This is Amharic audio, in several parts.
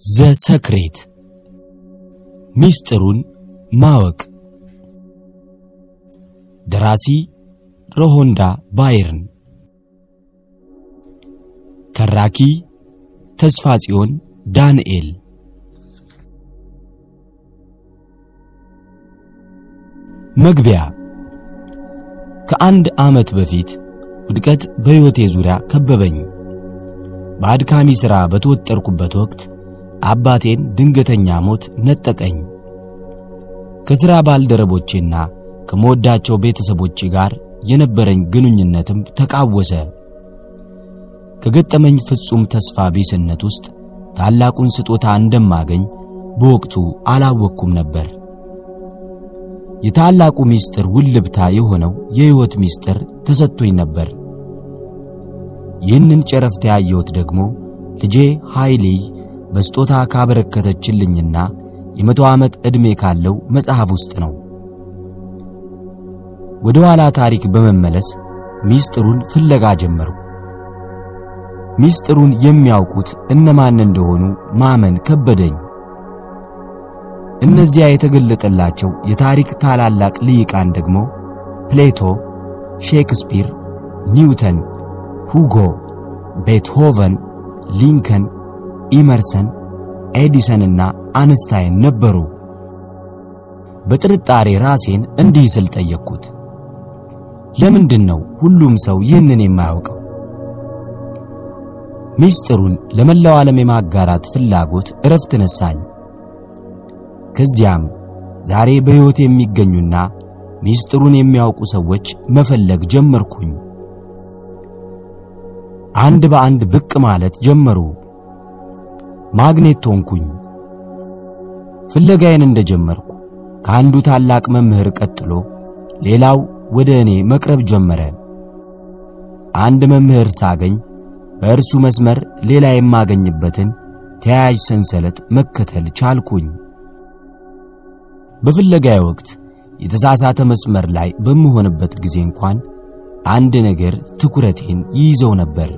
The Secret። ሚስጥሩን ማወቅ። ደራሲ ሮንዳ ባይርን ተራኪ ተስፋ ጽዮን ዳንኤል። መግቢያ። ከአንድ ዓመት በፊት ውድቀት በሕይወቴ ዙሪያ ከበበኝ። በአድካሚ ሥራ በተወጠርኩበት ወቅት አባቴን ድንገተኛ ሞት ነጠቀኝ። ከሥራ ባልደረቦቼና ከመወዳቸው ቤተሰቦቼ ጋር የነበረኝ ግንኙነትም ተቃወሰ። ከገጠመኝ ፍጹም ተስፋ ቢስነት ውስጥ ታላቁን ስጦታ እንደማገኝ በወቅቱ አላወቅኩም ነበር። የታላቁ ምስጢር ውልብታ የሆነው የሕይወት ምስጢር ተሰጥቶኝ ነበር። ይህንን ጨረፍታ ያየሁት ደግሞ ልጄ ኃይሌይ በስጦታ ካበረከተችልኝና የመቶ ዓመት ዕድሜ ካለው መጽሐፍ ውስጥ ነው። ወደ ኋላ ታሪክ በመመለስ ምስጢሩን ፍለጋ ጀመርኩ። ምስጢሩን የሚያውቁት እነማን እንደሆኑ ማመን ከበደኝ። እነዚያ የተገለጠላቸው የታሪክ ታላላቅ ልሂቃን ደግሞ ፕሌቶ፣ ሼክስፒር፣ ኒውተን፣ ሁጎ፣ ቤትሆቨን፣ ሊንከን፣ ኢመርሰን፣ ኤዲሰንና አንስታይን ነበሩ። በጥርጣሬ ራሴን እንዲህ ስል ጠየቅኩት፣ ለምንድን ነው ሁሉም ሰው ይህንን የማያውቀው? ምስጢሩን ለመላው ዓለም የማጋራት ፍላጎት እረፍት ነሳኝ። ከዚያም ዛሬ በሕይወት የሚገኙና ምስጢሩን የሚያውቁ ሰዎች መፈለግ ጀመርኩኝ። አንድ በአንድ ብቅ ማለት ጀመሩ። ማግኔት ሆንኩኝ። ፍለጋዬን እንደጀመርኩ ከአንዱ ታላቅ መምህር ቀጥሎ ሌላው ወደ እኔ መቅረብ ጀመረ። አንድ መምህር ሳገኝ በእርሱ መስመር ሌላ የማገኝበትን ተያያዥ ሰንሰለት መከተል ቻልኩኝ። በፍለጋዬ ወቅት የተሳሳተ መስመር ላይ በምሆንበት ጊዜ እንኳን አንድ ነገር ትኩረቴን ይይዘው ነበር።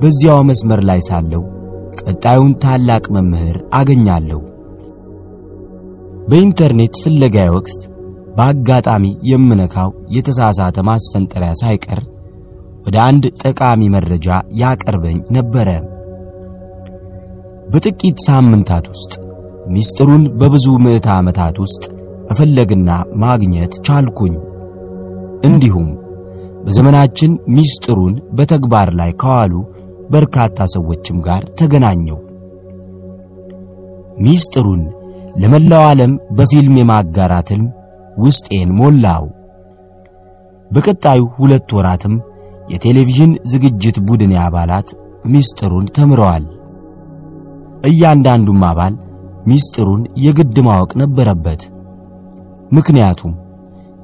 በዚያው መስመር ላይ ሳለው ቀጣዩን ታላቅ መምህር አገኛለሁ። በኢንተርኔት ፍለጋዬ ወቅት በአጋጣሚ የምነካው የተሳሳተ ማስፈንጠሪያ ሳይቀር ወደ አንድ ጠቃሚ መረጃ ያቀርበኝ ነበረ። በጥቂት ሳምንታት ውስጥ ምስጢሩን በብዙ ምዕተ ዓመታት ውስጥ መፈለግና ማግኘት ቻልኩኝ። እንዲሁም በዘመናችን ምስጢሩን በተግባር ላይ ከዋሉ በርካታ ሰዎችም ጋር ተገናኘው። ምስጢሩን ለመላው ዓለም በፊልም የማጋራት ሕልም ውስጤን ሞላው። በቀጣዩ ሁለት ወራትም የቴሌቪዥን ዝግጅት ቡድን አባላት ምስጢሩን ተምረዋል። እያንዳንዱም አባል ምስጢሩን የግድ ማወቅ ነበረበት። ምክንያቱም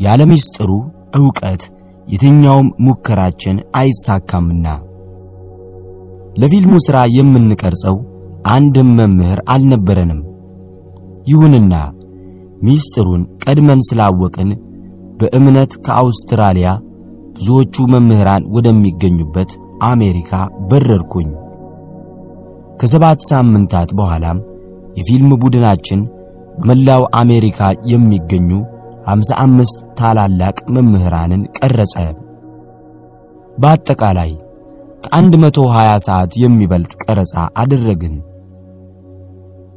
ያለ ምስጢሩ ዕውቀት የትኛውም ሙከራችን አይሳካምና። ለፊልሙ ሥራ የምንቀርጸው አንድም መምህር አልነበረንም። ይሁንና ምስጢሩን ቀድመን ስላወቅን በእምነት ከአውስትራሊያ ብዙዎቹ መምህራን ወደሚገኙበት አሜሪካ በረርኩኝ። ከሰባት ሳምንታት በኋላም የፊልም ቡድናችን በመላው አሜሪካ የሚገኙ 55 ታላላቅ መምህራንን ቀረጸ። በአጠቃላይ ከ120 ሰዓት የሚበልጥ ቀረጻ አደረግን።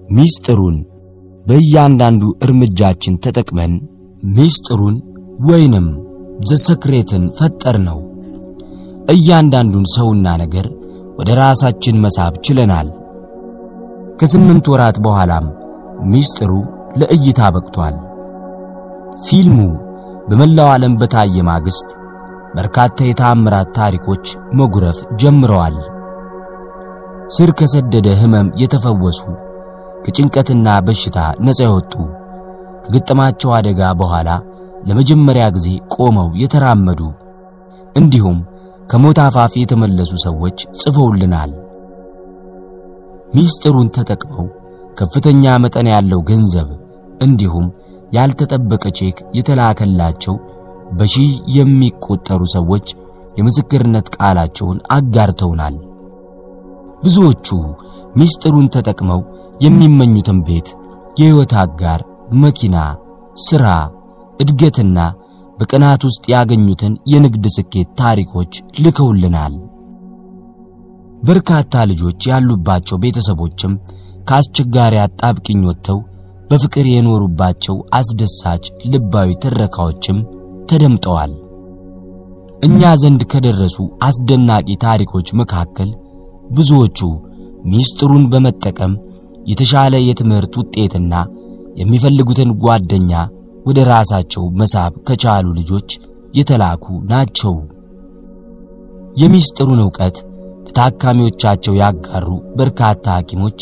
ምስጢሩን በእያንዳንዱ እርምጃችን ተጠቅመን ምስጢሩን ወይንም ዘሰክሬትን ፈጠር ነው። እያንዳንዱን ሰውና ነገር ወደ ራሳችን መሳብ ችለናል። ከስምንት ወራት በኋላም ምስጢሩ ለእይታ በቅቷል። ፊልሙ በመላው ዓለም በታየ ማግስት በርካታ የተአምራት ታሪኮች መጉረፍ ጀምረዋል። ስር ከሰደደ ሕመም የተፈወሱ፣ ከጭንቀትና በሽታ ነፃ የወጡ፣ ከገጠማቸው አደጋ በኋላ ለመጀመሪያ ጊዜ ቆመው የተራመዱ እንዲሁም ከሞት አፋፍ የተመለሱ ሰዎች ጽፈውልናል። ምስጢሩን ተጠቅመው ከፍተኛ መጠን ያለው ገንዘብ እንዲሁም ያልተጠበቀ ቼክ የተላከላቸው በሺህ የሚቆጠሩ ሰዎች የምስክርነት ቃላቸውን አጋርተውናል። ብዙዎቹ ሚስጥሩን ተጠቅመው የሚመኙትን ቤት፣ የሕይወት አጋር፣ መኪና፣ ሥራ፣ እድገትና በቀናት ውስጥ ያገኙትን የንግድ ስኬት ታሪኮች ልከውልናል። በርካታ ልጆች ያሉባቸው ቤተሰቦችም ከአስቸጋሪ አጣብቂኝ ወጥተው በፍቅር የኖሩባቸው አስደሳች ልባዊ ትረካዎችም ተደምጠዋል። እኛ ዘንድ ከደረሱ አስደናቂ ታሪኮች መካከል ብዙዎቹ ሚስጥሩን በመጠቀም የተሻለ የትምህርት ውጤትና የሚፈልጉትን ጓደኛ ወደ ራሳቸው መሳብ ከቻሉ ልጆች የተላኩ ናቸው። የሚስጥሩን ዕውቀት ለታካሚዎቻቸው ያጋሩ በርካታ ሐኪሞች፣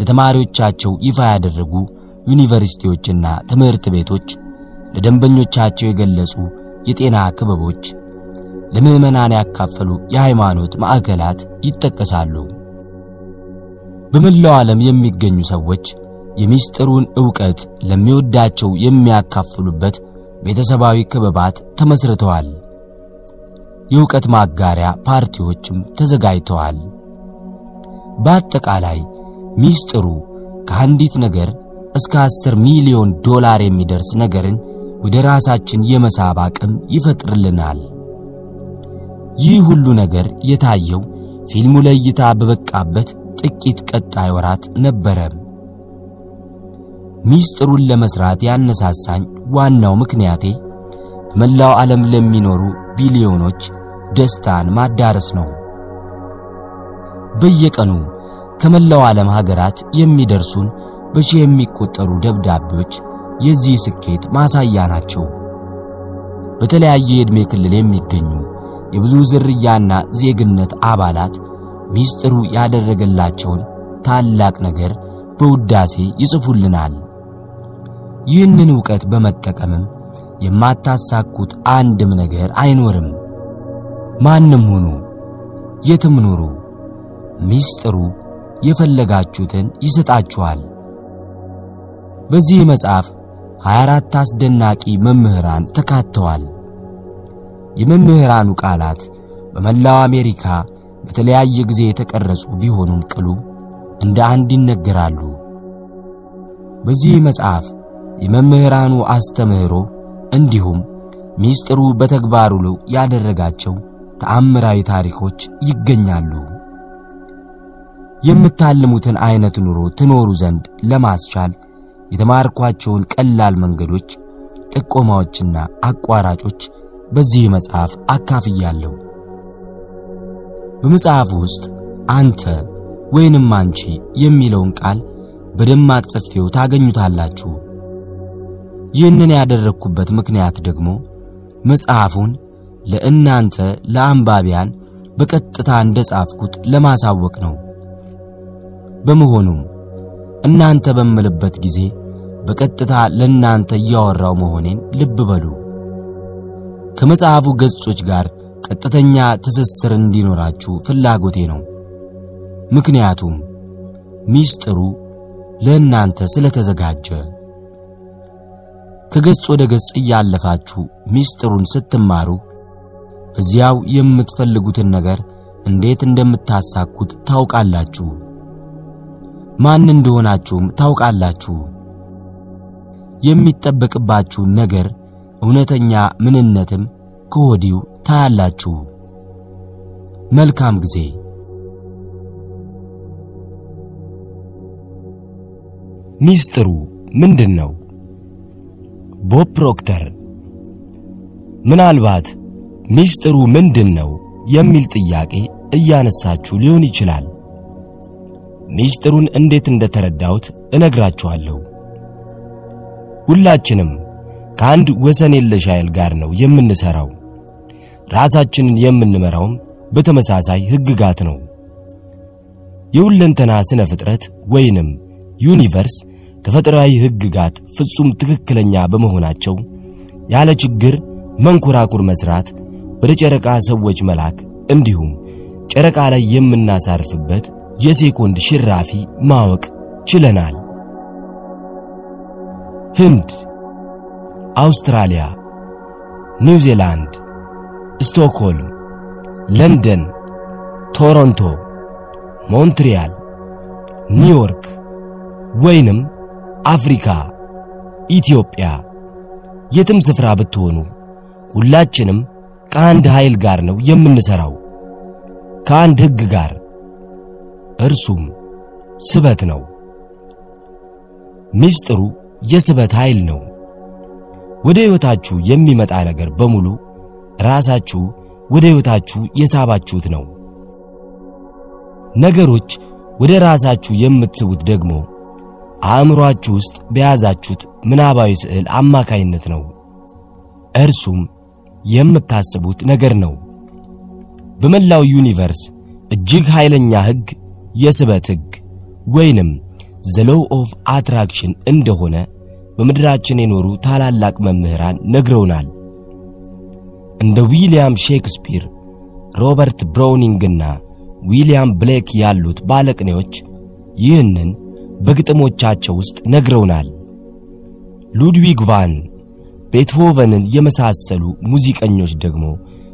ለተማሪዎቻቸው ይፋ ያደረጉ ዩኒቨርሲቲዎችና ትምህርት ቤቶች፣ ለደንበኞቻቸው የገለጹ የጤና ክበቦች፣ ለምዕመናን ያካፈሉ የሃይማኖት ማዕከላት ይጠቀሳሉ። በመላው ዓለም የሚገኙ ሰዎች የሚስጥሩን ዕውቀት ለሚወዳቸው የሚያካፍሉበት ቤተሰባዊ ክበባት ተመስርተዋል። የዕውቀት ማጋሪያ ፓርቲዎችም ተዘጋጅተዋል። በአጠቃላይ ሚስጥሩ ከአንዲት ነገር እስከ አስር ሚሊዮን ዶላር የሚደርስ ነገርን ወደ ራሳችን የመሳብ አቅም ይፈጥርልናል። ይህ ሁሉ ነገር የታየው ፊልሙ ለእይታ በበቃበት ጥቂት ቀጣይ ወራት ነበረ። ሚስጥሩን ለመስራት ያነሳሳኝ ዋናው ምክንያቴ በመላው ዓለም ለሚኖሩ ቢሊዮኖች ደስታን ማዳረስ ነው። በየቀኑ ከመላው ዓለም ሀገራት የሚደርሱን በሺህ የሚቆጠሩ ደብዳቤዎች የዚህ ስኬት ማሳያ ናቸው። በተለያየ የዕድሜ ክልል የሚገኙ የብዙ ዝርያና ዜግነት አባላት ሚስጥሩ ያደረገላቸውን ታላቅ ነገር በውዳሴ ይጽፉልናል። ይህንን ዕውቀት በመጠቀምም የማታሳኩት አንድም ነገር አይኖርም። ማንም ሁኑ፣ የትም ኑሩ፣ ሚስጥሩ የፈለጋችሁትን ይሰጣችኋል። በዚህ መጽሐፍ 24 አስደናቂ መምህራን ተካተዋል። የመምህራኑ ቃላት በመላው አሜሪካ በተለያየ ጊዜ የተቀረጹ ቢሆኑም ቅሉ እንደ አንድ ይነገራሉ። በዚህ መጽሐፍ የመምህራኑ አስተምህሮ እንዲሁም ሚስጥሩ በተግባር ውሎ ያደረጋቸው ተአምራዊ ታሪኮች ይገኛሉ። የምታልሙትን አይነት ኑሮ ትኖሩ ዘንድ ለማስቻል የተማርኳቸውን ቀላል መንገዶች፣ ጥቆማዎችና አቋራጮች በዚህ መጽሐፍ አካፍያለሁ። በመጽሐፉ ውስጥ አንተ ወይንም አንቺ የሚለውን ቃል በደማቅ ጽፌው ታገኙታላችሁ። ይህንን ያደረግኩበት ምክንያት ደግሞ መጽሐፉን ለእናንተ ለአንባቢያን በቀጥታ እንደጻፍኩት ለማሳወቅ ነው። በመሆኑም እናንተ በምልበት ጊዜ በቀጥታ ለእናንተ እያወራው መሆኔን ልብ በሉ። ከመጽሐፉ ገጾች ጋር ቀጥተኛ ትስስር እንዲኖራችሁ ፍላጎቴ ነው። ምክንያቱም ሚስጥሩ ለእናንተ ስለተዘጋጀ። ከገጽ ወደ ገጽ እያለፋችሁ ሚስጥሩን ስትማሩ በዚያው የምትፈልጉትን ነገር እንዴት እንደምታሳኩት ታውቃላችሁ። ማን እንደሆናችሁም ታውቃላችሁ። የሚጠበቅባችሁን ነገር እውነተኛ ምንነትም ከወዲሁ ታያላችሁ። መልካም ጊዜ። ሚስጥሩ ምንድን ነው? ቦብ ፕሮክተር ምናልባት ሚስጥሩ ምንድን ነው የሚል ጥያቄ እያነሳችሁ ሊሆን ይችላል። ሚስጥሩን እንዴት እንደተረዳሁት እነግራችኋለሁ። ሁላችንም ከአንድ ወሰን የለሽ ኃይል ጋር ነው የምንሰራው። ራሳችንን የምንመራውም በተመሳሳይ ሕግጋት ነው። የሁለንተና ስነ ፍጥረት ወይንም ዩኒቨርስ ተፈጥሯዊ ሕግጋት ፍጹም ትክክለኛ በመሆናቸው ያለ ችግር መንኮራኩር መስራት፣ ወደ ጨረቃ ሰዎች መላክ እንዲሁም ጨረቃ ላይ የምናሳርፍበት የሴኮንድ ሽራፊ ማወቅ ችለናል። ህንድ፣ አውስትራሊያ፣ ኒውዚላንድ፣ ስቶክሆልም፣ ለንደን፣ ቶሮንቶ፣ ሞንትሪያል፣ ኒውዮርክ ወይንም አፍሪካ፣ ኢትዮጵያ፣ የትም ስፍራ ብትሆኑ ሁላችንም ከአንድ ኃይል ጋር ነው የምንሰራው፣ ከአንድ ሕግ ጋር እርሱም ስበት ነው። ምስጢሩ የስበት ኃይል ነው። ወደ ሕይወታችሁ የሚመጣ ነገር በሙሉ ራሳችሁ ወደ ሕይወታችሁ የሳባችሁት ነው። ነገሮች ወደ ራሳችሁ የምትስቡት ደግሞ አእምሮአችሁ ውስጥ በያዛችሁት ምናባዊ ስዕል አማካይነት ነው። እርሱም የምታስቡት ነገር ነው። በመላው universe እጅግ ኃይለኛ ሕግ የስበት ሕግ ወይንም the law of attraction እንደሆነ በምድራችን የኖሩ ታላላቅ መምህራን ነግረውናል። እንደ ዊሊያም ሼክስፒር፣ ሮበርት ብራውኒንግና ዊሊያም ብሌክ ያሉት ባለቅኔዎች ይህንን በግጥሞቻቸው ውስጥ ነግረውናል። ሉድዊግ ቫን ቤትሆቨንን የመሳሰሉ ሙዚቀኞች ደግሞ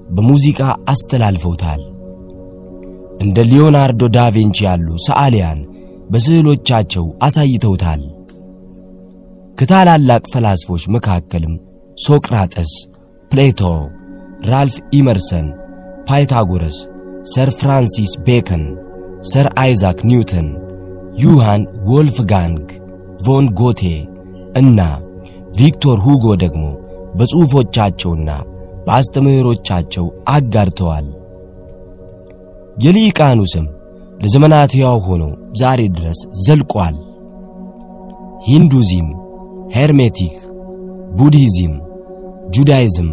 በሙዚቃ አስተላልፈውታል። እንደ ሊዮናርዶ ዳቪንቺ ያሉ ሰዓሊያን በስዕሎቻቸው አሳይተውታል። ከታላላቅ ፈላስፎች መካከልም ሶቅራጠስ፣ ፕሌቶ፣ ራልፍ ኢመርሰን፣ ፓይታጎረስ፣ ሰር ፍራንሲስ ቤከን፣ ሰር አይዛክ ኒውተን፣ ዩሃን ወልፍጋንግ ቮን ጎቴ እና ቪክቶር ሁጎ ደግሞ በጽሑፎቻቸውና በአስተምህሮቻቸው አጋርተዋል። የሊቃኑ ስም ለዘመናት ሕያው ሆኖ ዛሬ ድረስ ዘልቋል። ሂንዱዚም፣ ሄርሜቲክ፣ ቡድሂዝም፣ ጁዳይዝም፣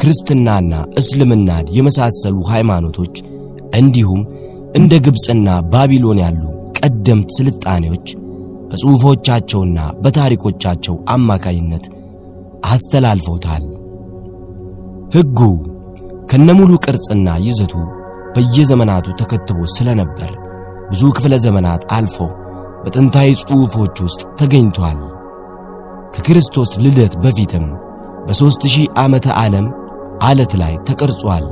ክርስትናና እስልምናን የመሳሰሉ ሃይማኖቶች እንዲሁም እንደ ግብፅና ባቢሎን ያሉ ቀደምት ስልጣኔዎች በጽሑፎቻቸውና በታሪኮቻቸው አማካይነት አስተላልፈውታል። ሕጉ ከነሙሉ ቅርጽና ይዘቱ በየዘመናቱ ተከትቦ ስለነበር ብዙ ክፍለ ዘመናት አልፎ በጥንታዊ ጽሑፎች ውስጥ ተገኝቷል። ከክርስቶስ ልደት በፊትም በሦስት ሺህ ዓመተ ዓለም አለት ላይ ተቀርጿል።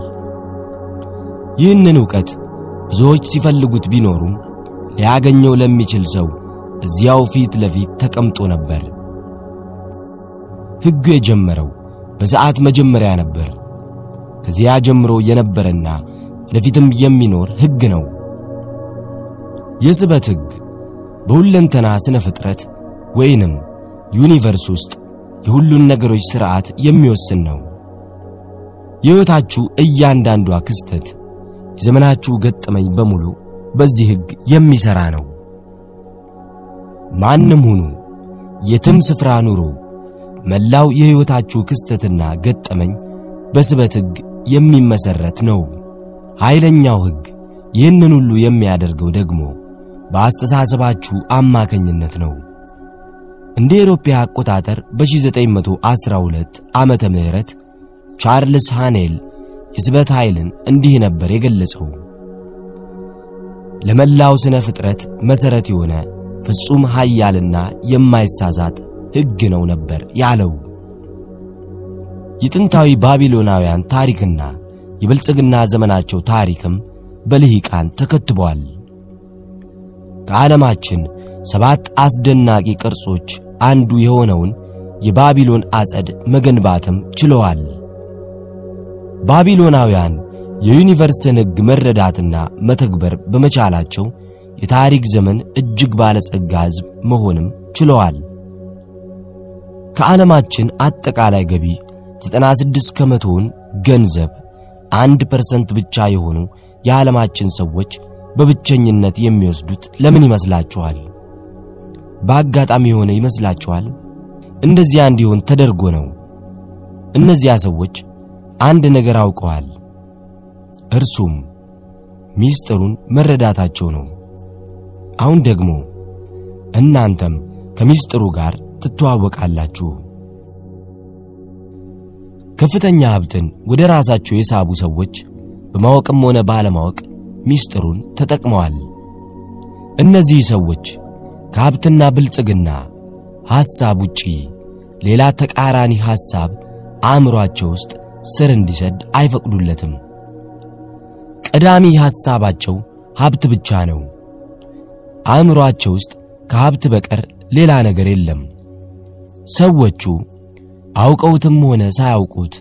ይህንን ዕውቀት ብዙዎች ሲፈልጉት ቢኖሩም ሊያገኘው ለሚችል ሰው እዚያው ፊት ለፊት ተቀምጦ ነበር። ሕጉ የጀመረው በሰዓት መጀመሪያ ነበር። ከዚያ ጀምሮ የነበረና ወደፊትም የሚኖር ሕግ ነው። የስበት ሕግ በሁለንተና ስነ ፍጥረት ወይንም ዩኒቨርስ ውስጥ የሁሉን ነገሮች ሥርዓት የሚወስን ነው። የሕይወታችሁ እያንዳንዷ ክስተት፣ የዘመናችሁ ገጠመኝ በሙሉ በዚህ ሕግ የሚሠራ ነው። ማንም ሁኑ፣ የትም ስፍራ ኑሩ፣ መላው የሕይወታችሁ ክስተትና ገጠመኝ በስበት ሕግ የሚመሠረት ነው። ኃይለኛው ሕግ ይህንን ሁሉ የሚያደርገው ደግሞ በአስተሳሰባችሁ አማካኝነት ነው። እንደ አውሮፓ አቆጣጠር በ1912 ዓመተ ምህረት ቻርልስ ሃኔል የስበት ኃይልን እንዲህ ነበር የገለጸው። ለመላው ስነ ፍጥረት መሠረት የሆነ ፍጹም ኃያልና የማይሳዛት ሕግ ነው ነበር ያለው። የጥንታዊ ባቢሎናውያን ታሪክና የብልጽግና ዘመናቸው ታሪክም በልሂቃን ተከትቧል። ከዓለማችን ሰባት አስደናቂ ቅርጾች አንዱ የሆነውን የባቢሎን አጸድ መገንባትም ችለዋል። ባቢሎናውያን የ universe ን ሕግ መረዳትና መተግበር በመቻላቸው የታሪክ ዘመን እጅግ ባለጸጋ ሕዝብ መሆንም ችለዋል። ከዓለማችን አጠቃላይ ገቢ 96 ከመቶውን ገንዘብ አንድ percent ብቻ የሆኑ የዓለማችን ሰዎች በብቸኝነት የሚወስዱት ለምን ይመስላችኋል? በአጋጣሚ የሆነ ይመስላችኋል? እንደዚያ እንዲሆን ተደርጎ ነው። እነዚያ ሰዎች አንድ ነገር አውቀዋል። እርሱም ሚስጥሩን መረዳታቸው ነው። አሁን ደግሞ እናንተም ከሚስጥሩ ጋር ትተዋወቃላችሁ። ከፍተኛ ሀብትን ወደ ራሳቸው የሳቡ ሰዎች በማወቅም ሆነ ባለማወቅ ሚስጥሩን ተጠቅመዋል። እነዚህ ሰዎች ከሀብትና ብልጽግና ሐሳብ ውጪ ሌላ ተቃራኒ ሐሳብ አእምሮአቸው ውስጥ ስር እንዲሰድ አይፈቅዱለትም። ቀዳሚ ሐሳባቸው ሀብት ብቻ ነው። አእምሮአቸው ውስጥ ከሀብት በቀር ሌላ ነገር የለም። ሰዎቹ አውቀውትም ሆነ ሳያውቁት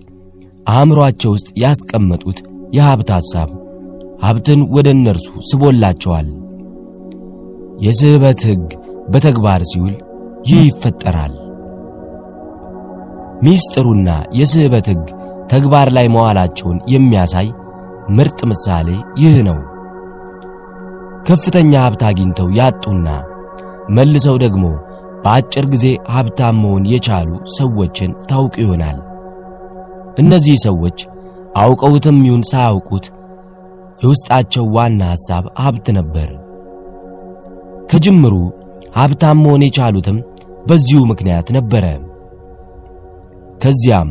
አእምሮአቸው ውስጥ ያስቀመጡት የሀብት ሐሳብ ሀብትን ወደ እነርሱ ስቦላቸዋል። የስህበት ሕግ በተግባር ሲውል ይህ ይፈጠራል። ሚስጥሩና የስህበት ሕግ ተግባር ላይ መዋላቸውን የሚያሳይ ምርጥ ምሳሌ ይህ ነው። ከፍተኛ ሀብት አግኝተው ያጡና መልሰው ደግሞ በአጭር ጊዜ ሀብታም መሆን የቻሉ ሰዎችን ታውቁ ይሆናል። እነዚህ ሰዎች አውቀውትም ይሁን ሳያውቁት የውስጣቸው ዋና ሐሳብ ሀብት ነበር። ከጅምሩ ሀብታም መሆን የቻሉትም በዚሁ ምክንያት ነበረ። ከዚያም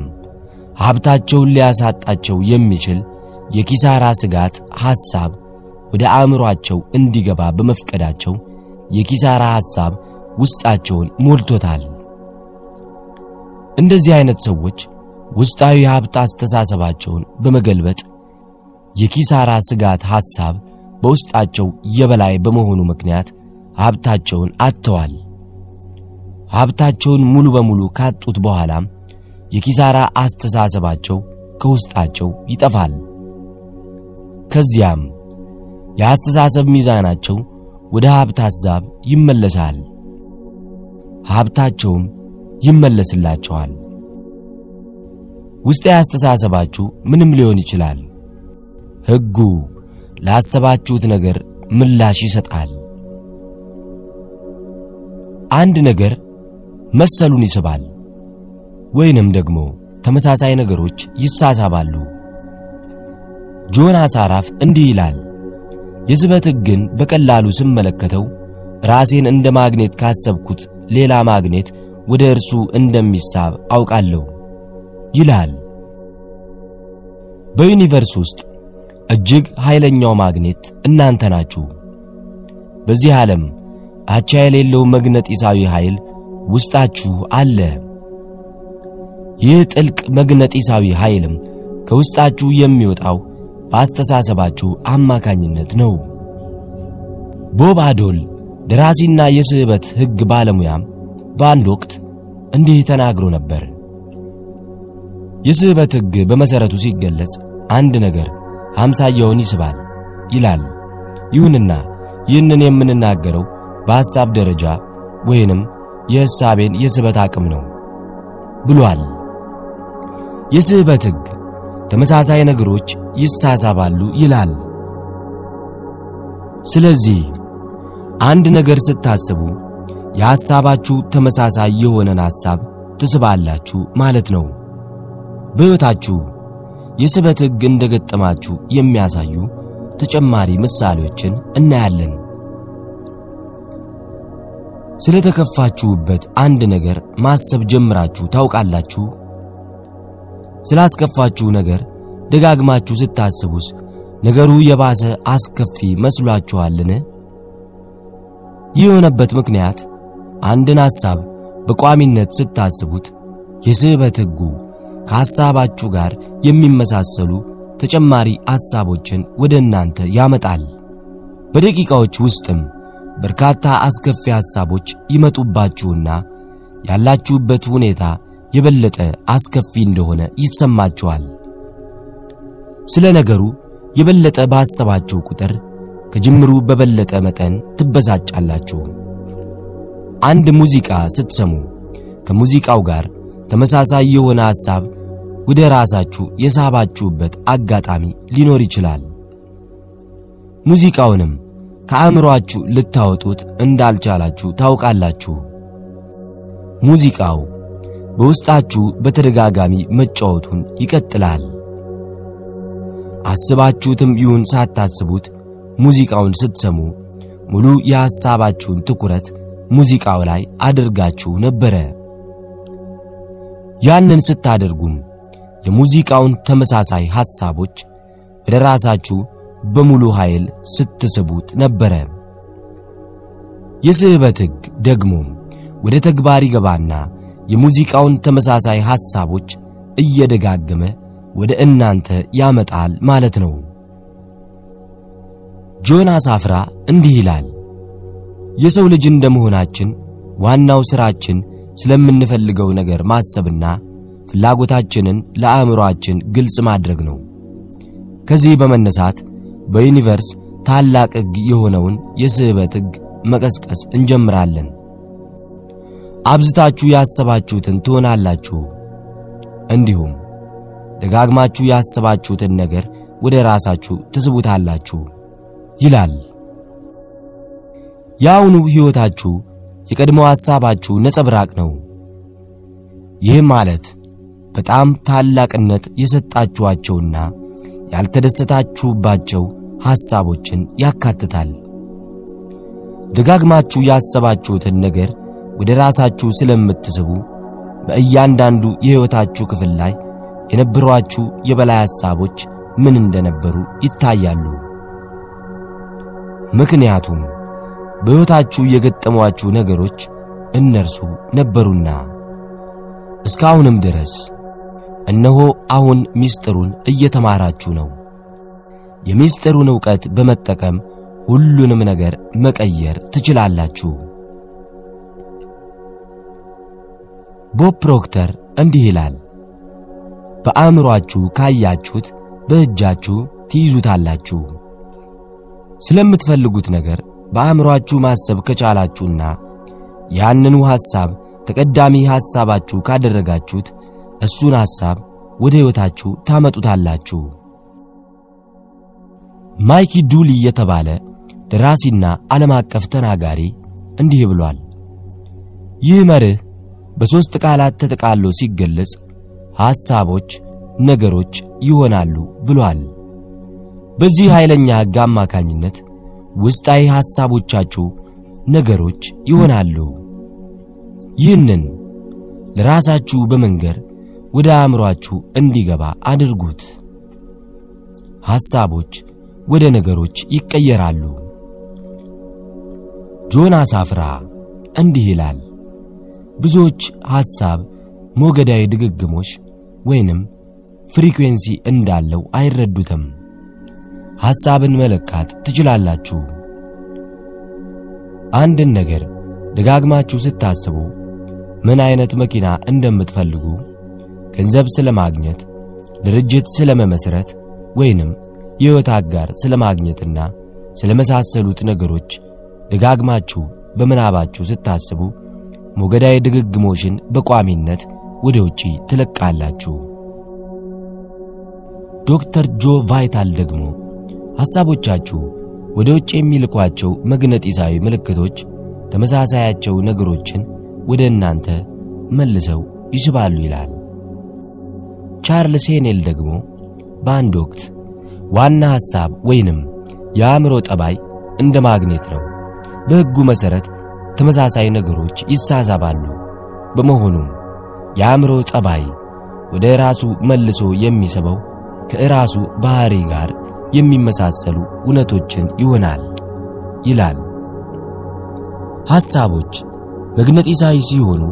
ሀብታቸውን ሊያሳጣቸው የሚችል የኪሳራ ስጋት ሐሳብ ወደ አእምሮአቸው እንዲገባ በመፍቀዳቸው የኪሳራ ሐሳብ ውስጣቸውን ሞልቶታል። እንደዚህ አይነት ሰዎች ውስጣዊ ሀብት አስተሳሰባቸውን በመገልበጥ የኪሳራ ስጋት ሐሳብ በውስጣቸው የበላይ በመሆኑ ምክንያት ሀብታቸውን አጥተዋል። ሀብታቸውን ሙሉ በሙሉ ካጡት በኋላም የኪሳራ አስተሳሰባቸው ከውስጣቸው ይጠፋል። ከዚያም የአስተሳሰብ ሚዛናቸው ወደ ሀብት ሐሳብ ይመለሳል። ሀብታቸውም ይመለስላቸዋል። ውስጣዊ አስተሳሰባችሁ ምንም ሊሆን ይችላል። ሕጉ ላሰባችሁት ነገር ምላሽ ይሰጣል። አንድ ነገር መሰሉን ይስባል፣ ወይንም ደግሞ ተመሳሳይ ነገሮች ይሳሳባሉ። ጆናስ አራፍ እንዲህ ይላል፣ የስበት ሕግን በቀላሉ ስመለከተው ራሴን እንደ ማግኔት ካሰብኩት ሌላ ማግኔት ወደ እርሱ እንደሚሳብ አውቃለሁ ይላል። በዩኒቨርስ ውስጥ እጅግ ኃይለኛው ማግኔት እናንተ ናችሁ። በዚህ ዓለም አቻ የሌለው መግነጢሳዊ ኃይል ውስጣችሁ አለ። ይህ ጥልቅ መግነጢሳዊ ኃይልም ከውስጣችሁ የሚወጣው በአስተሳሰባችሁ አማካኝነት ነው። ቦብ አዶል ደራሲና የስህበት ሕግ ባለሙያም በአንድ ወቅት እንዲህ ተናግሮ ነበር። የስህበት ሕግ በመሠረቱ ሲገለጽ አንድ ነገር ሃምሳያውን ይስባል ይላል። ይሁንና ይህንን የምንናገረው በሐሳብ ደረጃ ወይንም የሕሳቤን የስበት አቅም ነው ብሏል። የስህበት ሕግ ተመሳሳይ ነገሮች ይሳሳባሉ ይላል። ስለዚህ አንድ ነገር ስታስቡ የሐሳባችሁ ተመሳሳይ የሆነን ሐሳብ ትስባላችሁ ማለት ነው። በሕይወታችሁ የስበት ሕግ እንደገጠማችሁ የሚያሳዩ ተጨማሪ ምሳሌዎችን እናያለን። ስለተከፋችሁበት አንድ ነገር ማሰብ ጀምራችሁ ታውቃላችሁ? ስላስከፋችሁ ነገር ደጋግማችሁ ስታስቡስ ነገሩ የባሰ አስከፊ መስሏችኋልን? ይህ የሆነበት ምክንያት አንድን ሐሳብ በቋሚነት ስታስቡት የስህበት ሕጉ ከሐሳባችሁ ጋር የሚመሳሰሉ ተጨማሪ ሐሳቦችን ወደ እናንተ ያመጣል። በደቂቃዎች ውስጥም በርካታ አስከፊ ሐሳቦች ይመጡባችሁና ያላችሁበት ሁኔታ የበለጠ አስከፊ እንደሆነ ይሰማችኋል። ስለ ነገሩ የበለጠ ባሰባችሁ ቁጥር ከጅምሩ በበለጠ መጠን ትበሳጫላችሁ። አንድ ሙዚቃ ስትሰሙ ከሙዚቃው ጋር ተመሳሳይ የሆነ ሐሳብ ወደ ራሳችሁ የሳባችሁበት አጋጣሚ ሊኖር ይችላል። ሙዚቃውንም ከአእምሮአችሁ ልታወጡት እንዳልቻላችሁ ታውቃላችሁ። ሙዚቃው በውስጣችሁ በተደጋጋሚ መጫወቱን ይቀጥላል። አስባችሁትም ይሁን ሳታስቡት ሙዚቃውን ስትሰሙ ሙሉ የሐሳባችሁን ትኩረት ሙዚቃው ላይ አድርጋችሁ ነበረ። ያንን ስታደርጉም የሙዚቃውን ተመሳሳይ ሐሳቦች ወደ ራሳችሁ በሙሉ ኃይል ስትስቡት ነበረ። የስህበት ሕግ ደግሞ ወደ ተግባር ይገባና የሙዚቃውን ተመሳሳይ ሐሳቦች እየደጋገመ ወደ እናንተ ያመጣል ማለት ነው። ጆናስ አፍራ እንዲህ ይላል። የሰው ልጅ እንደመሆናችን ዋናው ሥራችን ስለምንፈልገው ነገር ማሰብና ፍላጎታችንን ለአእምሮአችን ግልጽ ማድረግ ነው። ከዚህ በመነሳት በዩኒቨርስ ታላቅ ሕግ የሆነውን የስህበት ሕግ መቀስቀስ እንጀምራለን። አብዝታችሁ ያሰባችሁትን ትሆናላችሁ፣ እንዲሁም ደጋግማችሁ ያሰባችሁትን ነገር ወደ ራሳችሁ ትስቡታላችሁ ይላል። የአሁኑ ሕይወታችሁ የቀድሞ ሐሳባችሁ ነጸብራቅ ነው። ይህ ማለት በጣም ታላቅነት የሰጣችኋቸውና ያልተደሰታችሁባቸው ሐሳቦችን ያካትታል። ደጋግማችሁ ያሰባችሁትን ነገር ወደ ራሳችሁ ስለምትስቡ በእያንዳንዱ የሕይወታችሁ ክፍል ላይ የነበሯችሁ የበላይ ሐሳቦች ምን እንደነበሩ ይታያሉ። ምክንያቱም በሕይወታችሁ የገጠሟችሁ ነገሮች እነርሱ ነበሩና። እስካሁንም ድረስ እነሆ አሁን ምስጢሩን እየተማራችሁ ነው። የምስጢሩን ዕውቀት በመጠቀም ሁሉንም ነገር መቀየር ትችላላችሁ። ቦብ ፕሮክተር እንዲህ ይላል፣ በአእምሮአችሁ ካያችሁት በእጃችሁ ትይዙታላችሁ። ስለምትፈልጉት ነገር በአእምሮአችሁ ማሰብ ከቻላችሁና ያንኑ ሐሳብ ተቀዳሚ ሐሳባችሁ ካደረጋችሁት እሱን ሐሳብ ወደ ሕይወታችሁ ታመጡታላችሁ። ማይኪ ዱሊ የተባለ ደራሲና ዓለም አቀፍ ተናጋሪ እንዲህ ብሏል። ይህ መርህ በሦስት ቃላት ተጠቃሎ ሲገለጽ ሐሳቦች ነገሮች ይሆናሉ ብሏል። በዚህ ኃይለኛ ሕግ አማካኝነት ውስጣዊ ሐሳቦቻችሁ ነገሮች ይሆናሉ። ይህንን ለራሳችሁ በመንገር ወደ አእምሮአችሁ እንዲገባ አድርጉት። ሐሳቦች ወደ ነገሮች ይቀየራሉ። ጆናስ አፍራ እንዲህ ይላል፣ ብዙዎች ሐሳብ ሞገዳዊ ድግግሞሽ ወይንም ፍሪኩዌንሲ እንዳለው አይረዱትም። ሐሳብን መለካት ትችላላችሁ። አንድን ነገር ደጋግማችሁ ስታስቡ ምን አይነት መኪና እንደምትፈልጉ፣ ገንዘብ ስለማግኘት፣ ድርጅት ስለመመስረት ወይንም የሕይወት አጋር ስለማግኘትና ስለመሳሰሉት ነገሮች ደጋግማችሁ በምናባችሁ ስታስቡ ሞገዳዊ ድግግሞሽን በቋሚነት ወደ ውጪ ትለቃላችሁ። ዶክተር ጆ ቫይታል ደግሞ ሐሳቦቻችሁ ወደ ውጭ የሚልኳቸው መግነጢሳዊ ምልክቶች ተመሳሳያቸው ነገሮችን ወደ እናንተ መልሰው ይስባሉ ይላል። ቻርልስ ሄኔል ደግሞ በአንድ ወቅት ዋና ሐሳብ ወይንም የአእምሮ ጠባይ እንደ ማግኔት ነው። በሕጉ መሠረት ተመሳሳይ ነገሮች ይሳሳባሉ። በመሆኑም የአእምሮ ጠባይ ወደ ራሱ መልሶ የሚስበው ከራሱ ባህሪ ጋር የሚመሳሰሉ እውነቶችን ይሆናል ይላል። ሐሳቦች መግነጢሳዊ ሲሆኑ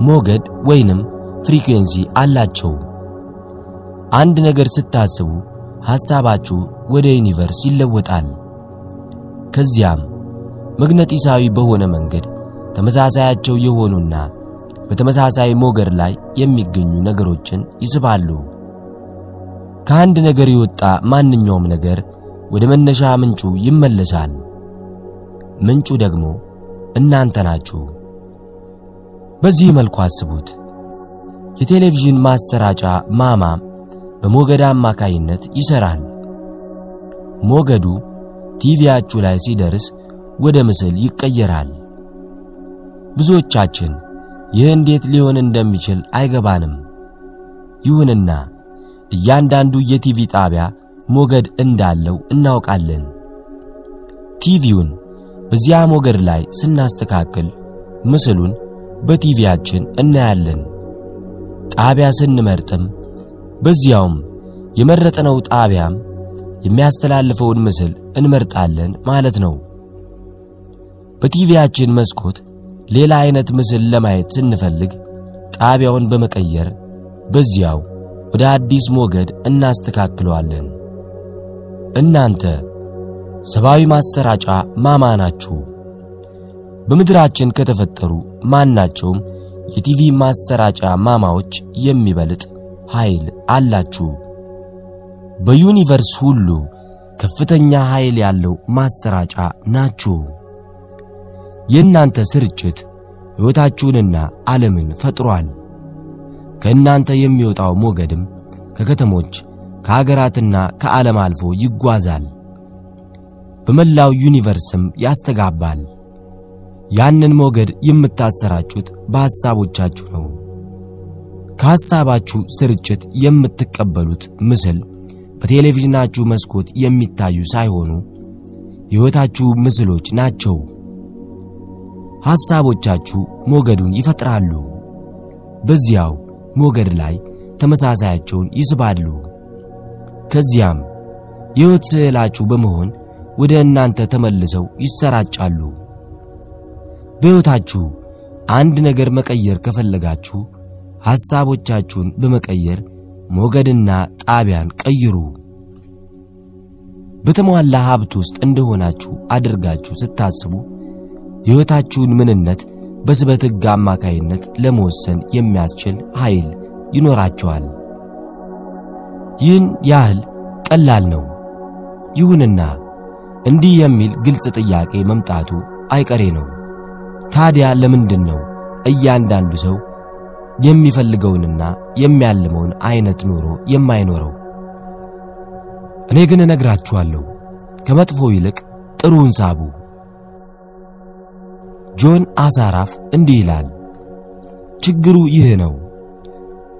ሞገድ ወይንም frequency አላቸው። አንድ ነገር ስታስቡ ሐሳባችሁ ወደ universe ይለወጣል። ከዚያም መግነጢሳዊ በሆነ መንገድ ተመሳሳያቸው የሆኑና በተመሳሳይ ሞገድ ላይ የሚገኙ ነገሮችን ይስባሉ። ከአንድ ነገር የወጣ ማንኛውም ነገር ወደ መነሻ ምንጩ ይመለሳል። ምንጩ ደግሞ እናንተ ናችሁ። በዚህ መልኩ አስቡት። የቴሌቪዥን ማሰራጫ ማማ በሞገድ አማካይነት ይሰራል። ሞገዱ ቲቪያችሁ ላይ ሲደርስ ወደ ምስል ይቀየራል። ብዙዎቻችን ይህ እንዴት ሊሆን እንደሚችል አይገባንም። ይሁንና እያንዳንዱ የቲቪ ጣቢያ ሞገድ እንዳለው እናውቃለን። ቲቪውን በዚያ ሞገድ ላይ ስናስተካክል ምስሉን በቲቪያችን እናያለን። ጣቢያ ስንመርጥም በዚያውም የመረጥነው ጣቢያም የሚያስተላልፈውን ምስል እንመርጣለን ማለት ነው። በቲቪያችን መስኮት ሌላ አይነት ምስል ለማየት ስንፈልግ ጣቢያውን በመቀየር በዚያው ወደ አዲስ ሞገድ እናስተካክለዋለን። እናንተ ሰብአዊ ማሰራጫ ማማ ናችሁ። በምድራችን ከተፈጠሩ ማናቸውም የቲቪ ማሰራጫ ማማዎች የሚበልጥ ኃይል አላችሁ። በዩኒቨርስ ሁሉ ከፍተኛ ኃይል ያለው ማሰራጫ ናችሁ። የእናንተ ስርጭት ሕይወታችሁንና ዓለምን ፈጥሯል። ከእናንተ የሚወጣው ሞገድም ከከተሞች ከአገራትና ከዓለም አልፎ ይጓዛል፣ በመላው ዩኒቨርስም ያስተጋባል። ያንን ሞገድ የምታሰራጩት በሐሳቦቻችሁ ነው። ከሐሳባችሁ ስርጭት የምትቀበሉት ምስል በቴሌቪዥናችሁ መስኮት የሚታዩ ሳይሆኑ የሕይወታችሁ ምስሎች ናቸው። ሐሳቦቻችሁ ሞገዱን ይፈጥራሉ። በዚያው ሞገድ ላይ ተመሳሳያቸውን ይስባሉ። ከዚያም የሕይወት ስዕላችሁ በመሆን ወደ እናንተ ተመልሰው ይሰራጫሉ። በሕይወታችሁ አንድ ነገር መቀየር ከፈለጋችሁ ሐሳቦቻችሁን በመቀየር ሞገድና ጣቢያን ቀይሩ። በተሟላ ሀብት ውስጥ እንደሆናችሁ አድርጋችሁ ስታስቡ የሕይወታችሁን ምንነት በስበት ሕግ አማካይነት ለመወሰን የሚያስችል ኃይል ይኖራቸዋል። ይህን ያህል ቀላል ነው። ይሁንና እንዲህ የሚል ግልጽ ጥያቄ መምጣቱ አይቀሬ ነው። ታዲያ ለምንድን ነው እያንዳንዱ ሰው የሚፈልገውንና የሚያልመውን አይነት ኑሮ የማይኖረው? እኔ ግን እነግራችኋለሁ፣ ከመጥፎ ይልቅ ጥሩውን ሳቡ። ጆን አሳራፍ እንዲህ ይላል፣ ችግሩ ይህ ነው።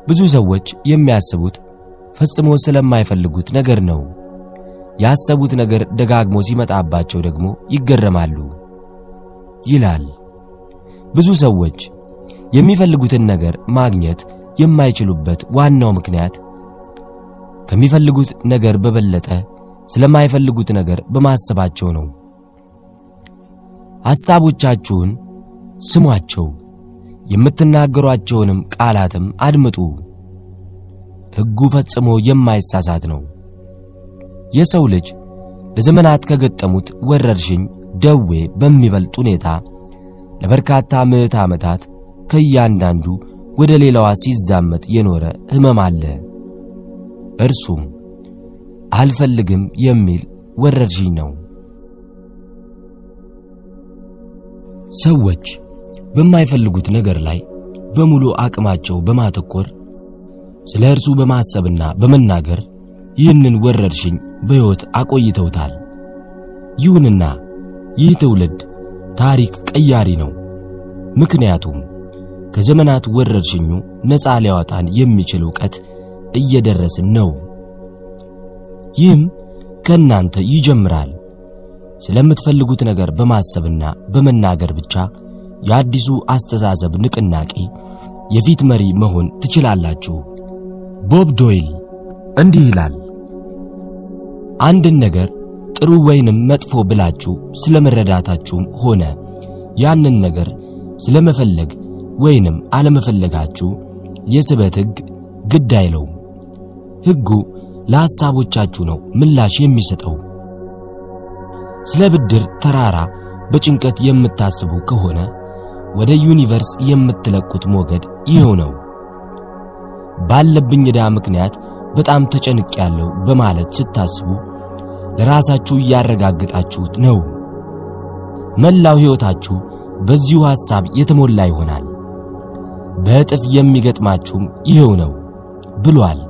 ብዙ ሰዎች የሚያስቡት ፈጽሞ ስለማይፈልጉት ነገር ነው። ያሰቡት ነገር ደጋግሞ ሲመጣባቸው ደግሞ ይገረማሉ ይላል። ብዙ ሰዎች የሚፈልጉትን ነገር ማግኘት የማይችሉበት ዋናው ምክንያት ከሚፈልጉት ነገር በበለጠ ስለማይፈልጉት ነገር በማሰባቸው ነው። ሐሳቦቻችሁን ስሟቸው፣ የምትናገሯቸውንም ቃላትም አድምጡ። ሕጉ ፈጽሞ የማይሳሳት ነው። የሰው ልጅ ለዘመናት ከገጠሙት ወረርሽኝ ደዌ በሚበልጥ ሁኔታ ለበርካታ ምዕት ዓመታት ከእያንዳንዱ ወደ ሌላዋ ሲዛመት የኖረ ሕመም አለ። እርሱም አልፈልግም የሚል ወረርሽኝ ነው። ሰዎች በማይፈልጉት ነገር ላይ በሙሉ አቅማቸው በማተኮር ስለ እርሱ በማሰብና በመናገር ይህንን ወረርሽኝ በሕይወት አቆይተውታል። ይሁንና ይህ ትውልድ ታሪክ ቀያሪ ነው። ምክንያቱም ከዘመናት ወረርሽኙ ነፃ ሊያወጣን የሚችል ዕውቀት እየደረስን ነው። ይህም ከእናንተ ይጀምራል። ስለምትፈልጉት ነገር በማሰብና በመናገር ብቻ የአዲሱ አስተሳሰብ ንቅናቄ የፊት መሪ መሆን ትችላላችሁ። ቦብ ዶይል እንዲህ ይላል፣ አንድን ነገር ጥሩ ወይንም መጥፎ ብላችሁ ስለመረዳታችሁም ሆነ ያንን ነገር ስለመፈለግ ወይንም አለመፈለጋችሁ የስበት ሕግ ግድ አይለውም። ሕጉ ለሐሳቦቻችሁ ነው ምላሽ የሚሰጠው። ስለ ብድር ተራራ በጭንቀት የምታስቡ ከሆነ ወደ ዩኒቨርስ የምትለቁት ሞገድ ይኸው ነው። ባለብኝ ዕዳ ምክንያት በጣም ተጨንቅ ያለው በማለት ስታስቡ ለራሳችሁ እያረጋግጣችሁት ነው። መላው ሕይወታችሁ በዚሁ ሐሳብ የተሞላ ይሆናል። በእጥፍ የሚገጥማችሁም ይኸው ነው ብሏል።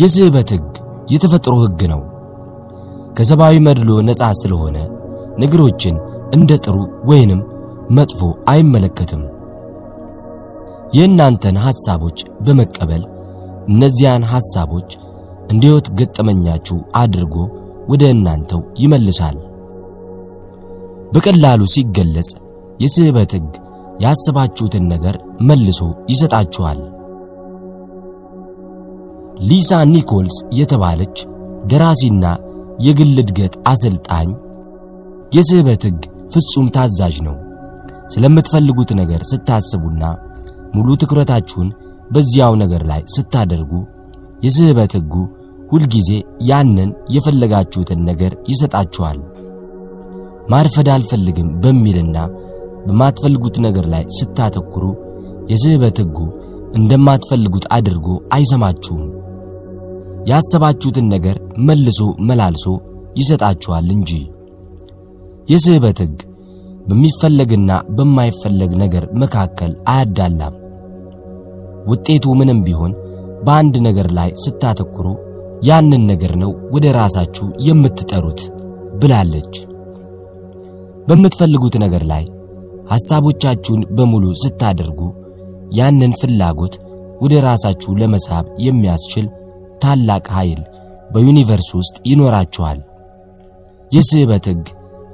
የስህበት ሕግ የተፈጥሮ ሕግ ነው። ከሰብአዊ መድሎ ነፃ ስለሆነ ነገሮችን እንደ ጥሩ ወይንም መጥፎ አይመለከትም። የእናንተን ሐሳቦች በመቀበል እነዚያን ሐሳቦች እንደ ሕይወት ገጠመኛችሁ አድርጎ ወደ እናንተው ይመልሳል። በቀላሉ ሲገለጽ የስህበት ሕግ ያሰባችሁትን ነገር መልሶ ይሰጣችኋል። ሊሳ ኒኮልስ የተባለች ደራሲና የግል እድገት አሰልጣኝ የስህበት ሕግ ፍጹም ታዛዥ ነው። ስለምትፈልጉት ነገር ስታስቡና ሙሉ ትኩረታችሁን በዚያው ነገር ላይ ስታደርጉ የስህበት ሕጉ ሁልጊዜ ያንን የፈለጋችሁትን ነገር ይሰጣችኋል። ማርፈድ አልፈልግም በሚልና በማትፈልጉት ነገር ላይ ስታተኩሩ የስህበት ሕጉ እንደማትፈልጉት አድርጎ አይሰማችሁም። ያሰባችሁትን ነገር መልሶ መላልሶ ይሰጣችኋል እንጂ። የስህበት ሕግ በሚፈለግና በማይፈለግ ነገር መካከል አያዳላም። ውጤቱ ምንም ቢሆን በአንድ ነገር ላይ ስታተኩሩ ያንን ነገር ነው ወደ ራሳችሁ የምትጠሩት ብላለች። በምትፈልጉት ነገር ላይ ሐሳቦቻችሁን በሙሉ ስታደርጉ ያንን ፍላጎት ወደ ራሳችሁ ለመሳብ የሚያስችል ታላቅ ኃይል በዩኒቨርስ ውስጥ ይኖራችኋል። የስህበት ሕግ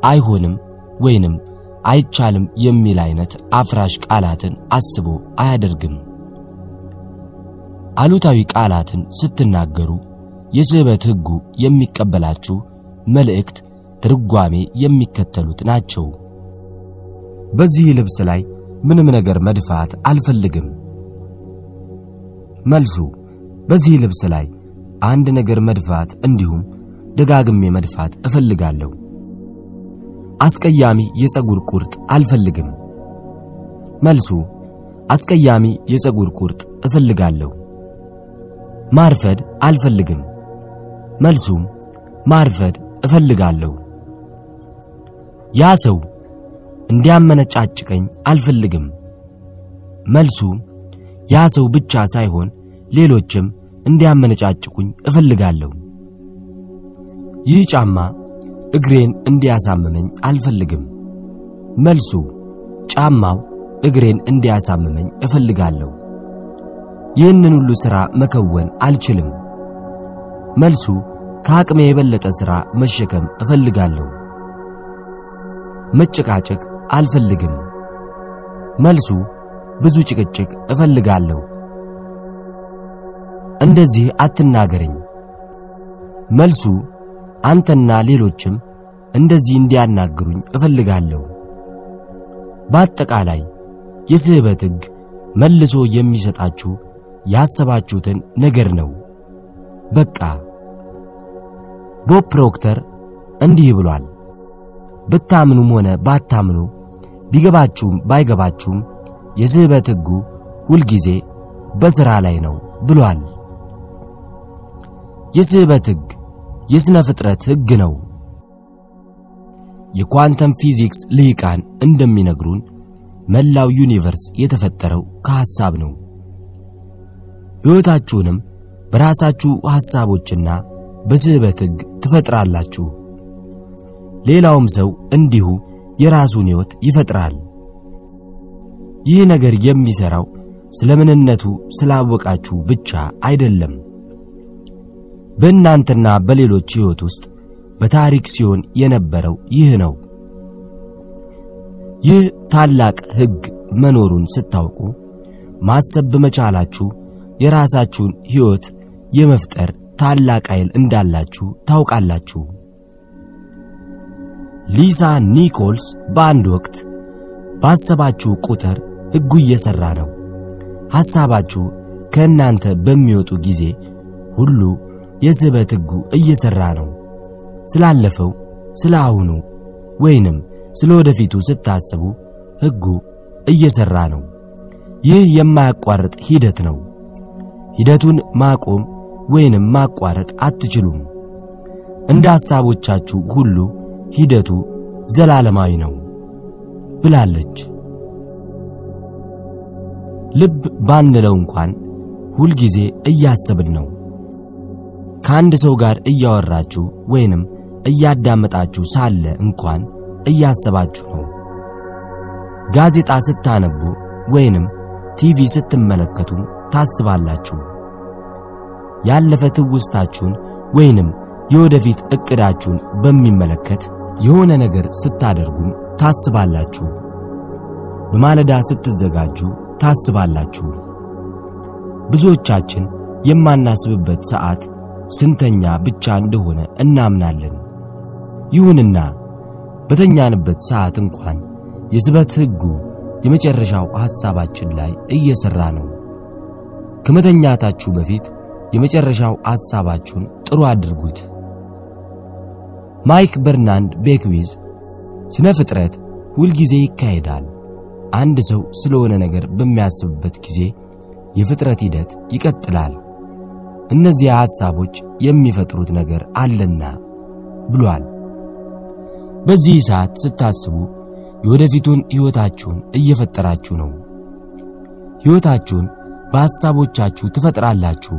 አይሆንም ወይንም አይቻልም የሚል አይነት አፍራሽ ቃላትን አስቦ አያደርግም። አሉታዊ ቃላትን ስትናገሩ የስህበት ሕጉ የሚቀበላችሁ መልእክት ትርጓሜ የሚከተሉት ናቸው። በዚህ ልብስ ላይ ምንም ነገር መድፋት አልፈልግም። መልሱ በዚህ ልብስ ላይ አንድ ነገር መድፋት እንዲሁም ደጋግሜ መድፋት እፈልጋለሁ። አስቀያሚ የፀጉር ቁርጥ አልፈልግም። መልሱ አስቀያሚ የፀጉር ቁርጥ እፈልጋለሁ። ማርፈድ አልፈልግም። መልሱም ማርፈድ እፈልጋለሁ። ያ ሰው እንዲያመነጫጭቀኝ አልፈልግም። መልሱ ያ ሰው ብቻ ሳይሆን ሌሎችም እንዲያመነጫጭቁኝ እፈልጋለሁ። ይህ ጫማ እግሬን እንዲያሳምመኝ አልፈልግም። መልሱ ጫማው እግሬን እንዲያሳምመኝ እፈልጋለሁ። ይህንን ሁሉ ሥራ መከወን አልችልም። መልሱ ከአቅሜ የበለጠ ሥራ መሸከም እፈልጋለሁ። መጨቃጨቅ አልፈልግም። መልሱ ብዙ ጭቅጭቅ እፈልጋለሁ። እንደዚህ አትናገረኝ። መልሱ አንተና ሌሎችም እንደዚህ እንዲያናግሩኝ እፈልጋለሁ። በአጠቃላይ የስህበት ሕግ መልሶ የሚሰጣችሁ ያሰባችሁትን ነገር ነው። በቃ ቦብ ፕሮክተር እንዲህ ብሏል። ብታምኑም ሆነ ባታምኑ፣ ቢገባችሁም ባይገባችሁም የስህበት ሕጉ ሁልጊዜ በሥራ ላይ ነው ብሏል። የስህበት ሕግ የሥነ ፍጥረት ሕግ ነው። የኳንተም ፊዚክስ ልሂቃን እንደሚነግሩን መላው ዩኒቨርስ የተፈጠረው ከሐሳብ ነው። ሕይወታችሁንም በራሳችሁ ሐሳቦችና በስህበት ሕግ ትፈጥራላችሁ። ሌላውም ሰው እንዲሁ የራሱን ሕይወት ይፈጥራል። ይህ ነገር የሚሠራው ስለ ምንነቱ ስላወቃችሁ ብቻ አይደለም። በእናንተና በሌሎች ሕይወት ውስጥ በታሪክ ሲሆን የነበረው ይህ ነው። ይህ ታላቅ ሕግ መኖሩን ስታውቁ ማሰብ በመቻላችሁ የራሳችሁን ሕይወት የመፍጠር ታላቅ ኃይል እንዳላችሁ ታውቃላችሁ። ሊሳ ኒኮልስ በአንድ ወቅት ባሰባችሁ ቁጥር ሕጉ እየሠራ ነው። ሐሳባችሁ ከእናንተ በሚወጡ ጊዜ ሁሉ የስህበት ሕጉ እየሠራ ነው። ስላለፈው፣ ስለ አሁኑ ወይንም ስለ ወደፊቱ ስታስቡ ሕጉ እየሠራ ነው። ይህ የማያቋርጥ ሂደት ነው። ሂደቱን ማቆም ወይንም ማቋረጥ አትችሉም። እንደ ሐሳቦቻችሁ ሁሉ ሂደቱ ዘላለማዊ ነው ብላለች። ልብ ባንለው እንኳን ሁልጊዜ እያሰብን ነው። ከአንድ ሰው ጋር እያወራችሁ ወይንም እያዳመጣችሁ ሳለ እንኳን እያሰባችሁ ነው። ጋዜጣ ስታነቡ ወይንም ቲቪ ስትመለከቱም ታስባላችሁ። ያለፈ ትውስታችሁን ወይንም የወደፊት ዕቅዳችሁን በሚመለከት የሆነ ነገር ስታደርጉም ታስባላችሁ። በማለዳ ስትዘጋጁ ታስባላችሁ። ብዙዎቻችን የማናስብበት ሰዓት ስንተኛ ብቻ እንደሆነ እናምናለን። ይሁንና በተኛንበት ሰዓት እንኳን የስበት ሕጉ የመጨረሻው ሐሳባችን ላይ እየሠራ ነው። ከመተኛታችሁ በፊት የመጨረሻው ሐሳባችሁን ጥሩ አድርጉት። ማይክ በርናንድ ቤክዊዝ ስነ ፍጥረት ሁልጊዜ ይካሄዳል። አንድ ሰው ስለሆነ ነገር በሚያስብበት ጊዜ የፍጥረት ሂደት ይቀጥላል። እነዚያ ሐሳቦች የሚፈጥሩት ነገር አለና ብሏል። በዚህ ሰዓት ስታስቡ የወደፊቱን ሕይወታችሁን እየፈጠራችሁ ነው። ሕይወታችሁን በሐሳቦቻችሁ ትፈጥራላችሁ።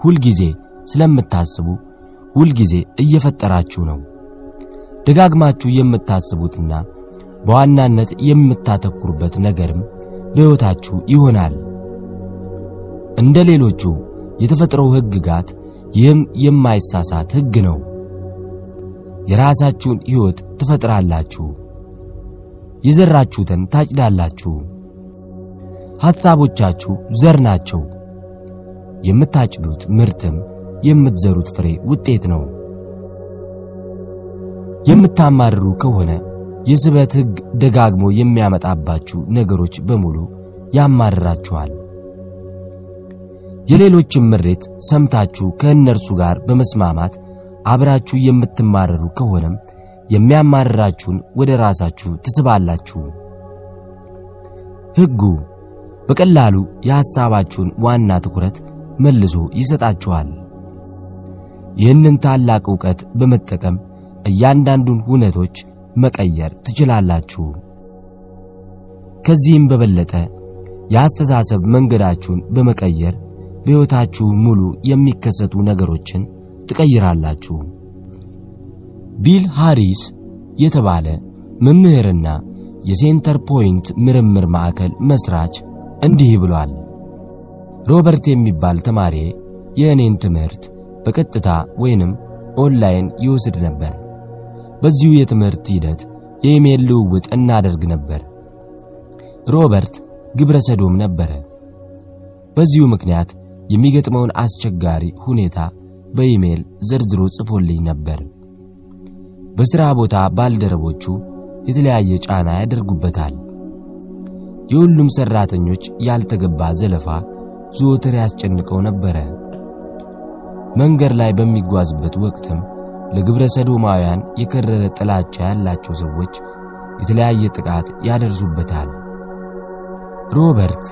ሁልጊዜ ስለምታስቡ ሁልጊዜ እየፈጠራችሁ ነው። ደጋግማችሁ የምታስቡትና በዋናነት የምታተኩሩበት ነገርም በሕይወታችሁ ይሆናል። እንደ ሌሎቹ የተፈጥሮ ሕግጋት ይህም የማይሳሳት ሕግ ነው። የራሳችሁን ሕይወት ትፈጥራላችሁ። የዘራችሁትን ታጭዳላችሁ። ሐሳቦቻችሁ ዘር ናቸው። የምታጭዱት ምርትም የምትዘሩት ፍሬ ውጤት ነው። የምታማርሩ ከሆነ የስበት ሕግ ደጋግሞ የሚያመጣባችሁ ነገሮች በሙሉ ያማርራችኋል። የሌሎችን ምሬት ሰምታችሁ ከእነርሱ ጋር በመስማማት አብራችሁ የምትማረሩ ከሆነም የሚያማርራችሁን ወደ ራሳችሁ ትስባላችሁ። ሕጉ በቀላሉ የሐሳባችሁን ዋና ትኩረት መልሶ ይሰጣችኋል። ይህንን ታላቅ ዕውቀት በመጠቀም እያንዳንዱን ሁነቶች መቀየር ትችላላችሁ። ከዚህም በበለጠ የአስተሳሰብ መንገዳችሁን በመቀየር በሕይወታችሁ ሙሉ የሚከሰቱ ነገሮችን ትቀይራላችሁ። ቢል ሃሪስ የተባለ መምህርና የሴንተር ፖይንት ምርምር ማዕከል መስራች እንዲህ ብሏል። ሮበርት የሚባል ተማሪ የእኔን ትምህርት በቀጥታ ወይንም ኦንላይን ይወስድ ነበር። በዚሁ የትምህርት ሂደት የኢሜል ልውውጥ እናደርግ ነበር። ሮበርት ግብረ ሰዶም ነበረ። በዚሁ ምክንያት የሚገጥመውን አስቸጋሪ ሁኔታ በኢሜል ዘርዝሮ ጽፎልኝ ነበር። በሥራ ቦታ ባልደረቦቹ የተለያየ ጫና ያደርጉበታል። የሁሉም ሠራተኞች ያልተገባ ዘለፋ ዘወትር ያስጨንቀው ነበረ። መንገድ ላይ በሚጓዝበት ወቅትም ለግብረ ሰዶማውያን የከረረ ጥላቻ ያላቸው ሰዎች የተለያየ ጥቃት ያደርሱበታል። ሮበርት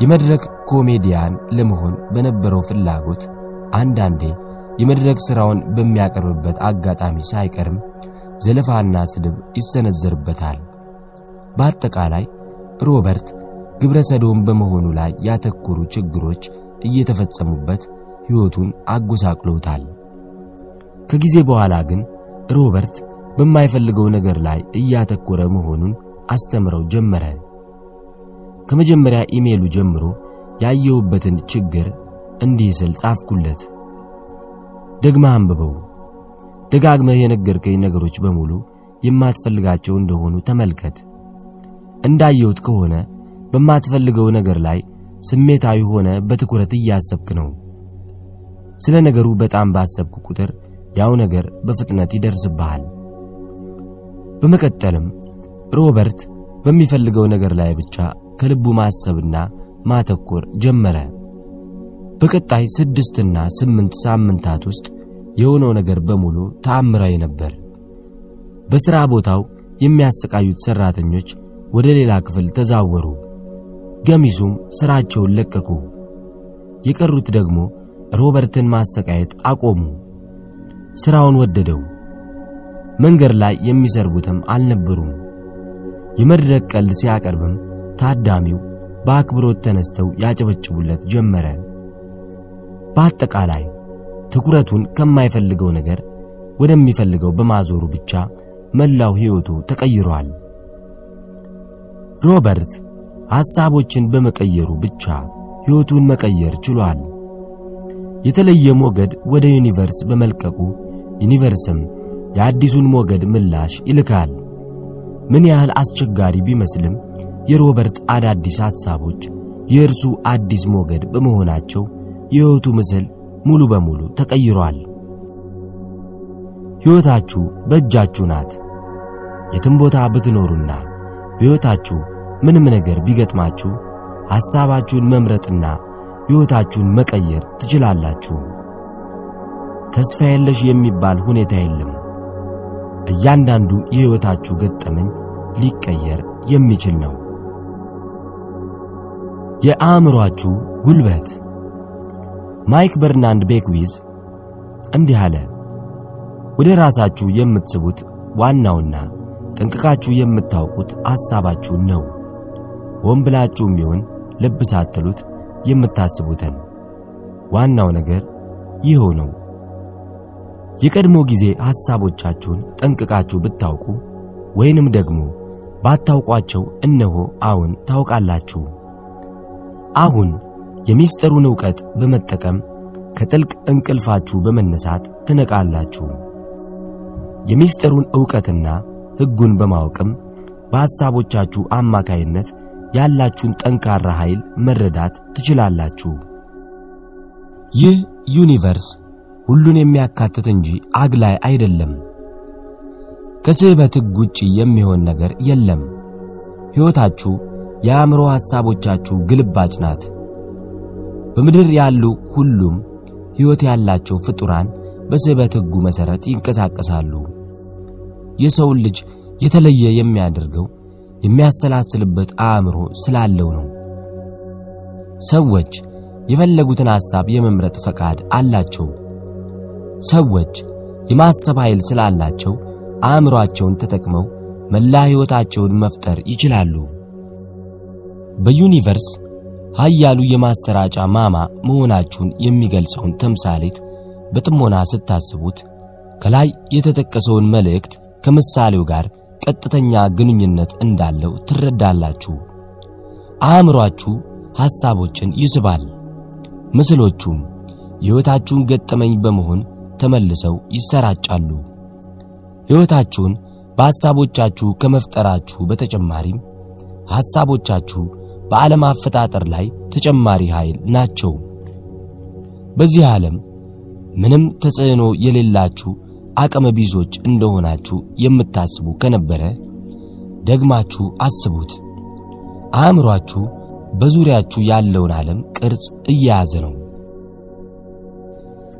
የመድረክ ኮሜዲያን ለመሆን በነበረው ፍላጎት አንዳንዴ የመድረክ ሥራውን በሚያቀርብበት አጋጣሚ ሳይቀርም ዘለፋና ስድብ ይሰነዘርበታል። በአጠቃላይ ሮበርት ግብረ ሰዶም በመሆኑ ላይ ያተኮሩ ችግሮች እየተፈጸሙበት ሕይወቱን አጎሳቅለውታል። ከጊዜ በኋላ ግን ሮበርት በማይፈልገው ነገር ላይ እያተኮረ መሆኑን አስተምረው ጀመረ። ከመጀመሪያ ኢሜሉ ጀምሮ ያየሁበትን ችግር እንዲህ ስል ጻፍኩለት። ደግመህ አንብበው። ደጋግመህ የነገርከኝ ነገሮች በሙሉ የማትፈልጋቸው እንደሆኑ ተመልከት። እንዳየሁት ከሆነ በማትፈልገው ነገር ላይ ስሜታዊ ሆነ በትኩረት እያሰብክ ነው። ስለ ነገሩ በጣም ባሰብክ ቁጥር ያው ነገር በፍጥነት ይደርስብሃል። በመቀጠልም ሮበርት በሚፈልገው ነገር ላይ ብቻ ከልቡ ማሰብና ማተኮር ጀመረ። በቀጣይ ስድስትና ስምንት ሳምንታት ውስጥ የሆነው ነገር በሙሉ ተአምራዊ ነበር። በሥራ ቦታው የሚያሰቃዩት ሠራተኞች ወደ ሌላ ክፍል ተዛወሩ። ገሚሱም ሥራቸውን ለቀቁ። የቀሩት ደግሞ ሮበርትን ማሰቃየት አቆሙ። ሥራውን ወደደው። መንገድ ላይ የሚሰርቡትም አልነበሩም። የመድረክ ቀልድ ሲያቀርብም ታዳሚው በአክብሮት ተነስተው ያጨበጭቡለት ጀመረ። በአጠቃላይ ትኩረቱን ከማይፈልገው ነገር ወደሚፈልገው በማዞሩ ብቻ መላው ሕይወቱ ተቀይሯል። ሮበርት ሐሳቦችን በመቀየሩ ብቻ ሕይወቱን መቀየር ችሏል። የተለየ ሞገድ ወደ universe በመልቀቁ universe ም የአዲሱን ሞገድ ምላሽ ይልካል። ምን ያህል አስቸጋሪ ቢመስልም የሮበርት አዳዲስ ሐሳቦች የእርሱ አዲስ ሞገድ በመሆናቸው የሕይወቱ ምስል ሙሉ በሙሉ ተቀይሯል። ሕይወታችሁ በእጃችሁ ናት። የትም ቦታ ብትኖሩና በሕይወታችሁ ምንም ነገር ቢገጥማችሁ ሐሳባችሁን መምረጥና ሕይወታችሁን መቀየር ትችላላችሁ። ተስፋ የለሽ የሚባል ሁኔታ የለም። እያንዳንዱ የሕይወታችሁ ገጠመኝ ሊቀየር የሚችል ነው። የአእምሮአችሁ ጉልበት ማይክ በርናንድ ቤክዊዝ እንዲህ አለ። ወደ ራሳችሁ የምትስቡት ዋናውና ጠንቅቃችሁ የምታውቁት ሐሳባችሁን ነው። ሆን ብላችሁም ቢሆን ልብ ሳትሉት የምታስቡትን ዋናው ነገር ይኸው ነው። የቀድሞ ጊዜ ሐሳቦቻችሁን ጠንቅቃችሁ ብታውቁ ወይንም ደግሞ ባታውቋቸው እነሆ አሁን ታውቃላችሁ። አሁን የሚስጥሩን ዕውቀት በመጠቀም ከጥልቅ እንቅልፋችሁ በመነሳት ትነቃላችሁ። የሚስጥሩን ዕውቀትና ሕጉን በማወቅም በሐሳቦቻችሁ አማካይነት ያላችሁን ጠንካራ ኃይል መረዳት ትችላላችሁ። ይህ ዩኒቨርስ ሁሉን የሚያካትት እንጂ አግላይ አይደለም። ከስህበት ሕግ ውጪ የሚሆን ነገር የለም። ሕይወታችሁ የአእምሮ ሐሳቦቻችሁ ግልባጭ ናት። በምድር ያሉ ሁሉም ሕይወት ያላቸው ፍጡራን በስህበት ሕጉ መሠረት ይንቀሳቀሳሉ። የሰውን ልጅ የተለየ የሚያደርገው የሚያሰላስልበት አእምሮ ስላለው ነው። ሰዎች የፈለጉትን ሐሳብ የመምረጥ ፈቃድ አላቸው። ሰዎች የማሰብ ኃይል ስላላቸው አእምሮአቸውን ተጠቅመው መላ ሕይወታቸውን መፍጠር ይችላሉ። በዩኒቨርስ ኃያሉ የማሰራጫ ማማ መሆናችሁን የሚገልጸውን ተምሳሌት በጥሞና ስታስቡት ከላይ የተጠቀሰውን መልእክት ከምሳሌው ጋር ቀጥተኛ ግንኙነት እንዳለው ትረዳላችሁ። አእምሮአችሁ ሐሳቦችን ይስባል። ምስሎቹም የሕይወታችሁን ገጠመኝ በመሆን ተመልሰው ይሰራጫሉ። ሕይወታችሁን በሐሳቦቻችሁ ከመፍጠራችሁ በተጨማሪም ሐሳቦቻችሁ በዓለም አፈጣጠር ላይ ተጨማሪ ኃይል ናቸው። በዚህ ዓለም ምንም ተጽዕኖ የሌላችሁ አቅመ ቢሶች እንደሆናችሁ የምታስቡ ከነበረ ደግማችሁ አስቡት። አእምሮአችሁ በዙሪያችሁ ያለውን ዓለም ቅርጽ እየያዘ ነው።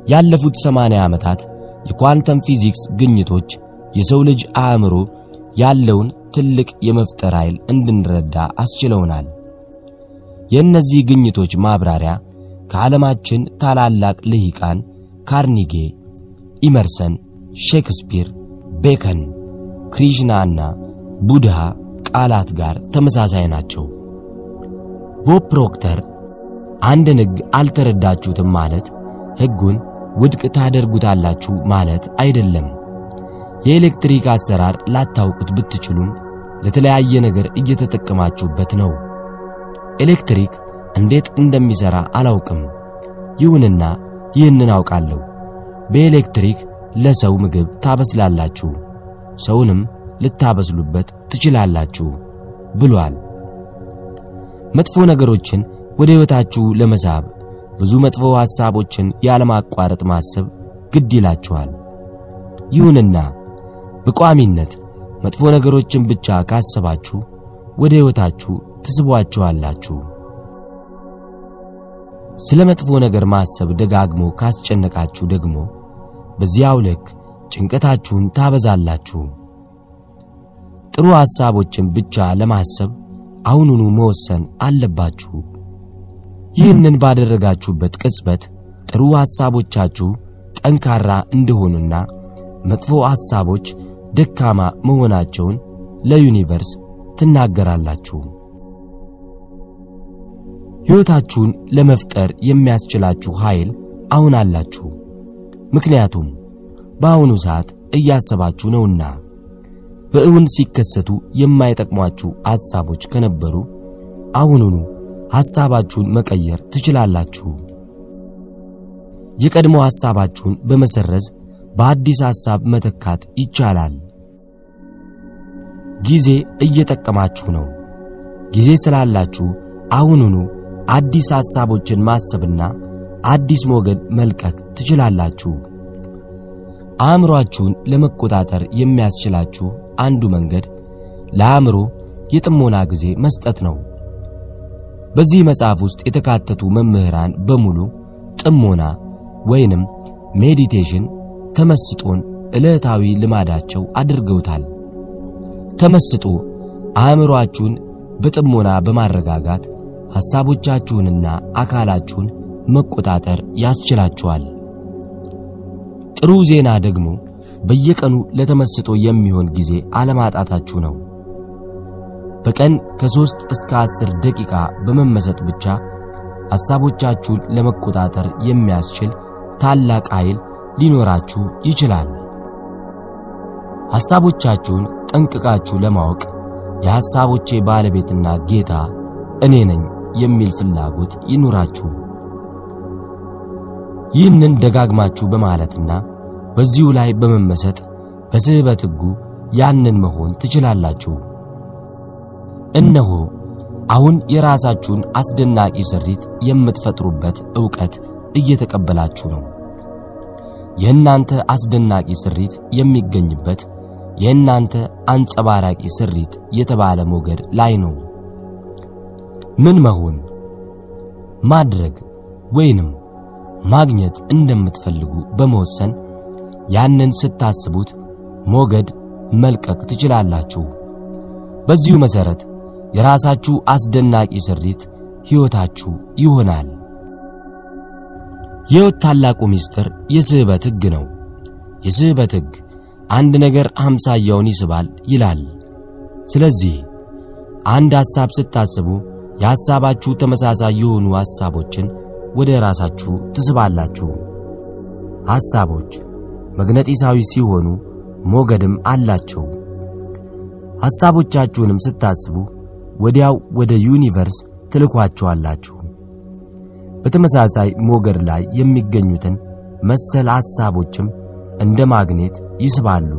ያለፉት ሰማንያ ዓመታት የኳንተም ፊዚክስ ግኝቶች የሰው ልጅ አእምሮ ያለውን ትልቅ የመፍጠር ኃይል እንድንረዳ አስችለውናል። የእነዚህ ግኝቶች ማብራሪያ ከዓለማችን ታላላቅ ልሂቃን ካርኒጌ፣ ኢመርሰን፣ ሼክስፒር፣ ቤከን፣ ክሪሽናና ቡድሃ ቃላት ጋር ተመሳሳይ ናቸው። ቦብ ፕሮክተር አንድን ሕግ አልተረዳችሁትም ማለት ሕጉን ውድቅ ታደርጉታላችሁ ማለት አይደለም። የኤሌክትሪክ አሰራር ላታውቁት ብትችሉም ለተለያየ ነገር እየተጠቀማችሁበት ነው። ኤሌክትሪክ እንዴት እንደሚሰራ አላውቅም። ይሁንና ይህንን አውቃለሁ። በኤሌክትሪክ ለሰው ምግብ ታበስላላችሁ፣ ሰውንም ልታበስሉበት ትችላላችሁ ብሏል። መጥፎ ነገሮችን ወደ ሕይወታችሁ ለመሳብ ብዙ መጥፎ ሐሳቦችን ያለማቋረጥ ማሰብ ግድ ይላችኋል። ይሁንና በቋሚነት መጥፎ ነገሮችን ብቻ ካሰባችሁ ወደ ሕይወታችሁ ትስቧቸዋላችሁ። ስለ መጥፎ ነገር ማሰብ ደጋግሞ ካስጨነቃችሁ ደግሞ በዚያው ልክ ጭንቀታችሁን ታበዛላችሁ። ጥሩ ሐሳቦችን ብቻ ለማሰብ አሁኑኑ መወሰን አለባችሁ። ይህንን ባደረጋችሁበት ቅጽበት ጥሩ ሐሳቦቻችሁ ጠንካራ እንደሆኑና መጥፎ ሐሳቦች ደካማ መሆናቸውን ለዩኒቨርስ ትናገራላችሁ። ሕይወታችሁን ለመፍጠር የሚያስችላችሁ ኃይል አሁን አላችሁ። ምክንያቱም በአሁኑ ሰዓት እያሰባችሁ ነውና። በእውን ሲከሰቱ የማይጠቅሟችሁ ሐሳቦች ከነበሩ አሁኑኑ ሐሳባችሁን መቀየር ትችላላችሁ። የቀድሞ ሐሳባችሁን በመሰረዝ በአዲስ ሐሳብ መተካት ይቻላል። ጊዜ እየጠቀማችሁ ነው። ጊዜ ስላላችሁ አሁኑኑ አዲስ ሐሳቦችን ማሰብና አዲስ ሞገድ መልቀቅ ትችላላችሁ። አእምሮአችሁን ለመቆጣጠር የሚያስችላችሁ አንዱ መንገድ ለአእምሮ የጥሞና ጊዜ መስጠት ነው። በዚህ መጽሐፍ ውስጥ የተካተቱ መምህራን በሙሉ ጥሞና ወይንም meditation ተመስጦን ዕለታዊ ልማዳቸው አድርገውታል። ተመስጦ አእምሮአችሁን በጥሞና በማረጋጋት ሐሳቦቻችሁንና አካላችሁን መቆጣጠር ያስችላችኋል። ጥሩ ዜና ደግሞ በየቀኑ ለተመስጦ የሚሆን ጊዜ አለማጣታችሁ ነው። በቀን ከሦስት እስከ አስር ደቂቃ በመመሰጥ ብቻ ሐሳቦቻችሁን ለመቆጣጠር የሚያስችል ታላቅ ኃይል ሊኖራችሁ ይችላል። ሐሳቦቻችሁን ጠንቅቃችሁ ለማወቅ የሐሳቦቼ ባለቤትና ጌታ እኔ ነኝ የሚል ፍላጎት ይኑራችሁ። ይህንን ደጋግማችሁ በማለትና በዚሁ ላይ በመመሰጥ በስህበት ሕጉ ያንን መሆን ትችላላችሁ። እነሆ አሁን የራሳችሁን አስደናቂ ስሪት የምትፈጥሩበት ዕውቀት እየተቀበላችሁ ነው። የእናንተ አስደናቂ ስሪት የሚገኝበት የእናንተ አንጸባራቂ ስሪት የተባለ ሞገድ ላይ ነው። ምን መሆን ማድረግ ወይንም ማግኘት እንደምትፈልጉ በመወሰን ያንን ስታስቡት ሞገድ መልቀቅ ትችላላችሁ። በዚሁ መሰረት የራሳችሁ አስደናቂ ስሪት ሕይወታችሁ ይሆናል። የሕይወት ታላቁ ምስጢር የስህበት ሕግ ነው። የስህበት ሕግ አንድ ነገር አምሳያውን ይስባል ይላል። ስለዚህ አንድ ሐሳብ ስታስቡ የሐሳባችሁ ተመሳሳይ የሆኑ ሐሳቦችን ወደ ራሳችሁ ትስባላችሁ። ሐሳቦች መግነጢሳዊ ሲሆኑ ሞገድም አላቸው። ሐሳቦቻችሁንም ስታስቡ ወዲያው ወደ ዩኒቨርስ ትልኳቸዋላችሁ። በተመሳሳይ ሞገድ ላይ የሚገኙትን መሰል ሐሳቦችም እንደ ማግኔት ይስባሉ።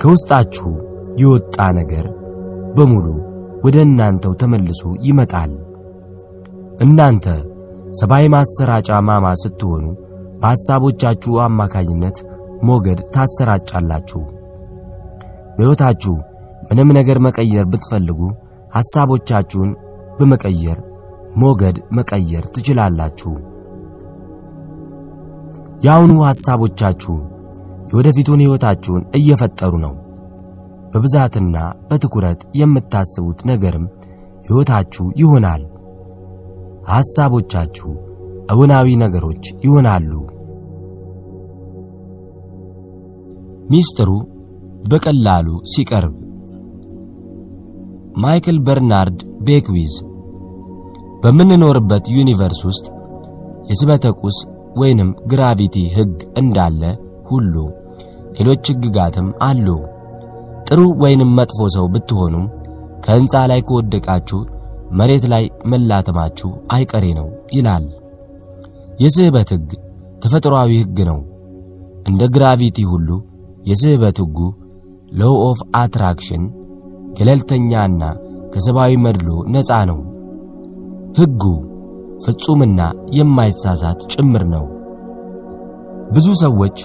ከውስጣችሁ የወጣ ነገር በሙሉ ወደ እናንተው ተመልሶ ይመጣል። እናንተ ሰባዊ ማሰራጫ ማማ ስትሆኑ በሐሳቦቻችሁ አማካኝነት ሞገድ ታሰራጫላችሁ። በሕይወታችሁ ምንም ነገር መቀየር ብትፈልጉ ሐሳቦቻችሁን በመቀየር ሞገድ መቀየር ትችላላችሁ። የአሁኑ ሐሳቦቻችሁ የወደፊቱን ሕይወታችሁን እየፈጠሩ ነው። በብዛትና በትኩረት የምታስቡት ነገርም ሕይወታችሁ ይሆናል። ሐሳቦቻችሁ እውናዊ ነገሮች ይሆናሉ። ሚስጥሩ በቀላሉ ሲቀርብ ማይክል በርናርድ ቤክዊዝ በምንኖርበት universe ውስጥ የስበተ ቁስ ወይንም gravity ሕግ እንዳለ ሁሉ ሌሎች ሕግጋትም አሉ። ጥሩ ወይንም መጥፎ ሰው ብትሆኑም ከሕንፃ ላይ ከወደቃችሁ መሬት ላይ መላተማችሁ አይቀሬ ነው ይላል። የስህበት ሕግ ተፈጥሯዊ ሕግ ነው። እንደ gravity ሁሉ የስህበት ሕጉ law of attraction ገለልተኛና ከሰብአዊ መድሎ ነፃ ነው። ሕጉ ፍጹምና የማይሳሳት ጭምር ነው። ብዙ ሰዎች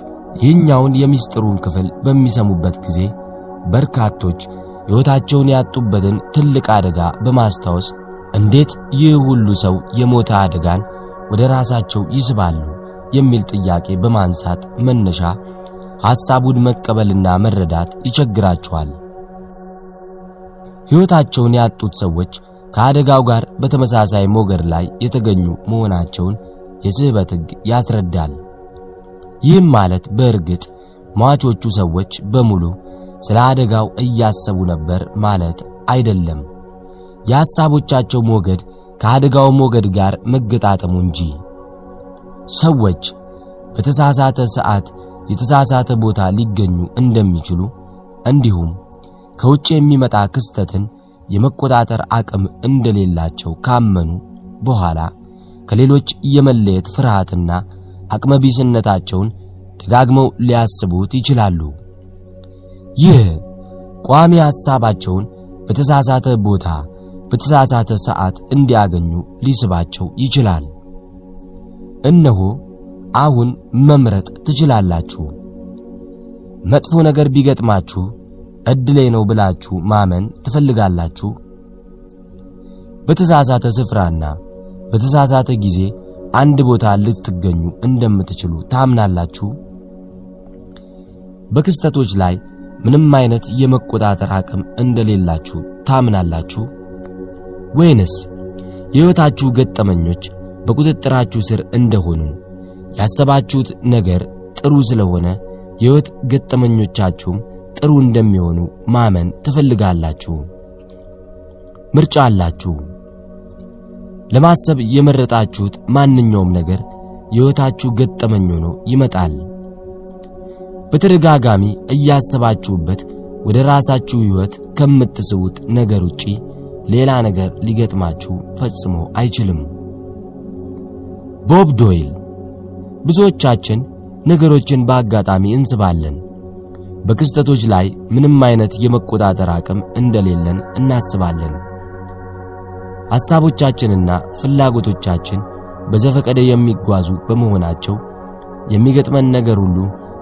ይህኛውን የሚስጥሩን ክፍል በሚሰሙበት ጊዜ በርካቶች ሕይወታቸውን ያጡበትን ትልቅ አደጋ በማስታወስ እንዴት ይህ ሁሉ ሰው የሞተ አደጋን ወደ ራሳቸው ይስባሉ የሚል ጥያቄ በማንሳት መነሻ ሐሳቡን መቀበልና መረዳት ይቸግራቸዋል። ሕይወታቸውን ያጡት ሰዎች ከአደጋው ጋር በተመሳሳይ ሞገድ ላይ የተገኙ መሆናቸውን የስህበት ሕግ ያስረዳል። ይህም ማለት በእርግጥ ሟቾቹ ሰዎች በሙሉ ስለ አደጋው እያሰቡ ነበር ማለት አይደለም። የሐሳቦቻቸው ሞገድ ከአደጋው ሞገድ ጋር መገጣጠሙ እንጂ። ሰዎች በተሳሳተ ሰዓት የተሳሳተ ቦታ ሊገኙ እንደሚችሉ እንዲሁም ከውጭ የሚመጣ ክስተትን የመቆጣጠር አቅም እንደሌላቸው ካመኑ በኋላ ከሌሎች የመለየት ፍርሃትና አቅመቢስነታቸውን ደጋግመው ሊያስቡት ይችላሉ። ይህ ቋሚ ሐሳባቸውን በተሳሳተ ቦታ በተሳሳተ ሰዓት እንዲያገኙ ሊስባቸው ይችላል። እነሆ አሁን መምረጥ ትችላላችሁ። መጥፎ ነገር ቢገጥማችሁ እድሌ ነው ብላችሁ ማመን ትፈልጋላችሁ? በተሳሳተ ስፍራና በተሳሳተ ጊዜ አንድ ቦታ ልትገኙ እንደምትችሉ ታምናላችሁ? በክስተቶች ላይ ምንም አይነት የመቆጣጠር አቅም እንደሌላችሁ ታምናላችሁ? ወይንስ የሕይወታችሁ ገጠመኞች በቁጥጥራችሁ ስር እንደሆኑ ያሰባችሁት ነገር ጥሩ ስለሆነ የሕይወት ገጠመኞቻችሁም ጥሩ እንደሚሆኑ ማመን ትፈልጋላችሁ? ምርጫ አላችሁ። ለማሰብ የመረጣችሁት ማንኛውም ነገር የሕይወታችሁ ገጠመኝ ሆኖ ይመጣል። በተደጋጋሚ እያሰባችሁበት ወደ ራሳችሁ ሕይወት ከምትስቡት ነገር ውጪ ሌላ ነገር ሊገጥማችሁ ፈጽሞ አይችልም። ቦብ ዶይል ብዙዎቻችን ነገሮችን በአጋጣሚ እንስባለን። በክስተቶች ላይ ምንም አይነት የመቆጣጠር አቅም እንደሌለን እናስባለን። ሐሳቦቻችንና ፍላጎቶቻችን በዘፈቀደ የሚጓዙ በመሆናቸው የሚገጥመን ነገር ሁሉ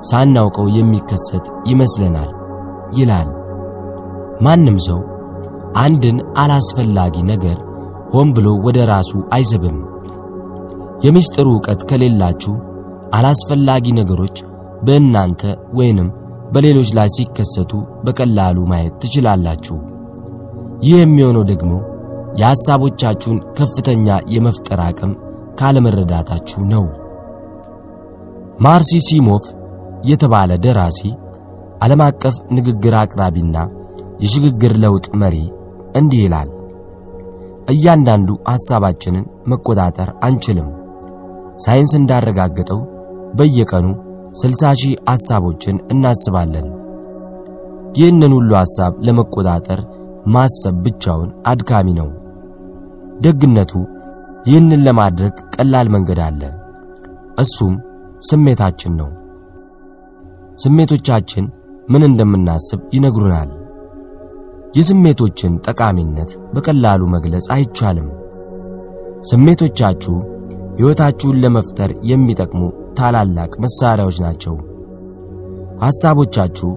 ሳናውቀው የሚከሰት ይመስለናል ይላል። ማንም ሰው አንድን አላስፈላጊ ነገር ሆን ብሎ ወደ ራሱ አይስብም። የምስጢሩ ዕውቀት ከሌላችሁ አላስፈላጊ ነገሮች በእናንተ ወይንም በሌሎች ላይ ሲከሰቱ በቀላሉ ማየት ትችላላችሁ። ይህ የሚሆነው ደግሞ የሐሳቦቻችሁን ከፍተኛ የመፍጠር አቅም ካለመረዳታችሁ ነው። ማርሲ ሲሞፍ የተባለ ደራሲ ዓለም አቀፍ ንግግር አቅራቢና የሽግግር ለውጥ መሪ እንዲህ ይላል። እያንዳንዱ ሐሳባችንን መቆጣጠር አንችልም። ሳይንስ እንዳረጋገጠው በየቀኑ 60 ሺህ ሐሳቦችን እናስባለን። ይህንን ሁሉ ሐሳብ ለመቆጣጠር ማሰብ ብቻውን አድካሚ ነው። ደግነቱ ይህንን ለማድረግ ቀላል መንገድ አለ። እሱም ስሜታችን ነው። ስሜቶቻችን ምን እንደምናስብ ይነግሩናል። የስሜቶችን ጠቃሚነት በቀላሉ መግለጽ አይቻልም። ስሜቶቻችሁ ሕይወታችሁን ለመፍጠር የሚጠቅሙ ታላላቅ መሳሪያዎች ናቸው። ሐሳቦቻችሁ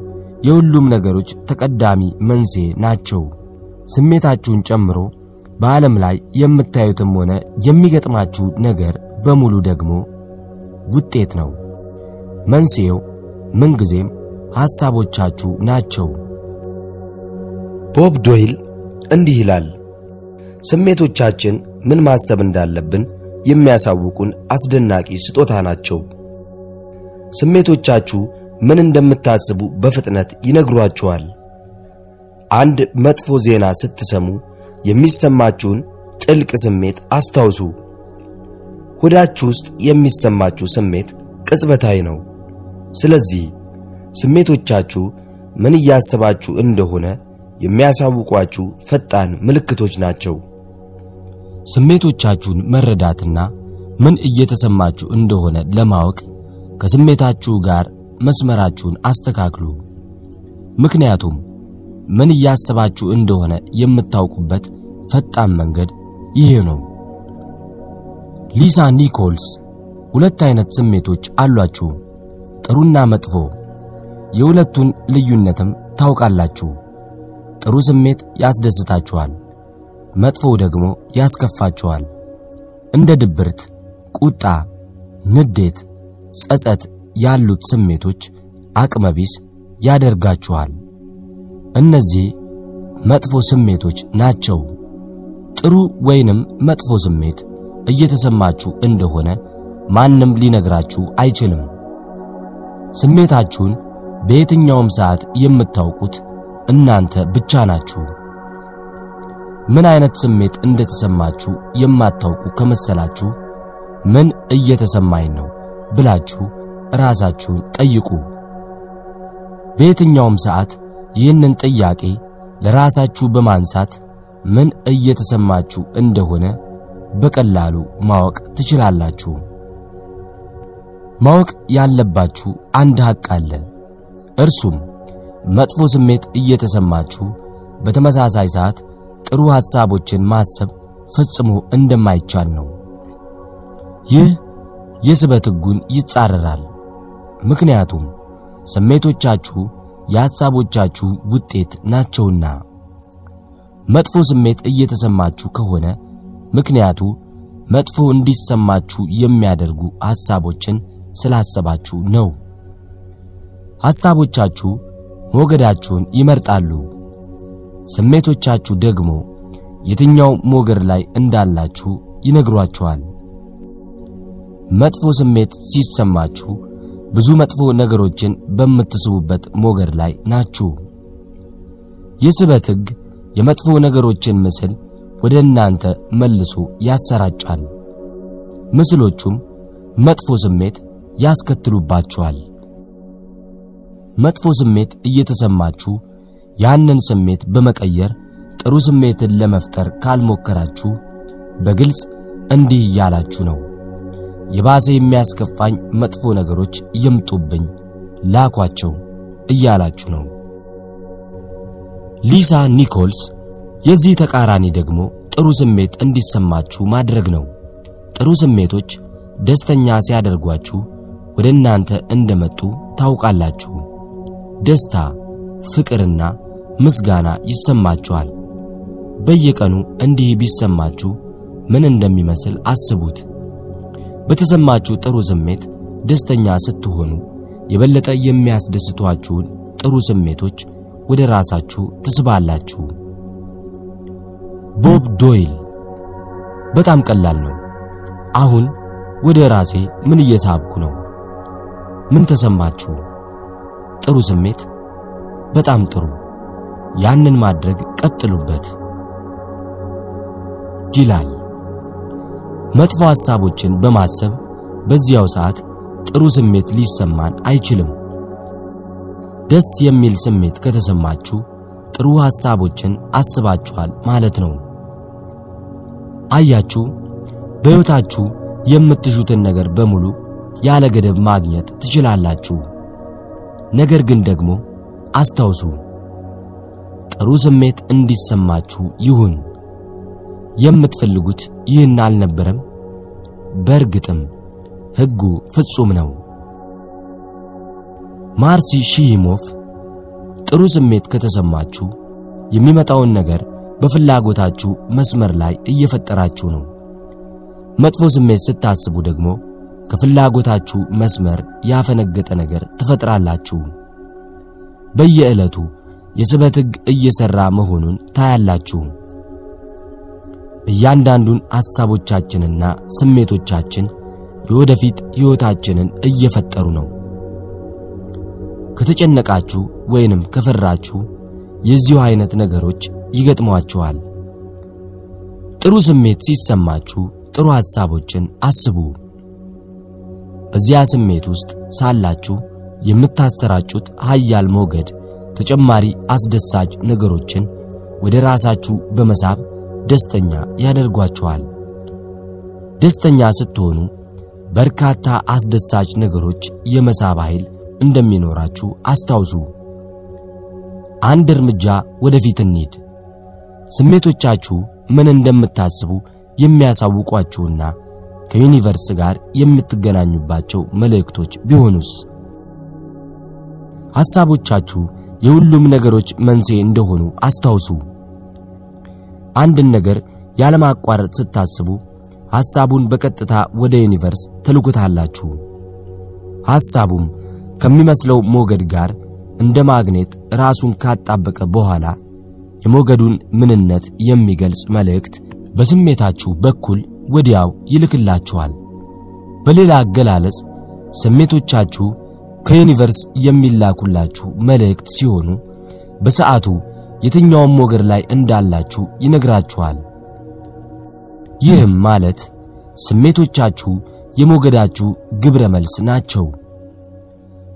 የሁሉም ነገሮች ተቀዳሚ መንስኤ ናቸው። ስሜታችሁን ጨምሮ በዓለም ላይ የምታዩትም ሆነ የሚገጥማችሁ ነገር በሙሉ ደግሞ ውጤት ነው። መንስኤው ምንጊዜም ሐሳቦቻችሁ ናቸው። ቦብ ዶይል እንዲህ ይላል፣ ስሜቶቻችን ምን ማሰብ እንዳለብን የሚያሳውቁን አስደናቂ ስጦታ ናቸው። ስሜቶቻችሁ ምን እንደምታስቡ በፍጥነት ይነግሯችኋል። አንድ መጥፎ ዜና ስትሰሙ የሚሰማችሁን ጥልቅ ስሜት አስታውሱ። ሆዳችሁ ውስጥ የሚሰማችሁ ስሜት ቅጽበታዊ ነው። ስለዚህ ስሜቶቻችሁ ምን እያሰባችሁ እንደሆነ የሚያሳውቋችሁ ፈጣን ምልክቶች ናቸው። ስሜቶቻችሁን መረዳትና ምን እየተሰማችሁ እንደሆነ ለማወቅ ከስሜታችሁ ጋር መስመራችሁን አስተካክሉ። ምክንያቱም ምን እያሰባችሁ እንደሆነ የምታውቁበት ፈጣን መንገድ ይሄ ነው። ሊሳ ኒኮልስ ሁለት አይነት ስሜቶች አሏችሁ፣ ጥሩና መጥፎ። የሁለቱን ልዩነትም ታውቃላችሁ። ጥሩ ስሜት ያስደስታችኋል፣ መጥፎው ደግሞ ያስከፋችኋል። እንደ ድብርት፣ ቁጣ፣ ንዴት፣ ጸጸት ያሉት ስሜቶች አቅመቢስ ያደርጋችኋል። እነዚህ መጥፎ ስሜቶች ናቸው። ጥሩ ወይንም መጥፎ ስሜት እየተሰማችሁ እንደሆነ ማንም ሊነግራችሁ አይችልም። ስሜታችሁን በየትኛውም ሰዓት የምታውቁት እናንተ ብቻ ናችሁ። ምን አይነት ስሜት እንደተሰማችሁ የማታውቁ ከመሰላችሁ ምን እየተሰማኝ ነው ብላችሁ ራሳችሁን ጠይቁ። በየትኛውም ሰዓት ይህንን ጥያቄ ለራሳችሁ በማንሳት ምን እየተሰማችሁ እንደሆነ በቀላሉ ማወቅ ትችላላችሁ። ማወቅ ያለባችሁ አንድ ሐቅ አለ። እርሱም መጥፎ ስሜት እየተሰማችሁ በተመሳሳይ ሰዓት ጥሩ ሐሳቦችን ማሰብ ፈጽሞ እንደማይቻል ነው። ይህ የስበት ሕጉን ይጻረራል። ምክንያቱም ስሜቶቻችሁ የሐሳቦቻችሁ ውጤት ናቸውና። መጥፎ ስሜት እየተሰማችሁ ከሆነ ምክንያቱ መጥፎ እንዲሰማችሁ የሚያደርጉ ሐሳቦችን ስላሰባችሁ ነው። ሐሳቦቻችሁ ሞገዳችሁን ይመርጣሉ። ስሜቶቻችሁ ደግሞ የትኛው ሞገድ ላይ እንዳላችሁ ይነግሯችኋል። መጥፎ ስሜት ሲሰማችሁ ብዙ መጥፎ ነገሮችን በምትስቡበት ሞገድ ላይ ናችሁ። የስበት ሕግ የመጥፎ ነገሮችን ምስል ወደ እናንተ መልሶ ያሰራጫል። ምስሎቹም መጥፎ ስሜት ያስከትሉባችኋል። መጥፎ ስሜት እየተሰማችሁ ያንን ስሜት በመቀየር ጥሩ ስሜትን ለመፍጠር ካልሞከራችሁ በግልጽ እንዲህ እያላችሁ ነው። የባሰ የሚያስከፋኝ መጥፎ ነገሮች ይምጡብኝ፣ ላኳቸው እያላችሁ ነው። ሊሳ ኒኮልስ የዚህ ተቃራኒ ደግሞ ጥሩ ስሜት እንዲሰማችሁ ማድረግ ነው። ጥሩ ስሜቶች ደስተኛ ሲያደርጓችሁ ወደ እናንተ እንደመጡ ታውቃላችሁ። ደስታ፣ ፍቅርና ምስጋና ይሰማችኋል። በየቀኑ እንዲህ ቢሰማችሁ ምን እንደሚመስል አስቡት። በተሰማችሁ ጥሩ ስሜት ደስተኛ ስትሆኑ የበለጠ የሚያስደስቷችሁን ጥሩ ስሜቶች ወደ ራሳችሁ ትስባላችሁ። ቦብ ዶይል በጣም ቀላል ነው። አሁን ወደ ራሴ ምን እየሳብኩ ነው? ምን ተሰማችሁ? ጥሩ ስሜት። በጣም ጥሩ። ያንን ማድረግ ቀጥሉበት ይላል። መጥፎ ሐሳቦችን በማሰብ በዚያው ሰዓት ጥሩ ስሜት ሊሰማን አይችልም። ደስ የሚል ስሜት ከተሰማችሁ ጥሩ ሐሳቦችን አስባችኋል ማለት ነው። አያችሁ፣ በሕይወታችሁ የምትሹትን ነገር በሙሉ ያለ ገደብ ማግኘት ትችላላችሁ። ነገር ግን ደግሞ አስታውሱ፣ ጥሩ ስሜት እንዲሰማችሁ ይሁን። የምትፈልጉት ይህን አልነበረም? በእርግጥም ሕጉ ፍጹም ነው። ማርሲ ሺሂሞፍ ጥሩ ስሜት ከተሰማችሁ የሚመጣውን ነገር በፍላጎታችሁ መስመር ላይ እየፈጠራችሁ ነው። መጥፎ ስሜት ስታስቡ ደግሞ ከፍላጎታችሁ መስመር ያፈነገጠ ነገር ትፈጥራላችሁ። በየዕለቱ የስበት ሕግ እየሰራ መሆኑን ታያላችሁ። እያንዳንዱን ሐሳቦቻችንና ስሜቶቻችን የወደፊት ሕይወታችንን እየፈጠሩ ነው። ከተጨነቃችሁ ወይንም ከፈራችሁ የዚሁ አይነት ነገሮች ይገጥሟችኋል። ጥሩ ስሜት ሲሰማችሁ ጥሩ ሐሳቦችን አስቡ። በዚያ ስሜት ውስጥ ሳላችሁ የምታሰራጩት ኃያል ሞገድ ተጨማሪ አስደሳች ነገሮችን ወደ ራሳችሁ በመሳብ ደስተኛ ያደርጓችኋል። ደስተኛ ስትሆኑ በርካታ አስደሳች ነገሮች የመሳብ ኃይል እንደሚኖራችሁ አስታውሱ። አንድ እርምጃ ወደፊት እንሂድ። ስሜቶቻችሁ ምን እንደምታስቡ የሚያሳውቋችሁና ከዩኒቨርስ ጋር የምትገናኙባቸው መልእክቶች ቢሆኑስ? ሐሳቦቻችሁ የሁሉም ነገሮች መንስኤ እንደሆኑ አስታውሱ። አንድን ነገር ያለማቋረጥ ስታስቡ ሐሳቡን በቀጥታ ወደ universe ትልኩታላችሁ። ሐሳቡም ከሚመስለው ሞገድ ጋር እንደ ማግኔት ራሱን ካጣበቀ በኋላ የሞገዱን ምንነት የሚገልጽ መልእክት በስሜታችሁ በኩል ወዲያው ይልክላችኋል። በሌላ አገላለጽ ስሜቶቻችሁ ከ universe የሚላኩላችሁ መልእክት ሲሆኑ በሰዓቱ የትኛውም ሞገድ ላይ እንዳላችሁ ይነግራችኋል። ይህም ማለት ስሜቶቻችሁ የሞገዳችሁ ግብረ መልስ ናቸው።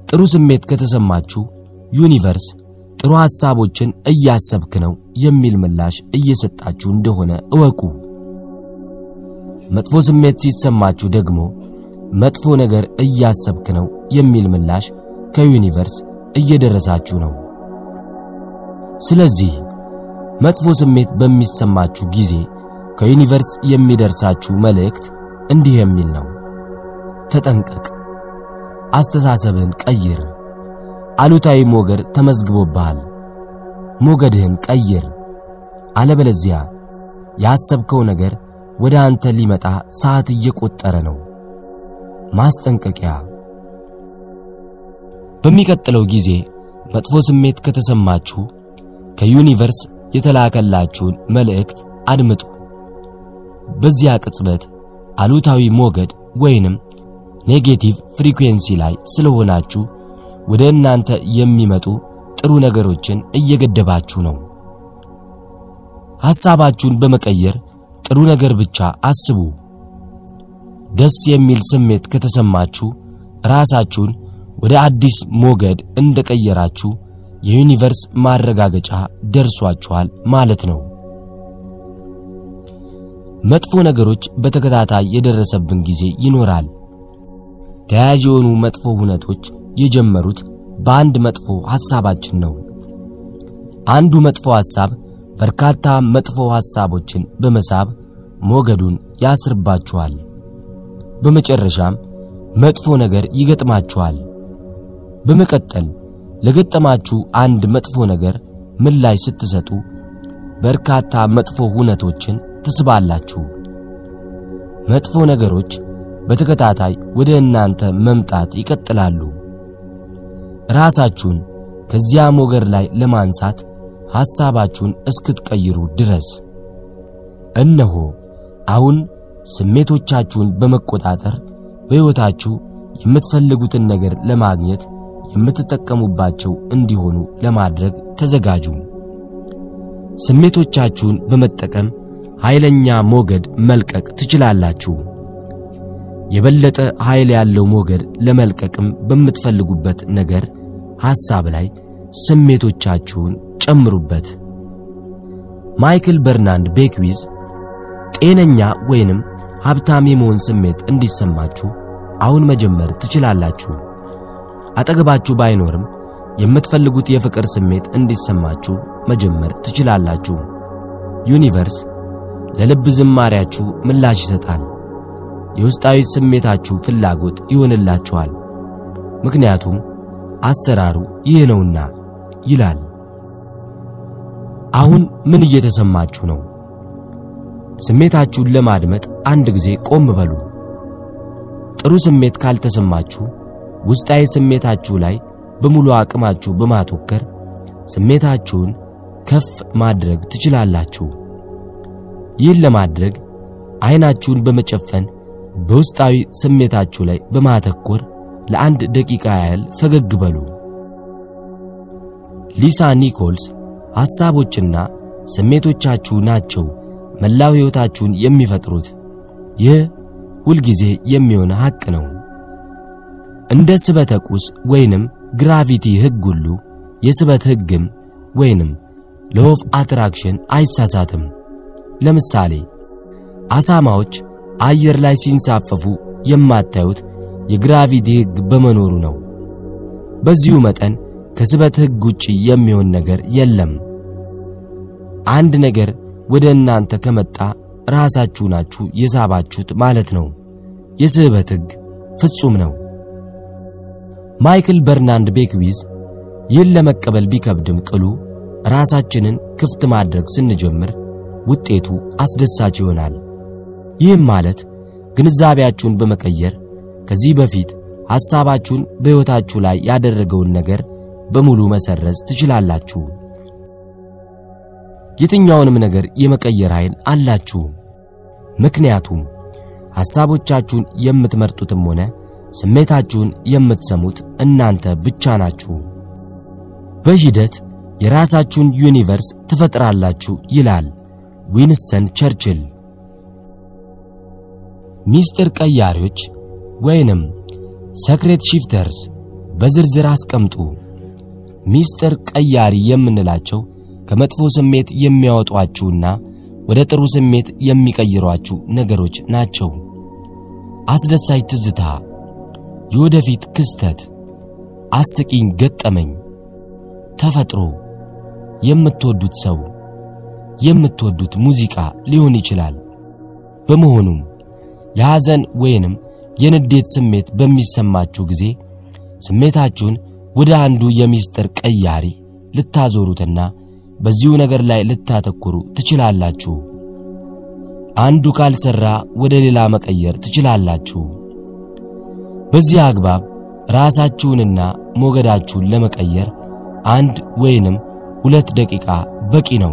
ጥሩ ስሜት ከተሰማችሁ ዩኒቨርስ ጥሩ ሐሳቦችን እያሰብክ ነው የሚል ምላሽ እየሰጣችሁ እንደሆነ እወቁ። መጥፎ ስሜት ሲሰማችሁ ደግሞ መጥፎ ነገር እያሰብክ ነው የሚል ምላሽ ከዩኒቨርስ እየደረሳችሁ ነው። ስለዚህ መጥፎ ስሜት በሚሰማችሁ ጊዜ ከዩኒቨርስ የሚደርሳችሁ መልእክት እንዲህ የሚል ነው። ተጠንቀቅ፣ አስተሳሰብህን ቀይር፣ አሉታዊ ሞገድ ተመዝግቦብሃል። ሞገድህን ቀይር፣ አለበለዚያ ያሰብከው ነገር ወደ አንተ ሊመጣ ሰዓት እየቆጠረ ነው። ማስጠንቀቂያ በሚቀጥለው ጊዜ መጥፎ ስሜት ከተሰማችሁ ከ universe የተላከላችሁን መልእክት አድምጡ። በዚያ ቅጽበት አሉታዊ ሞገድ ወይንም negative frequency ላይ ስለሆናችሁ ወደ እናንተ የሚመጡ ጥሩ ነገሮችን እየገደባችሁ ነው። ሐሳባችሁን በመቀየር ጥሩ ነገር ብቻ አስቡ። ደስ የሚል ስሜት ከተሰማችሁ ራሳችሁን ወደ አዲስ ሞገድ እንደቀየራችሁ የዩኒቨርስ ማረጋገጫ ደርሷችኋል ማለት ነው። መጥፎ ነገሮች በተከታታይ የደረሰብን ጊዜ ይኖራል። ተያያዥ የሆኑ መጥፎ ሁነቶች የጀመሩት በአንድ መጥፎ ሐሳባችን ነው። አንዱ መጥፎ ሐሳብ በርካታ መጥፎ ሐሳቦችን በመሳብ ሞገዱን ያስርባችኋል። በመጨረሻም መጥፎ ነገር ይገጥማችኋል። በመቀጠል ለገጠማችሁ አንድ መጥፎ ነገር ምላሽ ስትሰጡ በርካታ መጥፎ ሁነቶችን ትስባላችሁ። መጥፎ ነገሮች በተከታታይ ወደ እናንተ መምጣት ይቀጥላሉ። ራሳችሁን ከዚያ ሞገድ ላይ ለማንሳት ሐሳባችሁን እስክትቀይሩ ድረስ እነሆ አሁን ስሜቶቻችሁን በመቆጣጠር በሕይወታችሁ የምትፈልጉትን ነገር ለማግኘት የምትጠቀሙባቸው እንዲሆኑ ለማድረግ ተዘጋጁ። ስሜቶቻችሁን በመጠቀም ኃይለኛ ሞገድ መልቀቅ ትችላላችሁ። የበለጠ ኃይል ያለው ሞገድ ለመልቀቅም በምትፈልጉበት ነገር ሐሳብ ላይ ስሜቶቻችሁን ጨምሩበት። ማይክል በርናርድ ቤክዊዝ ጤነኛ ወይንም ሀብታም የመሆን ስሜት እንዲሰማችሁ አሁን መጀመር ትችላላችሁ። አጠገባችሁ ባይኖርም የምትፈልጉት የፍቅር ስሜት እንዲሰማችሁ መጀመር ትችላላችሁ። universe ለልብ ዝማሪያችሁ ምላሽ ይሰጣል። የውስጣዊ ስሜታችሁ ፍላጎት ይሆንላችኋል። ምክንያቱም አሰራሩ ይህ ነውና ይላል። አሁን ምን እየተሰማችሁ ነው? ስሜታችሁን ለማድመጥ አንድ ጊዜ ቆም በሉ። ጥሩ ስሜት ካልተሰማችሁ ውስጣዊ ስሜታችሁ ላይ በሙሉ አቅማችሁ በማተኮር ስሜታችሁን ከፍ ማድረግ ትችላላችሁ። ይህን ለማድረግ አይናችሁን በመጨፈን በውስጣዊ ስሜታችሁ ላይ በማተኮር ለአንድ ደቂቃ ያህል ፈገግ በሉ። ሊሳ ኒኮልስ ሐሳቦችና ስሜቶቻችሁ ናቸው መላው ሕይወታችሁን የሚፈጥሩት። ይህ ሁልጊዜ የሚሆን ሐቅ ነው። እንደ ስበተ ቁስ ወይንም gravity ሕግ ሁሉ የስበት ሕግም ወይንም law of attraction አይሳሳትም። ለምሳሌ አሳማዎች አየር ላይ ሲንሳፈፉ የማታዩት የ gravity ሕግ በመኖሩ ነው። በዚሁ መጠን ከስበት ሕግ ውጪ የሚሆን ነገር የለም። አንድ ነገር ወደ እናንተ ከመጣ ራሳችሁ ናችሁ የሳባችሁት ማለት ነው። የስበት ሕግ ፍጹም ነው። ማይክል በርናንድ ቤክዊዝ ይህን ለመቀበል ቢከብድም ቅሉ ራሳችንን ክፍት ማድረግ ስንጀምር ውጤቱ አስደሳች ይሆናል። ይህም ማለት ግንዛቤያችሁን በመቀየር ከዚህ በፊት ሐሳባችሁን በሕይወታችሁ ላይ ያደረገውን ነገር በሙሉ መሰረዝ ትችላላችሁ። የትኛውንም ነገር የመቀየር ኃይል አላችሁ። ምክንያቱም ሐሳቦቻችሁን የምትመርጡትም ሆነ ስሜታችሁን የምትሰሙት እናንተ ብቻ ናችሁ። በሂደት የራሳችሁን universe ትፈጥራላችሁ ይላል ዊንስተን ቸርችል። ሚስጥር ቀያሪዎች ወይንም secret shifters በዝርዝር አስቀምጡ። ሚስጥር ቀያሪ የምንላቸው ከመጥፎ ስሜት የሚያወጧችሁና ወደ ጥሩ ስሜት የሚቀይሯችሁ ነገሮች ናቸው። አስደሳች ትዝታ፣ የወደፊት ክስተት፣ አስቂኝ ገጠመኝ፣ ተፈጥሮ፣ የምትወዱት ሰው፣ የምትወዱት ሙዚቃ ሊሆን ይችላል። በመሆኑም የሐዘን ወይንም የንዴት ስሜት በሚሰማችሁ ጊዜ ስሜታችሁን ወደ አንዱ የሚስጥር ቀያሪ ልታዞሩትና በዚሁ ነገር ላይ ልታተኩሩ ትችላላችሁ። አንዱ ካልሰራ ወደ ሌላ መቀየር ትችላላችሁ። በዚህ አግባብ ራሳችሁንና ሞገዳችሁን ለመቀየር አንድ ወይንም ሁለት ደቂቃ በቂ ነው።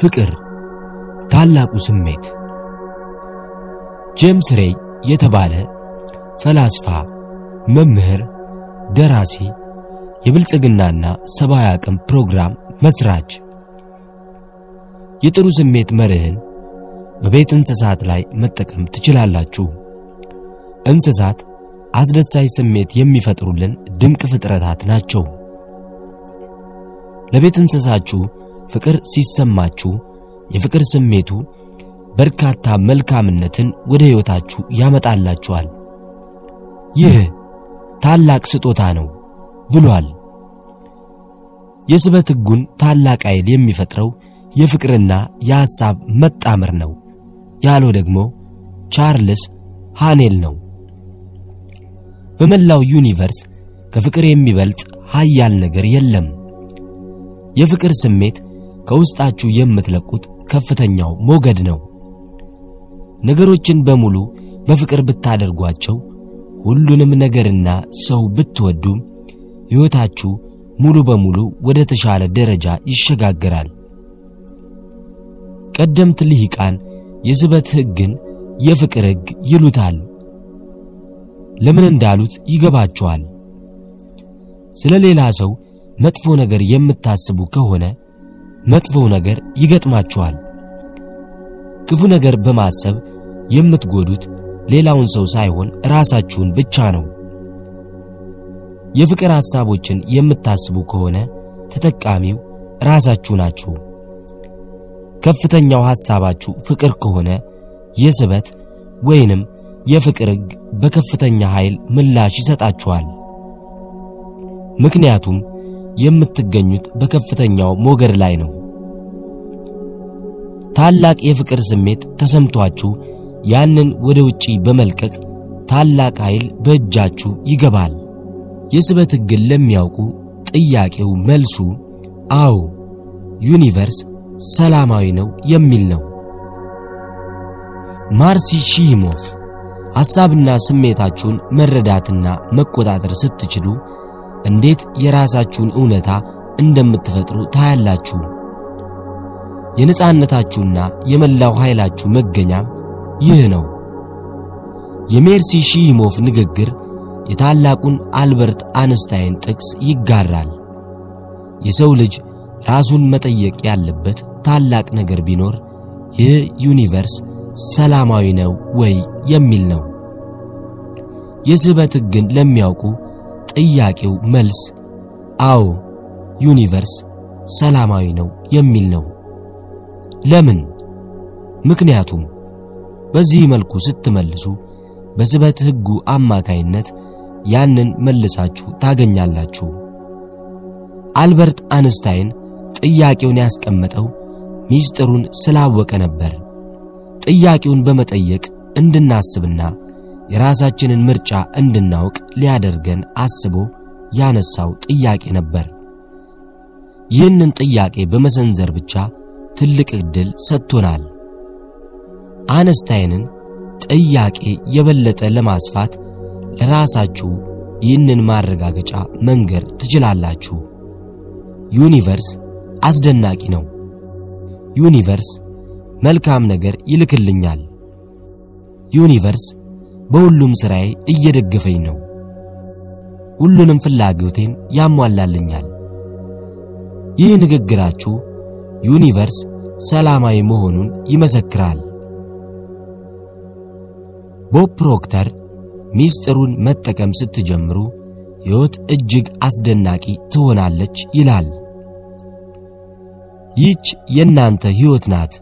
ፍቅር ታላቁ ስሜት። ጄምስ ሬይ የተባለ ፈላስፋ፣ መምህር፣ ደራሲ፣ የብልጽግናና ሰብአዊ አቅም ፕሮግራም መስራች የጥሩ ስሜት መርህን በቤት እንስሳት ላይ መጠቀም ትችላላችሁ። እንስሳት አስደሳች ስሜት የሚፈጥሩልን ድንቅ ፍጥረታት ናቸው። ለቤት እንስሳችሁ ፍቅር ሲሰማችሁ የፍቅር ስሜቱ በርካታ መልካምነትን ወደ ሕይወታችሁ ያመጣላችኋል። ይህ ታላቅ ስጦታ ነው ብሏል። የስበት ሕጉን ታላቅ ኃይል የሚፈጥረው የፍቅርና የሐሳብ መጣመር ነው ያለው ደግሞ ቻርልስ ሃኔል ነው። በመላው ዩኒቨርስ ከፍቅር የሚበልጥ ኃያል ነገር የለም። የፍቅር ስሜት ከውስጣችሁ የምትለቁት ከፍተኛው ሞገድ ነው። ነገሮችን በሙሉ በፍቅር ብታደርጓቸው፣ ሁሉንም ነገርና ሰው ብትወዱም ሕይወታችሁ ሙሉ በሙሉ ወደ ተሻለ ደረጃ ይሸጋገራል። ቀደምት ልሂቃን የስበት ሕግን የፍቅር ሕግ ይሉታል። ለምን እንዳሉት ይገባቸዋል። ስለ ሌላ ሰው መጥፎ ነገር የምታስቡ ከሆነ መጥፎው ነገር ይገጥማችኋል። ክፉ ነገር በማሰብ የምትጎዱት ሌላውን ሰው ሳይሆን ራሳችሁን ብቻ ነው። የፍቅር ሐሳቦችን የምታስቡ ከሆነ ተጠቃሚው ራሳችሁ ናችሁ። ከፍተኛው ሐሳባችሁ ፍቅር ከሆነ የስበት ወይንም የፍቅር ሕግ በከፍተኛ ኃይል ምላሽ ይሰጣችኋል። ምክንያቱም የምትገኙት በከፍተኛው ሞገድ ላይ ነው። ታላቅ የፍቅር ስሜት ተሰምቷችሁ ያንን ወደ ውጪ በመልቀቅ ታላቅ ኃይል በእጃችሁ ይገባል። የስበት ሕግን ለሚያውቁ ጥያቄው መልሱ አዎ universe ሰላማዊ ነው የሚል ነው። ማርሲ ሺሞፍ ሐሳብና ስሜታችሁን መረዳትና መቆጣጠር ስትችሉ እንዴት የራሳችሁን እውነታ እንደምትፈጥሩ ታያላችሁ። የነጻነታችሁና የመላው ኃይላችሁ መገኛም ይህ ነው። የማርሲ ሺሞፍ ንግግር የታላቁን አልበርት አንስታይን ጥቅስ ይጋራል። የሰው ልጅ ራሱን መጠየቅ ያለበት ታላቅ ነገር ቢኖር ይህ universe ሰላማዊ ነው ወይ የሚል ነው። የስበት ሕግን ለሚያውቁ የጥያቄው መልስ አዎ universe ሰላማዊ ነው የሚል ነው። ለምን? ምክንያቱም በዚህ መልኩ ስትመልሱ በስበት ሕጉ አማካይነት ያንን መልሳችሁ ታገኛላችሁ። አልበርት አንስታይን ጥያቄውን ያስቀመጠው ሚስጥሩን ስላወቀ ነበር። ጥያቄውን በመጠየቅ እንድናስብና የራሳችንን ምርጫ እንድናውቅ ሊያደርገን አስቦ ያነሳው ጥያቄ ነበር። ይህንን ጥያቄ በመሰንዘር ብቻ ትልቅ ዕድል ሰጥቶናል። የአንስታይንን ጥያቄ የበለጠ ለማስፋት ለራሳችሁ ይህንን ማረጋገጫ መንገር ትችላላችሁ። universe አስደናቂ ነው። universe መልካም ነገር ይልክልኛል። universe በሁሉም ሥራዬ እየደገፈኝ ነው። ሁሉንም ፍላጎቴን ያሟላልኛል። ይህ ንግግራችሁ universe ሰላማዊ መሆኑን ይመሰክራል። ቦብ ፕሮክተር ሚስጥሩን መጠቀም ስትጀምሩ ሕይወት እጅግ አስደናቂ ትሆናለች ይላል። ይህች የእናንተ ሕይወት ናት።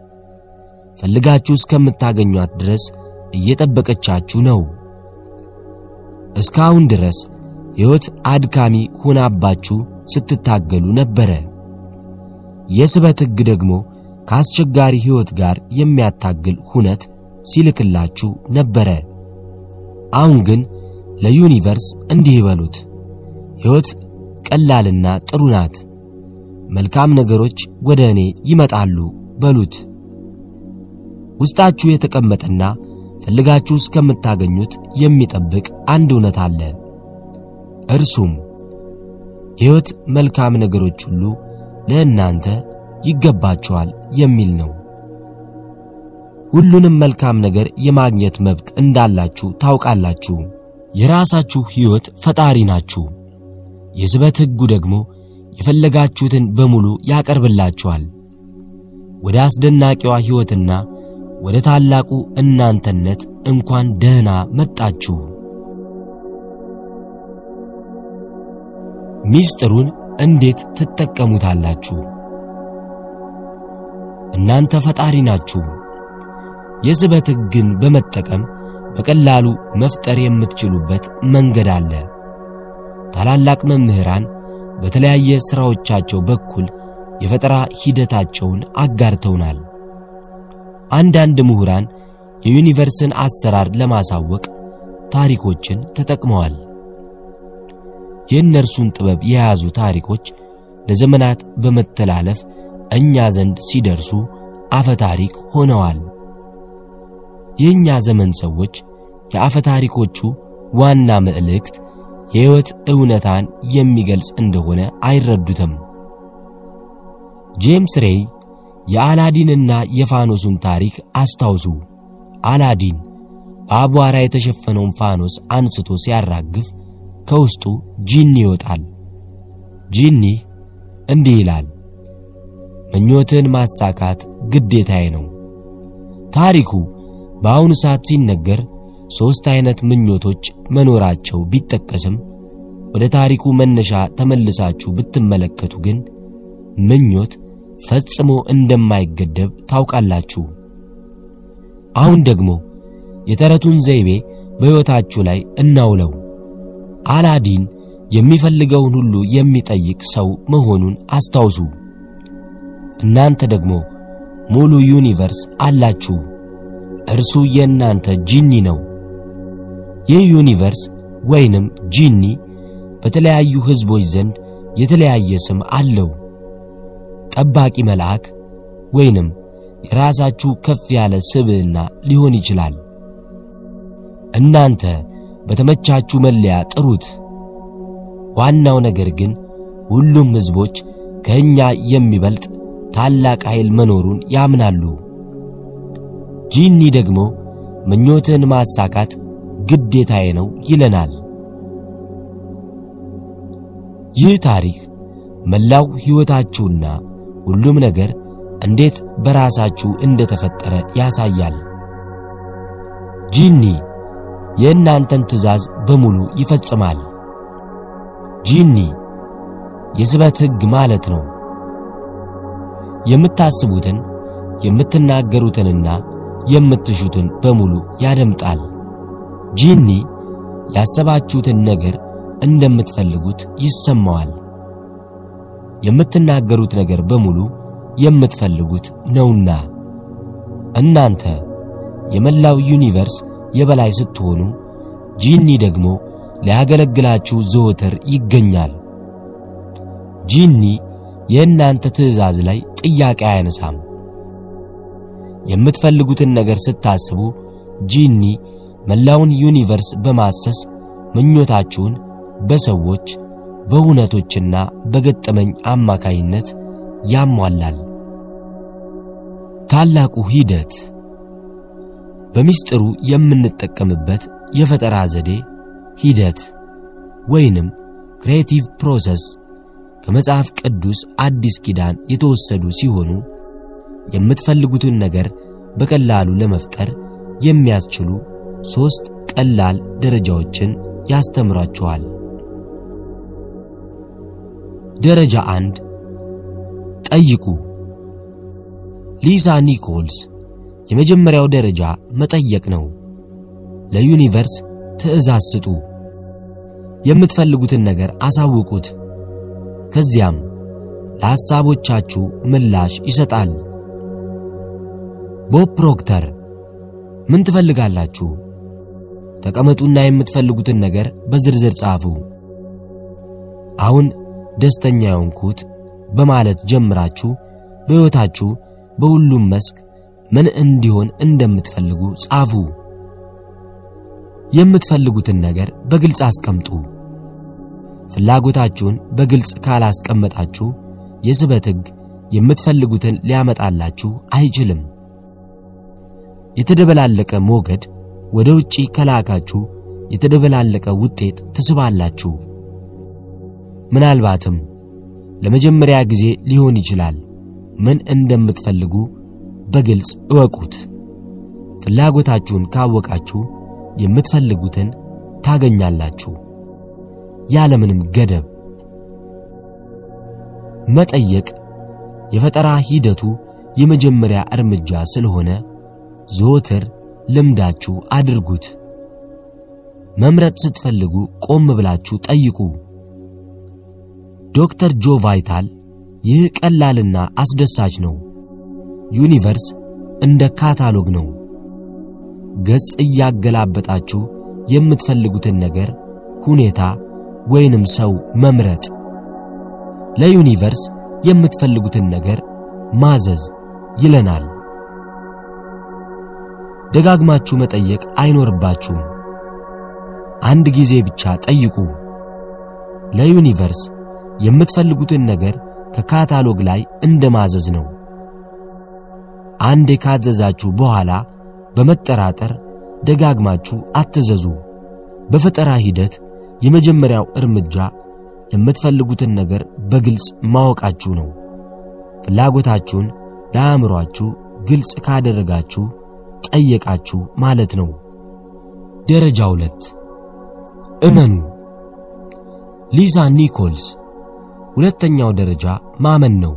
ፈልጋችሁ እስከምታገኟት ድረስ እየጠበቀቻችሁ ነው። እስካሁን ድረስ ሕይወት አድካሚ ሆናባችሁ ስትታገሉ ነበረ። የስበት ሕግ ደግሞ ከአስቸጋሪ ሕይወት ጋር የሚያታግል ሁነት ሲልክላችሁ ነበረ። አሁን ግን ለዩኒቨርስ እንዲህ ይበሉት፣ ሕይወት ቀላልና ጥሩ ናት። መልካም ነገሮች ወደ እኔ ይመጣሉ በሉት። ውስጣችሁ የተቀመጠና ፈልጋችሁ እስከምታገኙት የሚጠብቅ አንድ እውነት አለ። እርሱም የሕይወት መልካም ነገሮች ሁሉ ለእናንተ ይገባቸዋል የሚል ነው። ሁሉንም መልካም ነገር የማግኘት መብት እንዳላችሁ ታውቃላችሁ። የራሳችሁ ሕይወት ፈጣሪ ናችሁ። የስበት ሕጉ ደግሞ የፈለጋችሁትን በሙሉ ያቀርብላችኋል። ወደ አስደናቂዋ ሕይወትና ወደ ታላቁ እናንተነት እንኳን ደህና መጣችሁ። ሚስጥሩን እንዴት ትጠቀሙታላችሁ? እናንተ ፈጣሪ ናችሁ። የስበት ሕግን በመጠቀም በቀላሉ መፍጠር የምትችሉበት መንገድ አለ። ታላላቅ መምህራን በተለያየ ሥራዎቻቸው በኩል የፈጠራ ሂደታቸውን አጋርተውናል። አንዳንድ ምሁራን የዩኒቨርስን አሰራር ለማሳወቅ ታሪኮችን ተጠቅመዋል። የእነርሱን ጥበብ የያዙ ታሪኮች ለዘመናት በመተላለፍ እኛ ዘንድ ሲደርሱ አፈ ታሪክ ሆነዋል። የእኛ ዘመን ሰዎች የአፈ ታሪኮቹ ዋና መልእክት የሕይወት እውነታን የሚገልጽ እንደሆነ አይረዱትም። ጄምስ ሬይ የአላዲንና የፋኖሱን ታሪክ አስታውሱ። አላዲን በአቧራ የተሸፈነውን ፋኖስ አንስቶ ሲያራግፍ ከውስጡ ጂኒ ይወጣል። ጂኒ እንዲህ ይላል፣ ምኞትን ማሳካት ግዴታዬ ነው። ታሪኩ በአሁኑ ሰዓት ሲነገር ሦስት አይነት ምኞቶች መኖራቸው ቢጠቀስም ወደ ታሪኩ መነሻ ተመልሳችሁ ብትመለከቱ ግን ምኞት ፈጽሞ እንደማይገደብ ታውቃላችሁ። አሁን ደግሞ የተረቱን ዘይቤ በሕይወታችሁ ላይ እናውለው። አላዲን የሚፈልገውን ሁሉ የሚጠይቅ ሰው መሆኑን አስታውሱ። እናንተ ደግሞ ሙሉ universe አላችሁ። እርሱ የእናንተ ጂኒ ነው። ይህ universe ወይንም ጂኒ በተለያዩ ሕዝቦች ዘንድ የተለያየ ስም አለው። ጠባቂ መልአክ ወይንም የራሳችሁ ከፍ ያለ ስብዕና ሊሆን ይችላል። እናንተ በተመቻችሁ መለያ ጥሩት። ዋናው ነገር ግን ሁሉም ሕዝቦች ከእኛ የሚበልጥ ታላቅ ኃይል መኖሩን ያምናሉ። ጂኒ ደግሞ ምኞትን ማሳካት ግዴታዬ ነው ይለናል። ይህ ታሪክ መላው ሕይወታችሁና ሁሉም ነገር እንዴት በራሳችሁ እንደተፈጠረ ያሳያል። ጂኒ የእናንተን ትእዛዝ በሙሉ ይፈጽማል። ጂኒ የስበት ሕግ ማለት ነው። የምታስቡትን የምትናገሩትንና የምትሹትን በሙሉ ያደምጣል። ጂኒ ያሰባችሁትን ነገር እንደምትፈልጉት ይሰማዋል። የምትናገሩት ነገር በሙሉ የምትፈልጉት ነውና እናንተ የመላው universe የበላይ ስትሆኑ ጂኒ ደግሞ ሊያገለግላችሁ ዘወትር ይገኛል። ጂኒ የእናንተ ትእዛዝ ላይ ጥያቄ አያነሳም። የምትፈልጉትን ነገር ስታስቡ ጂኒ መላውን universe በማሰስ ምኞታችሁን በሰዎች በእውነቶችና በገጠመኝ አማካይነት ያሟላል። ታላቁ ሂደት በሚስጥሩ የምንጠቀምበት የፈጠራ ዘዴ ሂደት ወይንም creative process ከመጽሐፍ ቅዱስ አዲስ ኪዳን የተወሰዱ ሲሆኑ የምትፈልጉትን ነገር በቀላሉ ለመፍጠር የሚያስችሉ ሦስት ቀላል ደረጃዎችን ያስተምራችኋል። ደረጃ አንድ ጠይቁ። ሊሳ ኒኮልስ የመጀመሪያው ደረጃ መጠየቅ ነው። ለዩኒቨርስ ትዕዛዝ ስጡ። የምትፈልጉትን ነገር አሳውቁት። ከዚያም ለሐሳቦቻችሁ ምላሽ ይሰጣል። ቦብ ፕሮክተር ምን ትፈልጋላችሁ? ተቀመጡና የምትፈልጉትን ነገር በዝርዝር ጻፉ። አሁን ደስተኛ የሆንኩት በማለት ጀምራችሁ በሕይወታችሁ በሁሉም መስክ ምን እንዲሆን እንደምትፈልጉ ጻፉ። የምትፈልጉትን ነገር በግልጽ አስቀምጡ። ፍላጎታችሁን በግልጽ ካላስቀመጣችሁ የስበት ሕግ የምትፈልጉትን ሊያመጣላችሁ አይችልም። የተደበላለቀ ሞገድ ወደ ውጪ ከላካችሁ የተደበላለቀ ውጤት ትስባላችሁ። ምናልባትም ለመጀመሪያ ጊዜ ሊሆን ይችላል። ምን እንደምትፈልጉ በግልጽ እወቁት። ፍላጎታችሁን ካወቃችሁ የምትፈልጉትን ታገኛላችሁ ያለምንም ገደብ። መጠየቅ የፈጠራ ሂደቱ የመጀመሪያ እርምጃ ስለሆነ ዘወትር ልምዳችሁ አድርጉት። መምረጥ ስትፈልጉ ቆም ብላችሁ ጠይቁ። ዶክተር ጆ ቫይታል ይህ ቀላልና አስደሳች ነው። ዩኒቨርስ እንደ ካታሎግ ነው። ገጽ እያገላበጣችሁ የምትፈልጉትን ነገር፣ ሁኔታ ወይንም ሰው መምረጥ። ለዩኒቨርስ የምትፈልጉትን ነገር ማዘዝ ይለናል። ደጋግማችሁ መጠየቅ አይኖርባችሁም። አንድ ጊዜ ብቻ ጠይቁ። ለዩኒቨርስ የምትፈልጉትን ነገር ከካታሎግ ላይ እንደ ማዘዝ ነው። አንዴ ካዘዛችሁ በኋላ በመጠራጠር ደጋግማችሁ አትዘዙ። በፈጠራ ሂደት የመጀመሪያው እርምጃ የምትፈልጉትን ነገር በግልጽ ማወቃችሁ ነው። ፍላጎታችሁን ለአእምሯችሁ ግልጽ ካደረጋችሁ ጠየቃችሁ ማለት ነው። ደረጃ ሁለት እመኑ። ሊዛ ኒኮልስ። ሁለተኛው ደረጃ ማመን ነው።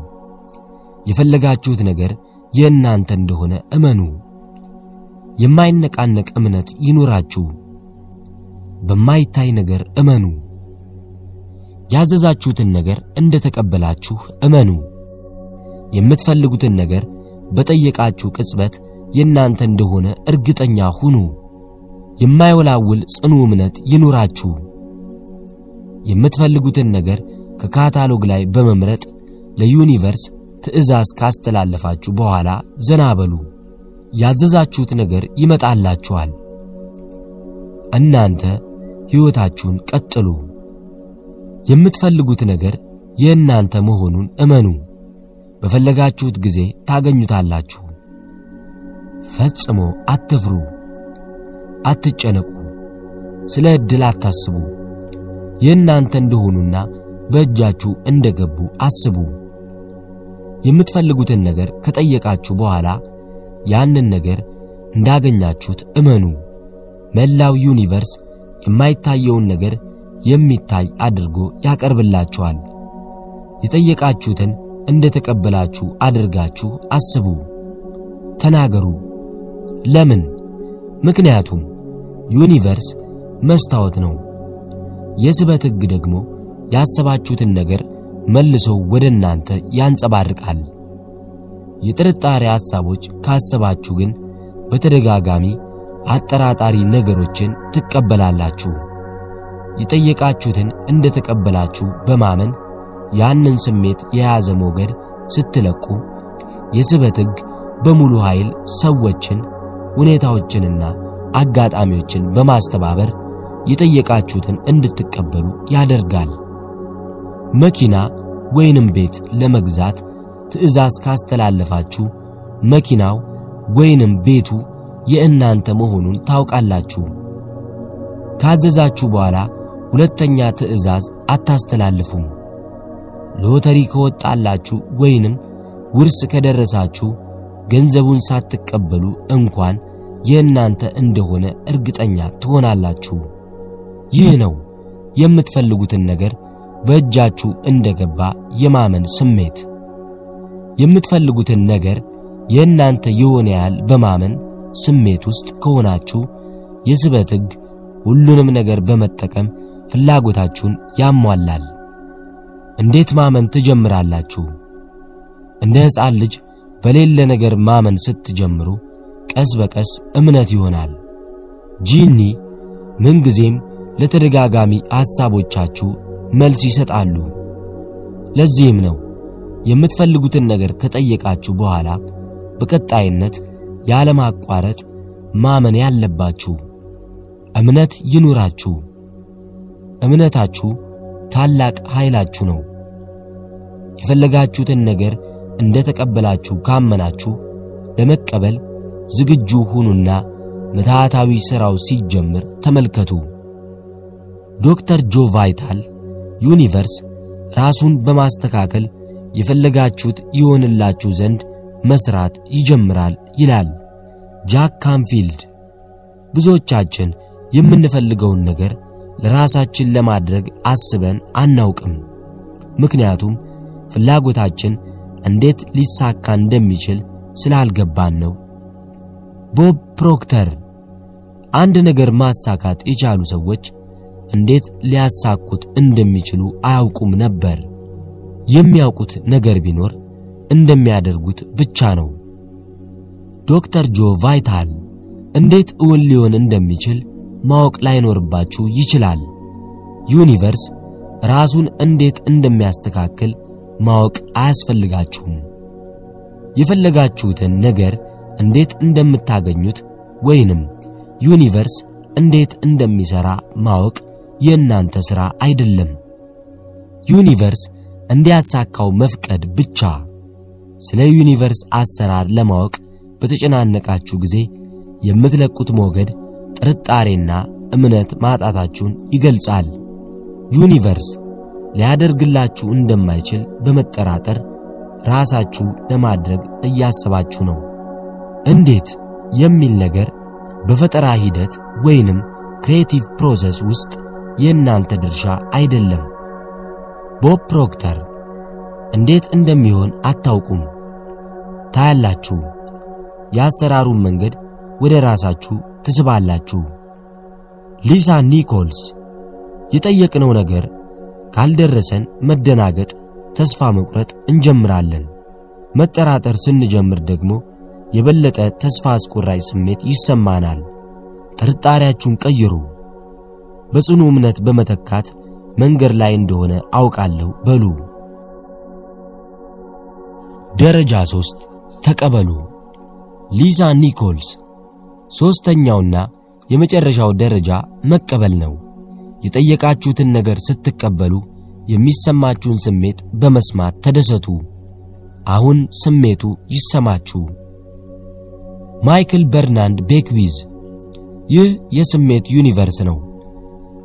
የፈለጋችሁት ነገር የእናንተ እንደሆነ እመኑ። የማይነቃነቅ እምነት ይኑራችሁ። በማይታይ ነገር እመኑ። ያዘዛችሁትን ነገር እንደተቀበላችሁ እመኑ። የምትፈልጉትን ነገር በጠየቃችሁ ቅጽበት የእናንተ እንደሆነ እርግጠኛ ሁኑ። የማይወላውል ጽኑ እምነት ይኑራችሁ። የምትፈልጉትን ነገር ከካታሎግ ላይ በመምረጥ ለዩኒቨርስ ትዕዛዝ ካስተላለፋችሁ በኋላ ዘና በሉ። ያዘዛችሁት ነገር ይመጣላችኋል። እናንተ ሕይወታችሁን ቀጥሉ። የምትፈልጉት ነገር የእናንተ መሆኑን እመኑ። በፈለጋችሁት ጊዜ ታገኙታላችሁ። ፈጽሞ አትፍሩ፣ አትጨነቁ፣ ስለ ዕድል አታስቡ። የእናንተ እንደሆኑና በእጃችሁ እንደገቡ አስቡ። የምትፈልጉትን ነገር ከጠየቃችሁ በኋላ ያንን ነገር እንዳገኛችሁት እመኑ። መላው ዩኒቨርስ የማይታየውን ነገር የሚታይ አድርጎ ያቀርብላችኋል። የጠየቃችሁትን እንደተቀበላችሁ አድርጋችሁ አስቡ፣ ተናገሩ። ለምን? ምክንያቱም ዩኒቨርስ መስታወት ነው። የስበት ሕግ ደግሞ ያሰባችሁትን ነገር መልሶ ወደ እናንተ ያንጸባርቃል። የጥርጣሬ ሐሳቦች ካሰባችሁ ግን በተደጋጋሚ አጠራጣሪ ነገሮችን ትቀበላላችሁ። የጠየቃችሁትን እንደተቀበላችሁ በማመን ያንን ስሜት የያዘ ሞገድ ስትለቁ የስበት ሕግ በሙሉ ኃይል ሰዎችን፣ ሁኔታዎችንና አጋጣሚዎችን በማስተባበር የጠየቃችሁትን እንድትቀበሉ ያደርጋል። መኪና ወይንም ቤት ለመግዛት ትዕዛዝ ካስተላለፋችሁ መኪናው ወይንም ቤቱ የእናንተ መሆኑን ታውቃላችሁ። ካዘዛችሁ በኋላ ሁለተኛ ትዕዛዝ አታስተላልፉም። ሎተሪ ከወጣላችሁ ወይንም ውርስ ከደረሳችሁ ገንዘቡን ሳትቀበሉ እንኳን የእናንተ እንደሆነ እርግጠኛ ትሆናላችሁ። ይህ ነው የምትፈልጉትን ነገር በእጃችሁ እንደገባ የማመን ስሜት። የምትፈልጉትን ነገር የእናንተ የሆነ ያህል በማመን ስሜት ውስጥ ከሆናችሁ የስበት ሕግ ሁሉንም ነገር በመጠቀም ፍላጎታችሁን ያሟላል። እንዴት ማመን ትጀምራላችሁ? እንደ ሕፃን ልጅ በሌለ ነገር ማመን ስትጀምሩ ቀስ በቀስ እምነት ይሆናል። ጂኒ ምንጊዜም ለተደጋጋሚ ሐሳቦቻችሁ መልስ ይሰጣሉ። ለዚህም ነው የምትፈልጉትን ነገር ከጠየቃችሁ በኋላ በቀጣይነት ያለማቋረጥ ማመን ያለባችሁ እምነት ይኑራችሁ። እምነታችሁ ታላቅ ኃይላችሁ ነው። የፈለጋችሁትን ነገር እንደ ተቀበላችሁ ካመናችሁ ለመቀበል ዝግጁ ሁኑና ምትሃታዊ ሥራው ሲጀምር ተመልከቱ። ዶክተር ጆ ቫይታል ዩኒቨርስ ራሱን በማስተካከል የፈለጋችሁት ይሆንላችሁ ዘንድ መስራት ይጀምራል ይላል ጃክ ካንፊልድ። ብዙዎቻችን የምንፈልገውን ነገር ለራሳችን ለማድረግ አስበን አናውቅም። ምክንያቱም ፍላጎታችን እንዴት ሊሳካ እንደሚችል ስላልገባን ነው። ቦብ ፕሮክተር አንድ ነገር ማሳካት የቻሉ ሰዎች እንዴት ሊያሳኩት እንደሚችሉ አያውቁም ነበር። የሚያውቁት ነገር ቢኖር እንደሚያደርጉት ብቻ ነው። ዶክተር ጆ ቫይታል እንዴት እውን ሊሆን እንደሚችል ማወቅ ላይኖርባችሁ ይችላል። ዩኒቨርስ ራሱን እንዴት እንደሚያስተካክል ማወቅ አያስፈልጋችሁም። የፈለጋችሁትን ነገር እንዴት እንደምታገኙት ወይንም ዩኒቨርስ እንዴት እንደሚሰራ ማወቅ የእናንተ ሥራ አይደለም። ዩኒቨርስ እንዲያሳካው መፍቀድ ብቻ። ስለ ዩኒቨርስ አሰራር ለማወቅ በተጨናነቃችሁ ጊዜ የምትለቁት ሞገድ ጥርጣሬና እምነት ማጣታችሁን ይገልጻል። ዩኒቨርስ ሊያደርግላችሁ እንደማይችል በመጠራጠር ራሳችሁ ለማድረግ እያሰባችሁ ነው። እንዴት የሚል ነገር በፈጠራ ሂደት ወይንም creative process ውስጥ የእናንተ ድርሻ አይደለም። ቦብ ፕሮክተር እንዴት እንደሚሆን አታውቁም። ታያላችሁ። የአሰራሩን መንገድ ወደ ራሳችሁ ትስባላችሁ። ሊሳ ኒኮልስ የጠየቅነው ነገር ካልደረሰን መደናገጥ፣ ተስፋ መቁረጥ እንጀምራለን። መጠራጠር ስንጀምር ደግሞ የበለጠ ተስፋ አስቆራጭ ስሜት ይሰማናል። ጥርጣሬያችሁን ቀይሩ። በጽኑ እምነት በመተካት መንገድ ላይ እንደሆነ አውቃለሁ በሉ። ደረጃ ሶስት ተቀበሉ። ሊዛ ኒኮልስ ሦስተኛውና የመጨረሻው ደረጃ መቀበል ነው። የጠየቃችሁትን ነገር ስትቀበሉ የሚሰማችሁን ስሜት በመስማት ተደሰቱ። አሁን ስሜቱ ይሰማችሁ። ማይክል በርናንድ ቤክዊዝ ይህ የስሜት ዩኒቨርስ ነው።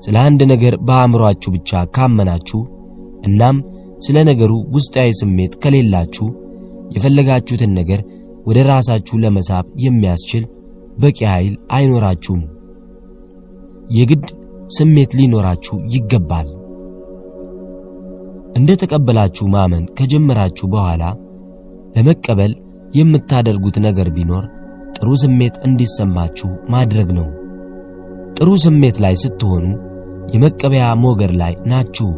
ስለ አንድ ነገር በአእምሮአችሁ ብቻ ካመናችሁ እናም ስለ ነገሩ ውስጣዊ ስሜት ከሌላችሁ የፈለጋችሁትን ነገር ወደ ራሳችሁ ለመሳብ የሚያስችል በቂ ኃይል አይኖራችሁም። የግድ ስሜት ሊኖራችሁ ይገባል። እንደ ተቀበላችሁ ማመን ከጀመራችሁ በኋላ ለመቀበል የምታደርጉት ነገር ቢኖር ጥሩ ስሜት እንዲሰማችሁ ማድረግ ነው። ጥሩ ስሜት ላይ ስትሆኑ የመቀበያ ሞገድ ላይ ናችሁ።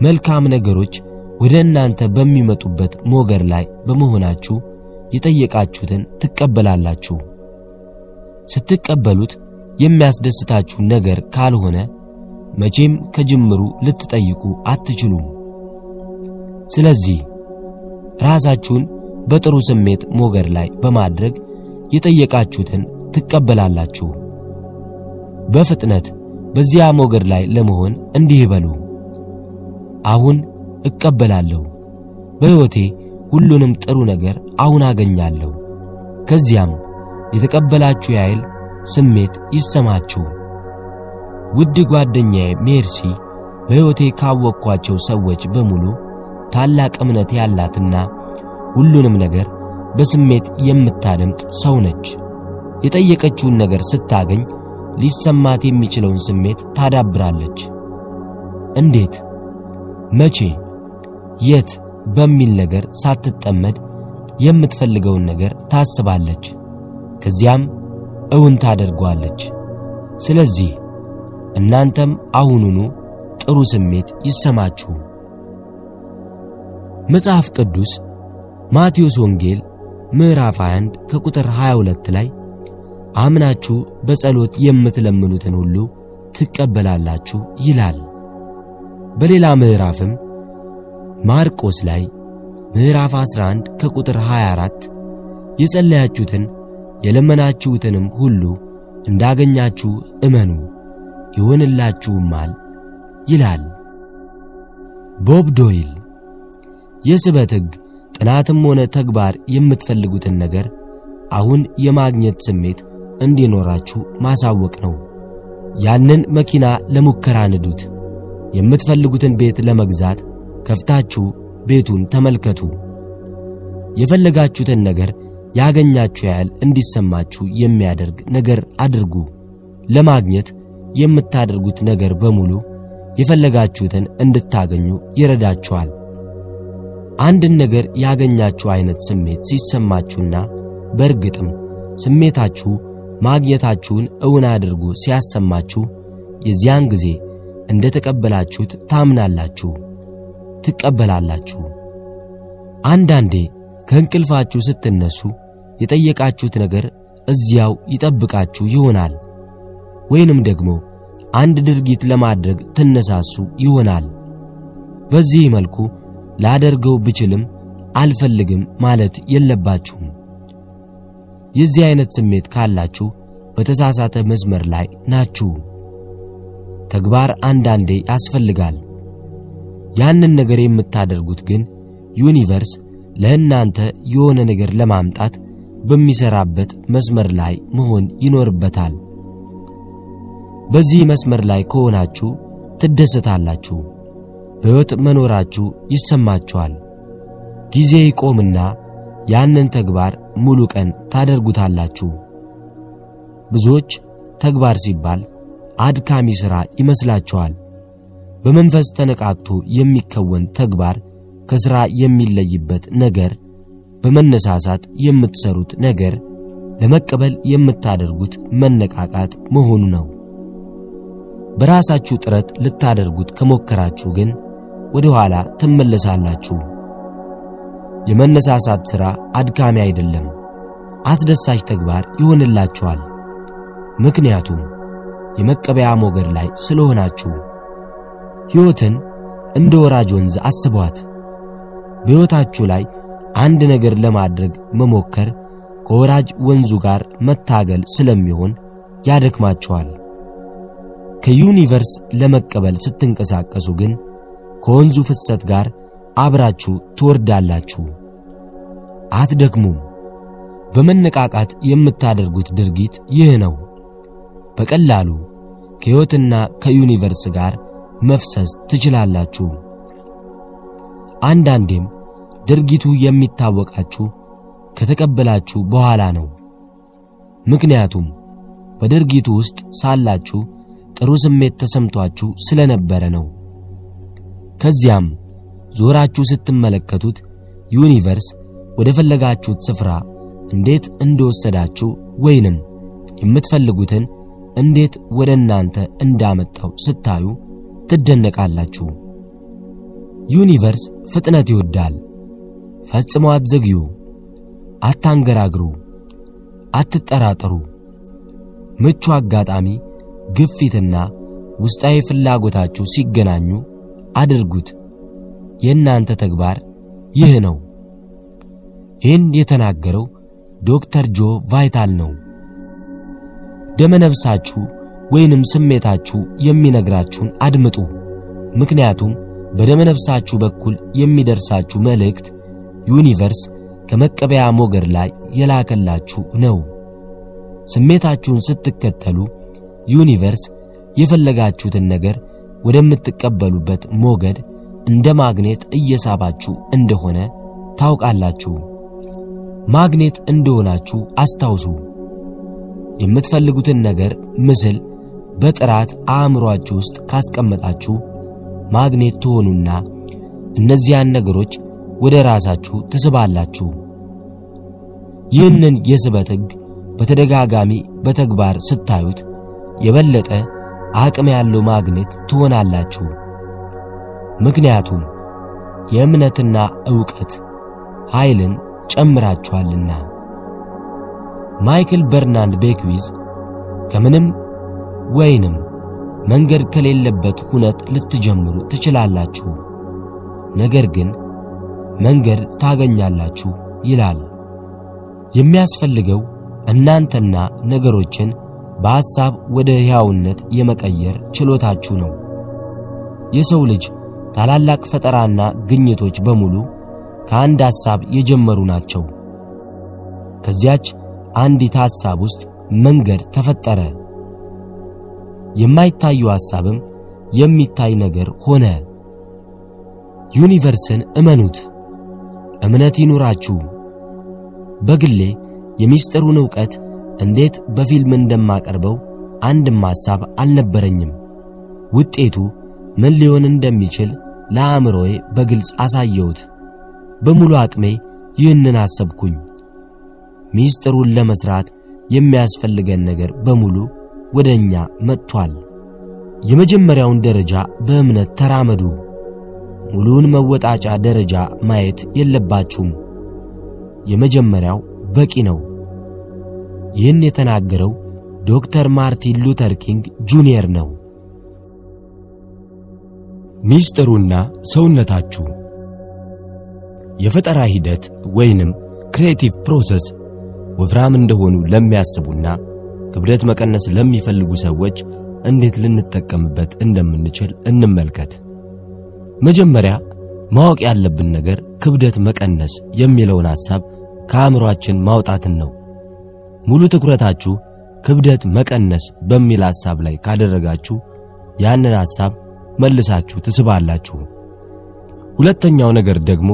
መልካም ነገሮች ወደ እናንተ በሚመጡበት ሞገድ ላይ በመሆናችሁ የጠየቃችሁትን ትቀበላላችሁ። ስትቀበሉት የሚያስደስታችሁ ነገር ካልሆነ መቼም ከጅምሩ ልትጠይቁ አትችሉም። ስለዚህ ራሳችሁን በጥሩ ስሜት ሞገድ ላይ በማድረግ የጠየቃችሁትን ትቀበላላችሁ። በፍጥነት በዚያ ሞገድ ላይ ለመሆን እንዲህ በሉ። አሁን እቀበላለሁ። በሕይወቴ ሁሉንም ጥሩ ነገር አሁን አገኛለሁ። ከዚያም የተቀበላችሁ ያህል ስሜት ይሰማችሁ። ውድ ጓደኛዬ ሜርሲ በሕይወቴ ካወቅኳቸው ሰዎች በሙሉ ታላቅ እምነት ያላትና ሁሉንም ነገር በስሜት የምታደምጥ ሰው ነች። የጠየቀችውን ነገር ስታገኝ ሊሰማት የሚችለውን ስሜት ታዳብራለች። እንዴት፣ መቼ፣ የት በሚል ነገር ሳትጠመድ የምትፈልገውን ነገር ታስባለች። ከዚያም እውን ታደርገዋለች። ስለዚህ እናንተም አሁኑኑ ጥሩ ስሜት ይሰማችሁ። መጽሐፍ ቅዱስ ማቴዎስ ወንጌል ምዕራፍ 21 ከቁጥር 22 ላይ አምናችሁ በጸሎት የምትለምኑትን ሁሉ ትቀበላላችሁ ይላል። በሌላ ምዕራፍም ማርቆስ ላይ ምዕራፍ 11 ከቁጥር 24 የጸለያችሁትን የለመናችሁትንም ሁሉ እንዳገኛችሁ እመኑ ይሆንላችሁማል ይላል። ቦብ ዶይል የስበት ሕግ ጥናትም ሆነ ተግባር የምትፈልጉትን ነገር አሁን የማግኘት ስሜት እንዲኖራችሁ ማሳወቅ ነው። ያንን መኪና ለሙከራ ንዱት። የምትፈልጉትን ቤት ለመግዛት ከፍታችሁ ቤቱን ተመልከቱ። የፈለጋችሁትን ነገር ያገኛችሁ ያህል እንዲሰማችሁ የሚያደርግ ነገር አድርጉ። ለማግኘት የምታደርጉት ነገር በሙሉ የፈለጋችሁትን እንድታገኙ ይረዳችኋል። አንድን ነገር ያገኛችሁ አይነት ስሜት ሲሰማችሁና በእርግጥም ስሜታችሁ ማግኘታችሁን እውን አድርጎ ሲያሰማችሁ የዚያን ጊዜ እንደ ተቀበላችሁት ታምናላችሁ፣ ትቀበላላችሁ። አንዳንዴ ከእንቅልፋችሁ ስትነሱ የጠየቃችሁት ነገር እዚያው ይጠብቃችሁ ይሆናል። ወይንም ደግሞ አንድ ድርጊት ለማድረግ ትነሳሱ ይሆናል። በዚህ መልኩ ላደርገው ብችልም አልፈልግም ማለት የለባችሁም። የዚህ አይነት ስሜት ካላችሁ በተሳሳተ መስመር ላይ ናችሁ። ተግባር አንዳንዴ ያስፈልጋል። ያንን ነገር የምታደርጉት ግን ዩኒቨርስ ለእናንተ የሆነ ነገር ለማምጣት በሚሰራበት መስመር ላይ መሆን ይኖርበታል። በዚህ መስመር ላይ ከሆናችሁ ትደሰታላችሁ። በሕይወት መኖራችሁ ይሰማችኋል። ጊዜ ይቆምና ያንን ተግባር ሙሉ ቀን ታደርጉታላችሁ። ብዙዎች ተግባር ሲባል አድካሚ ሥራ ይመስላችኋል። በመንፈስ ተነቃቅቶ የሚከወን ተግባር ከሥራ የሚለይበት ነገር በመነሳሳት የምትሰሩት ነገር ለመቀበል የምታደርጉት መነቃቃት መሆኑ ነው። በራሳችሁ ጥረት ልታደርጉት ከሞከራችሁ ግን ወደ ኋላ ትመለሳላችሁ። የመነሳሳት ሥራ አድካሚ አይደለም፣ አስደሳች ተግባር ይሆንላችኋል። ምክንያቱም የመቀበያ ሞገድ ላይ ስለሆናችሁ። ሕይወትን እንደ ወራጅ ወንዝ አስቧት። በሕይወታችሁ ላይ አንድ ነገር ለማድረግ መሞከር ከወራጅ ወንዙ ጋር መታገል ስለሚሆን ያደክማችኋል። ከዩኒቨርስ ለመቀበል ስትንቀሳቀሱ ግን ከወንዙ ፍሰት ጋር አብራችሁ ትወርዳላችሁ። አትደክሙም። በመነቃቃት የምታደርጉት ድርጊት ይህ ነው። በቀላሉ ከሕይወትና ከዩኒቨርስ ጋር መፍሰስ ትችላላችሁ። አንዳንዴም ድርጊቱ የሚታወቃችሁ ከተቀበላችሁ በኋላ ነው። ምክንያቱም በድርጊቱ ውስጥ ሳላችሁ ጥሩ ስሜት ተሰምቷችሁ ስለነበረ ነው። ከዚያም ዞራችሁ ስትመለከቱት ዩኒቨርስ ወደ ፈለጋችሁት ስፍራ እንዴት እንደወሰዳችሁ ወይንም የምትፈልጉትን እንዴት ወደ እናንተ እንዳመጣው ስታዩ ትደነቃላችሁ። ዩኒቨርስ ፍጥነት ይወዳል። ፈጽሞ አትዘግዩ፣ አታንገራግሩ፣ አትጠራጠሩ። ምቹ አጋጣሚ፣ ግፊትና ውስጣዊ ፍላጎታችሁ ሲገናኙ አድርጉት። የእናንተ ተግባር ይህ ነው። ይህን የተናገረው ዶክተር ጆ ቫይታል ነው። ደመነፍሳችሁ ወይንም ስሜታችሁ የሚነግራችሁን አድምጡ። ምክንያቱም በደመነፍሳችሁ በኩል የሚደርሳችሁ መልእክት ዩኒቨርስ ከመቀበያ ሞገድ ላይ የላከላችሁ ነው። ስሜታችሁን ስትከተሉ ዩኒቨርስ የፈለጋችሁትን ነገር ወደምትቀበሉበት ሞገድ እንደ ማግኔት እየሳባችሁ እንደሆነ ታውቃላችሁ። ማግኔት እንደሆናችሁ አስታውሱ። የምትፈልጉትን ነገር ምስል በጥራት አእምሮአችሁ ውስጥ ካስቀመጣችሁ ማግኔት ትሆኑና እነዚያን ነገሮች ወደ ራሳችሁ ትስባላችሁ። ይህንን የስበት ሕግ በተደጋጋሚ በተግባር ስታዩት የበለጠ አቅም ያለው ማግኔት ትሆናላችሁ። ምክንያቱም የእምነትና ዕውቀት ኃይልን ጨምራችኋልና። ማይክል በርናንድ ቤክዊዝ ከምንም ወይንም መንገድ ከሌለበት ሁነት ልትጀምሩ ትችላላችሁ። ነገር ግን መንገድ ታገኛላችሁ ይላል። የሚያስፈልገው እናንተና ነገሮችን በሐሳብ ወደ ሕያውነት የመቀየር ችሎታችሁ ነው። የሰው ልጅ ታላላቅ ፈጠራና ግኝቶች በሙሉ ከአንድ ሐሳብ የጀመሩ ናቸው። ከዚያች አንዲት ሐሳብ ውስጥ መንገድ ተፈጠረ። የማይታዩ ሐሳብም የሚታይ ነገር ሆነ። ዩኒቨርስን እመኑት፣ እምነት ይኑራችሁ። በግሌ የሚስጥሩን ዕውቀት እንዴት በፊልም እንደማቀርበው አንድም ሐሳብ አልነበረኝም። ውጤቱ ምን ሊሆን እንደሚችል ለአእምሮዬ በግልጽ አሳየሁት። በሙሉ አቅሜ ይህንን አሰብኩኝ። ሚስጥሩን ለመስራት የሚያስፈልገን ነገር በሙሉ ወደ እኛ መጥቷል። የመጀመሪያውን ደረጃ በእምነት ተራመዱ። ሙሉውን መወጣጫ ደረጃ ማየት የለባችሁም። የመጀመሪያው በቂ ነው። ይህን የተናገረው ዶክተር ማርቲን ሉተር ኪንግ ጁኒየር ነው። ሚስጥሩና ሰውነታችሁ የፈጠራ ሂደት ወይንም creative process ወፍራም እንደሆኑ ለሚያስቡና ክብደት መቀነስ ለሚፈልጉ ሰዎች እንዴት ልንጠቀምበት እንደምንችል እንመልከት። መጀመሪያ ማወቅ ያለብን ነገር ክብደት መቀነስ የሚለውን ሐሳብ ከአእምሮአችን ማውጣትን ነው። ሙሉ ትኩረታችሁ ክብደት መቀነስ በሚል ሐሳብ ላይ ካደረጋችሁ ያንን ሐሳብ መልሳችሁ ትስባላችሁ። ሁለተኛው ነገር ደግሞ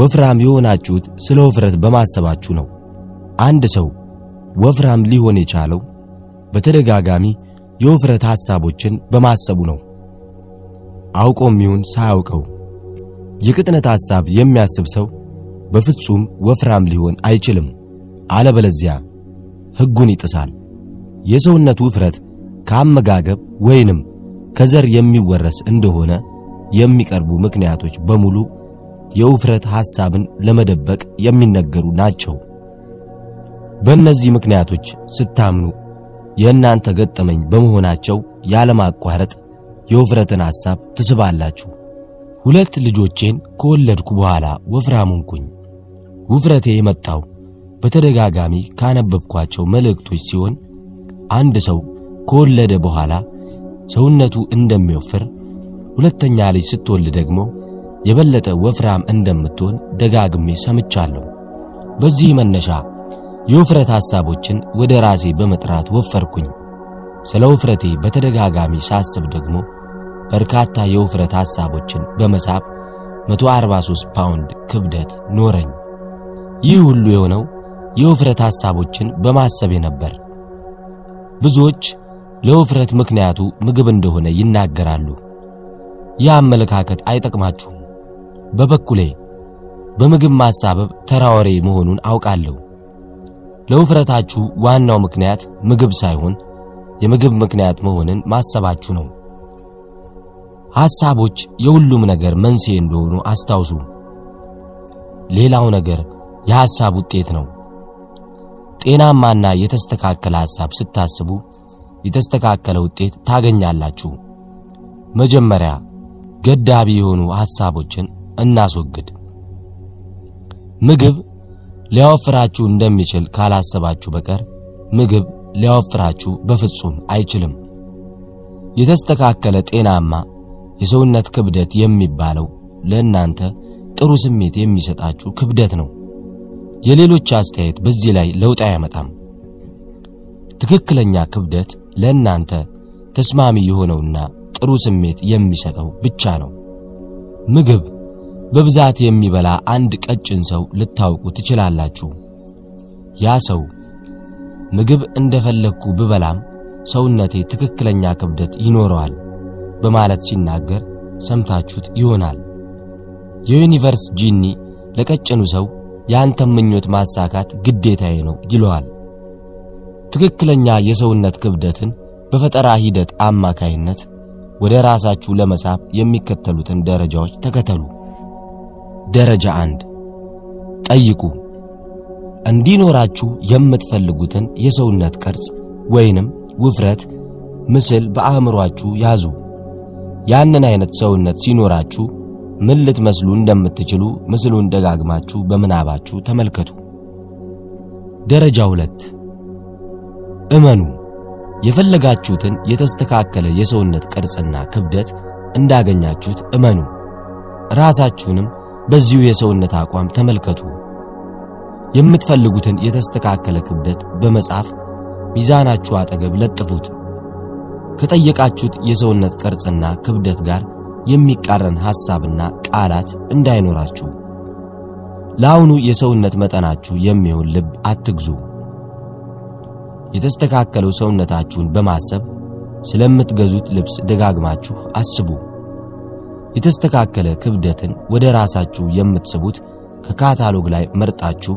ወፍራም የሆናችሁት ስለ ውፍረት በማሰባችሁ ነው። አንድ ሰው ወፍራም ሊሆን የቻለው በተደጋጋሚ የውፍረት ሐሳቦችን በማሰቡ ነው። አውቆም ይሁን ሳያውቀው የቅጥነት ሐሳብ የሚያስብ ሰው በፍጹም ወፍራም ሊሆን አይችልም። አለበለዚያ ሕጉን ይጥሳል። የሰውነት ውፍረት ከአመጋገብ ወይንም ከዘር የሚወረስ እንደሆነ የሚቀርቡ ምክንያቶች በሙሉ የውፍረት ሐሳብን ለመደበቅ የሚነገሩ ናቸው። በእነዚህ ምክንያቶች ስታምኑ የእናንተ ገጠመኝ በመሆናቸው ያለማቋረጥ የውፍረትን ሐሳብ ትስባላችሁ። ሁለት ልጆቼን ከወለድኩ በኋላ ወፍራም ሆንኩኝ። ውፍረቴ የመጣው በተደጋጋሚ ካነበብኳቸው መልእክቶች ሲሆን አንድ ሰው ከወለደ በኋላ ሰውነቱ እንደሚወፍር፣ ሁለተኛ ልጅ ስትወልድ ደግሞ የበለጠ ወፍራም እንደምትሆን ደጋግሜ ሰምቻለሁ። በዚህ መነሻ የውፍረት ሐሳቦችን ወደ ራሴ በመጥራት ወፈርኩኝ። ስለ ውፍረቴ በተደጋጋሚ ሳስብ ደግሞ በርካታ የውፍረት ሐሳቦችን በመሳብ 143 ፓውንድ ክብደት ኖረኝ። ይህ ሁሉ የሆነው የውፍረት ሐሳቦችን በማሰቤ ነበር። ብዙዎች ለውፍረት ምክንያቱ ምግብ እንደሆነ ይናገራሉ። ይህ አመለካከት አይጠቅማችሁም። በበኩሌ በምግብ ማሳበብ ተራ ወሬ መሆኑን አውቃለሁ። ለውፍረታችሁ ዋናው ምክንያት ምግብ ሳይሆን የምግብ ምክንያት መሆንን ማሰባችሁ ነው። ሐሳቦች የሁሉም ነገር መንስኤ እንደሆኑ አስታውሱ። ሌላው ነገር የሐሳብ ውጤት ነው። ጤናማና የተስተካከለ ሐሳብ ስታስቡ የተስተካከለ ውጤት ታገኛላችሁ። መጀመሪያ ገዳቢ የሆኑ ሐሳቦችን እናስወግድ። ምግብ ሊያወፍራችሁ እንደሚችል ካላሰባችሁ በቀር ምግብ ሊያወፍራችሁ በፍጹም አይችልም። የተስተካከለ ጤናማ የሰውነት ክብደት የሚባለው ለእናንተ ጥሩ ስሜት የሚሰጣችሁ ክብደት ነው። የሌሎች አስተያየት በዚህ ላይ ለውጥ አያመጣም። ትክክለኛ ክብደት ለእናንተ ተስማሚ የሆነውና ጥሩ ስሜት የሚሰጠው ብቻ ነው። ምግብ በብዛት የሚበላ አንድ ቀጭን ሰው ልታውቁ ትችላላችሁ። ያ ሰው ምግብ እንደፈለግኩ ብበላም ሰውነቴ ትክክለኛ ክብደት ይኖረዋል በማለት ሲናገር ሰምታችሁት ይሆናል። የዩኒቨርስ ጂኒ ለቀጭኑ ሰው የአንተን ምኞት ማሳካት ግዴታዬ ነው ይለዋል። ትክክለኛ የሰውነት ክብደትን በፈጠራ ሂደት አማካይነት ወደ ራሳችሁ ለመሳብ የሚከተሉትን ደረጃዎች ተከተሉ። ደረጃ አንድ ጠይቁ። እንዲኖራችሁ የምትፈልጉትን የሰውነት ቅርጽ ወይንም ውፍረት ምስል በአእምሯችሁ ያዙ። ያንን አይነት ሰውነት ሲኖራችሁ ምን ልትመስሉ እንደምትችሉ ምስሉን ደጋግማችሁ በምናባችሁ ተመልከቱ። ደረጃ ሁለት እመኑ። የፈለጋችሁትን የተስተካከለ የሰውነት ቅርጽና ክብደት እንዳገኛችሁት እመኑ። ራሳችሁንም በዚሁ የሰውነት አቋም ተመልከቱ። የምትፈልጉትን የተስተካከለ ክብደት በመጻፍ ሚዛናችሁ አጠገብ ለጥፉት። ከጠየቃችሁት የሰውነት ቅርጽና ክብደት ጋር የሚቃረን ሐሳብና ቃላት እንዳይኖራችሁ። ለአሁኑ የሰውነት መጠናችሁ የሚሆን ልብ አትግዙ። የተስተካከለው ሰውነታችሁን በማሰብ ስለምትገዙት ልብስ ደጋግማችሁ አስቡ። የተስተካከለ ክብደትን ወደ ራሳችሁ የምትስቡት ከካታሎግ ላይ መርጣችሁ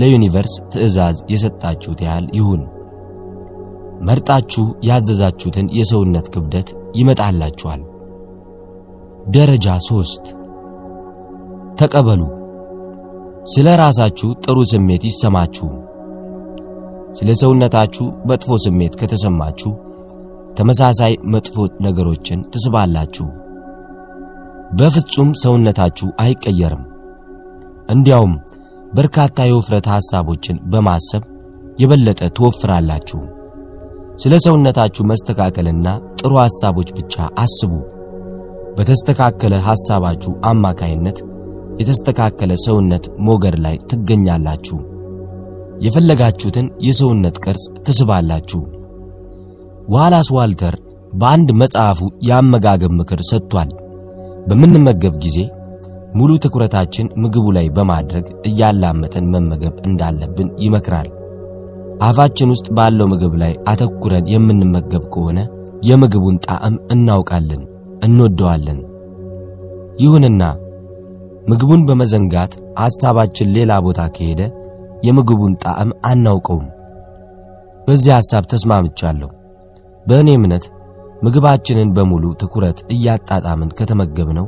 ለዩኒቨርስ ትዕዛዝ የሰጣችሁት ያህል ይሁን። መርጣችሁ ያዘዛችሁትን የሰውነት ክብደት ይመጣላችኋል። ደረጃ ሶስት ተቀበሉ። ስለ ራሳችሁ ጥሩ ስሜት ይሰማችሁ። ስለ ሰውነታችሁ መጥፎ ስሜት ከተሰማችሁ ተመሳሳይ መጥፎ ነገሮችን ትስባላችሁ። በፍጹም ሰውነታችሁ አይቀየርም። እንዲያውም በርካታ የውፍረት ሐሳቦችን በማሰብ የበለጠ ትወፍራላችሁ። ስለ ሰውነታችሁ መስተካከልና ጥሩ ሐሳቦች ብቻ አስቡ። በተስተካከለ ሐሳባችሁ አማካይነት የተስተካከለ ሰውነት ሞገድ ላይ ትገኛላችሁ። የፈለጋችሁትን የሰውነት ቅርጽ ትስባላችሁ። ዋላስ ዋልተር በአንድ መጽሐፉ የአመጋገብ ምክር ሰጥቷል። በምንመገብ ጊዜ ሙሉ ትኩረታችን ምግቡ ላይ በማድረግ እያላመጠን መመገብ እንዳለብን ይመክራል። አፋችን ውስጥ ባለው ምግብ ላይ አተኩረን የምንመገብ ከሆነ የምግቡን ጣዕም እናውቃለን፣ እንወደዋለን። ይሁንና ምግቡን በመዘንጋት ሐሳባችን ሌላ ቦታ ከሄደ የምግቡን ጣዕም አናውቀውም። በዚህ ሐሳብ ተስማምቻለሁ። በእኔ እምነት ምግባችንን በሙሉ ትኩረት እያጣጣምን ከተመገብነው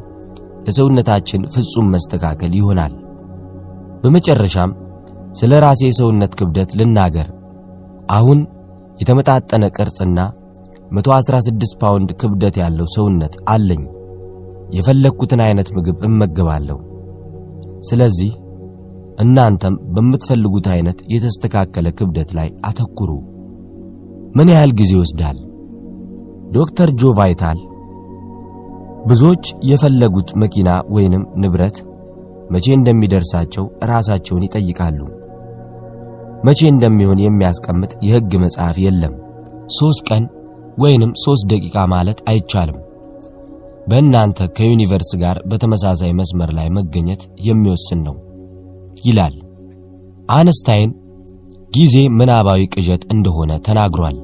ለሰውነታችን ፍጹም መስተካከል ይሆናል። በመጨረሻም ስለ ራሴ የሰውነት ክብደት ልናገር። አሁን የተመጣጠነ ቅርጽና 116 ፓውንድ ክብደት ያለው ሰውነት አለኝ። የፈለግኩትን አይነት ምግብ እመገባለሁ። ስለዚህ እናንተም በምትፈልጉት አይነት የተስተካከለ ክብደት ላይ አተኩሩ። ምን ያህል ጊዜ ይወስዳል? ዶክተር ጆ ቫይታል ብዙዎች የፈለጉት መኪና ወይንም ንብረት መቼ እንደሚደርሳቸው ራሳቸውን ይጠይቃሉ። መቼ እንደሚሆን የሚያስቀምጥ የሕግ መጽሐፍ የለም። ሦስት ቀን ወይንም ሦስት ደቂቃ ማለት አይቻልም። በእናንተ ከዩኒቨርስ ጋር በተመሳሳይ መስመር ላይ መገኘት የሚወስን ነው ይላል። አንስታይን ጊዜ ምናባዊ ቅዠት እንደሆነ ተናግሯል።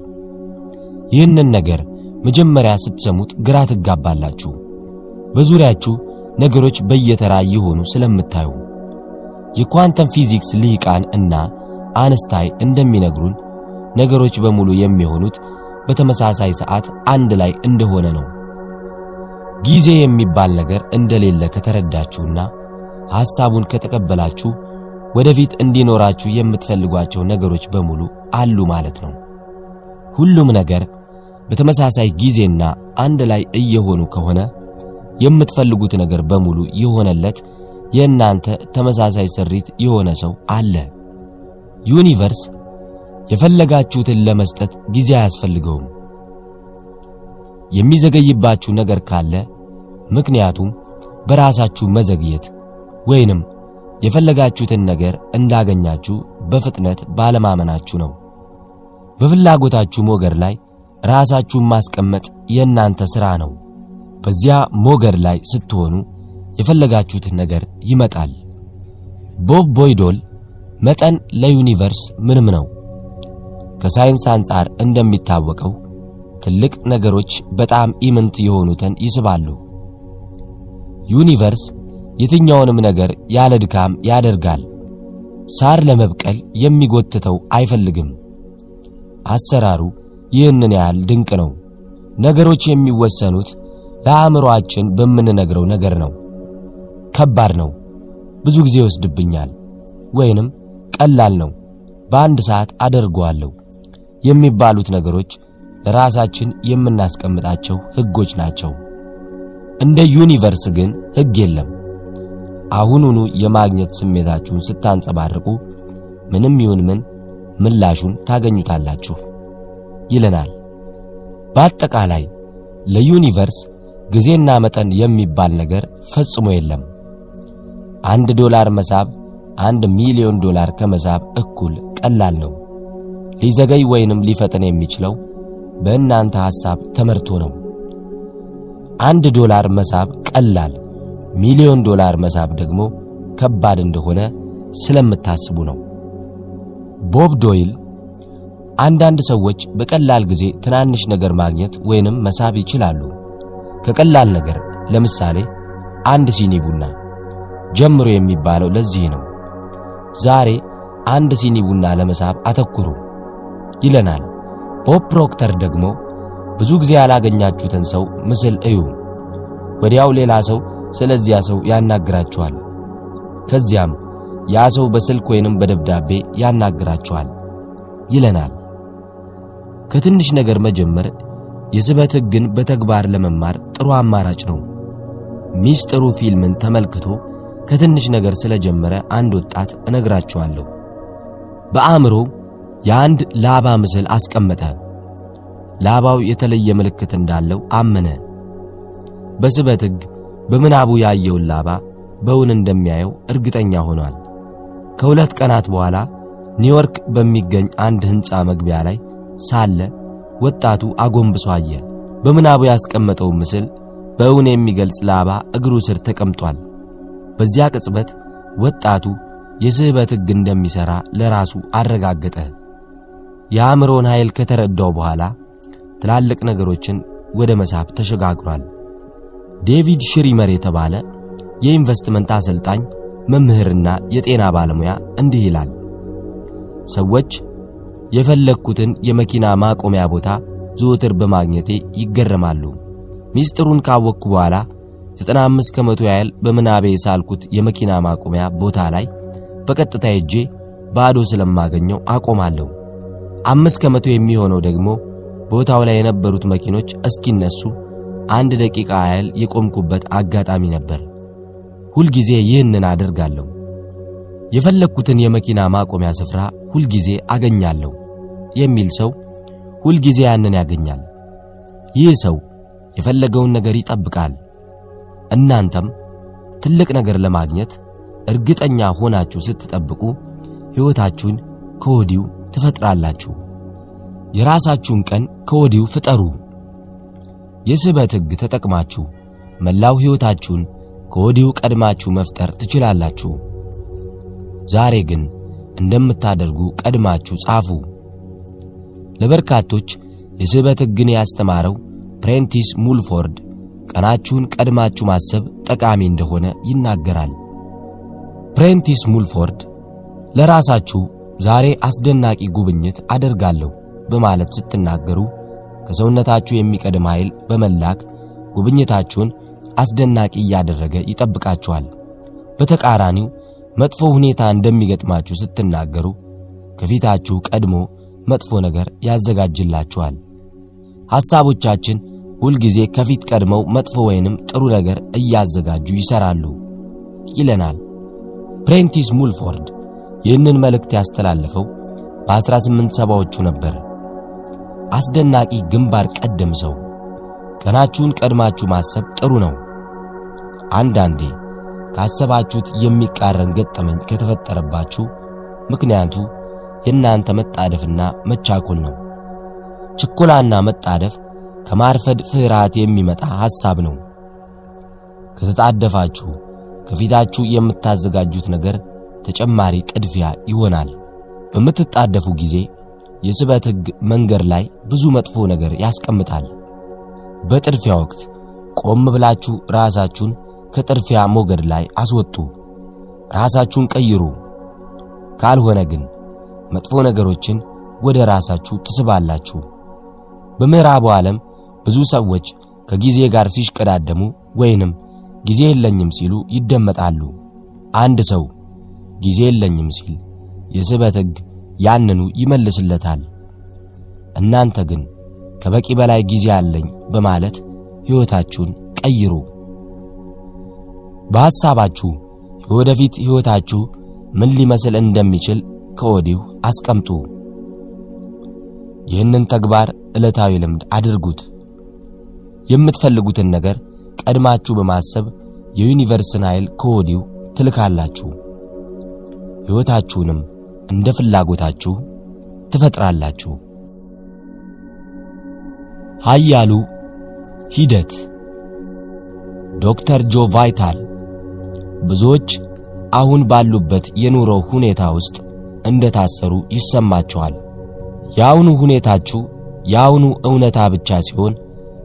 ይህንን ነገር መጀመሪያ ስትሰሙት ግራ ትጋባላችሁ። በዙሪያችሁ ነገሮች በየተራ እየሆኑ ስለምታዩ። የኳንተም ፊዚክስ ልሂቃን እና አንስታይ እንደሚነግሩን ነገሮች በሙሉ የሚሆኑት በተመሳሳይ ሰዓት አንድ ላይ እንደሆነ ነው። ጊዜ የሚባል ነገር እንደሌለ ከተረዳችሁና ሐሳቡን ከተቀበላችሁ ወደፊት እንዲኖራችሁ የምትፈልጓቸው ነገሮች በሙሉ አሉ ማለት ነው። ሁሉም ነገር በተመሳሳይ ጊዜና አንድ ላይ እየሆኑ ከሆነ የምትፈልጉት ነገር በሙሉ የሆነለት የእናንተ ተመሳሳይ ስሪት የሆነ ሰው አለ። ዩኒቨርስ የፈለጋችሁትን ለመስጠት ጊዜ አያስፈልገውም። የሚዘገይባችሁ ነገር ካለ ምክንያቱም በራሳችሁ መዘግየት ወይንም የፈለጋችሁትን ነገር እንዳገኛችሁ በፍጥነት ባለማመናችሁ ነው። በፍላጎታችሁ ሞገድ ላይ ራሳችሁን ማስቀመጥ የእናንተ ሥራ ነው። በዚያ ሞገድ ላይ ስትሆኑ የፈለጋችሁትን ነገር ይመጣል። ቦብ ዶይል መጠን ለዩኒቨርስ ምንም ነው። ከሳይንስ አንጻር እንደሚታወቀው ትልቅ ነገሮች በጣም ኢምንት የሆኑትን ይስባሉ። ዩኒቨርስ የትኛውንም ነገር ያለ ድካም ያደርጋል። ሳር ለመብቀል የሚጎትተው አይፈልግም። አሰራሩ ይህንን ያህል ድንቅ ነው። ነገሮች የሚወሰኑት ለአእምሮአችን በምንነግረው ነገር ነው። ከባድ ነው፣ ብዙ ጊዜ ይወስድብኛል፣ ወይንም ቀላል ነው፣ በአንድ ሰዓት አደርገዋለሁ የሚባሉት ነገሮች ለራሳችን የምናስቀምጣቸው ሕጎች ናቸው። እንደ ዩኒቨርስ ግን ሕግ የለም። አሁኑኑ የማግኘት ስሜታችሁን ስታንጸባርቁ ምንም ይሁን ምን ምላሹን ታገኙታላችሁ ይለናል። በአጠቃላይ ለዩኒቨርስ ጊዜና መጠን የሚባል ነገር ፈጽሞ የለም። አንድ ዶላር መሳብ አንድ ሚሊዮን ዶላር ከመሳብ እኩል ቀላል ነው። ሊዘገይ ወይንም ሊፈጥን የሚችለው በእናንተ ሐሳብ ተመርቶ ነው። አንድ ዶላር መሳብ ቀላል፣ ሚሊዮን ዶላር መሳብ ደግሞ ከባድ እንደሆነ ስለምታስቡ ነው። ቦብ ዶይል አንዳንድ ሰዎች በቀላል ጊዜ ትናንሽ ነገር ማግኘት ወይንም መሳብ ይችላሉ። ከቀላል ነገር ለምሳሌ አንድ ሲኒ ቡና ጀምሮ የሚባለው ለዚህ ነው። ዛሬ አንድ ሲኒ ቡና ለመሳብ አተኩሩ ይለናል። ቦብ ፕሮክተር ደግሞ ብዙ ጊዜ ያላገኛችሁትን ሰው ምስል እዩ። ወዲያው ሌላ ሰው ስለዚያ ሰው ያናግራችኋል። ከዚያም ያ ሰው በስልክ ወይንም በደብዳቤ ያናግራችኋል ይለናል። ከትንሽ ነገር መጀመር የስበት ሕግን በተግባር ለመማር ጥሩ አማራጭ ነው። ሚስጥሩ ፊልምን ተመልክቶ ከትንሽ ነገር ስለጀመረ አንድ ወጣት እነግራችኋለሁ። በአእምሮ የአንድ ላባ ምስል አስቀመጠ። ላባው የተለየ ምልክት እንዳለው አመነ። በስበት ሕግ በምናቡ ያየውን ላባ በውን እንደሚያየው እርግጠኛ ሆኗል። ከሁለት ቀናት በኋላ ኒውዮርክ በሚገኝ አንድ ሕንፃ መግቢያ ላይ ሳለ ወጣቱ አጎንብሶ አየ። በምናቡ ያስቀመጠው ምስል በእውን የሚገልጽ ላባ እግሩ ስር ተቀምጧል። በዚያ ቅጽበት ወጣቱ የስህበት ሕግ እንደሚሠራ ለራሱ አረጋገጠ። የአእምሮን ኃይል ከተረዳው በኋላ ትላልቅ ነገሮችን ወደ መሳብ ተሸጋግሯል። ዴቪድ ሽሪመር የተባለ የኢንቨስትመንት አሰልጣኝ መምህርና የጤና ባለሙያ እንዲህ ይላል። ሰዎች የፈለግኩትን የመኪና ማቆሚያ ቦታ ዘወትር በማግኘቴ ይገረማሉ። ሚስጥሩን ካወቅኩ በኋላ 95 ከመቶ ያህል በምናቤ የሳልኩት የመኪና ማቆሚያ ቦታ ላይ በቀጥታ ሄጄ ባዶ ስለማገኘው አቆማለሁ። አምስት ከመቶ የሚሆነው ደግሞ ቦታው ላይ የነበሩት መኪኖች እስኪነሱ አንድ ደቂቃ ያህል የቆምኩበት አጋጣሚ ነበር። ሁልጊዜ ይህንን አደርጋለሁ። የፈለግኩትን የመኪና ማቆሚያ ስፍራ ሁልጊዜ አገኛለሁ የሚል ሰው ሁልጊዜ ያንን ያገኛል። ይህ ሰው የፈለገውን ነገር ይጠብቃል። እናንተም ትልቅ ነገር ለማግኘት እርግጠኛ ሆናችሁ ስትጠብቁ ሕይወታችሁን ከወዲሁ ትፈጥራላችሁ። የራሳችሁን ቀን ከወዲሁ ፍጠሩ። የስበት ሕግ ተጠቅማችሁ መላው ሕይወታችሁን ከወዲሁ ቀድማችሁ መፍጠር ትችላላችሁ። ዛሬ ግን እንደምታደርጉ ቀድማችሁ ጻፉ። ለበርካቶች የስበት ሕግን ያስተማረው ፕሬንቲስ ሙልፎርድ ቀናችሁን ቀድማችሁ ማሰብ ጠቃሚ እንደሆነ ይናገራል። ፕሬንቲስ ሙልፎርድ ለራሳችሁ ዛሬ አስደናቂ ጉብኝት አደርጋለሁ በማለት ስትናገሩ ከሰውነታችሁ የሚቀድም ኃይል በመላክ ጉብኝታችሁን አስደናቂ እያደረገ ይጠብቃችኋል። በተቃራኒው መጥፎ ሁኔታ እንደሚገጥማችሁ ስትናገሩ ከፊታችሁ ቀድሞ መጥፎ ነገር ያዘጋጅላችኋል። ሐሳቦቻችን ሁልጊዜ ከፊት ቀድመው መጥፎ ወይንም ጥሩ ነገር እያዘጋጁ ይሰራሉ ይለናል። ፕሬንቲስ ሙልፎርድ ይህንን መልእክት ያስተላለፈው በ1870ዎቹ ነበር። አስደናቂ ግንባር ቀደም ሰው። ቀናችሁን ቀድማችሁ ማሰብ ጥሩ ነው። አንዳንዴ ካሰባችሁት የሚቃረን ገጠመኝ ከተፈጠረባችሁ ምክንያቱ የእናንተ መጣደፍና መቻኮል ነው። ችኮላና መጣደፍ ከማርፈድ ፍርሃት የሚመጣ ሐሳብ ነው። ከተጣደፋችሁ ከፊታችሁ የምታዘጋጁት ነገር ተጨማሪ ጥድፊያ ይሆናል። በምትጣደፉ ጊዜ የስበት ሕግ መንገድ ላይ ብዙ መጥፎ ነገር ያስቀምጣል። በጥድፊያ ወቅት ቆም ብላችሁ ራሳችሁን ከጥድፊያ ሞገድ ላይ አስወጡ። ራሳችሁን ቀይሩ። ካልሆነ ግን መጥፎ ነገሮችን ወደ ራሳችሁ ትስባላችሁ። በምዕራቡ ዓለም ብዙ ሰዎች ከጊዜ ጋር ሲሽቀዳደሙ ወይንም ጊዜ የለኝም ሲሉ ይደመጣሉ። አንድ ሰው ጊዜ የለኝም ሲል የስበት ሕግ ያንኑ ይመልስለታል። እናንተ ግን ከበቂ በላይ ጊዜ አለኝ በማለት ሕይወታችሁን ቀይሩ በሐሳባችሁ የወደፊት ሕይወታችሁ ምን ሊመስል እንደሚችል ከወዲሁ አስቀምጡ። ይህንን ተግባር ዕለታዊ ልምድ አድርጉት። የምትፈልጉትን ነገር ቀድማችሁ በማሰብ የዩኒቨርስን ኃይል ከወዲሁ ትልካላችሁ። ሕይወታችሁንም እንደ ፍላጎታችሁ ትፈጥራላችሁ። ኃያሉ ሂደት ዶክተር ጆ ቫይታል ብዙዎች አሁን ባሉበት የኑሮ ሁኔታ ውስጥ እንደታሰሩ ይሰማቸዋል። የአሁኑ ሁኔታችሁ የአሁኑ እውነታ ብቻ ሲሆን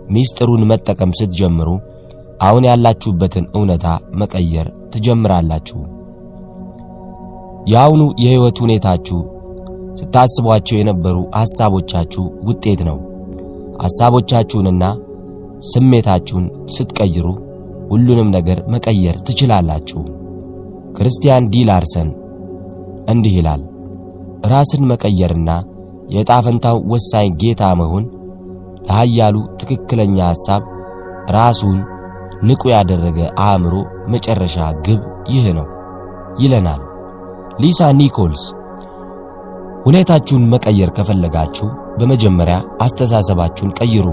ሚስጥሩን መጠቀም ስትጀምሩ አሁን ያላችሁበትን እውነታ መቀየር ትጀምራላችሁ። የአሁኑ የሕይወት ሁኔታችሁ ስታስቧቸው የነበሩ ሐሳቦቻችሁ ውጤት ነው። ሐሳቦቻችሁንና ስሜታችሁን ስትቀይሩ ሁሉንም ነገር መቀየር ትችላላችሁ። ክርስቲያን ዲ ላርሰን እንዲህ ይላል፣ ራስን መቀየርና የዕጣ ወሳኝ ጌታ መሆን ለኃያሉ ትክክለኛ ሐሳብ ራሱን ንቁ ያደረገ አእምሮ መጨረሻ ግብ ይህ ነው ይለናል ሊሳ ኒኮልስ። ሁኔታችሁን መቀየር ከፈለጋችሁ በመጀመሪያ አስተሳሰባችሁን ቀይሩ።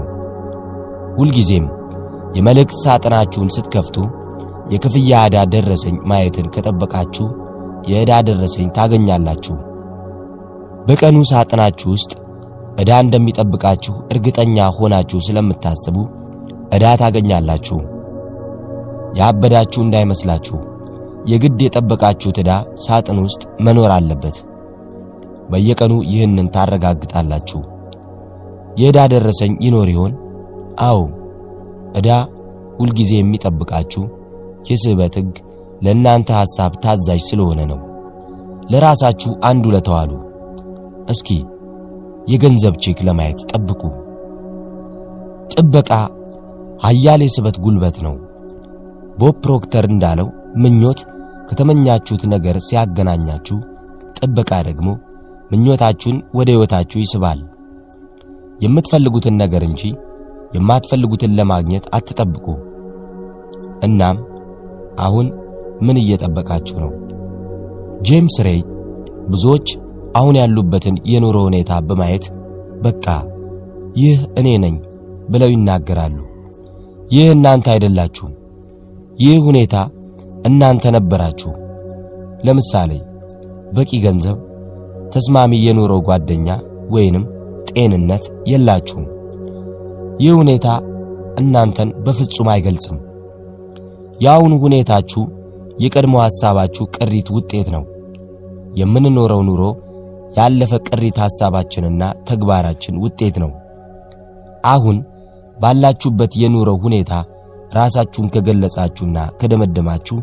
ሁልጊዜም የመልእክት ሳጥናችሁን ስትከፍቱ የክፍያ ዕዳ ደረሰኝ ማየትን ከጠበቃችሁ የዕዳ ደረሰኝ ታገኛላችሁ። በቀኑ ሳጥናችሁ ውስጥ ዕዳ እንደሚጠብቃችሁ እርግጠኛ ሆናችሁ ስለምታስቡ ዕዳ ታገኛላችሁ። ያበዳችሁ እንዳይመስላችሁ የግድ የጠበቃችሁት ዕዳ ሳጥን ውስጥ መኖር አለበት። በየቀኑ ይህንን ታረጋግጣላችሁ። የዕዳ ደረሰኝ ይኖር ይሆን? አዎ። ዕዳ ሁልጊዜ የሚጠብቃችሁ የስበት ሕግ ለእናንተ ሐሳብ ታዛዥ ስለሆነ ነው። ለራሳችሁ አንድ ውለታ ዋሉ። እስኪ የገንዘብ ቼክ ለማየት ጠብቁ። ጥበቃ ኃያል የስበት ጉልበት ነው። ቦብ ፕሮክተር እንዳለው ምኞት ከተመኛችሁት ነገር ሲያገናኛችሁ፣ ጥበቃ ደግሞ ምኞታችሁን ወደ ሕይወታችሁ ይስባል። የምትፈልጉትን ነገር እንጂ የማትፈልጉትን ለማግኘት አትጠብቁ። እናም አሁን ምን እየጠበቃችሁ ነው? ጄምስ ሬይ ብዙዎች አሁን ያሉበትን የኑሮ ሁኔታ በማየት በቃ ይህ እኔ ነኝ ብለው ይናገራሉ። ይህ እናንተ አይደላችሁም። ይህ ሁኔታ እናንተ ነበራችሁ። ለምሳሌ በቂ ገንዘብ፣ ተስማሚ የኑሮ ጓደኛ ወይንም ጤንነት የላችሁም። ይህ ሁኔታ እናንተን በፍጹም አይገልጽም። የአሁኑ ሁኔታችሁ የቀድሞ ሐሳባችሁ ቅሪት ውጤት ነው። የምንኖረው ኑሮ ያለፈ ቅሪት ሐሳባችንና ተግባራችን ውጤት ነው። አሁን ባላችሁበት የኑሮ ሁኔታ ራሳችሁን ከገለጻችሁና ከደመደማችሁ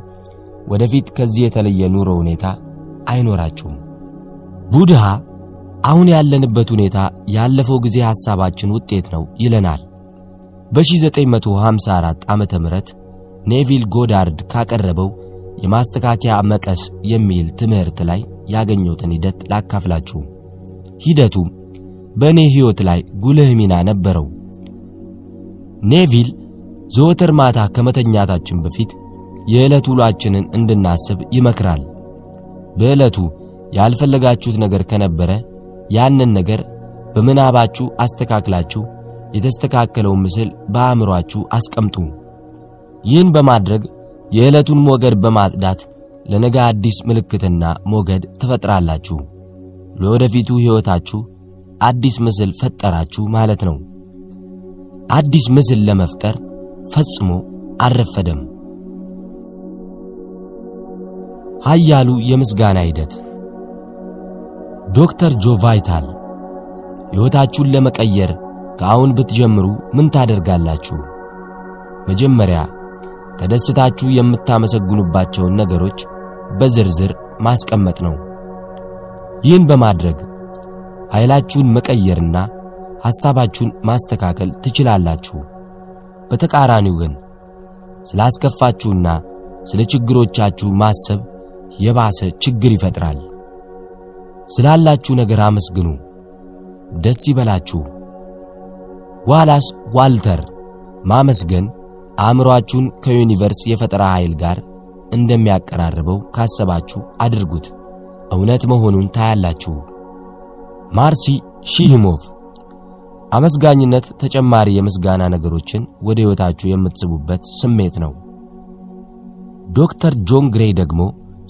ወደፊት ከዚህ የተለየ ኑሮ ሁኔታ አይኖራችሁም። ቡድሃ አሁን ያለንበት ሁኔታ ያለፈው ጊዜ ሐሳባችን ውጤት ነው ይለናል። በ1954 ዓመተ ምህረት ኔቪል ጎዳርድ ካቀረበው የማስተካከያ መቀስ የሚል ትምህርት ላይ ያገኘሁትን ሂደት ላካፍላችሁ። ሂደቱም በእኔ ሕይወት ላይ ጉልህ ሚና ነበረው። ኔቪል ዘወትር ማታ ከመተኛታችን በፊት የዕለት ውሏችንን እንድናስብ ይመክራል። በዕለቱ ያልፈለጋችሁት ነገር ከነበረ ያንን ነገር በምናባችሁ አስተካክላችሁ የተስተካከለውን ምስል በአእምሮአችሁ አስቀምጡ። ይህን በማድረግ የዕለቱን ሞገድ በማጽዳት ለነገ አዲስ ምልክትና ሞገድ ትፈጥራላችሁ። ለወደፊቱ ሕይወታችሁ አዲስ ምስል ፈጠራችሁ ማለት ነው። አዲስ ምስል ለመፍጠር ፈጽሞ አልረፈደም። ኃያሉ የምስጋና ሂደት ዶክተር ጆ ቫይታል ሕይወታችሁን ለመቀየር ከአሁን ብትጀምሩ ምን ታደርጋላችሁ? መጀመሪያ ተደስታችሁ የምታመሰግኑባቸውን ነገሮች በዝርዝር ማስቀመጥ ነው። ይህን በማድረግ ኃይላችሁን መቀየርና ሐሳባችሁን ማስተካከል ትችላላችሁ። በተቃራኒው ግን ስላስከፋችሁና ስለ ችግሮቻችሁ ማሰብ የባሰ ችግር ይፈጥራል። ስላላችሁ ነገር አመስግኑ፣ ደስ ይበላችሁ። ዋላስ ዋትልስ ማመስገን አእምሮአችሁን ከዩኒቨርስ የፈጠራ ኃይል ጋር እንደሚያቀራርበው ካሰባችሁ አድርጉት። እውነት መሆኑን ታያላችሁ። ማርሲ ሺሞፍ አመስጋኝነት ተጨማሪ የምስጋና ነገሮችን ወደ ሕይወታችሁ የምትስቡበት ስሜት ነው። ዶክተር ጆን ግሬይ ደግሞ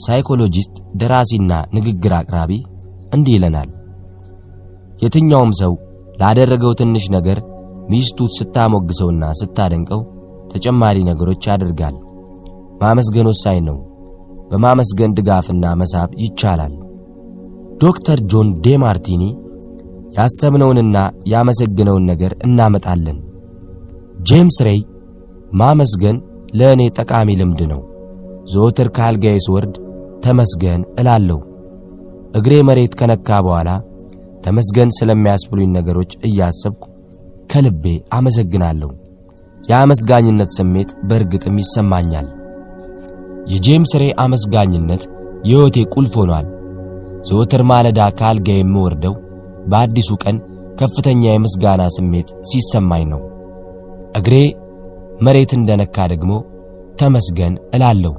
psychologist፣ ደራሲና ንግግር አቅራቢ እንዲህ ይለናል። የትኛውም ሰው ላደረገው ትንሽ ነገር ሚስቱ ስታሞግሰውና ስታደንቀው ተጨማሪ ነገሮች ያደርጋል። ማመስገን ወሳኝ ነው። በማመስገን ድጋፍና መሳብ ይቻላል። ዶክተር ጆን ዴ ማርቲኒ ያሰብነውንና ያመሰገንነውን ነገር እናመጣለን። ጄምስ ሬይ ማመስገን ለእኔ ጠቃሚ ልምድ ነው። ዘወትር ከአልጋዬ ስወርድ ተመስገን እላለሁ። እግሬ መሬት ከነካ በኋላ ተመስገን ስለሚያስብሉኝ ነገሮች እያሰብኩ ከልቤ አመሰግናለሁ። የአመስጋኝነት ስሜት በእርግጥም ይሰማኛል። የጄምስ ሬይ አመስጋኝነት የሕይወቴ ቁልፍ ሆኗል። ዘወትር ማለዳ ከአልጋ የምወርደው በአዲሱ ቀን ከፍተኛ የምስጋና ስሜት ሲሰማኝ ነው። እግሬ መሬት እንደነካ ደግሞ ተመስገን እላለሁ።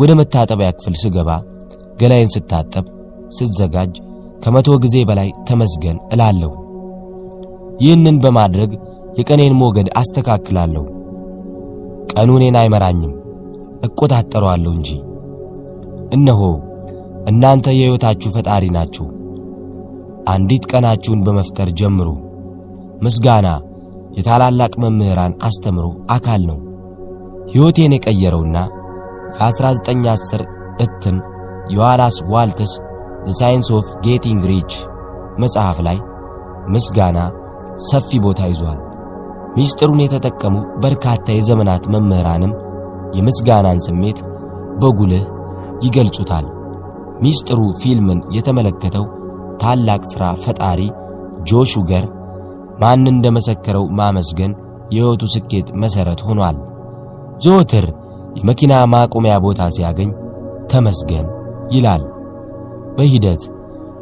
ወደ መታጠቢያ ክፍል ስገባ፣ ገላዬን ስታጠብ፣ ስዘጋጅ ከመቶ ጊዜ በላይ ተመስገን እላለሁ። ይህንን በማድረግ የቀኔን ሞገድ አስተካክላለሁ። ቀኑ እኔን አይመራኝም፣ እቆጣጠረዋለሁ እንጂ። እነሆ እናንተ የሕይወታችሁ ፈጣሪ ናችሁ። አንዲት ቀናችሁን በመፍጠር ጀምሩ። ምስጋና የታላላቅ መምህራን አስተምሮ አካል ነው። ሕይወቴን የቀየረውና የ1910 እትም የዋላስ ዋትልስ The Science of Getting Rich መጽሐፍ ላይ ምስጋና ሰፊ ቦታ ይዟል። ሚስጥሩን የተጠቀሙ በርካታ የዘመናት መምህራንም የምስጋናን ስሜት በጉልህ ይገልጹታል። ሚስጥሩ ፊልምን የተመለከተው ታላቅ ሥራ ፈጣሪ ጆ ሹገርማን እንደመሰከረው ማመስገን የሕይወቱ ስኬት መሠረት ሆኗል። ዘወትር የመኪና ማቆሚያ ቦታ ሲያገኝ ተመስገን ይላል። በሂደት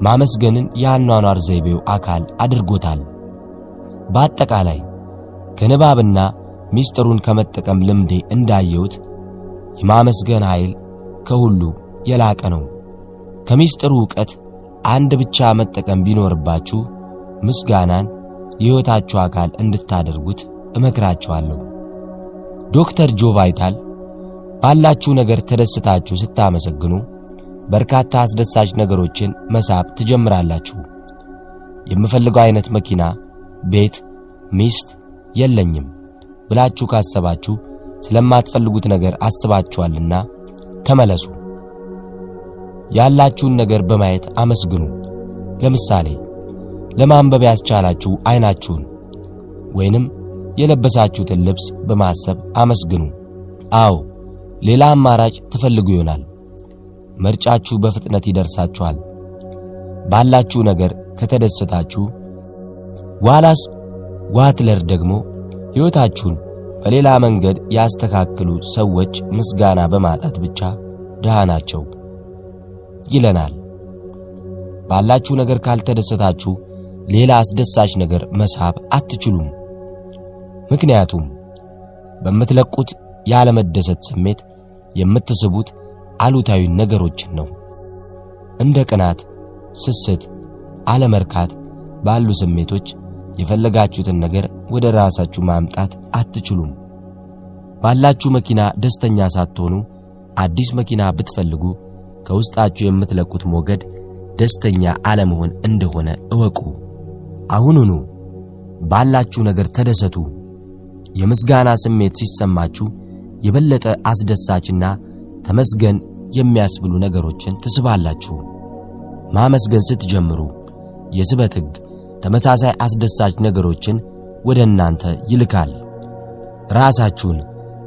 ማመስገንን የአኗኗር ዘይቤው አካል አድርጎታል። በአጠቃላይ ከንባብና ሚስጥሩን ከመጠቀም ልምዴ እንዳየሁት የማመስገን ኃይል ከሁሉ የላቀ ነው። ከሚስጥሩ ዕውቀት አንድ ብቻ መጠቀም ቢኖርባችሁ ምስጋናን የሕይወታችሁ አካል እንድታደርጉት እመክራችኋለሁ። ዶክተር ጆ ቫይታል ባላችሁ ነገር ተደስታችሁ ስታመሰግኑ በርካታ አስደሳች ነገሮችን መሳብ ትጀምራላችሁ። የምፈልገው አይነት መኪና፣ ቤት፣ ሚስት የለኝም ብላችሁ ካሰባችሁ ስለማትፈልጉት ነገር አስባችኋልና ተመለሱ። ያላችሁን ነገር በማየት አመስግኑ። ለምሳሌ ለማንበብ ያስቻላችሁ አይናችሁን ወይንም የለበሳችሁትን ልብስ በማሰብ አመስግኑ። አዎ ሌላ አማራጭ ትፈልጉ ይሆናል። ምርጫችሁ በፍጥነት ይደርሳችኋል። ባላችሁ ነገር ከተደሰታችሁ ዋላስ ዋትለር ደግሞ ሕይወታችሁን በሌላ መንገድ ያስተካክሉ ሰዎች ምስጋና በማጣት ብቻ ድሃ ናቸው ይለናል። ባላችሁ ነገር ካልተደሰታችሁ ሌላ አስደሳች ነገር መሳብ አትችሉም። ምክንያቱም በምትለቁት ያለመደሰት ስሜት የምትስቡት አሉታዊ ነገሮችን ነው። እንደ ቅናት፣ ስስት፣ አለመርካት ባሉ ስሜቶች የፈለጋችሁትን ነገር ወደ ራሳችሁ ማምጣት አትችሉም። ባላችሁ መኪና ደስተኛ ሳትሆኑ አዲስ መኪና ብትፈልጉ ከውስጣችሁ የምትለቁት ሞገድ ደስተኛ አለመሆን እንደሆነ እወቁ። አሁኑኑ ባላችሁ ነገር ተደሰቱ። የምስጋና ስሜት ሲሰማችሁ የበለጠ አስደሳችና ተመስገን የሚያስብሉ ነገሮችን ትስባላችሁ። ማመስገን ስትጀምሩ የስበት ሕግ ተመሳሳይ አስደሳች ነገሮችን ወደ እናንተ ይልካል። ራሳችሁን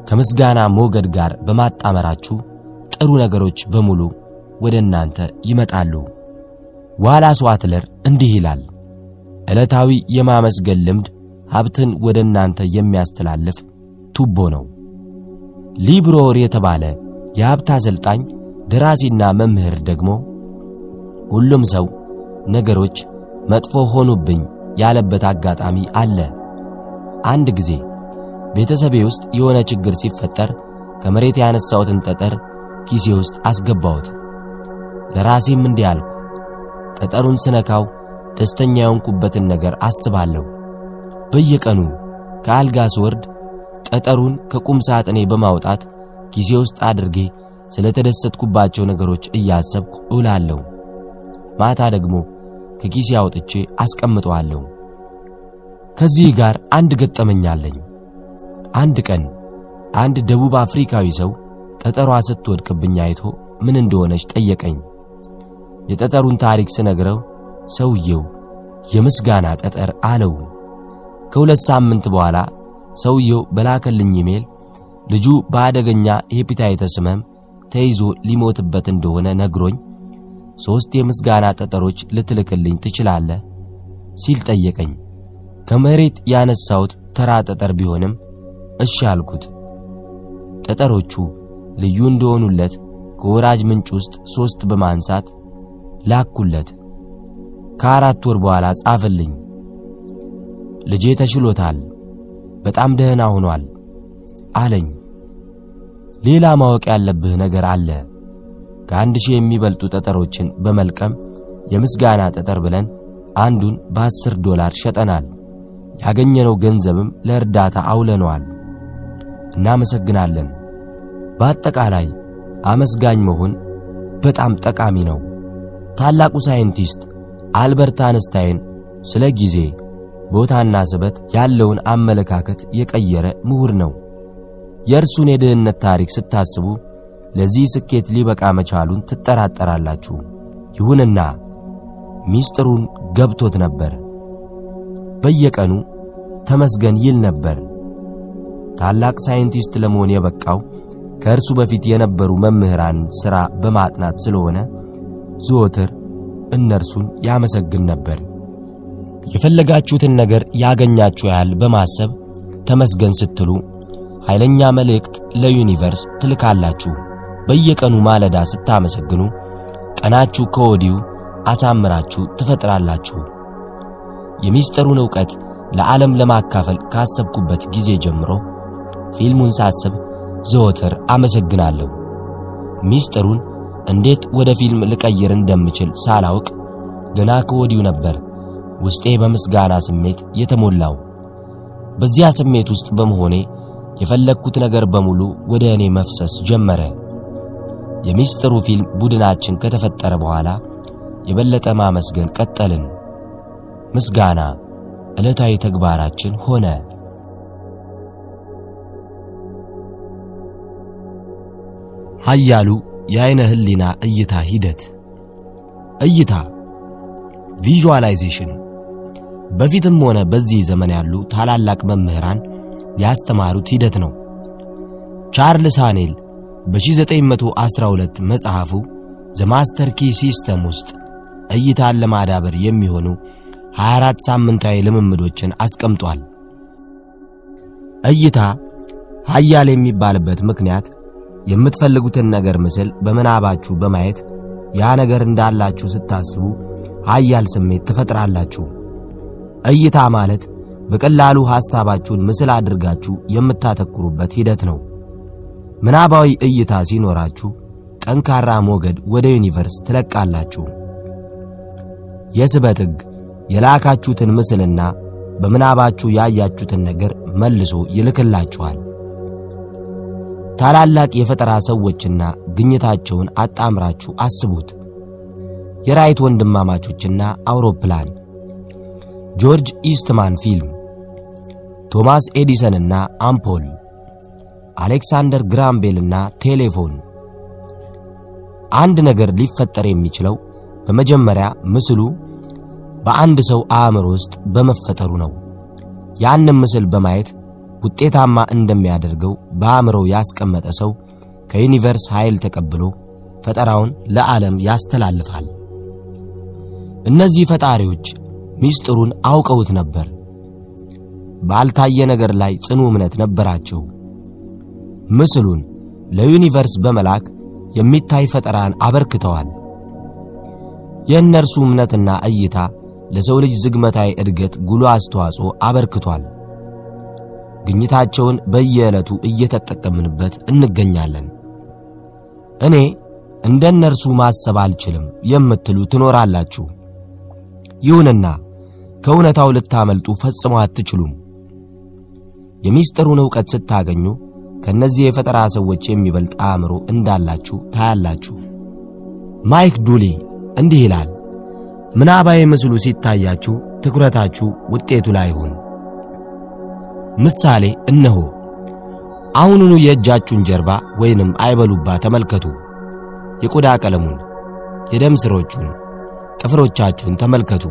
ከምስጋና ሞገድ ጋር በማጣመራችሁ ጥሩ ነገሮች በሙሉ ወደ እናንተ ይመጣሉ። ዋላስ ዋትልስ እንዲህ ይላል፣ ዕለታዊ የማመስገን ልምድ ሀብትን ወደ እናንተ የሚያስተላልፍ ቱቦ ነው። ሊ ብሮወር የተባለ የሀብት አሰልጣኝ ደራሲና መምህር ደግሞ ሁሉም ሰው ነገሮች መጥፎ ሆኑብኝ ያለበት አጋጣሚ አለ። አንድ ጊዜ ቤተሰቤ ውስጥ የሆነ ችግር ሲፈጠር ከመሬት ያነሳሁትን ጠጠር ኪሴ ውስጥ አስገባሁት። ለራሴም እንዲህ አልኩ፣ ጠጠሩን ስነካው ደስተኛ የሆንኩበትን ነገር አስባለሁ። በየቀኑ ከአልጋ ስወርድ ጠጠሩን ከቁም ሳጥኔ በማውጣት ኪሴ ውስጥ አድርጌ ስለተደሰትኩባቸው ነገሮች እያሰብኩ እውላለሁ። ማታ ደግሞ ከኪሴ አውጥቼ አስቀምጠዋለሁ። ከዚህ ጋር አንድ ገጠመኝ አለኝ። አንድ ቀን አንድ ደቡብ አፍሪካዊ ሰው ጠጠሯ ስትወድቅብኝ አይቶ ምን እንደሆነች ጠየቀኝ። የጠጠሩን ታሪክ ስነግረው ሰውየው የምስጋና ጠጠር አለው። ከሁለት ሳምንት በኋላ ሰውየው በላከልኝ ኢሜል ልጁ በአደገኛ ሄፒታይተስ ሕመም ተይዞ ሊሞትበት እንደሆነ ነግሮኝ ሦስት የምስጋና ጠጠሮች ልትልክልኝ ትችላለህ ሲል ጠየቀኝ። ከመሬት ያነሳሁት ተራ ጠጠር ቢሆንም እሺ አልኩት። ጠጠሮቹ ልዩ እንደሆኑለት ከወራጅ ምንጭ ውስጥ ሦስት በማንሳት ላኩለት። ከአራት ወር በኋላ ጻፈልኝ። ልጄ ተሽሎታል፣ በጣም ደህና ሆኗል አለኝ። ሌላ ማወቅ ያለብህ ነገር አለ። ከአንድ ሺህ የሚበልጡ ጠጠሮችን በመልቀም የምስጋና ጠጠር ብለን አንዱን በአስር ዶላር ሸጠናል። ያገኘነው ገንዘብም ለእርዳታ አውለነዋል። እናመሰግናለን። በአጠቃላይ አመስጋኝ መሆን በጣም ጠቃሚ ነው። ታላቁ ሳይንቲስት አልበርት አንስታይን ስለ ጊዜ ቦታና ስበት ያለውን አመለካከት የቀየረ ምሁር ነው። የእርሱን የድህነት ታሪክ ስታስቡ ለዚህ ስኬት ሊበቃ መቻሉን ትጠራጠራላችሁ። ይሁንና ሚስጥሩን ገብቶት ነበር። በየቀኑ ተመስገን ይል ነበር። ታላቅ ሳይንቲስት ለመሆን የበቃው ከእርሱ በፊት የነበሩ መምህራን ሥራ በማጥናት ስለሆነ ዘወትር እነርሱን ያመሰግን ነበር። የፈለጋችሁትን ነገር ያገኛችሁ ያህል በማሰብ ተመስገን ስትሉ ኃይለኛ መልእክት ለዩኒቨርስ ትልካላችሁ። በየቀኑ ማለዳ ስታመሰግኑ ቀናችሁ ከወዲሁ አሳምራችሁ ትፈጥራላችሁ። የሚስጥሩን ዕውቀት ለዓለም ለማካፈል ካሰብኩበት ጊዜ ጀምሮ ፊልሙን ሳስብ ዘወትር አመሰግናለሁ። ሚስጥሩን እንዴት ወደ ፊልም ልቀይር እንደምችል ሳላውቅ ገና ከወዲሁ ነበር ውስጤ በምስጋና ስሜት የተሞላው። በዚያ ስሜት ውስጥ በመሆኔ የፈለግኩት ነገር በሙሉ ወደ እኔ መፍሰስ ጀመረ። የሚስጥሩ ፊልም ቡድናችን ከተፈጠረ በኋላ የበለጠ ማመስገን ቀጠልን። ምስጋና ዕለታዊ ተግባራችን ሆነ። ኃያሉ የአይነ ህሊና እይታ ሂደት እይታ visualization በፊትም ሆነ በዚህ ዘመን ያሉ ታላላቅ መምህራን ያስተማሩት ሂደት ነው። ቻርልስ ሃኔል በ1912 መጽሐፉ The Master Key System ውስጥ እይታን ለማዳበር የሚሆኑ 24 ሳምንታዊ ልምምዶችን አስቀምጧል። እይታ ኃያል የሚባልበት ምክንያት የምትፈልጉትን ነገር ምስል በምናባችሁ በማየት ያ ነገር እንዳላችሁ ስታስቡ ኃያል ስሜት ትፈጥራላችሁ። እይታ ማለት በቀላሉ ሐሳባችሁን ምስል አድርጋችሁ የምታተኩሩበት ሂደት ነው። ምናባዊ እይታ ሲኖራችሁ ጠንካራ ሞገድ ወደ ዩኒቨርስ ትለቃላችሁ። የስበት ሕግ የላካችሁትን ምስልና በምናባችሁ ያያችሁትን ነገር መልሶ ይልክላችኋል። ታላላቅ የፈጠራ ሰዎችና ግኝታቸውን አጣምራችሁ አስቡት። የራይት ወንድማማቾችና አውሮፕላን፣ ጆርጅ ኢስትማን ፊልም፣ ቶማስ ኤዲሰንና አምፖል፣ አሌክሳንደር ግራም ቤልና ቴሌፎን። አንድ ነገር ሊፈጠር የሚችለው በመጀመሪያ ምስሉ በአንድ ሰው አእምሮ ውስጥ በመፈጠሩ ነው። ያንም ምስል በማየት ውጤታማ እንደሚያደርገው በአእምሮው ያስቀመጠ ሰው ከዩኒቨርስ ኃይል ተቀብሎ ፈጠራውን ለዓለም ያስተላልፋል። እነዚህ ፈጣሪዎች ሚስጥሩን አውቀውት ነበር። ባልታየ ነገር ላይ ጽኑ እምነት ነበራቸው። ምስሉን ለዩኒቨርስ በመላክ የሚታይ ፈጠራን አበርክተዋል። የእነርሱ እምነትና እይታ ለሰው ልጅ ዝግመታዊ እድገት ጉልህ አስተዋጽኦ አበርክቷል። ግኝታቸውን በየዕለቱ እየተጠቀምንበት እንገኛለን። እኔ እንደ እነርሱ ማሰብ አልችልም የምትሉ ትኖራላችሁ። ይሁንና ከእውነታው ልታመልጡ ፈጽሞ አትችሉም። የሚስጥሩን ዕውቀት ስታገኙ ከነዚህ የፈጠራ ሰዎች የሚበልጥ አእምሮ እንዳላችሁ ታያላችሁ። ማይክ ዱሊ እንዲህ ይላል፣ ምናባዊ ምስሉ ሲታያችሁ ትኩረታችሁ ውጤቱ ላይ ይሁን። ምሳሌ እነሆ። አሁኑኑ የእጃችሁን ጀርባ ወይንም አይበሉባ ተመልከቱ። የቆዳ ቀለሙን፣ የደም ስሮቹን፣ ጥፍሮቻችሁን ተመልከቱ።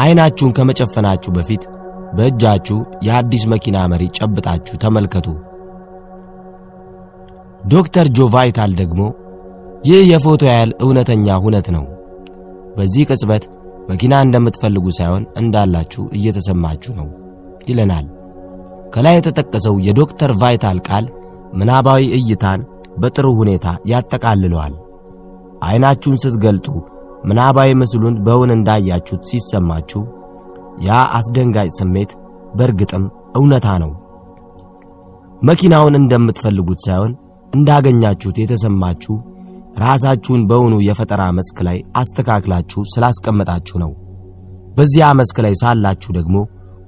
አይናችሁን ከመጨፈናችሁ በፊት በእጃችሁ የአዲስ መኪና መሪ ጨብጣችሁ ተመልከቱ። ዶክተር ጆ ቫይታል ደግሞ ይህ የፎቶ ያህል እውነተኛ ሁነት ነው። በዚህ ቅጽበት መኪና እንደምትፈልጉ ሳይሆን እንዳላችሁ እየተሰማችሁ ነው ይለናል። ከላይ የተጠቀሰው የዶክተር ቫይታል ቃል ምናባዊ እይታን በጥሩ ሁኔታ ያጠቃልለዋል። አይናችሁን ስትገልጡ ምናባዊ ምስሉን በእውን እንዳያችሁት ሲሰማችሁ ያ አስደንጋጭ ስሜት በእርግጥም እውነታ ነው። መኪናውን እንደምትፈልጉት ሳይሆን እንዳገኛችሁት የተሰማችሁ ራሳችሁን በእውኑ የፈጠራ መስክ ላይ አስተካክላችሁ ስላስቀመጣችሁ ነው። በዚያ መስክ ላይ ሳላችሁ ደግሞ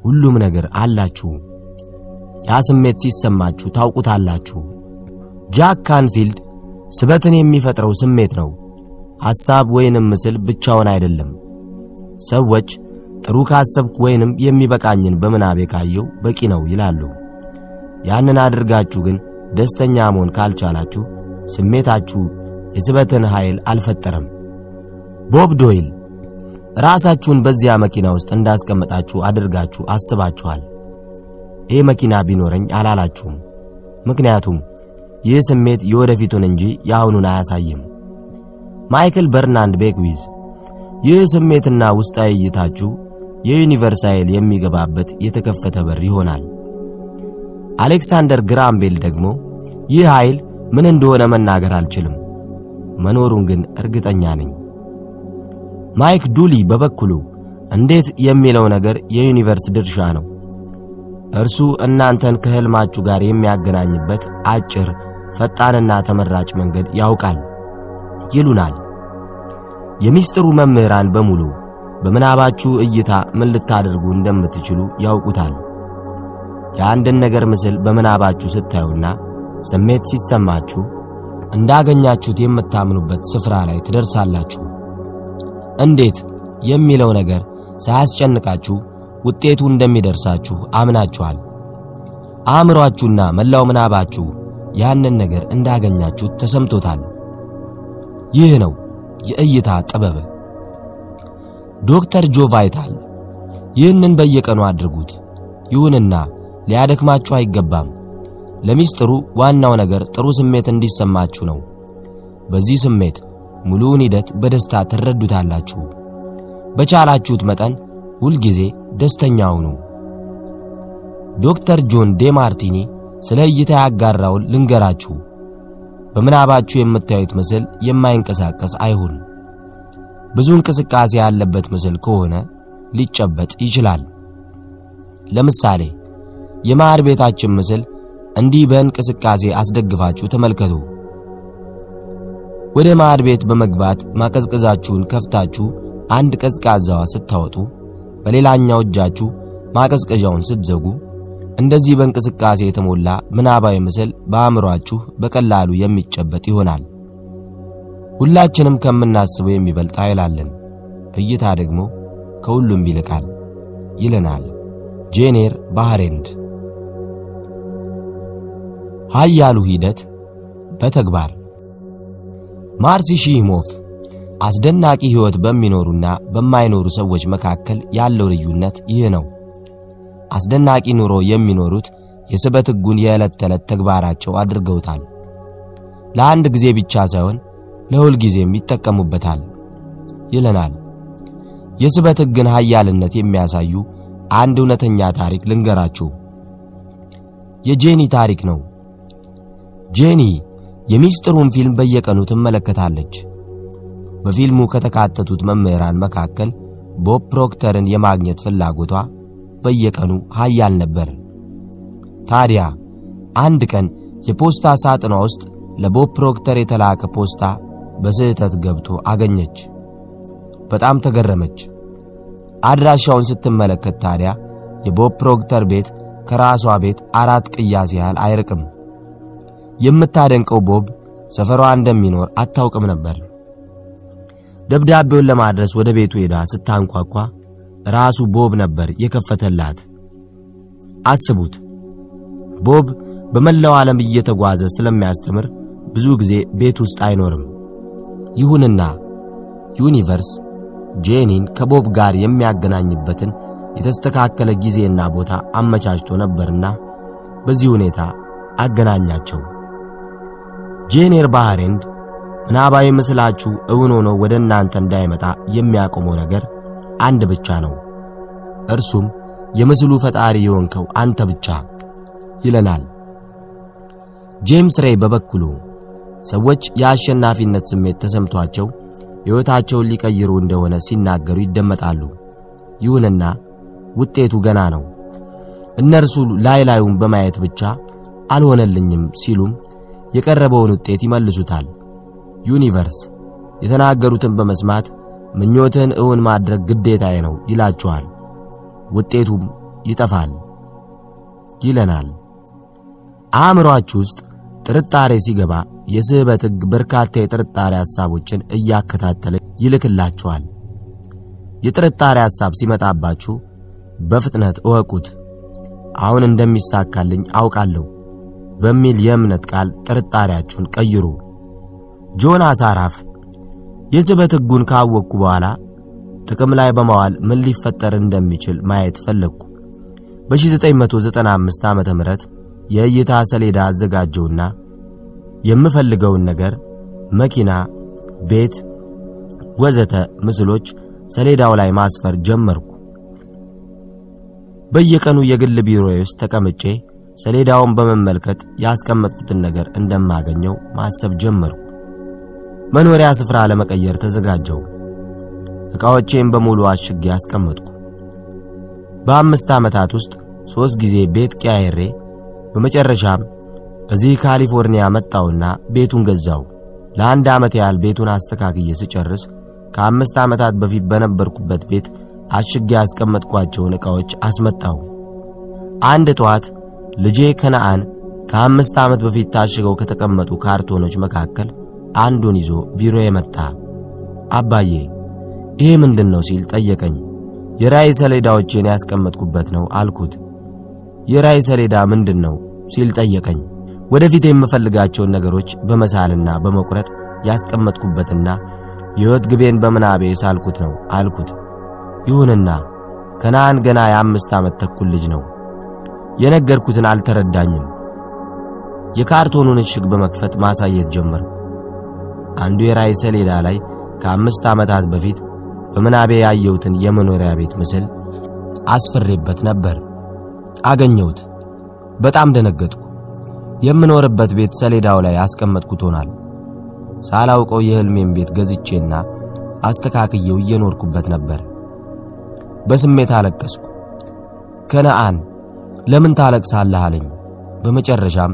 ሁሉም ነገር አላችሁ። ያ ስሜት ሲሰማችሁ ታውቁታላችሁ። ጃክ ካንፊልድ ስበትን የሚፈጥረው ስሜት ነው፣ ሐሳብ ወይንም ምስል ብቻውን አይደለም። ሰዎች ጥሩ ካሰብኩ ወይንም የሚበቃኝን በምናቤ ካየሁ በቂ ነው ይላሉ። ያንን አድርጋችሁ ግን ደስተኛ መሆን ካልቻላችሁ ስሜታችሁ የስበትን ኃይል አልፈጠረም። ቦብ ዶይል ራሳችሁን በዚያ መኪና ውስጥ እንዳስቀመጣችሁ አድርጋችሁ አስባችኋል። ይህ መኪና ቢኖረኝ አላላችሁም። ምክንያቱም ይህ ስሜት የወደፊቱን እንጂ የአሁኑን አያሳይም። ማይክል በርናርድ ቤክዊዝ ይህ ስሜትና ውስጣዊ እይታችሁ የዩኒቨርስ ኃይል የሚገባበት የተከፈተ በር ይሆናል። አሌክሳንደር ግራም ቤል ደግሞ ይህ ኃይል ምን እንደሆነ መናገር አልችልም፣ መኖሩን ግን እርግጠኛ ነኝ። ማይክ ዱሊ በበኩሉ እንዴት የሚለው ነገር የዩኒቨርስ ድርሻ ነው። እርሱ እናንተን ከህልማችሁ ጋር የሚያገናኝበት አጭር፣ ፈጣንና ተመራጭ መንገድ ያውቃል ይሉናል። የሚስጥሩ መምህራን በሙሉ በምናባችሁ እይታ ምን ልታደርጉ እንደምትችሉ ያውቁታል። የአንድን ነገር ምስል በምናባችሁ ስታዩና ስሜት ሲሰማችሁ እንዳገኛችሁት የምታምኑበት ስፍራ ላይ ትደርሳላችሁ። እንዴት የሚለው ነገር ሳያስጨንቃችሁ ውጤቱ እንደሚደርሳችሁ አምናችኋል። አእምሯችሁና መላው ምናባችሁ ያንን ነገር እንዳገኛችሁት ተሰምቶታል። ይህ ነው የእይታ ጥበብ። ዶክተር ጆ ቫይታል ይህንን በየቀኑ አድርጉት። ይሁንና ሊያደክማችሁ አይገባም። ለሚስጥሩ ዋናው ነገር ጥሩ ስሜት እንዲሰማችሁ ነው። በዚህ ስሜት ሙሉውን ሂደት በደስታ ትረዱታላችሁ። በቻላችሁት መጠን ሁልጊዜ ደስተኛ ሁኑ። ዶክተር ጆን ዴማርቲኒ ስለ እይታ ያጋራውን ልንገራችሁ። በምናባችሁ የምታዩት ምስል የማይንቀሳቀስ አይሁን። ብዙ እንቅስቃሴ ያለበት ምስል ከሆነ ሊጨበጥ ይችላል። ለምሳሌ የማዕድ ቤታችን ምስል እንዲህ በእንቅስቃሴ አስደግፋችሁ ተመልከቱ። ወደ ማዕድ ቤት በመግባት ማቀዝቀዛችሁን ከፍታችሁ አንድ ቀዝቃዛዋ ስታወጡ፣ በሌላኛው እጃችሁ ማቀዝቀዣውን ስትዘጉ፣ እንደዚህ በእንቅስቃሴ የተሞላ ምናባዊ ምስል በአእምሯችሁ በቀላሉ የሚጨበጥ ይሆናል። ሁላችንም ከምናስበው የሚበልጥ ኃይል አለን። እይታ ደግሞ ከሁሉም ይልቃል ይለናል ጄኔር ባህሬንድ። ኃያሉ ሂደት በተግባር ማርሲ ሺሞፍ አስደናቂ ሕይወት በሚኖሩና በማይኖሩ ሰዎች መካከል ያለው ልዩነት ይህ ነው። አስደናቂ ኑሮ የሚኖሩት የስበት ሕጉን የዕለት ተዕለት ተግባራቸው አድርገውታል። ለአንድ ጊዜ ብቻ ሳይሆን ለሁል ጊዜም ይጠቀሙበታል ይለናል። የስበት ሕግን ኃያልነት የሚያሳዩ አንድ እውነተኛ ታሪክ ልንገራችሁ። የጄኒ ታሪክ ነው። ጄኒ የሚስጥሩን ፊልም በየቀኑ ትመለከታለች። በፊልሙ ከተካተቱት መምህራን መካከል ቦብ ፕሮክተርን የማግኘት ፍላጎቷ በየቀኑ ኃያል ነበር። ታዲያ አንድ ቀን የፖስታ ሳጥኗ ውስጥ ለቦብ ፕሮክተር የተላከ ፖስታ በስህተት ገብቶ አገኘች። በጣም ተገረመች። አድራሻውን ስትመለከት ታዲያ የቦብ ፕሮክተር ቤት ከራሷ ቤት አራት ቅያስ ያህል አይርቅም። የምታደንቀው ቦብ ሰፈሯ እንደሚኖር አታውቅም ነበር። ደብዳቤውን ለማድረስ ወደ ቤቱ ሄዳ ስታንኳኳ ራሱ ቦብ ነበር የከፈተላት። አስቡት፣ ቦብ በመላው ዓለም እየተጓዘ ስለሚያስተምር ብዙ ጊዜ ቤት ውስጥ አይኖርም። ይሁንና ዩኒቨርስ ጄኒን ከቦብ ጋር የሚያገናኝበትን የተስተካከለ ጊዜና ቦታ አመቻችቶ ነበርና በዚህ ሁኔታ አገናኛቸው። ጄኔቪቭ ቤህሬንድ ምናባዊ ምስላችሁ እውን ሆኖ ወደ እናንተ እንዳይመጣ የሚያቆመው ነገር አንድ ብቻ ነው። እርሱም የምስሉ ፈጣሪ የሆንከው አንተ ብቻ ይለናል። ጄምስ ሬይ በበኩሉ ሰዎች የአሸናፊነት ስሜት ተሰምቷቸው ሕይወታቸውን ሊቀይሩ እንደሆነ ሲናገሩ ይደመጣሉ። ይሁንና ውጤቱ ገና ነው። እነርሱ ላይ ላዩን በማየት ብቻ አልሆነልኝም ሲሉም የቀረበውን ውጤት ይመልሱታል። ዩኒቨርስ የተናገሩትን በመስማት ምኞትን እውን ማድረግ ግዴታዬ ነው ይላቸዋል። ውጤቱም ይጠፋል ይለናል። አእምሮአችሁ ውስጥ ጥርጣሬ ሲገባ የስህበት ሕግ በርካታ የጥርጣሬ ሐሳቦችን እያከታተለ ይልክላችኋል። የጥርጣሬ ሐሳብ ሲመጣባችሁ በፍጥነት እወቁት። አሁን እንደሚሳካልኝ አውቃለሁ በሚል የእምነት ቃል ጥርጣሬያችሁን ቀይሩ። ጆን አሳራፍ የስበት ሕጉን ካወቅኩ በኋላ ጥቅም ላይ በማዋል ምን ሊፈጠር እንደሚችል ማየት ፈለግኩ። በ1995 ዓመተ ምህረት የእይታ ሰሌዳ አዘጋጀውና የምፈልገውን ነገር መኪና፣ ቤት፣ ወዘተ ምስሎች ሰሌዳው ላይ ማስፈር ጀመርኩ። በየቀኑ የግል ቢሮዬ ውስጥ ተቀምጬ ሰሌዳውን በመመልከት ያስቀመጥኩትን ነገር እንደማገኘው ማሰብ ጀመርኩ። መኖሪያ ስፍራ ለመቀየር ተዘጋጀው። ዕቃዎቼን በሙሉ አሽጌ አስቀመጥኩ። በአምስት ዓመታት ውስጥ ሦስት ጊዜ ቤት ቀያይሬ በመጨረሻም እዚህ ካሊፎርኒያ መጣውና ቤቱን ገዛው። ለአንድ ዓመት ያህል ቤቱን አስተካክዬ ስጨርስ ከአምስት ዓመታት በፊት በነበርኩበት ቤት አሽጌ ያስቀመጥኳቸውን ዕቃዎች አስመጣው። አንድ ጠዋት ልጄ ከነአን ከአምስት ዓመት በፊት ታሽገው ከተቀመጡ ካርቶኖች መካከል አንዱን ይዞ ቢሮዬ መጣ። አባዬ ይሄ ምንድን ነው ሲል ጠየቀኝ። የራእይ ሰሌዳዎቼን ያስቀመጥኩበት ነው አልኩት። የራእይ ሰሌዳ ምንድን ነው ሲል ጠየቀኝ። ወደፊት የምፈልጋቸውን ነገሮች በመሳልና በመቁረጥ ያስቀመጥኩበትና የሕይወት ግቤን በምናቤ ሳልኩት ነው አልኩት። ይሁንና ከነአን ገና የአምስት ዓመት ተኩል ልጅ ነው። የነገርኩትን አልተረዳኝም። የካርቶኑን እሽግ በመክፈት ማሳየት ጀመርኩ። አንዱ የራእይ ሰሌዳ ላይ ከአምስት ዓመታት በፊት በምናቤ ያየሁትን የመኖሪያ ቤት ምስል አስፈሬበት ነበር። አገኘሁት። በጣም ደነገጥኩ። የምኖርበት ቤት ሰሌዳው ላይ አስቀመጥኩት ሆናል። ሳላውቀው የሕልሜን ቤት ገዝቼና አስተካክየው እየኖርኩበት ነበር። በስሜት አለቀስኩ። ከነአን ለምን ታለቅሳለህ አለኝ። በመጨረሻም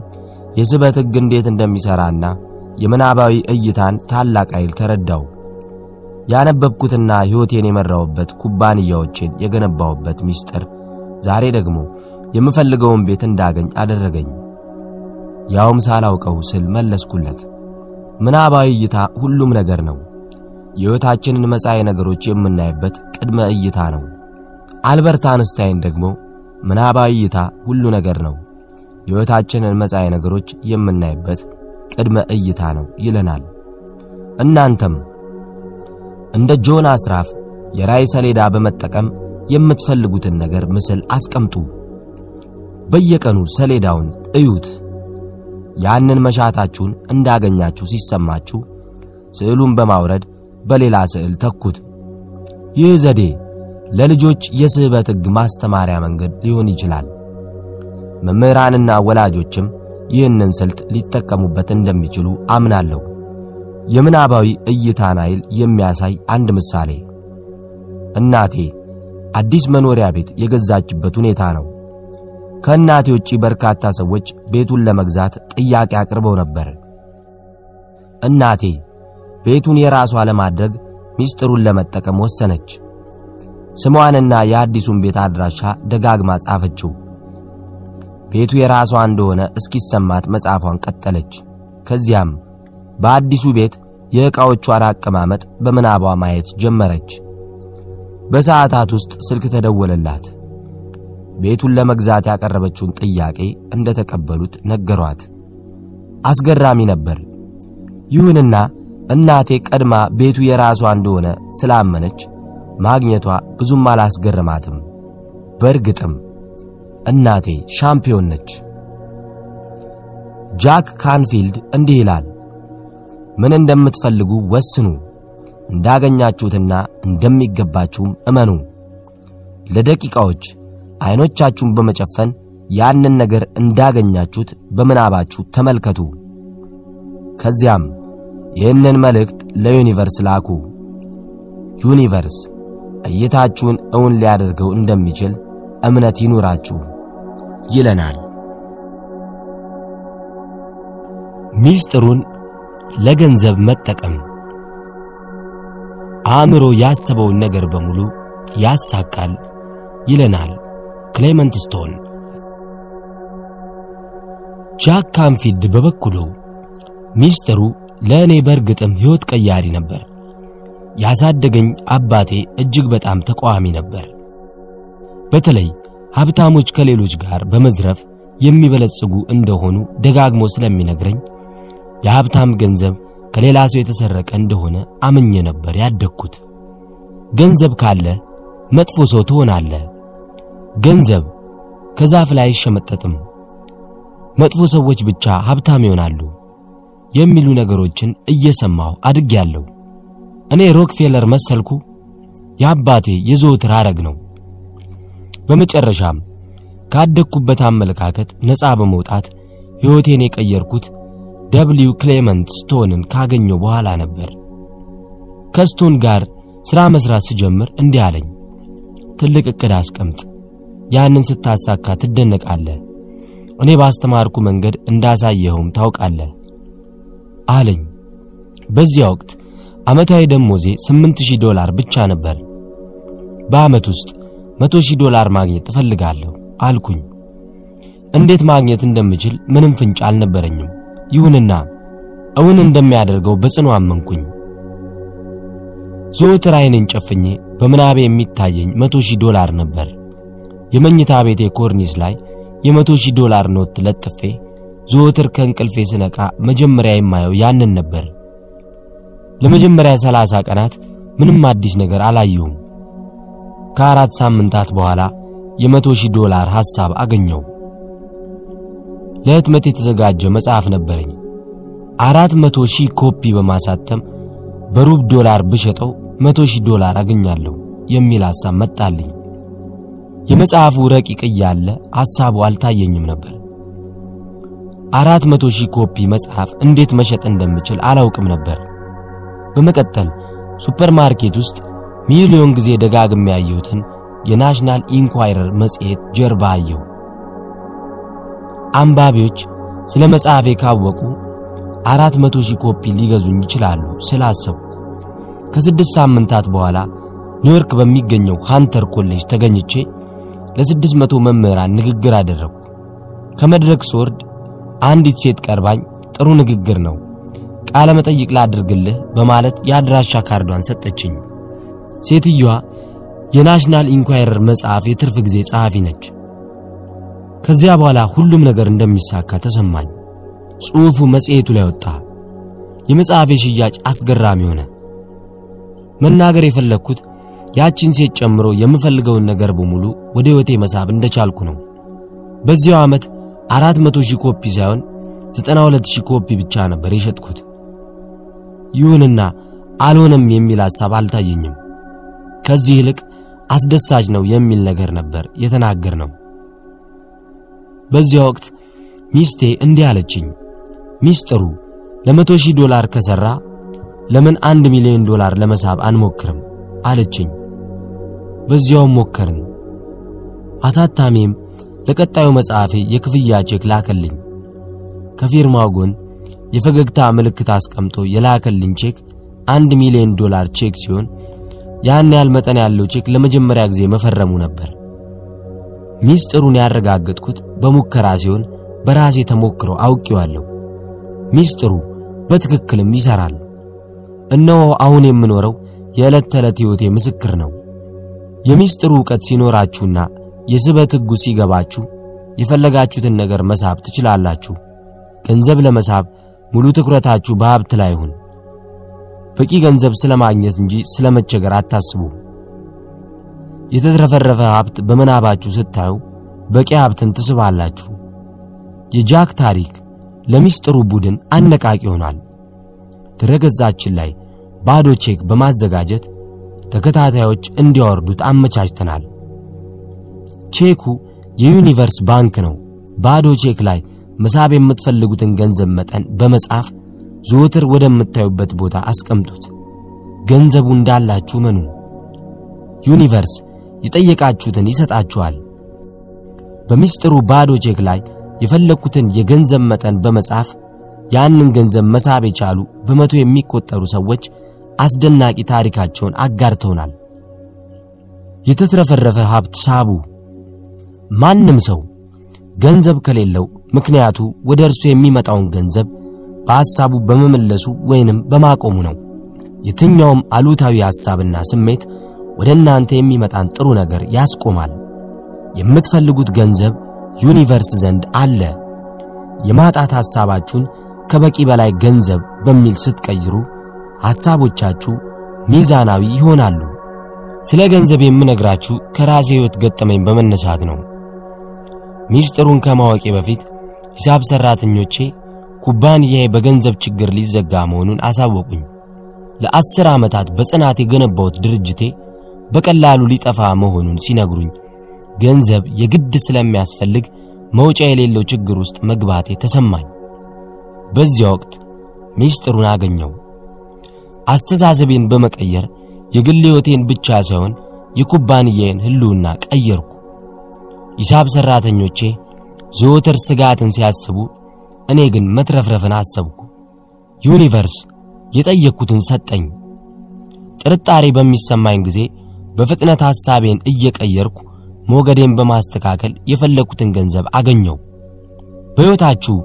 የስበት ሕግ እንዴት እንደሚሠራና የምናባዊ እይታን ታላቅ ኃይል ተረዳው። ያነበብኩትና ሕይወቴን የመራውበት ኩባንያዎችን የገነባውበት ምስጢር ዛሬ ደግሞ የምፈልገውን ቤት እንዳገኝ አደረገኝ። ያውም ሳላውቀው ስል መለስኩለት። ምናባዊ እይታ ሁሉም ነገር ነው። የሕይወታችንን መጻኢ ነገሮች የምናይበት ቅድመ እይታ ነው። አልበርት አንስታይን ደግሞ ምናባዊ እይታ ሁሉ ነገር ነው፣ የሕይወታችንን መጻኢ ነገሮች የምናይበት ቅድመ እይታ ነው ይለናል። እናንተም እንደ ጆን አስራፍ የራእይ ሰሌዳ በመጠቀም የምትፈልጉትን ነገር ምስል አስቀምጡ። በየቀኑ ሰሌዳውን እዩት። ያንን መሻታችሁን እንዳገኛችሁ ሲሰማችሁ ስዕሉን በማውረድ በሌላ ስዕል ተኩት። ይህ ዘዴ ለልጆች የስህበት ሕግ ማስተማሪያ መንገድ ሊሆን ይችላል። መምህራንና ወላጆችም ይህንን ስልት ሊጠቀሙበት እንደሚችሉ አምናለሁ። የምናባዊ እይታን ኃይል የሚያሳይ አንድ ምሳሌ እናቴ አዲስ መኖሪያ ቤት የገዛችበት ሁኔታ ነው። ከእናቴ ውጪ በርካታ ሰዎች ቤቱን ለመግዛት ጥያቄ አቅርበው ነበር። እናቴ ቤቱን የራሷ ለማድረግ ሚስጥሩን ለመጠቀም ወሰነች። ስሟንና የአዲሱን ቤት አድራሻ ደጋግማ ጻፈችው። ቤቱ የራሷ እንደሆነ እስኪሰማት መጻፏን ቀጠለች። ከዚያም በአዲሱ ቤት የዕቃዎቿን አቀማመጥ በምናቧ ማየት ጀመረች። በሰዓታት ውስጥ ስልክ ተደወለላት። ቤቱን ለመግዛት ያቀረበችውን ጥያቄ እንደተቀበሉት ነገሯት። አስገራሚ ነበር። ይሁንና እናቴ ቀድማ ቤቱ የራሷ እንደሆነ ስላመነች ማግኘቷ ብዙም አላስገረማትም። በእርግጥም እናቴ ሻምፒዮን ነች። ጃክ ካንፊልድ እንዲህ ይላል፣ ምን እንደምትፈልጉ ወስኑ፣ እንዳገኛችሁትና እንደሚገባችሁም እመኑ። ለደቂቃዎች አይኖቻችሁን በመጨፈን ያንን ነገር እንዳገኛችሁት በምናባችሁ ተመልከቱ። ከዚያም ይህንን መልእክት ለዩኒቨርስ ላኩ። ዩኒቨርስ እይታችሁን እውን ሊያደርገው እንደሚችል እምነት ይኑራችሁ ይለናል። ሚስጥሩን ለገንዘብ መጠቀም አእምሮ ያሰበውን ነገር በሙሉ ያሳካል ይለናል ክሌመንት ስቶን። ጃክ ካንፊልድ በበኩሉ ሚስጥሩ ለእኔ በእርግጥም ሕይወት ቀያሪ ነበር። ያሳደገኝ አባቴ እጅግ በጣም ተቃዋሚ ነበር። በተለይ ሀብታሞች ከሌሎች ጋር በመዝረፍ የሚበለጽጉ እንደሆኑ ደጋግሞ ስለሚነግረኝ የሀብታም ገንዘብ ከሌላ ሰው የተሰረቀ እንደሆነ አምኜ ነበር ያደግኩት። ገንዘብ ካለ መጥፎ ሰው ትሆናለህ። ገንዘብ ከዛፍ ላይ አይሸመጠጥም። መጥፎ ሰዎች ብቻ ሀብታም ይሆናሉ የሚሉ ነገሮችን እየሰማሁ አድጌያለሁ። እኔ ሮክፌለር መሰልኩ? የአባቴ የዘወትር ሐረግ ነው። በመጨረሻም ካደግኩበት አመለካከት ነፃ በመውጣት ሕይወቴን የቀየርኩት ደብሊው ክሌመንት ስቶንን ካገኘሁ በኋላ ነበር። ከስቶን ጋር ሥራ መሥራት ስጀምር እንዲህ አለኝ፣ ትልቅ ዕቅድ አስቀምጥ፣ ያንን ስታሳካ ትደነቃለህ። እኔ ባስተማርኩ መንገድ እንዳሳየኸውም ታውቃለህ አለኝ። በዚያ ወቅት ዓመታዊ ደሞዜ 8000 ዶላር ብቻ ነበር። በዓመት ውስጥ 100000 ዶላር ማግኘት እፈልጋለሁ አልኩኝ። እንዴት ማግኘት እንደምችል ምንም ፍንጭ አልነበረኝም። ይሁንና እውን እንደሚያደርገው በጽኑ አመንኩኝ። ዘወትር ዓይኔን ጨፍኜ በምናቤ የሚታየኝ 100000 ዶላር ነበር። የመኝታ ቤቴ ኮርኒስ ላይ የ100000 ዶላር ኖት ለጥፌ ዘወትር ከእንቅልፌ ስነቃ መጀመሪያ የማየው ያንን ነበር። ለመጀመሪያ ሰላሳ ቀናት ምንም አዲስ ነገር አላየሁም። ከአራት ሳምንታት በኋላ የመቶ ሺህ ዶላር ሐሳብ አገኘሁ። ለህትመት የተዘጋጀ መጽሐፍ ነበረኝ። አራት መቶ ሺህ ኮፒ በማሳተም በሩብ ዶላር ብሸጠው መቶ ሺህ ዶላር አገኛለሁ የሚል ሐሳብ መጣልኝ። የመጽሐፉ ረቂቅ እያለ ሐሳቡ አልታየኝም ነበር። አራት መቶ ሺህ ኮፒ መጽሐፍ እንዴት መሸጥ እንደምችል አላውቅም ነበር። በመቀጠል ሱፐርማርኬት ውስጥ ሚሊዮን ጊዜ ደጋግሜ ያየሁትን የናሽናል ኢንኳይረር መጽሔት ጀርባ አየሁ። አንባቢዎች ስለ መጽሐፌ ካወቁ አራት መቶ ሺህ ኮፒ ሊገዙኝ ይችላሉ ስላሰብኩ ከስድስት ሳምንታት በኋላ ኒውዮርክ በሚገኘው ሃንተር ኮሌጅ ተገኝቼ ለስድስት መቶ መምህራን ንግግር አደረግኩ። ከመድረክ ስወርድ አንዲት ሴት ቀርባኝ ጥሩ ንግግር ነው ቃለ መጠይቅ ላድርግልህ በማለት የአድራሻ ካርዷን ሰጠችኝ። ሴትዮዋ የናሽናል ኢንኳይረር መጽሔት የትርፍ ጊዜ ጸሐፊ ነች። ከዚያ በኋላ ሁሉም ነገር እንደሚሳካ ተሰማኝ። ጽሑፉ መጽሔቱ ላይ ወጣ። የመጽሐፌ ሽያጭ አስገራሚ ሆነ። መናገር የፈለግኩት ያቺን ሴት ጨምሮ የምፈልገውን ነገር በሙሉ ወደ ሕይወቴ መሳብ እንደቻልኩ ነው። በዚያው ዓመት አራት መቶ ሺህ ኮፒ ሳይሆን ዘጠና ሁለት ሺህ ኮፒ ብቻ ነበር የሸጥኩት። ይሁንና አልሆነም የሚል ሐሳብ አልታየኝም። ከዚህ ይልቅ አስደሳች ነው የሚል ነገር ነበር የተናገርነው። በዚያ ወቅት ሚስቴ እንዲህ አለችኝ፣ ሚስጥሩ ለመቶ ሺህ ዶላር ከሠራ ለምን አንድ ሚሊዮን ዶላር ለመሳብ አንሞክርም አለችኝ። በዚያውም ሞከርን። አሳታሚም ለቀጣዩ መጽሐፌ የክፍያ ቼክ ላከልኝ። ከፊርማው ጎን የፈገግታ ምልክት አስቀምጦ የላከልኝ ቼክ አንድ ሚሊዮን ዶላር ቼክ ሲሆን ያን ያህል መጠን ያለው ቼክ ለመጀመሪያ ጊዜ መፈረሙ ነበር። ሚስጥሩን ያረጋገጥኩት በሙከራ ሲሆን በራሴ ተሞክሮ አውቄዋለሁ። ሚስጥሩ በትክክልም ይሰራል። እነሆ አሁን የምኖረው የዕለት ተዕለት ሕይወቴ ምስክር ነው። የሚስጥሩ ዕውቀት ሲኖራችሁና የስበት ሕጉ ሲገባችሁ የፈለጋችሁትን ነገር መሳብ ትችላላችሁ። ገንዘብ ለመሳብ ሙሉ ትኩረታችሁ በሀብት ላይ ይሁን። በቂ ገንዘብ ስለማግኘት እንጂ ስለመቸገር አታስቡ። የተትረፈረፈ ሀብት በምናባችሁ ስታዩ በቂ ሀብትን ትስባላችሁ። የጃክ ታሪክ ለሚስጥሩ ቡድን አነቃቂ ይሆናል። ድረገጻችን ላይ ባዶ ቼክ በማዘጋጀት ተከታታዮች እንዲያወርዱት አመቻችተናል። ቼኩ የዩኒቨርስ ባንክ ነው። ባዶ ቼክ ላይ መሳብ የምትፈልጉትን ገንዘብ መጠን በመጻፍ ዘወትር ወደምታዩበት ቦታ አስቀምጡት። ገንዘቡ እንዳላችሁ መኑ። ዩኒቨርስ የጠየቃችሁትን ይሰጣችኋል። በሚስጥሩ ባዶ ቼክ ላይ የፈለኩትን የገንዘብ መጠን በመጻፍ ያንን ገንዘብ መሳብ የቻሉ በመቶ የሚቆጠሩ ሰዎች አስደናቂ ታሪካቸውን አጋርተውናል። የተትረፈረፈ ሀብት ሳቡ። ማንም ሰው ገንዘብ ከሌለው ምክንያቱ ወደ እርሱ የሚመጣውን ገንዘብ በሐሳቡ በመመለሱ ወይንም በማቆሙ ነው። የትኛውም አሉታዊ ሐሳብና ስሜት ወደ እናንተ የሚመጣን ጥሩ ነገር ያስቆማል። የምትፈልጉት ገንዘብ ዩኒቨርስ ዘንድ አለ። የማጣት ሐሳባችሁን ከበቂ በላይ ገንዘብ በሚል ስትቀይሩ ሐሳቦቻችሁ ሚዛናዊ ይሆናሉ። ስለ ገንዘብ የምነግራችሁ ከራሴ ሕይወት ገጠመኝ በመነሳት ነው። ሚስጥሩን ከማወቄ በፊት ሂሳብ ሰራተኞቼ ኩባንያዬ በገንዘብ ችግር ሊዘጋ መሆኑን አሳወቁኝ። ለአስር ዓመታት በጽናት የገነባሁት ድርጅቴ በቀላሉ ሊጠፋ መሆኑን ሲነግሩኝ ገንዘብ የግድ ስለሚያስፈልግ መውጫ የሌለው ችግር ውስጥ መግባቴ ተሰማኝ። በዚያ ወቅት ሚስጥሩን አገኘሁ። አስተሳሰቤን በመቀየር የግል ሕይወቴን ብቻ ሳይሆን የኩባንያዬን ሕልውና ቀየርኩ። ሂሳብ ሰራተኞቼ ዘወትር ስጋትን ሲያስቡ፣ እኔ ግን መትረፍረፍን አሰብኩ። ዩኒቨርስ የጠየቅኩትን ሰጠኝ። ጥርጣሬ በሚሰማኝ ጊዜ በፍጥነት ሐሳቤን እየቀየርኩ ሞገዴን በማስተካከል የፈለግኩትን ገንዘብ አገኘሁ። በሕይወታችሁ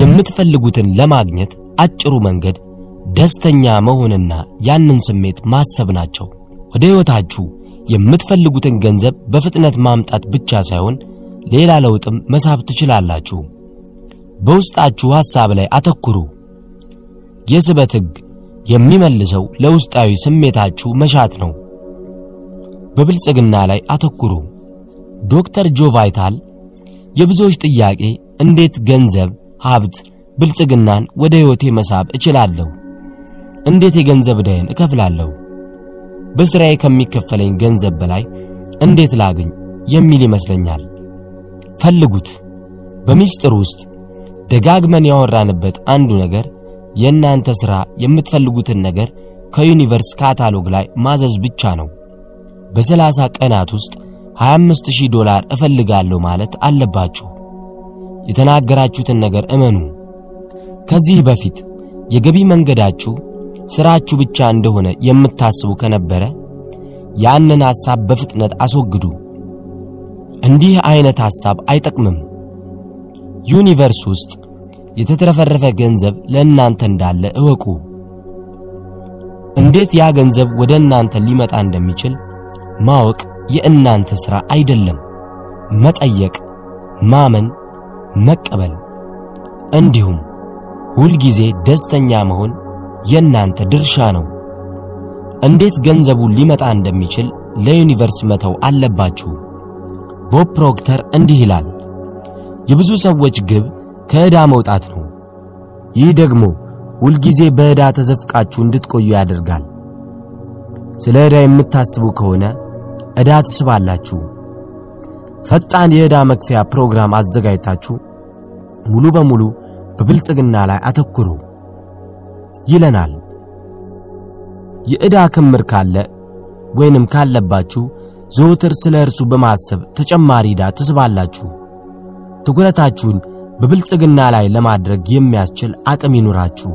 የምትፈልጉትን ለማግኘት አጭሩ መንገድ ደስተኛ መሆንና ያንን ስሜት ማሰብ ናቸው። ወደ ሕይወታችሁ የምትፈልጉትን ገንዘብ በፍጥነት ማምጣት ብቻ ሳይሆን ሌላ ለውጥም መሳብ ትችላላችሁ። በውስጣችሁ ሐሳብ ላይ አተኩሩ። የስበት ሕግ የሚመልሰው ለውስጣዊ ስሜታችሁ መሻት ነው። በብልጽግና ላይ አተኩሩ። ዶክተር ጆ ቫይታል የብዙዎች ጥያቄ እንዴት ገንዘብ፣ ሀብት፣ ብልጽግናን ወደ ሕይወቴ መሳብ እችላለሁ? እንዴት የገንዘብ ዕዳዬን እከፍላለሁ? በሥራዬ ከሚከፈለኝ ገንዘብ በላይ እንዴት ላግኝ የሚል ይመስለኛል። ፈልጉት። በሚስጥር ውስጥ ደጋግመን ያወራንበት አንዱ ነገር የእናንተ ሥራ የምትፈልጉትን ነገር ከዩኒቨርስ ካታሎግ ላይ ማዘዝ ብቻ ነው። በሰላሳ ቀናት ውስጥ 25000 ዶላር እፈልጋለሁ ማለት አለባችሁ። የተናገራችሁትን ነገር እመኑ። ከዚህ በፊት የገቢ መንገዳችሁ ስራችሁ ብቻ እንደሆነ የምታስቡ ከነበረ ያንን ሐሳብ በፍጥነት አስወግዱ። እንዲህ አይነት ሐሳብ አይጠቅምም። ዩኒቨርስ ውስጥ የተትረፈረፈ ገንዘብ ለእናንተ እንዳለ እወቁ። እንዴት ያ ገንዘብ ወደ እናንተ ሊመጣ እንደሚችል ማወቅ የእናንተ ሥራ አይደለም። መጠየቅ፣ ማመን፣ መቀበል እንዲሁም ሁልጊዜ ደስተኛ መሆን የእናንተ ድርሻ ነው። እንዴት ገንዘቡ ሊመጣ እንደሚችል ለዩኒቨርስ መተው አለባችሁ። ቦብ ፕሮክተር እንዲህ ይላል፣ የብዙ ሰዎች ግብ ከዕዳ መውጣት ነው። ይህ ደግሞ ሁልጊዜ በዕዳ ተዘፍቃችሁ እንድትቆዩ ያደርጋል። ስለ ዕዳ የምታስቡ ከሆነ ዕዳ ትስባላችሁ። ፈጣን የዕዳ መክፈያ ፕሮግራም አዘጋጅታችሁ ሙሉ በሙሉ በብልጽግና ላይ አተኩሩ ይለናል። የዕዳ ክምር ካለ ወይንም ካለባችሁ ዘወትር ስለ እርሱ በማሰብ ተጨማሪ ዕዳ ትስባላችሁ። ትኩረታችሁን በብልጽግና ላይ ለማድረግ የሚያስችል አቅም ይኑራችሁ።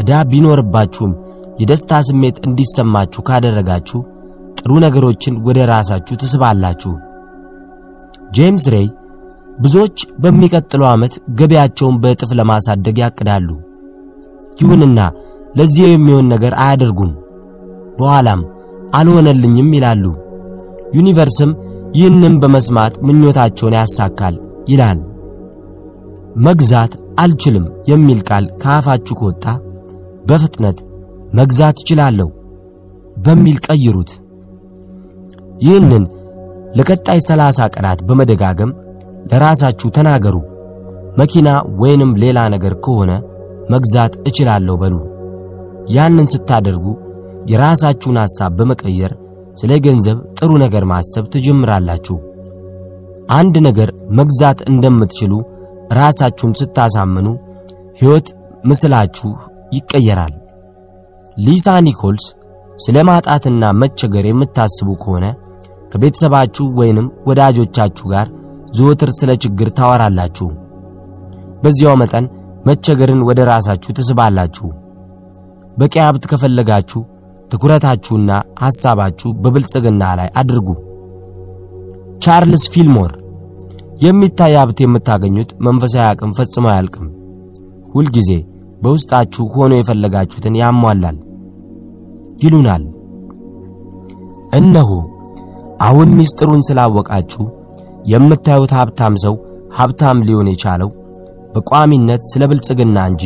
ዕዳ ቢኖርባችሁም የደስታ ስሜት እንዲሰማችሁ ካደረጋችሁ ጥሩ ነገሮችን ወደ ራሳችሁ ትስባላችሁ። ጄምስ ሬይ ብዙዎች በሚቀጥለው ዓመት ገበያቸውን በእጥፍ ለማሳደግ ያቅዳሉ። ይሁንና ለዚህ የሚሆን ነገር አያደርጉም። በኋላም አልሆነልኝም ይላሉ። ዩኒቨርስም ይህንም በመስማት ምኞታቸውን ያሳካል ይላል። መግዛት አልችልም የሚል ቃል ከአፋችሁ ከወጣ በፍጥነት መግዛት እችላለሁ በሚል ቀይሩት። ይህንን ለቀጣይ ሰላሳ ቀናት በመደጋገም ለራሳችሁ ተናገሩ። መኪና ወይንም ሌላ ነገር ከሆነ መግዛት እችላለሁ በሉ። ያንን ስታደርጉ የራሳችሁን ሐሳብ በመቀየር ስለ ገንዘብ ጥሩ ነገር ማሰብ ትጀምራላችሁ። አንድ ነገር መግዛት እንደምትችሉ ራሳችሁን ስታሳምኑ ሕይወት ምስላችሁ ይቀየራል። ሊሳ ኒኮልስ ስለ ማጣትና መቸገር የምታስቡ ከሆነ ከቤተሰባችሁ ወይንም ወዳጆቻችሁ ጋር ዘወትር ስለ ችግር ታወራላችሁ። በዚያው መጠን መቸገርን ወደ ራሳችሁ ትስባላችሁ። በቂ ሀብት ከፈለጋችሁ ትኩረታችሁና ሐሳባችሁ በብልጽግና ላይ አድርጉ። ቻርልስ ፊልሞር የሚታይ ሀብት የምታገኙት መንፈሳዊ አቅም ፈጽሞ አያልቅም። ሁልጊዜ በውስጣችሁ ሆኖ የፈለጋችሁትን ያሟላል ይሉናል። እነሆ አሁን ምስጢሩን ስላወቃችሁ የምታዩት ሀብታም ሰው ሀብታም ሊሆን የቻለው በቋሚነት ስለ ብልጽግና እንጂ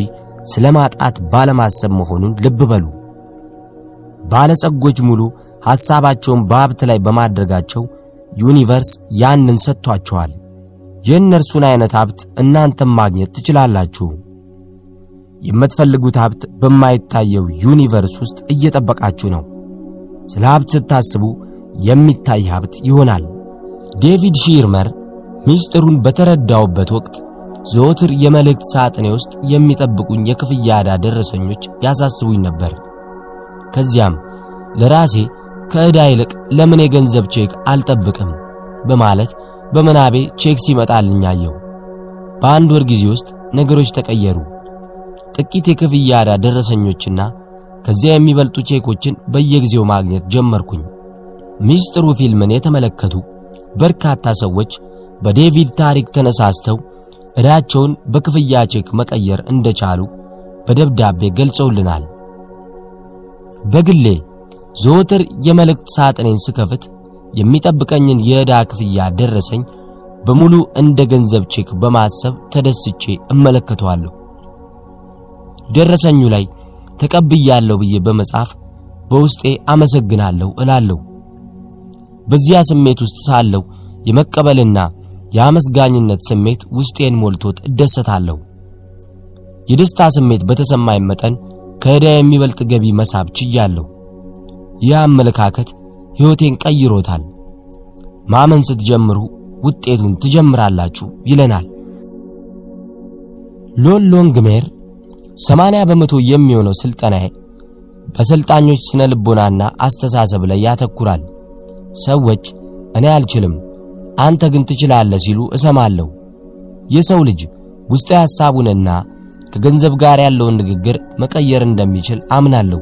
ስለ ማጣት ባለማሰብ መሆኑን ልብ በሉ። ባለጸጎች ሙሉ ሐሳባቸውን በሀብት ላይ በማድረጋቸው ዩኒቨርስ ያንን ሰጥቷቸዋል። የእነርሱን አይነት ሀብት እናንተም ማግኘት ትችላላችሁ። የምትፈልጉት ሀብት በማይታየው ዩኒቨርስ ውስጥ እየጠበቃችሁ ነው። ስለ ሀብት ስታስቡ የሚታይ ሀብት ይሆናል። ዴቪድ ሺርመር ምስጢሩን በተረዳሁበት ወቅት ዘወትር የመልእክት ሳጥኔ ውስጥ የሚጠብቁኝ የክፍያ ዕዳ ደረሰኞች ያሳስቡኝ ነበር። ከዚያም ለራሴ ከዕዳ ይልቅ ለምን የገንዘብ ቼክ አልጠብቅም በማለት በምናቤ ቼክ ሲመጣልኝ አየሁ። በአንድ ወር ጊዜ ውስጥ ነገሮች ተቀየሩ። ጥቂት የክፍያ ዕዳ ደረሰኞችና ከዚያ የሚበልጡ ቼኮችን በየጊዜው ማግኘት ጀመርኩኝ። ሚስጥሩ ፊልምን የተመለከቱ በርካታ ሰዎች በዴቪድ ታሪክ ተነሳስተው ዕዳቸውን በክፍያ ቼክ መቀየር እንደቻሉ በደብዳቤ ገልጸውልናል። በግሌ ዘወትር የመልእክት ሳጥኔን ስከፍት የሚጠብቀኝን የዕዳ ክፍያ ደረሰኝ በሙሉ እንደ ገንዘብ ቼክ በማሰብ ተደስቼ እመለከተዋለሁ። ደረሰኙ ላይ ተቀብያለሁ ብዬ በመጻፍ በውስጤ አመሰግናለሁ እላለሁ። በዚያ ስሜት ውስጥ ሳለሁ የመቀበልና የአመስጋኝነት ስሜት ውስጤን ሞልቶት እደሰታለሁ። የደስታ ስሜት በተሰማኝ መጠን ከዕዳ የሚበልጥ ገቢ መሳብ ችያለሁ። ይህ አመለካከት ሕይወቴን ቀይሮታል። ማመን ስትጀምሩ ውጤቱን ትጀምራላችሁ ይለናል። ሎን ሎንግሜር 80 በመቶ የሚሆነው ስልጠናዬ በሰልጣኞች ስነ ልቦናና አስተሳሰብ ላይ ያተኩራል። ሰዎች እኔ አልችልም፣ አንተ ግን ትችላለህ ሲሉ እሰማለሁ። የሰው ልጅ ውስጣዊ ሐሳቡንና ከገንዘብ ጋር ያለውን ንግግር መቀየር እንደሚችል አምናለሁ።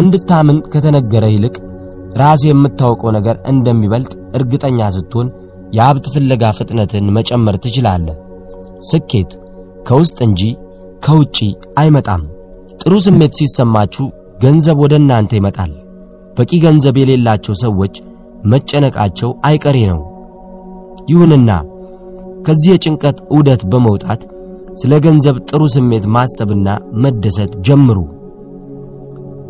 እንድታምን ከተነገረ ይልቅ ራስ የምታውቀው ነገር እንደሚበልጥ እርግጠኛ ስትሆን የሀብት ፍለጋ ፍጥነትን መጨመር ትችላለህ። ስኬት ከውስጥ እንጂ ከውጪ አይመጣም። ጥሩ ስሜት ሲሰማችሁ ገንዘብ ወደ እናንተ ይመጣል። በቂ ገንዘብ የሌላቸው ሰዎች መጨነቃቸው አይቀሬ ነው። ይሁንና ከዚህ የጭንቀት ዑደት በመውጣት ስለ ገንዘብ ጥሩ ስሜት ማሰብና መደሰት ጀምሩ።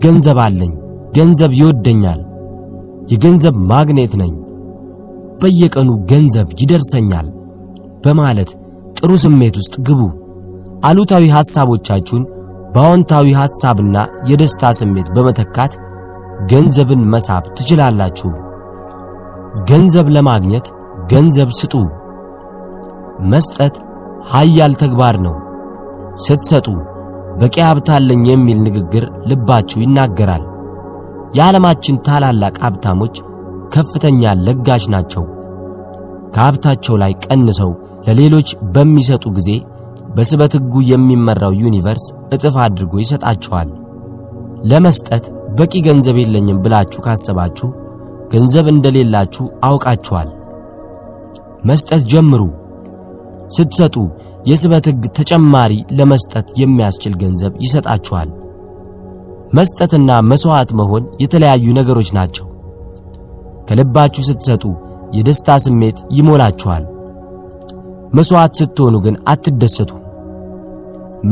ገንዘብ አለኝ፣ ገንዘብ ይወደኛል፣ የገንዘብ ማግኔት ነኝ፣ በየቀኑ ገንዘብ ይደርሰኛል በማለት ጥሩ ስሜት ውስጥ ግቡ። አሉታዊ ሐሳቦቻችሁን በአዎንታዊ ሐሳብና የደስታ ስሜት በመተካት ገንዘብን መሳብ ትችላላችሁ። ገንዘብ ለማግኘት ገንዘብ ስጡ። መስጠት ኃያል ተግባር ነው። ስትሰጡ በቂ ሀብት አለኝ የሚል ንግግር ልባችሁ ይናገራል። የዓለማችን ታላላቅ ሀብታሞች ከፍተኛ ለጋሽ ናቸው። ከሀብታቸው ላይ ቀንሰው ለሌሎች በሚሰጡ ጊዜ በስበት ሕጉ የሚመራው ዩኒቨርስ እጥፍ አድርጎ ይሰጣችኋል። ለመስጠት በቂ ገንዘብ የለኝም ብላችሁ ካሰባችሁ ገንዘብ እንደሌላችሁ አውቃችኋል። መስጠት ጀምሩ። ስትሰጡ የስበት ሕግ ተጨማሪ ለመስጠት የሚያስችል ገንዘብ ይሰጣችኋል። መስጠትና መስዋዕት መሆን የተለያዩ ነገሮች ናቸው። ከልባችሁ ስትሰጡ የደስታ ስሜት ይሞላችኋል። መስዋዕት ስትሆኑ ግን አትደሰቱ።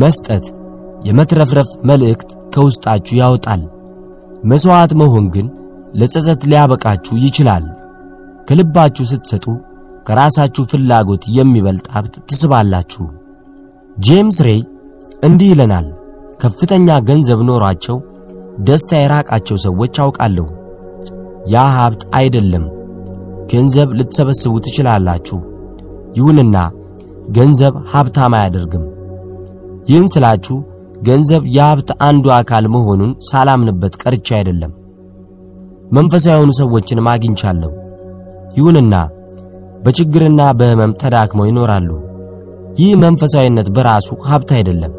መስጠት የመትረፍረፍ መልእክት ከውስጣችሁ ያወጣል። መስዋዕት መሆን ግን ለጸጸት ሊያበቃችሁ ይችላል። ከልባችሁ ስትሰጡ ከራሳችሁ ፍላጎት የሚበልጥ ሀብት ትስባላችሁ። ጄምስ ሬይ እንዲህ ይለናል። ከፍተኛ ገንዘብ ኖሯቸው ደስታ የራቃቸው ሰዎች አውቃለሁ። ያ ሀብት አይደለም። ገንዘብ ልትሰበስቡ ትችላላችሁ። ይሁንና ገንዘብ ሀብታም አያደርግም። ይህን ስላችሁ ገንዘብ የሀብት አንዱ አካል መሆኑን ሳላምንበት ቀርቻ አይደለም። መንፈሳዊ የሆኑ ሰዎችንም አግኝቻለሁ። ይሁንና በችግርና በሕመም ተዳክመው ይኖራሉ። ይህ መንፈሳዊነት በራሱ ሀብት አይደለም።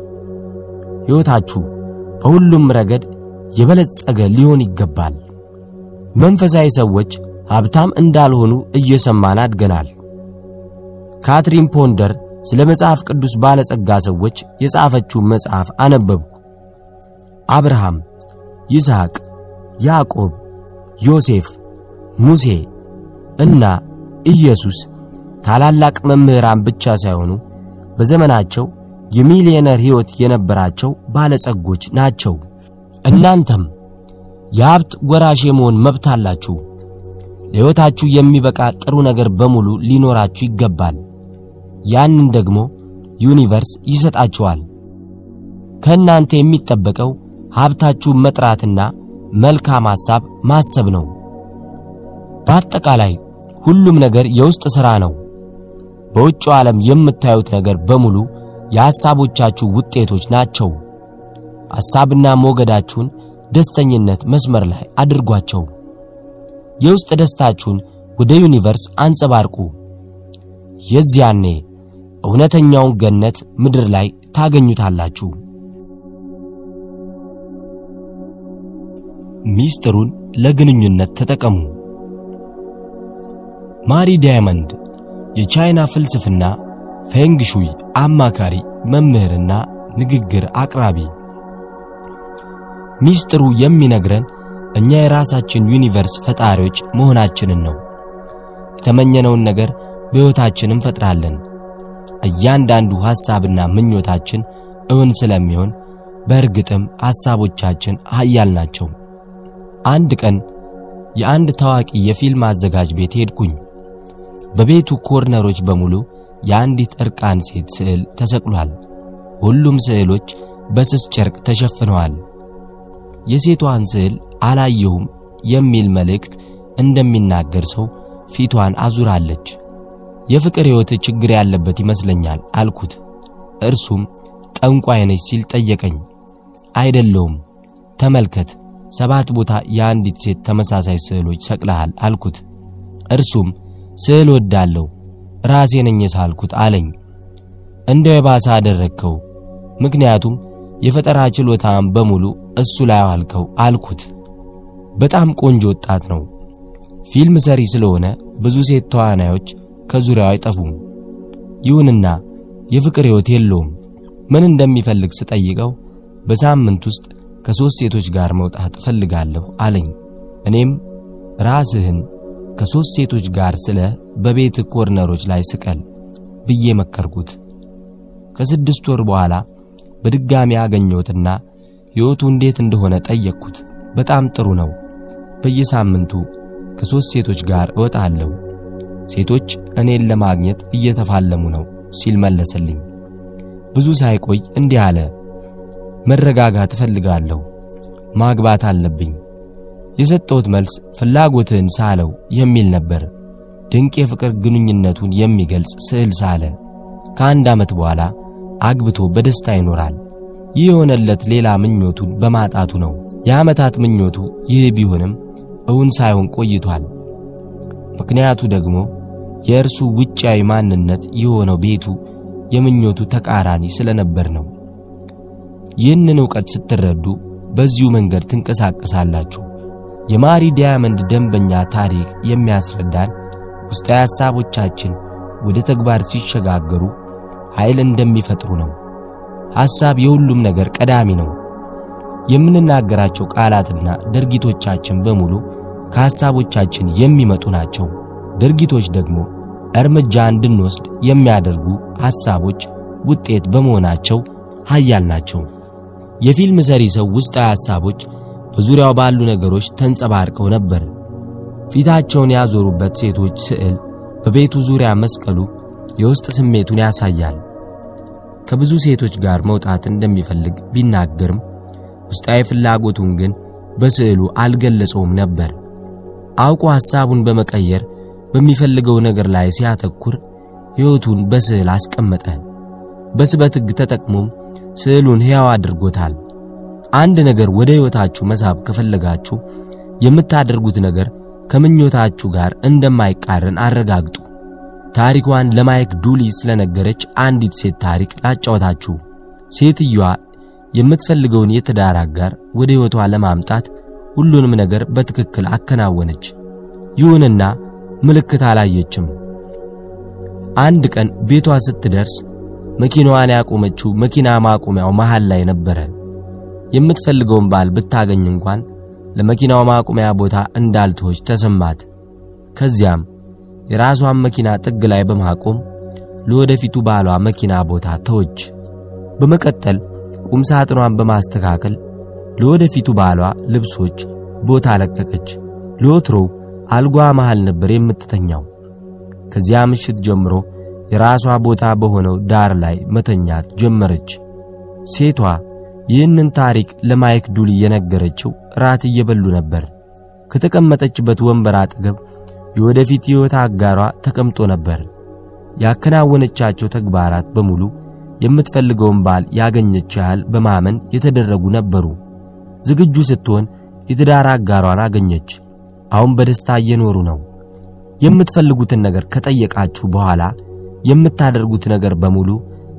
ሕይወታችሁ በሁሉም ረገድ የበለጸገ ሊሆን ይገባል። መንፈሳዊ ሰዎች ሀብታም እንዳልሆኑ እየሰማን አድገናል። ካትሪን ፖንደር ስለ መጽሐፍ ቅዱስ ባለጸጋ ሰዎች የጻፈችውን መጽሐፍ አነበብኩ። አብርሃም፣ ይስሐቅ፣ ያዕቆብ፣ ዮሴፍ፣ ሙሴ እና ኢየሱስ ታላላቅ መምህራን ብቻ ሳይሆኑ በዘመናቸው የሚሊዮነር ሕይወት የነበራቸው ባለጸጎች ናቸው። እናንተም የሀብት ወራሽ የመሆን መብት አላችሁ። ለሕይወታችሁ የሚበቃ ጥሩ ነገር በሙሉ ሊኖራችሁ ይገባል። ያንን ደግሞ ዩኒቨርስ ይሰጣችኋል። ከእናንተ የሚጠበቀው ሀብታችሁን መጥራትና መልካም ሐሳብ ማሰብ ነው። በአጠቃላይ ሁሉም ነገር የውስጥ ሥራ ነው። በውጭው ዓለም የምታዩት ነገር በሙሉ የሐሳቦቻችሁ ውጤቶች ናቸው። ሐሳብና ሞገዳችሁን ደስተኝነት መስመር ላይ አድርጓቸው። የውስጥ ደስታችሁን ወደ ዩኒቨርስ አንጸባርቁ። የዚያኔ እውነተኛውን ገነት ምድር ላይ ታገኙታላችሁ። ሚስጥሩን ለግንኙነት ተጠቀሙ። ማሪ ዳይመንድ የቻይና ፍልስፍና ፌንግሹይ አማካሪ መምህርና ንግግር አቅራቢ። ሚስጥሩ የሚነግረን እኛ የራሳችን ዩኒቨርስ ፈጣሪዎች መሆናችንን ነው። የተመኘነውን ነገር በሕይወታችን እንፈጥራለን። እያንዳንዱ ሐሳብና ምኞታችን እውን ስለሚሆን በእርግጥም ሐሳቦቻችን ኃያል ናቸው። አንድ ቀን የአንድ ታዋቂ የፊልም አዘጋጅ ቤት ሄድኩኝ። በቤቱ ኮርነሮች በሙሉ የአንዲት ዕርቃን ሴት ስዕል ተሰቅሏል። ሁሉም ስዕሎች በስስ ጨርቅ ተሸፍነዋል። የሴቷን ስዕል አላየሁም የሚል መልእክት እንደሚናገር ሰው ፊቷን አዙራለች። የፍቅር ሕይወት ችግር ያለበት ይመስለኛል አልኩት። እርሱም ጠንቋይ ነች ሲል ጠየቀኝ። አይደለውም፣ ተመልከት፣ ሰባት ቦታ የአንዲት ሴት ተመሳሳይ ስዕሎች ሰቅለሃል አልኩት። እርሱም ስዕል ወዳለሁ ራሴ ነኝ የሳልኩት አለኝ። እንደው የባሰ አደረግከው፣ ምክንያቱም የፈጠራ ችሎታን በሙሉ እሱ ላይ አዋልከው አልኩት። በጣም ቆንጆ ወጣት ነው። ፊልም ሰሪ ስለሆነ ብዙ ሴት ተዋናዮች ከዙሪያው አይጠፉም። ይሁንና የፍቅር ሕይወት የለውም። ምን እንደሚፈልግ ስጠይቀው በሳምንት ውስጥ ከሦስት ሴቶች ጋር መውጣት እፈልጋለሁ አለኝ። እኔም ራስህን ከሦስት ሴቶች ጋር ስለ በቤት ኮርነሮች ላይ ስቀል ብዬ መከርኩት። ከስድስት ወር በኋላ በድጋሚ አገኘሁትና ሕይወቱ እንዴት እንደሆነ ጠየቅኩት። በጣም ጥሩ ነው። በየሳምንቱ ከሦስት ሴቶች ጋር እወጣለሁ። ሴቶች እኔን ለማግኘት እየተፋለሙ ነው ሲል መለሰልኝ። ብዙ ሳይቆይ እንዲህ አለ። መረጋጋት እፈልጋለሁ። ማግባት አለብኝ። የሰጠሁት መልስ ፍላጎትህን ሳለው የሚል ነበር። ድንቅ የፍቅር ግንኙነቱን የሚገልጽ ስዕል ሳለ። ከአንድ ዓመት በኋላ አግብቶ በደስታ ይኖራል። ይህ የሆነለት ሌላ ምኞቱን በማጣቱ ነው። የዓመታት ምኞቱ ይህ ቢሆንም እውን ሳይሆን ቆይቷል። ምክንያቱ ደግሞ የእርሱ ውጫዊ ማንነት የሆነው ቤቱ የምኞቱ ተቃራኒ ስለነበር ነው። ይህንን ዕውቀት ስትረዱ በዚሁ መንገድ ትንቀሳቀሳላችሁ። የማሪ ዳያመንድ ደንበኛ ታሪክ የሚያስረዳን ውስጣዊ ሐሳቦቻችን ወደ ተግባር ሲሸጋገሩ ኃይል እንደሚፈጥሩ ነው። ሐሳብ የሁሉም ነገር ቀዳሚ ነው። የምንናገራቸው ቃላትና ድርጊቶቻችን በሙሉ ከሐሳቦቻችን የሚመጡ ናቸው። ድርጊቶች ደግሞ እርምጃ እንድንወስድ የሚያደርጉ ሐሳቦች ውጤት በመሆናቸው ኃያል ናቸው። የፊልም ሰሪ ሰው ውስጣዊ ሐሳቦች በዙሪያው ባሉ ነገሮች ተንጸባርቀው ነበር። ፊታቸውን ያዞሩበት ሴቶች ስዕል በቤቱ ዙሪያ መስቀሉ የውስጥ ስሜቱን ያሳያል። ከብዙ ሴቶች ጋር መውጣት እንደሚፈልግ ቢናገርም ውስጣዊ ፍላጎቱን ግን በስዕሉ አልገለጸውም ነበር። አውቆ ሐሳቡን በመቀየር በሚፈልገው ነገር ላይ ሲያተኩር ሕይወቱን በስዕል አስቀመጠ። በስበት ሕግ ተጠቅሞም ስዕሉን ሕያው አድርጎታል። አንድ ነገር ወደ ሕይወታችሁ መሳብ ከፈለጋችሁ የምታደርጉት ነገር ከምኞታችሁ ጋር እንደማይቃረን አረጋግጡ። ታሪኳን ለማይክ ዱሊ ስለነገረች አንዲት ሴት ታሪክ ላጫወታችሁ። ሴትየዋ የምትፈልገውን የትዳር አጋር ወደ ሕይወቷ ለማምጣት ሁሉንም ነገር በትክክል አከናወነች። ይሁንና ምልክት አላየችም። አንድ ቀን ቤቷ ስትደርስ መኪናዋን ያቆመችው መኪና ማቆሚያው መሃል ላይ ነበረ። የምትፈልገውን ባል ብታገኝ እንኳን ለመኪናው ማቆሚያ ቦታ እንዳልተወች ተሰማት። ከዚያም የራሷን መኪና ጥግ ላይ በማቆም ለወደፊቱ ባሏ መኪና ቦታ ተወች። በመቀጠል ቁም ሳጥኗን በማስተካከል ለወደፊቱ ባሏ ልብሶች ቦታ ለቀቀች። ለወትሮ አልጓ መሃል ነበር የምትተኛው። ከዚያ ምሽት ጀምሮ የራሷ ቦታ በሆነው ዳር ላይ መተኛት ጀመረች። ሴቷ ይህንን ታሪክ ለማይክ ዱሊ የነገረችው ራት እየበሉ ነበር። ከተቀመጠችበት ወንበር አጠገብ የወደፊት ሕይወት አጋሯ ተቀምጦ ነበር። ያከናወነቻቸው ተግባራት በሙሉ የምትፈልገውን ባል ያገኘች ያህል በማመን የተደረጉ ነበሩ። ዝግጁ ስትሆን የትዳር አጋሯን አገኘች። አሁን በደስታ እየኖሩ ነው። የምትፈልጉትን ነገር ከጠየቃችሁ በኋላ የምታደርጉት ነገር በሙሉ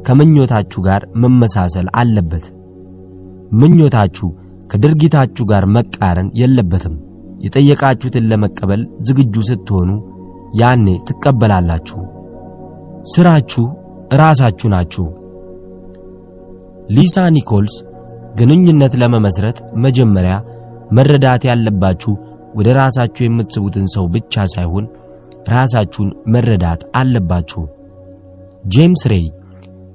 ከምኞታችሁ ጋር መመሳሰል አለበት። ምኞታችሁ ከድርጊታችሁ ጋር መቃረን የለበትም። የጠየቃችሁትን ለመቀበል ዝግጁ ስትሆኑ ያኔ ትቀበላላችሁ። ስራችሁ ራሳችሁ ናችሁ። ሊሳ ኒኮልስ ግንኙነት ለመመስረት መጀመሪያ መረዳት ያለባችሁ ወደ ራሳችሁ የምትስቡትን ሰው ብቻ ሳይሆን ራሳችሁን መረዳት አለባችሁ። ጄምስ ሬይ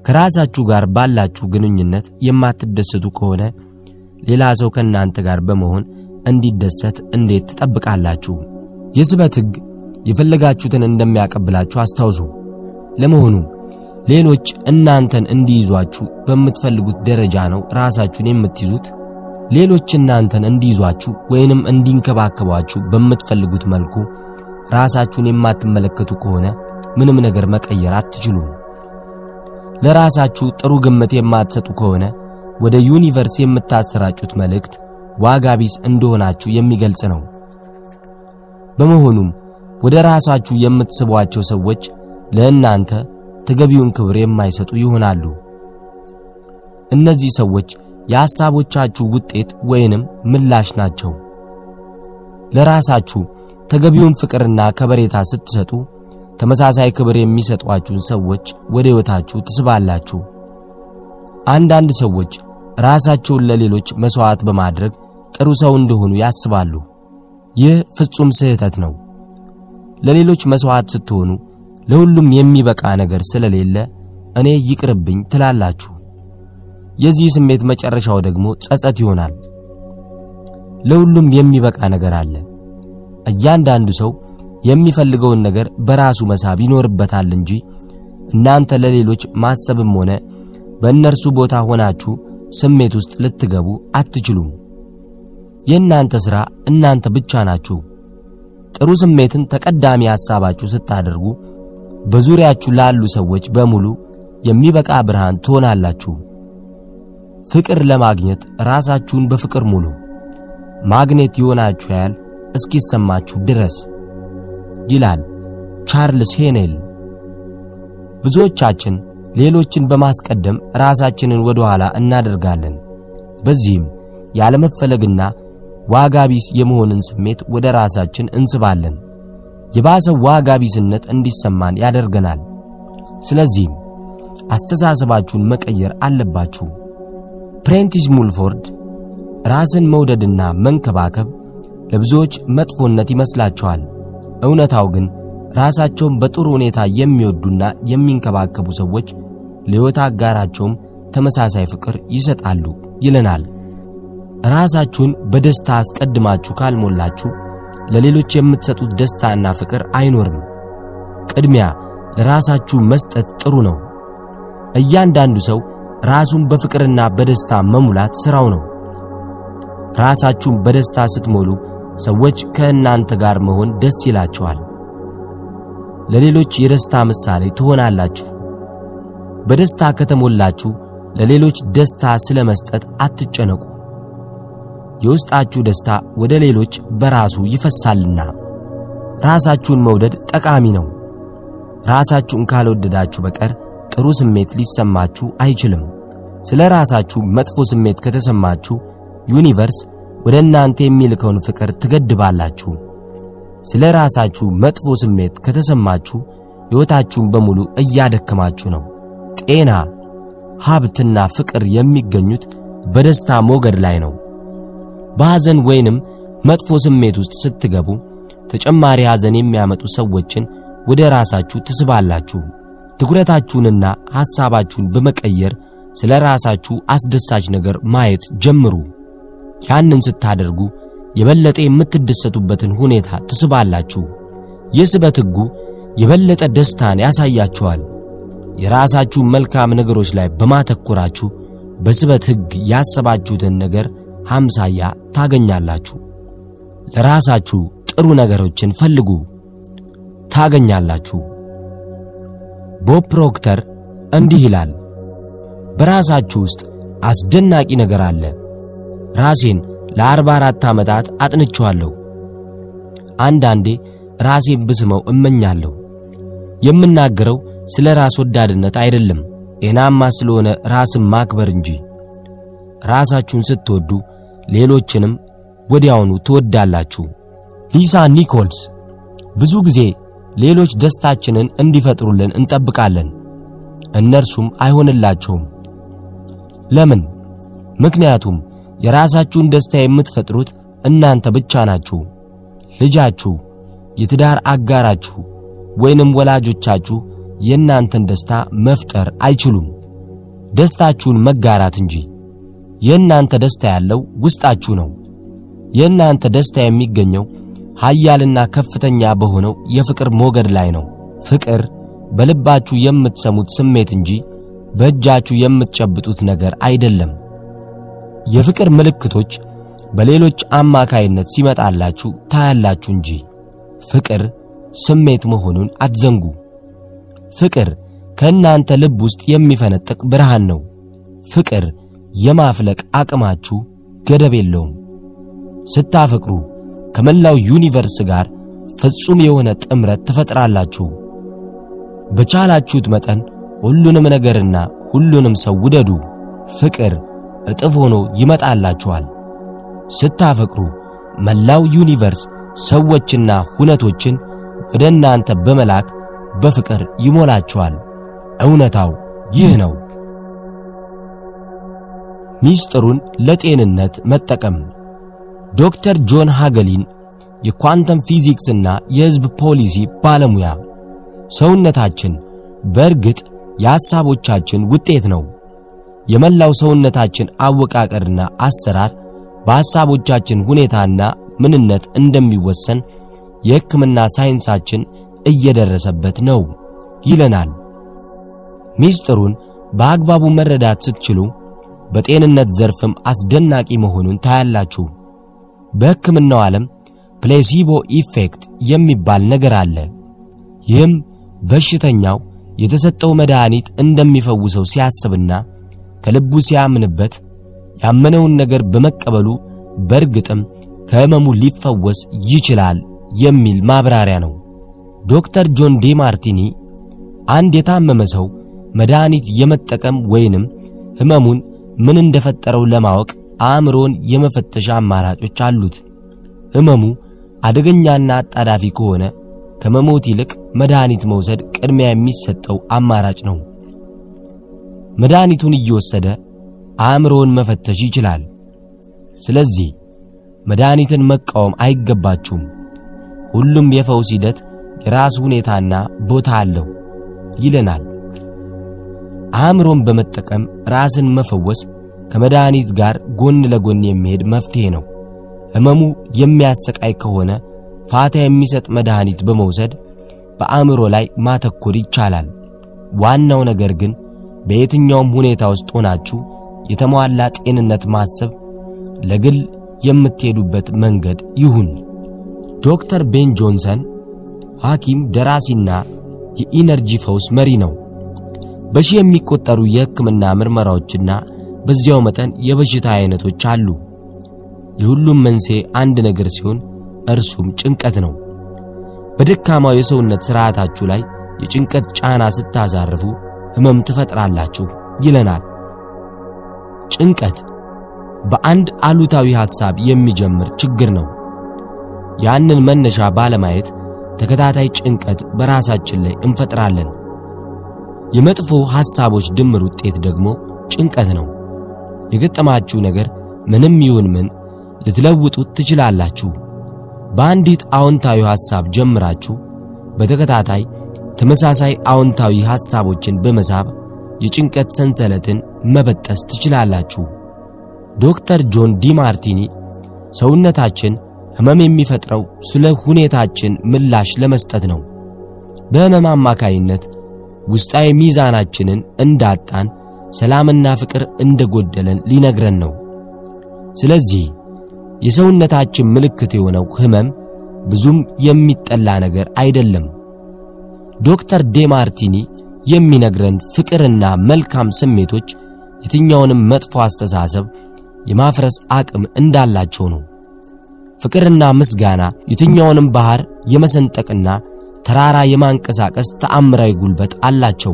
ከራሳችሁ ጋር ባላችሁ ግንኙነት የማትደሰቱ ከሆነ ሌላ ሰው ከእናንተ ጋር በመሆን እንዲደሰት እንዴት ትጠብቃላችሁ? የስበት ሕግ የፈለጋችሁትን እንደሚያቀብላችሁ አስታውሱ። ለመሆኑ ሌሎች እናንተን እንዲይዟችሁ በምትፈልጉት ደረጃ ነው ራሳችሁን የምትይዙት? ሌሎች እናንተን እንዲይዟችሁ ወይንም እንዲንከባከቧችሁ በምትፈልጉት መልኩ ራሳችሁን የማትመለከቱ ከሆነ ምንም ነገር መቀየር አትችሉም። ለራሳችሁ ጥሩ ግምት የማትሰጡ ከሆነ ወደ ዩኒቨርስ የምታሰራጩት መልእክት ዋጋ ቢስ እንደሆናችሁ የሚገልጽ ነው። በመሆኑም ወደ ራሳችሁ የምትስቧቸው ሰዎች ለእናንተ ተገቢውን ክብር የማይሰጡ ይሆናሉ። እነዚህ ሰዎች የሐሳቦቻችሁ ውጤት ወይንም ምላሽ ናቸው። ለራሳችሁ ተገቢውን ፍቅርና ከበሬታ ስትሰጡ ተመሳሳይ ክብር የሚሰጧችሁን ሰዎች ወደ ሕይወታችሁ ትስባላችሁ። አንዳንድ ሰዎች ራሳቸውን ለሌሎች መሥዋዕት በማድረግ ጥሩ ሰው እንደሆኑ ያስባሉ። ይህ ፍጹም ስህተት ነው። ለሌሎች መሥዋዕት ስትሆኑ ለሁሉም የሚበቃ ነገር ስለሌለ እኔ ይቅርብኝ ትላላችሁ። የዚህ ስሜት መጨረሻው ደግሞ ጸጸት ይሆናል። ለሁሉም የሚበቃ ነገር አለ። እያንዳንዱ ሰው የሚፈልገውን ነገር በራሱ መሳብ ይኖርበታል እንጂ እናንተ ለሌሎች ማሰብም ሆነ በእነርሱ ቦታ ሆናችሁ ስሜት ውስጥ ልትገቡ አትችሉም። የእናንተ ሥራ እናንተ ብቻ ናችሁ። ጥሩ ስሜትን ተቀዳሚ ሐሳባችሁ ስታደርጉ በዙሪያችሁ ላሉ ሰዎች በሙሉ የሚበቃ ብርሃን ትሆናላችሁ። ፍቅር ለማግኘት ራሳችሁን በፍቅር ሙሉ። ማግኔት የሆናችሁ ያህል እስኪሰማችሁ ድረስ ይላል ቻርልስ ሄኔል። ብዙዎቻችን ሌሎችን በማስቀደም ራሳችንን ወደ ኋላ እናደርጋለን። በዚህም ያለመፈለግና ዋጋ ቢስ የመሆንን ስሜት ወደ ራሳችን እንስባለን። የባሰ ዋጋ ቢስነት እንዲሰማን ያደርገናል። ስለዚህም አስተሳሰባችሁን መቀየር አለባችሁ። ፕሬንቲስ ሙልፎርድ ራስን መውደድና መንከባከብ ለብዙዎች መጥፎነት ይመስላቸዋል። እውነታው ግን ራሳቸውን በጥሩ ሁኔታ የሚወዱና የሚንከባከቡ ሰዎች ለሕይወት አጋራቸውም ተመሳሳይ ፍቅር ይሰጣሉ ይለናል። ራሳችሁን በደስታ አስቀድማችሁ ካልሞላችሁ ለሌሎች የምትሰጡት ደስታና ፍቅር አይኖርም። ቅድሚያ ለራሳችሁ መስጠት ጥሩ ነው። እያንዳንዱ ሰው ራሱን በፍቅርና በደስታ መሙላት ሥራው ነው። ራሳችሁን በደስታ ስትሞሉ ሰዎች ከእናንተ ጋር መሆን ደስ ይላቸዋል። ለሌሎች የደስታ ምሳሌ ትሆናላችሁ። በደስታ ከተሞላችሁ ለሌሎች ደስታ ስለ መስጠት አትጨነቁ። የውስጣችሁ ደስታ ወደ ሌሎች በራሱ ይፈሳልና። ራሳችሁን መውደድ ጠቃሚ ነው። ራሳችሁን ካልወደዳችሁ በቀር ጥሩ ስሜት ሊሰማችሁ አይችልም። ስለ ራሳችሁ መጥፎ ስሜት ከተሰማችሁ ዩኒቨርስ ወደ እናንተ የሚልከውን ፍቅር ትገድባላችሁ። ስለ ራሳችሁ መጥፎ ስሜት ከተሰማችሁ ሕይወታችሁን በሙሉ እያደከማችሁ ነው። ጤና፣ ሀብትና ፍቅር የሚገኙት በደስታ ሞገድ ላይ ነው። በሐዘን ወይንም መጥፎ ስሜት ውስጥ ስትገቡ ተጨማሪ ሐዘን የሚያመጡ ሰዎችን ወደ ራሳችሁ ትስባላችሁ። ትኩረታችሁንና ሐሳባችሁን በመቀየር ስለ ራሳችሁ አስደሳች ነገር ማየት ጀምሩ። ያንን ስታደርጉ የበለጠ የምትደሰቱበትን ሁኔታ ትስባላችሁ። የስበት ሕጉ የበለጠ ደስታን ያሳያችኋል። የራሳችሁ መልካም ነገሮች ላይ በማተኮራችሁ በስበት ሕግ ያሰባችሁትን ነገር ሃምሳያ ታገኛላችሁ። ለራሳችሁ ጥሩ ነገሮችን ፈልጉ፣ ታገኛላችሁ። ቦብ ፕሮክተር እንዲህ ይላል፣ በራሳችሁ ውስጥ አስደናቂ ነገር አለ። ራሴን ለአርባ አራት ዓመታት አጥንቼዋለሁ። አንዳንዴ ራሴን ብስመው እመኛለሁ። የምናገረው ስለ ራስ ወዳድነት አይደለም፣ ጤናማ ስለሆነ ራስን ማክበር እንጂ። ራሳችሁን ስትወዱ ሌሎችንም ወዲያውኑ ትወዳላችሁ። ሊሳ ኒኮልስ ብዙ ጊዜ ሌሎች ደስታችንን እንዲፈጥሩልን እንጠብቃለን፣ እነርሱም አይሆንላቸውም። ለምን? ምክንያቱም የራሳችሁን ደስታ የምትፈጥሩት እናንተ ብቻ ናችሁ። ልጃችሁ፣ የትዳር አጋራችሁ ወይንም ወላጆቻችሁ የእናንተን ደስታ መፍጠር አይችሉም፣ ደስታችሁን መጋራት እንጂ። የእናንተ ደስታ ያለው ውስጣችሁ ነው። የእናንተ ደስታ የሚገኘው ኃያልና ከፍተኛ በሆነው የፍቅር ሞገድ ላይ ነው። ፍቅር በልባችሁ የምትሰሙት ስሜት እንጂ በእጃችሁ የምትጨብጡት ነገር አይደለም። የፍቅር ምልክቶች በሌሎች አማካይነት ሲመጣላችሁ ታያላችሁ እንጂ ፍቅር ስሜት መሆኑን አትዘንጉ። ፍቅር ከእናንተ ልብ ውስጥ የሚፈነጥቅ ብርሃን ነው። ፍቅር የማፍለቅ አቅማችሁ ገደብ የለውም። ስታፈቅሩ ከመላው ዩኒቨርስ ጋር ፍጹም የሆነ ጥምረት ትፈጥራላችሁ። በቻላችሁት መጠን ሁሉንም ነገርና ሁሉንም ሰው ውደዱ። ፍቅር እጥፍ ሆኖ ይመጣላችኋል። ስታፈቅሩ መላው ዩኒቨርስ ሰዎችና ሁነቶችን ወደ እናንተ በመላክ በፍቅር ይሞላችኋል። እውነታው ይህ ነው። ሚስጥሩን ለጤንነት መጠቀም ዶክተር ጆን ሃገሊን የኳንተም ፊዚክስና የሕዝብ ፖሊሲ ባለሙያ። ሰውነታችን በእርግጥ የሐሳቦቻችን ውጤት ነው። የመላው ሰውነታችን አወቃቀርና አሰራር በሐሳቦቻችን ሁኔታና ምንነት እንደሚወሰን የሕክምና ሳይንሳችን እየደረሰበት ነው ይለናል። ሚስጥሩን በአግባቡ መረዳት ስትችሉ በጤንነት ዘርፍም አስደናቂ መሆኑን ታያላችሁ። በሕክምናው ዓለም placebo effect የሚባል ነገር አለ። ይህም በሽተኛው የተሰጠው መድኃኒት እንደሚፈውሰው ሲያስብና ከልቡ ሲያምንበት ያመነውን ነገር በመቀበሉ በእርግጥም ከሕመሙ ሊፈወስ ይችላል የሚል ማብራሪያ ነው። ዶክተር ጆን ዲ ማርቲኒ አንድ የታመመ ሰው መድኃኒት የመጠቀም ወይንም ህመሙን ምን እንደፈጠረው ለማወቅ አእምሮን የመፈተሻ አማራጮች አሉት። ህመሙ አደገኛና አጣዳፊ ከሆነ ከመሞት ይልቅ መድኃኒት መውሰድ ቅድሚያ የሚሰጠው አማራጭ ነው። መድኃኒቱን እየወሰደ አእምሮን መፈተሽ ይችላል። ስለዚህ መድኃኒትን መቃወም አይገባችሁም። ሁሉም የፈውስ ሂደት የራሱ ሁኔታና ቦታ አለው ይለናል። አእምሮን በመጠቀም ራስን መፈወስ ከመድኃኒት ጋር ጎን ለጎን የሚሄድ መፍትሄ ነው። ህመሙ የሚያሰቃይ ከሆነ ፋታ የሚሰጥ መድኃኒት በመውሰድ በአእምሮ ላይ ማተኮር ይቻላል። ዋናው ነገር ግን በየትኛውም ሁኔታ ውስጥ ሆናችሁ የተሟላ ጤንነት ማሰብ ለግል የምትሄዱበት መንገድ ይሁን። ዶክተር ቤን ጆንሰን ሐኪም፣ ደራሲና የኢነርጂ ፈውስ መሪ ነው። በሺህ የሚቆጠሩ የሕክምና ምርመራዎችና በዚያው መጠን የበሽታ አይነቶች አሉ። የሁሉም መንስኤ አንድ ነገር ሲሆን እርሱም ጭንቀት ነው። በደካማው የሰውነት ሥርዓታችሁ ላይ የጭንቀት ጫና ስታዛርፉ ህመም ትፈጥራላችሁ ይለናል። ጭንቀት በአንድ አሉታዊ ሐሳብ የሚጀምር ችግር ነው። ያንን መነሻ ባለማየት ተከታታይ ጭንቀት በራሳችን ላይ እንፈጥራለን። የመጥፎ ሐሳቦች ድምር ውጤት ደግሞ ጭንቀት ነው። የገጠማችሁ ነገር ምንም ይሁን ምን ልትለውጡት ትችላላችሁ። በአንዲት አዎንታዊ ሐሳብ ጀምራችሁ በተከታታይ ተመሳሳይ አዎንታዊ ሐሳቦችን በመሳብ የጭንቀት ሰንሰለትን መበጠስ ትችላላችሁ። ዶክተር ጆን ዲ ማርቲኒ ሰውነታችን ህመም የሚፈጥረው ስለ ሁኔታችን ምላሽ ለመስጠት ነው። በህመም አማካይነት ውስጣዊ ሚዛናችንን እንዳጣን፣ ሰላምና ፍቅር እንደጎደለን ሊነግረን ነው። ስለዚህ የሰውነታችን ምልክት የሆነው ህመም ብዙም የሚጠላ ነገር አይደለም። ዶክተር ዴማርቲኒ የሚነግረን ፍቅርና መልካም ስሜቶች የትኛውንም መጥፎ አስተሳሰብ የማፍረስ አቅም እንዳላቸው ነው። ፍቅርና ምስጋና የትኛውንም ባህር የመሰንጠቅና ተራራ የማንቀሳቀስ ተአምራዊ ጉልበት አላቸው።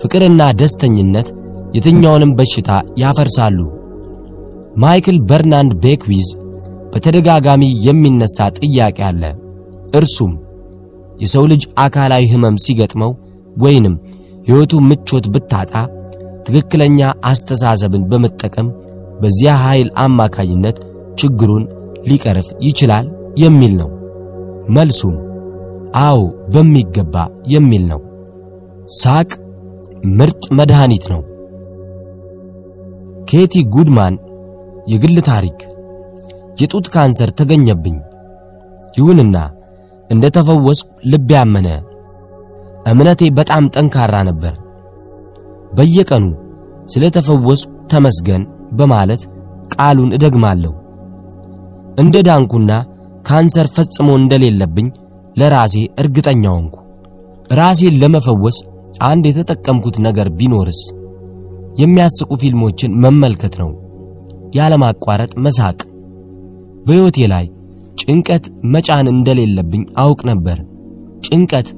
ፍቅርና ደስተኝነት የትኛውንም በሽታ ያፈርሳሉ። ማይክል በርናንድ ቤክዊዝ በተደጋጋሚ የሚነሳ ጥያቄ አለ። እርሱም የሰው ልጅ አካላዊ ህመም ሲገጥመው ወይንም ሕይወቱ ምቾት ብታጣ ትክክለኛ አስተሳሰብን በመጠቀም በዚያ ኃይል አማካኝነት ችግሩን ሊቀርፍ ይችላል የሚል ነው። መልሱም አዎ በሚገባ የሚል ነው። ሳቅ ምርጥ መድኃኒት ነው። ኬቲ ጉድማን የግል ታሪክ የጡት ካንሰር ተገኘብኝ። ይሁንና እንደ ተፈወስኩ ልቤ ያመነ። እምነቴ በጣም ጠንካራ ነበር። በየቀኑ ስለ ተፈወስኩ ተመስገን በማለት ቃሉን እደግማለሁ። እንደ ዳንኩና ካንሰር ፈጽሞ እንደሌለብኝ ለራሴ እርግጠኛ ሆንኩ። ራሴን ለመፈወስ አንድ የተጠቀምኩት ነገር ቢኖርስ የሚያስቁ ፊልሞችን መመልከት ነው። ያለማቋረጥ መሳቅ። በሕይወቴ ላይ ጭንቀት መጫን እንደሌለብኝ አውቅ ነበር። ጭንቀት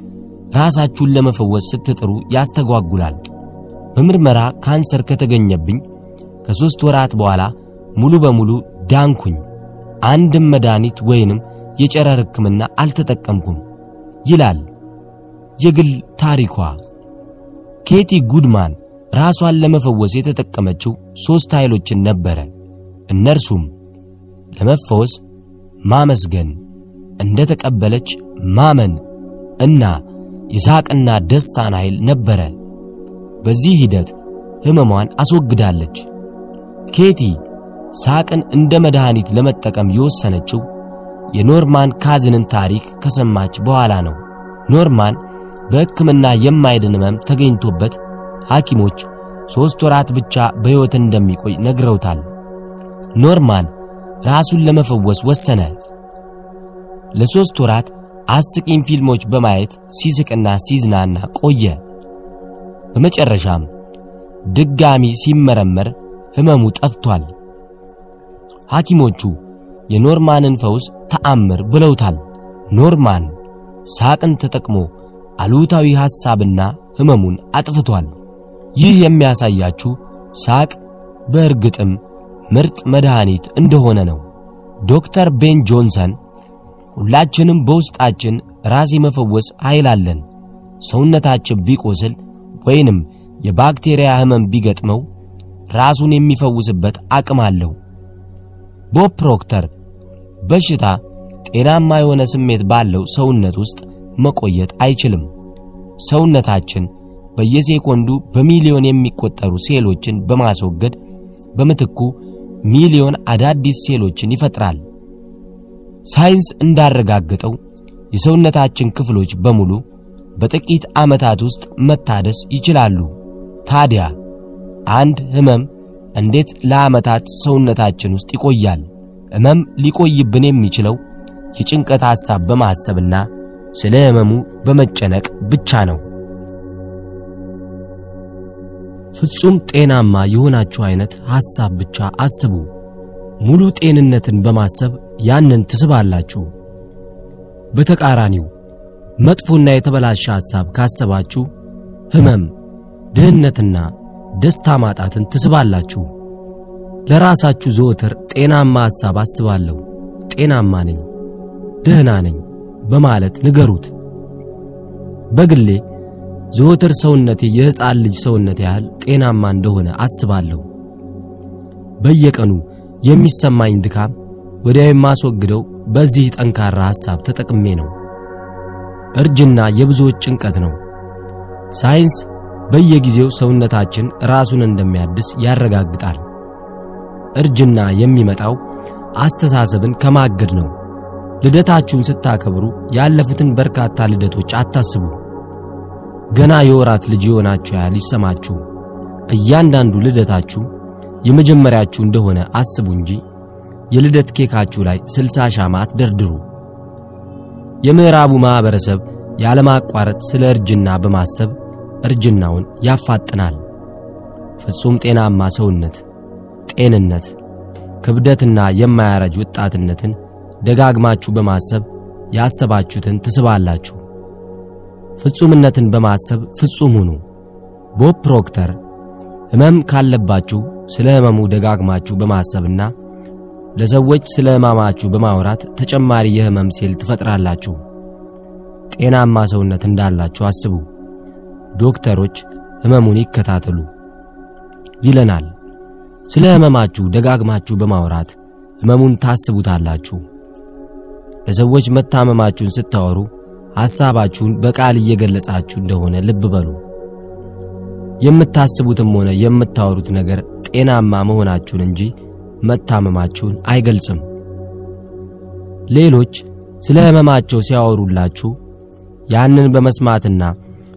ራሳችሁን ለመፈወስ ስትጥሩ ያስተጓጉላል። በምርመራ ካንሰር ከተገኘብኝ ከሦስት ወራት በኋላ ሙሉ በሙሉ ዳንኩኝ። አንድም መድኃኒት ወይንም የጨረር ሕክምና አልተጠቀምኩም ይላል የግል ታሪኳ። ኬቲ ጉድማን ራሷን ለመፈወስ የተጠቀመችው ሦስት ኃይሎችን ነበረ። እነርሱም ለመፈወስ ማመስገን፣ እንደ ተቀበለች ማመን እና የሳቅና ደስታን ኃይል ነበረ። በዚህ ሂደት ሕመሟን አስወግዳለች። ኬቲ ሳቅን እንደ መድኃኒት ለመጠቀም የወሰነችው የኖርማን ካዝንን ታሪክ ከሰማች በኋላ ነው። ኖርማን በሕክምና የማይድን ሕመም ተገኝቶበት ሐኪሞች ሦስት ወራት ብቻ በሕይወት እንደሚቆይ ነግረውታል። ኖርማን ራሱን ለመፈወስ ወሰነ። ለሦስት ወራት አስቂኝ ፊልሞች በማየት ሲስቅና ሲዝናና ቆየ። በመጨረሻም ድጋሚ ሲመረመር ሕመሙ ጠፍቷል። ሐኪሞቹ የኖርማንን ፈውስ ተአምር ብለውታል። ኖርማን ሳቅን ተጠቅሞ አሉታዊ ሐሳብና ህመሙን አጥፍቷል። ይህ የሚያሳያችሁ ሳቅ በእርግጥም ምርጥ መድኃኒት እንደሆነ ነው። ዶክተር ቤን ጆንሰን ሁላችንም በውስጣችን ራስ የመፈወስ ኃይል አለን። ሰውነታችን ቢቆስል ወይንም የባክቴሪያ ህመም ቢገጥመው ራሱን የሚፈውስበት አቅም አለው። ቦብ ፕሮክተር በሽታ ጤናማ የሆነ ስሜት ባለው ሰውነት ውስጥ መቆየት አይችልም። ሰውነታችን በየሴኮንዱ በሚሊዮን የሚቆጠሩ ሴሎችን በማስወገድ በምትኩ ሚሊዮን አዳዲስ ሴሎችን ይፈጥራል። ሳይንስ እንዳረጋገጠው የሰውነታችን ክፍሎች በሙሉ በጥቂት ዓመታት ውስጥ መታደስ ይችላሉ። ታዲያ አንድ ህመም እንዴት ለዓመታት ሰውነታችን ውስጥ ይቆያል? ህመም ሊቆይብን የሚችለው የጭንቀት ሐሳብ በማሰብና ስለ ህመሙ በመጨነቅ ብቻ ነው። ፍጹም ጤናማ የሆናችሁ አይነት ሐሳብ ብቻ አስቡ። ሙሉ ጤንነትን በማሰብ ያንን ትስባላችሁ። በተቃራኒው መጥፎና የተበላሸ ሐሳብ ካሰባችሁ ህመም፣ ድህነትና ደስታ ማጣትን ትስባላችሁ። ለራሳችሁ ዘወትር ጤናማ ሐሳብ አስባለሁ፣ ጤናማ ነኝ፣ ደህና ነኝ በማለት ንገሩት። በግሌ ዘወትር ሰውነቴ የሕፃን ልጅ ሰውነት ያህል ጤናማ እንደሆነ አስባለሁ። በየቀኑ የሚሰማኝ ድካም ወዲያው የማስወግደው በዚህ ጠንካራ ሐሳብ ተጠቅሜ ነው። እርጅና የብዙዎች ጭንቀት ነው። ሳይንስ በየጊዜው ሰውነታችን ራሱን እንደሚያድስ ያረጋግጣል። እርጅና የሚመጣው አስተሳሰብን ከማገድ ነው። ልደታችሁን ስታከብሩ ያለፉትን በርካታ ልደቶች አታስቡ። ገና የወራት ልጅ የሆናችሁ ያህል ይሰማችሁ። እያንዳንዱ ልደታችሁ የመጀመሪያችሁ እንደሆነ አስቡ እንጂ የልደት ኬካችሁ ላይ ስልሳ ሻማ አትደርድሩ። የምዕራቡ ማህበረሰብ ያለማቋረጥ ስለ እርጅና በማሰብ እርጅናውን ያፋጥናል። ፍጹም ጤናማ ሰውነት፣ ጤንነት፣ ክብደትና የማያረጅ ወጣትነትን ደጋግማችሁ በማሰብ ያሰባችሁትን ትስባላችሁ። ፍጹምነትን በማሰብ ፍጹም ሁኑ። ቦብ ፕሮክተር ሕመም ካለባችሁ ስለ ሕመሙ ደጋግማችሁ በማሰብና ለሰዎች ስለ ሕመማችሁ በማውራት ተጨማሪ የሕመም ሴል ትፈጥራላችሁ። ጤናማ ሰውነት እንዳላችሁ አስቡ። ዶክተሮች ሕመሙን ይከታተሉ ይለናል። ስለ ሕመማችሁ ደጋግማችሁ በማውራት ሕመሙን ታስቡታላችሁ። ለሰዎች መታመማችሁን ስታወሩ ሐሳባችሁን በቃል እየገለጻችሁ እንደሆነ ልብ በሉ። የምታስቡትም ሆነ የምታወሩት ነገር ጤናማ መሆናችሁን እንጂ መታመማችሁን አይገልጽም። ሌሎች ስለ ሕመማቸው ሲያወሩላችሁ ያንን በመስማትና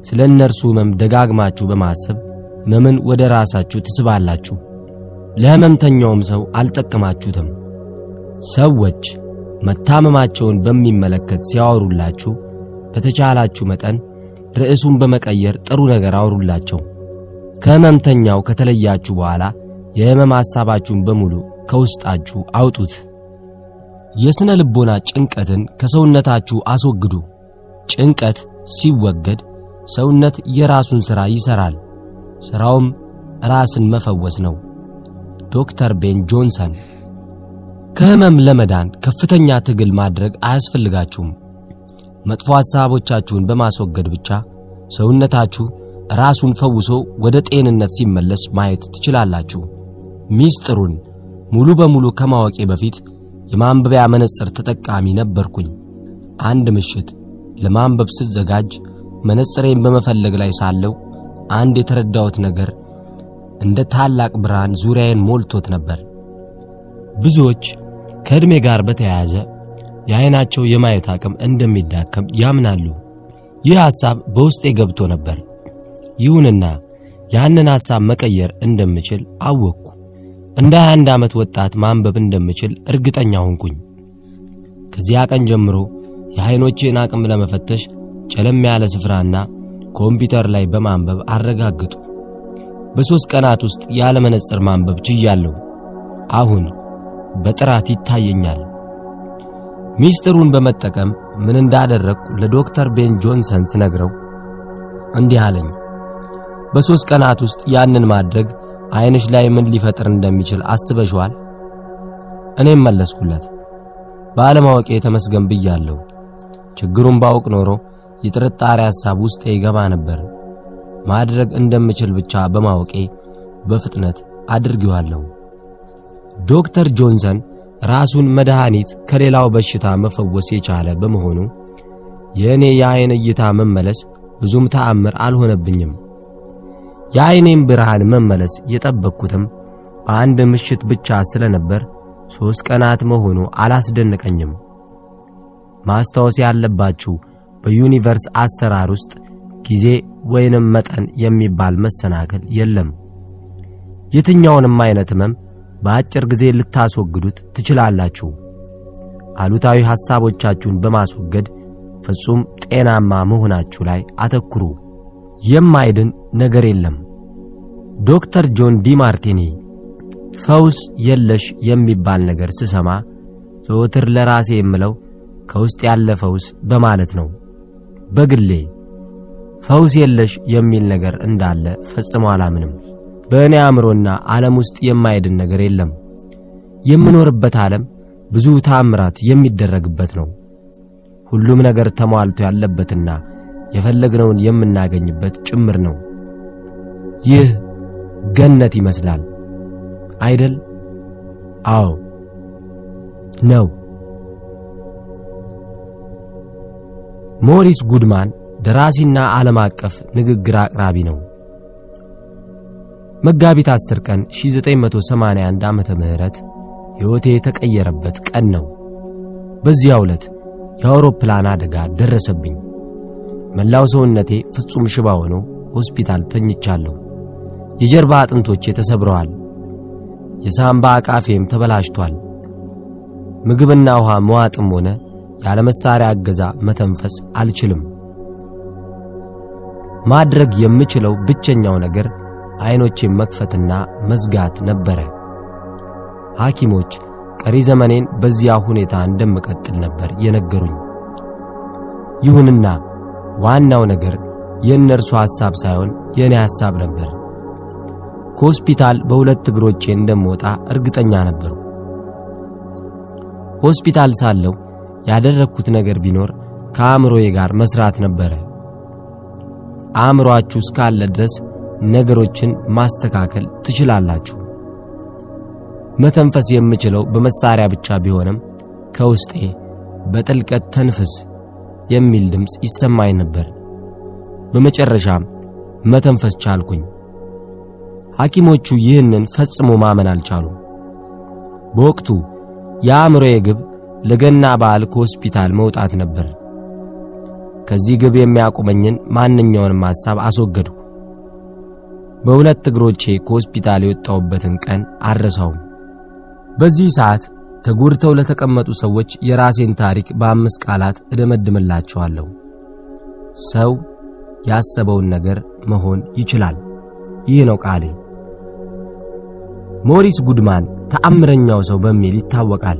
ስለ እነርሱ ሕመም ደጋግማችሁ በማሰብ ሕመምን ወደ ራሳችሁ ትስባላችሁ። ለሕመምተኛውም ሰው አልጠቀማችሁትም። ሰዎች መታመማቸውን በሚመለከት ሲያወሩላችሁ በተቻላችሁ መጠን ርዕሱን በመቀየር ጥሩ ነገር አውሩላቸው። ከሕመምተኛው ከተለያችሁ በኋላ የሕመም ሐሳባችሁን በሙሉ ከውስጣችሁ አውጡት። የሥነ ልቦና ጭንቀትን ከሰውነታችሁ አስወግዱ። ጭንቀት ሲወገድ ሰውነት የራሱን ሥራ ይሠራል። ሥራውም ራስን መፈወስ ነው። ዶክተር ቤን ጆንሰን ከሕመም ለመዳን ከፍተኛ ትግል ማድረግ አያስፈልጋችሁም። መጥፎ ሐሳቦቻችሁን በማስወገድ ብቻ ሰውነታችሁ ራሱን ፈውሶ ወደ ጤንነት ሲመለስ ማየት ትችላላችሁ። ሚስጥሩን ሙሉ በሙሉ ከማወቄ በፊት የማንበቢያ መነጽር ተጠቃሚ ነበርኩኝ። አንድ ምሽት ለማንበብ ስዘጋጅ መነጽሬን በመፈለግ ላይ ሳለው አንድ የተረዳሁት ነገር እንደ ታላቅ ብርሃን ዙሪያዬን ሞልቶት ነበር። ብዙዎች ከዕድሜ ጋር በተያያዘ የዓይናቸው የማየት አቅም እንደሚዳከም ያምናሉ። ይህ ሐሳብ በውስጤ ገብቶ ነበር። ይሁንና ያንን ሐሳብ መቀየር እንደምችል አወቅኩ። እንደ 21 ዓመት ወጣት ማንበብ እንደምችል እርግጠኛ ሆንኩኝ። ከዚያ ቀን ጀምሮ የዓይኖቼን አቅም ለመፈተሽ ጨለም ያለ ስፍራና ኮምፒውተር ላይ በማንበብ አረጋግጡ። በሦስት ቀናት ውስጥ ያለ መነጽር ማንበብ ችያለሁ። አሁን በጥራት ይታየኛል። ሚስጥሩን በመጠቀም ምን እንዳደረግኩ ለዶክተር ቤን ጆንሰን ስነግረው እንዲህ አለኝ። በሦስት ቀናት ውስጥ ያንን ማድረግ ዓይንሽ ላይ ምን ሊፈጥር እንደሚችል አስበሽዋል? እኔም መለስኩለት ባለማወቄ ተመስገን ብያለሁ። ችግሩን ባውቅ ኖሮ የጥርጣሬ ሐሳብ ውስጤ ይገባ ነበር። ማድረግ እንደምችል ብቻ በማወቄ በፍጥነት አድርጌዋለሁ። ዶክተር ጆንሰን ራሱን መድኃኒት ከሌላው በሽታ መፈወስ የቻለ በመሆኑ የእኔ የዓይን እይታ መመለስ ብዙም ተአምር አልሆነብኝም። የዓይኔም ብርሃን መመለስ የጠበቅኩትም በአንድ ምሽት ብቻ ስለነበር ሦስት ቀናት መሆኑ አላስደነቀኝም። ማስታወስ ያለባችሁ በዩኒቨርስ አሰራር ውስጥ ጊዜ ወይንም መጠን የሚባል መሰናክል የለም። የትኛውንም አይነት ሕመም በአጭር ጊዜ ልታስወግዱት ትችላላችሁ። አሉታዊ ሐሳቦቻችሁን በማስወገድ ፍጹም ጤናማ መሆናችሁ ላይ አተኩሩ። የማይድን ነገር የለም። ዶክተር ጆን ዲማርቲኒ ፈውስ የለሽ የሚባል ነገር ስሰማ ዘወትር ለራሴ የምለው ከውስጥ ያለ ፈውስ በማለት ነው። በግሌ ፈውስ የለሽ የሚል ነገር እንዳለ ፈጽሞ አላምንም። በእኔ አእምሮና ዓለም ውስጥ የማይድን ነገር የለም። የምኖርበት ዓለም ብዙ ታምራት የሚደረግበት ነው። ሁሉም ነገር ተሟልቶ ያለበትና የፈለግነውን የምናገኝበት ጭምር ነው። ይህ ገነት ይመስላል አይደል? አዎ ነው። ሞሪስ ጉድማን ደራሲና ዓለም አቀፍ ንግግር አቅራቢ ነው። መጋቢት 10 ቀን 1981 ዓመተ ምህረት ሕይወቴ የተቀየረበት ቀን ነው። በዚያው ዕለት የአውሮፕላን አደጋ ደረሰብኝ። መላው ሰውነቴ ፍጹም ሽባ ሆኖ ሆስፒታል ተኝቻለሁ። የጀርባ አጥንቶቼ ተሰብረዋል። የሳምባ አቃፌም ተበላሽቷል። ምግብና ውሃ መዋጥም ሆነ ያለ መሳሪያ እገዛ መተንፈስ አልችልም። ማድረግ የምችለው ብቸኛው ነገር አይኖቼን መክፈትና መዝጋት ነበረ። ሐኪሞች ቀሪ ዘመኔን በዚያ ሁኔታ እንደምቀጥል ነበር የነገሩኝ። ይሁንና ዋናው ነገር የእነርሱ ሐሳብ ሳይሆን የእኔ ሐሳብ ነበር። ከሆስፒታል በሁለት እግሮቼ እንደምወጣ እርግጠኛ ነበሩ። ሆስፒታል ሳለሁ ያደረግኩት ነገር ቢኖር ከአእምሮዬ ጋር መስራት ነበረ። አእምሮአችሁ እስካለ ድረስ ነገሮችን ማስተካከል ትችላላችሁ። መተንፈስ የምችለው በመሳሪያ ብቻ ቢሆንም ከውስጤ በጥልቀት ተንፍስ የሚል ድምፅ ይሰማኝ ነበር። በመጨረሻም መተንፈስ ቻልኩኝ። ሐኪሞቹ ይህንን ፈጽሞ ማመን አልቻሉም። በወቅቱ የአእምሮዬ ግብ ለገና በዓል ከሆስፒታል መውጣት ነበር። ከዚህ ግብ የሚያቆመኝን ማንኛውንም ሐሳብ አስወገድኩ። በሁለት እግሮቼ ከሆስፒታል የወጣሁበትን ቀን አልረሳውም። በዚህ ሰዓት ተጎድተው ለተቀመጡ ሰዎች የራሴን ታሪክ በአምስት ቃላት እደመድምላቸዋለሁ። ሰው ያሰበውን ነገር መሆን ይችላል። ይህ ነው ቃሌ። ሞሪስ ጉድማን ተአምረኛው ሰው በሚል ይታወቃል።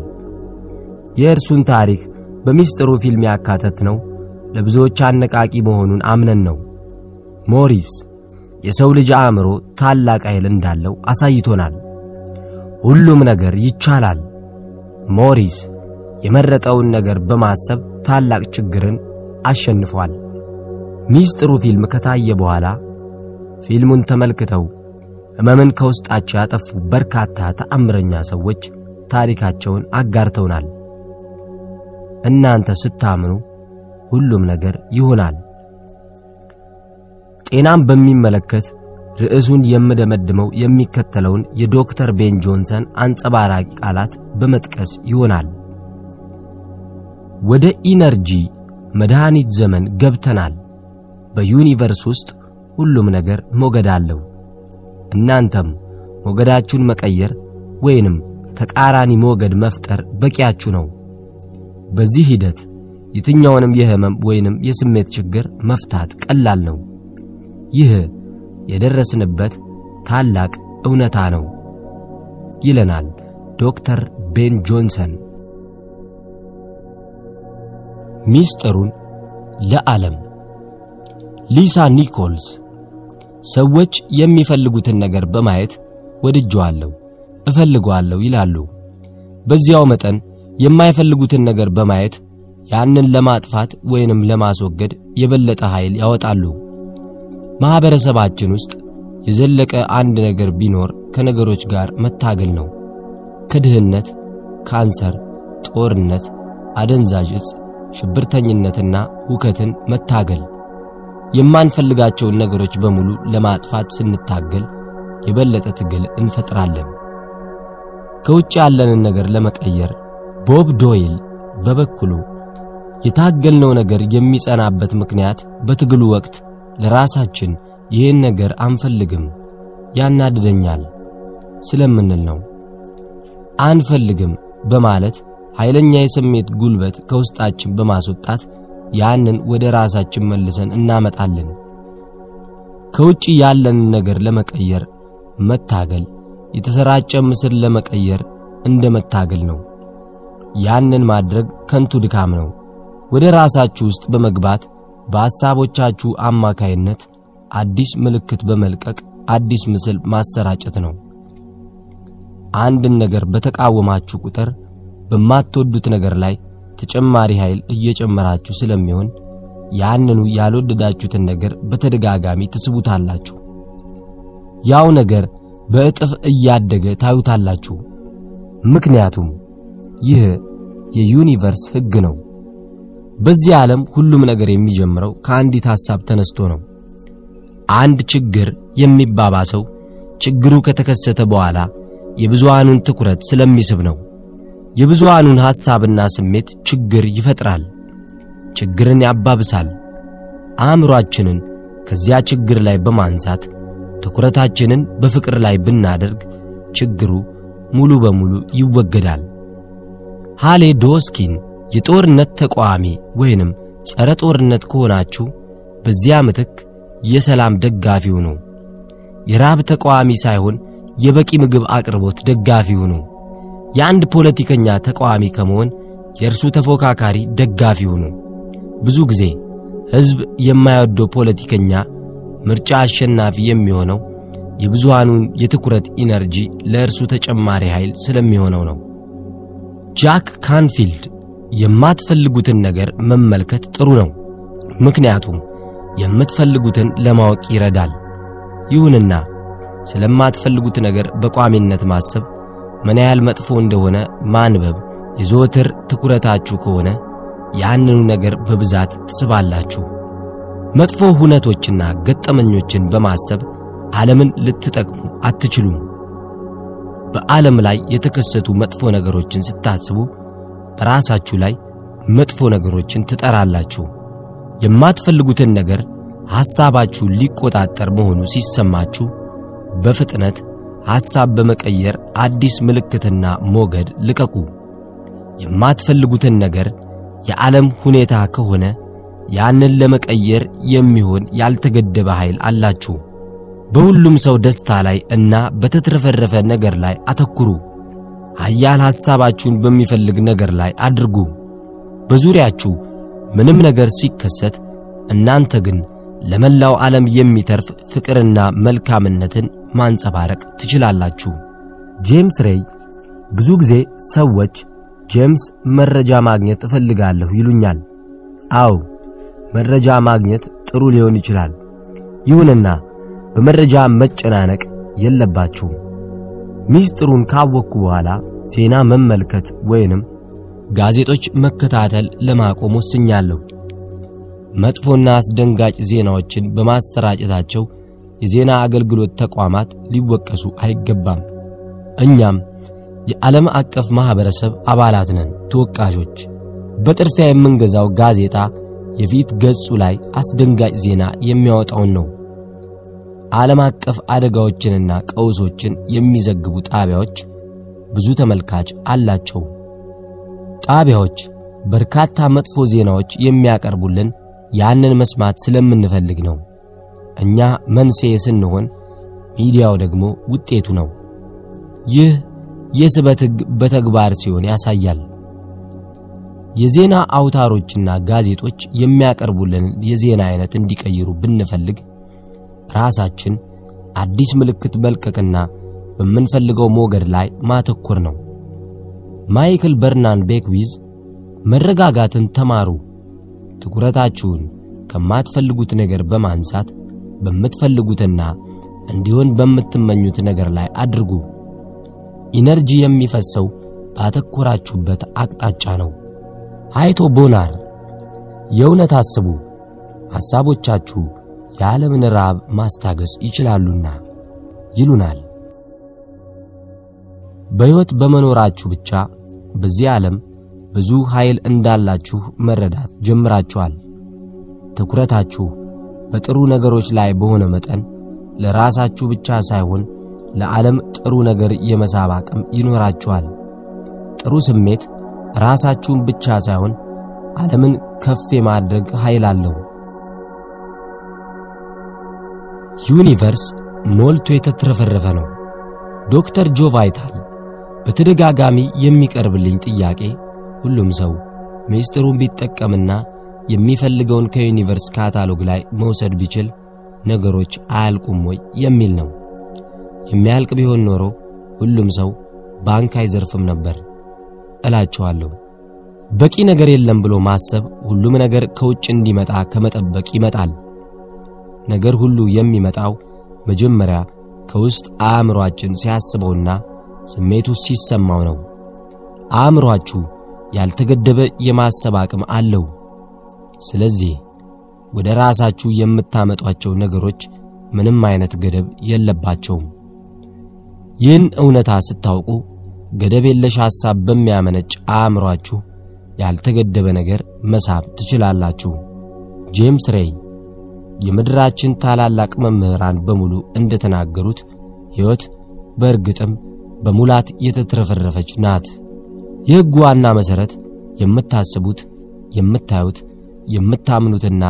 የእርሱን ታሪክ በሚስጥሩ ፊልም ያካተት ነው ለብዙዎች አነቃቂ መሆኑን አምነን ነው። ሞሪስ የሰው ልጅ አእምሮ ታላቅ ኃይል እንዳለው አሳይቶናል። ሁሉም ነገር ይቻላል። ሞሪስ የመረጠውን ነገር በማሰብ ታላቅ ችግርን አሸንፏል። ሚስጥሩ ፊልም ከታየ በኋላ ፊልሙን ተመልክተው ሕመምን ከውስጣቸው ያጠፉ በርካታ ተአምረኛ ሰዎች ታሪካቸውን አጋርተውናል። እናንተ ስታምኑ ሁሉም ነገር ይሆናል። ጤናን በሚመለከት ርዕሱን የምደመድመው የሚከተለውን የዶክተር ቤን ጆንሰን አንጸባራቂ ቃላት በመጥቀስ ይሆናል። ወደ ኢነርጂ መድኃኒት ዘመን ገብተናል። በዩኒቨርስ ውስጥ ሁሉም ነገር ሞገድ አለው። እናንተም ሞገዳችሁን መቀየር ወይንም ተቃራኒ ሞገድ መፍጠር በቂያችሁ ነው። በዚህ ሂደት የትኛውንም የህመም ወይንም የስሜት ችግር መፍታት ቀላል ነው። ይህ የደረስንበት ታላቅ እውነታ ነው ይለናል ዶክተር ቤን ጆንሰን። ሚስጥሩን ለዓለም ሊሳ ኒኮልስ ሰዎች የሚፈልጉትን ነገር በማየት ወድጀዋለሁ፣ እፈልገዋለሁ ይላሉ። በዚያው መጠን የማይፈልጉትን ነገር በማየት ያንን ለማጥፋት ወይንም ለማስወገድ የበለጠ ኃይል ያወጣሉ። ማህበረሰባችን ውስጥ የዘለቀ አንድ ነገር ቢኖር ከነገሮች ጋር መታገል ነው። ከድህነት፣ ካንሰር፣ ጦርነት፣ አደንዛዥ እጽ፣ ሽብርተኝነትና ሁከትን መታገል። የማንፈልጋቸውን ነገሮች በሙሉ ለማጥፋት ስንታገል የበለጠ ትግል እንፈጥራለን። ከውጭ ያለንን ነገር ለመቀየር ቦብ ዶይል በበኩሉ የታገልነው ነገር የሚጸናበት ምክንያት በትግሉ ወቅት ለራሳችን ይህን ነገር አንፈልግም፣ ያናድደኛል ስለምንል ነው። አንፈልግም በማለት ኃይለኛ የስሜት ጉልበት ከውስጣችን በማስወጣት ያንን ወደ ራሳችን መልሰን እናመጣለን። ከውጭ ያለንን ነገር ለመቀየር መታገል የተሰራጨ ምስል ለመቀየር እንደ መታገል ነው። ያንን ማድረግ ከንቱ ድካም ነው። ወደ ራሳችሁ ውስጥ በመግባት በሐሳቦቻችሁ አማካይነት አዲስ ምልክት በመልቀቅ አዲስ ምስል ማሰራጨት ነው። አንድን ነገር በተቃወማችሁ ቁጥር በማትወዱት ነገር ላይ ተጨማሪ ኃይል እየጨመራችሁ ስለሚሆን ያንኑ ያልወደዳችሁትን ነገር በተደጋጋሚ ትስቡታላችሁ። ያው ነገር በእጥፍ እያደገ ታዩታላችሁ። ምክንያቱም ይህ የዩኒቨርስ ሕግ ነው። በዚህ ዓለም ሁሉም ነገር የሚጀምረው ከአንዲት ሐሳብ ተነስቶ ነው። አንድ ችግር የሚባባሰው ችግሩ ከተከሰተ በኋላ የብዙሃኑን ትኩረት ስለሚስብ ነው። የብዙሃኑን ሐሳብና ስሜት ችግር ይፈጥራል፣ ችግርን ያባብሳል። አእምሮአችንን ከዚያ ችግር ላይ በማንሳት ትኩረታችንን በፍቅር ላይ ብናደርግ ችግሩ ሙሉ በሙሉ ይወገዳል። ሃሌ ዶስኪን የጦርነት ተቃዋሚ ወይንም ጸረ ጦርነት ከሆናችሁ በዚያ ምትክ የሰላም ደጋፊ ሁኑ። የራብ ተቃዋሚ ሳይሆን የበቂ ምግብ አቅርቦት ደጋፊ ሁኑ። የአንድ ፖለቲከኛ ተቃዋሚ ከመሆን የእርሱ ተፎካካሪ ደጋፊ ሁኑ። ብዙ ጊዜ ሕዝብ የማይወደው ፖለቲከኛ ምርጫ አሸናፊ የሚሆነው የብዙሃኑን የትኩረት ኢነርጂ ለእርሱ ተጨማሪ ኃይል ስለሚሆነው ነው። ጃክ ካንፊልድ የማትፈልጉትን ነገር መመልከት ጥሩ ነው፣ ምክንያቱም የምትፈልጉትን ለማወቅ ይረዳል። ይሁንና ስለማትፈልጉት ነገር በቋሚነት ማሰብ ምን ያህል መጥፎ እንደሆነ ማንበብ የዘወትር ትኩረታችሁ ከሆነ ያንኑ ነገር በብዛት ትስባላችሁ። መጥፎ ሁነቶችና ገጠመኞችን በማሰብ ዓለምን ልትጠቅሙ አትችሉም። በዓለም ላይ የተከሰቱ መጥፎ ነገሮችን ስታስቡ በራሳችሁ ላይ መጥፎ ነገሮችን ትጠራላችሁ። የማትፈልጉትን ነገር ሐሳባችሁን ሊቆጣጠር መሆኑ ሲሰማችሁ በፍጥነት ሐሳብ በመቀየር አዲስ ምልክትና ሞገድ ልቀቁ። የማትፈልጉትን ነገር የዓለም ሁኔታ ከሆነ ያንን ለመቀየር የሚሆን ያልተገደበ ኃይል አላችሁ። በሁሉም ሰው ደስታ ላይ እና በተትረፈረፈ ነገር ላይ አተኩሩ። ኃያል ሐሳባችሁን በሚፈልግ ነገር ላይ አድርጉ። በዙሪያችሁ ምንም ነገር ሲከሰት እናንተ ግን ለመላው ዓለም የሚተርፍ ፍቅርና መልካምነትን ማንጸባረቅ ትችላላችሁ። ጄምስ ሬይ ብዙ ጊዜ ሰዎች ጄምስ መረጃ ማግኘት እፈልጋለሁ ይሉኛል። አዎ መረጃ ማግኘት ጥሩ ሊሆን ይችላል። ይሁንና በመረጃ መጨናነቅ የለባችሁም። ሚስጥሩን ካወቅኩ በኋላ ዜና መመልከት ወይንም ጋዜጦች መከታተል ለማቆም ወስኛለሁ። መጥፎና አስደንጋጭ ዜናዎችን በማሰራጨታቸው የዜና አገልግሎት ተቋማት ሊወቀሱ አይገባም። እኛም የዓለም አቀፍ ማህበረሰብ አባላት ነን ተወቃሾች። በጥርፊያ የምንገዛው ጋዜጣ የፊት ገጹ ላይ አስደንጋጭ ዜና የሚያወጣውን ነው። ዓለም አቀፍ አደጋዎችንና ቀውሶችን የሚዘግቡ ጣቢያዎች ብዙ ተመልካች አላቸው። ጣቢያዎች በርካታ መጥፎ ዜናዎች የሚያቀርቡልን ያንን መስማት ስለምንፈልግ ነው። እኛ መንስኤ ስንሆን፣ ሚዲያው ደግሞ ውጤቱ ነው። ይህ የስበት ሕግ በተግባር ሲሆን ያሳያል። የዜና አውታሮችና ጋዜጦች የሚያቀርቡልን የዜና አይነት እንዲቀይሩ ብንፈልግ ራሳችን አዲስ ምልክት መልቀቅና በምንፈልገው ሞገድ ላይ ማተኮር ነው። ማይክል በርናን ቤክዊዝ መረጋጋትን ተማሩ፣ ትኩረታችሁን ከማትፈልጉት ነገር በማንሳት በምትፈልጉትና እንዲሆን በምትመኙት ነገር ላይ አድርጉ። ኢነርጂ የሚፈሰው ባተኮራችሁበት አቅጣጫ ነው። ሃይቶ ቦናር የእውነት አስቡ፣ ሐሳቦቻችሁ የዓለምን ራብ ማስታገስ ይችላሉና ይሉናል። በሕይወት በመኖራችሁ ብቻ በዚህ ዓለም ብዙ ኃይል እንዳላችሁ መረዳት ጀምራችኋል። ትኩረታችሁ በጥሩ ነገሮች ላይ በሆነ መጠን ለራሳችሁ ብቻ ሳይሆን ለዓለም ጥሩ ነገር የመሳብ አቅም ይኖራችኋል። ጥሩ ስሜት ራሳችሁን ብቻ ሳይሆን ዓለምን ከፍ የማድረግ ኃይል አለው። ዩኒቨርስ ሞልቶ የተትረፈረፈ ነው። ዶክተር ጆ ቫይታል በተደጋጋሚ የሚቀርብልኝ ጥያቄ ሁሉም ሰው ምስጢሩን ቢጠቀምና የሚፈልገውን ከዩኒቨርስ ካታሎግ ላይ መውሰድ ቢችል ነገሮች አያልቁም ወይ የሚል ነው። የሚያልቅ ቢሆን ኖሮ ሁሉም ሰው ባንክ አይዘርፍም ነበር እላችኋለሁ። በቂ ነገር የለም ብሎ ማሰብ ሁሉም ነገር ከውጭ እንዲመጣ ከመጠበቅ ይመጣል። ነገር ሁሉ የሚመጣው መጀመሪያ ከውስጥ አእምሮአችን ሲያስበውና ስሜቱ ሲሰማው ነው። አእምሮአችሁ ያልተገደበ የማሰብ አቅም አለው። ስለዚህ ወደ ራሳችሁ የምታመጧቸው ነገሮች ምንም አይነት ገደብ የለባቸውም። ይህን እውነታ ስታውቁ ገደብ የለሽ ሐሳብ በሚያመነጭ አእምሮአችሁ ያልተገደበ ነገር መሳብ ትችላላችሁ። ጄምስ ሬይ የምድራችን ታላላቅ መምህራን በሙሉ እንደተናገሩት ሕይወት በእርግጥም በሙላት የተትረፈረፈች ናት። የሕግ ዋና መሠረት የምታስቡት፣ የምታዩት፣ የምታምኑትና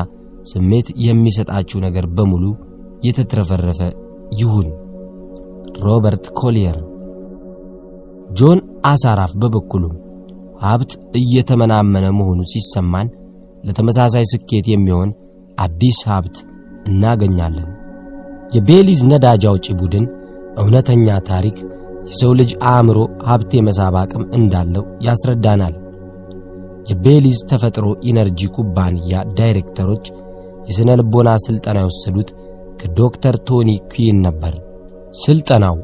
ስሜት የሚሰጣችሁ ነገር በሙሉ የተትረፈረፈ ይሁን። ሮበርት ኮሊየር። ጆን አሳራፍ በበኩሉ ሀብት እየተመናመነ መሆኑ ሲሰማን ለተመሳሳይ ስኬት የሚሆን አዲስ ሀብት እናገኛለን። የቤሊዝ ነዳጅ አውጪ ቡድን እውነተኛ ታሪክ የሰው ልጅ አእምሮ ሀብት የመሳብ አቅም እንዳለው ያስረዳናል። የቤሊዝ ተፈጥሮ ኢነርጂ ኩባንያ ዳይሬክተሮች የሥነ ልቦና ሥልጠና የወሰዱት ከዶክተር ቶኒ ኩዊን ነበር። ሥልጠናው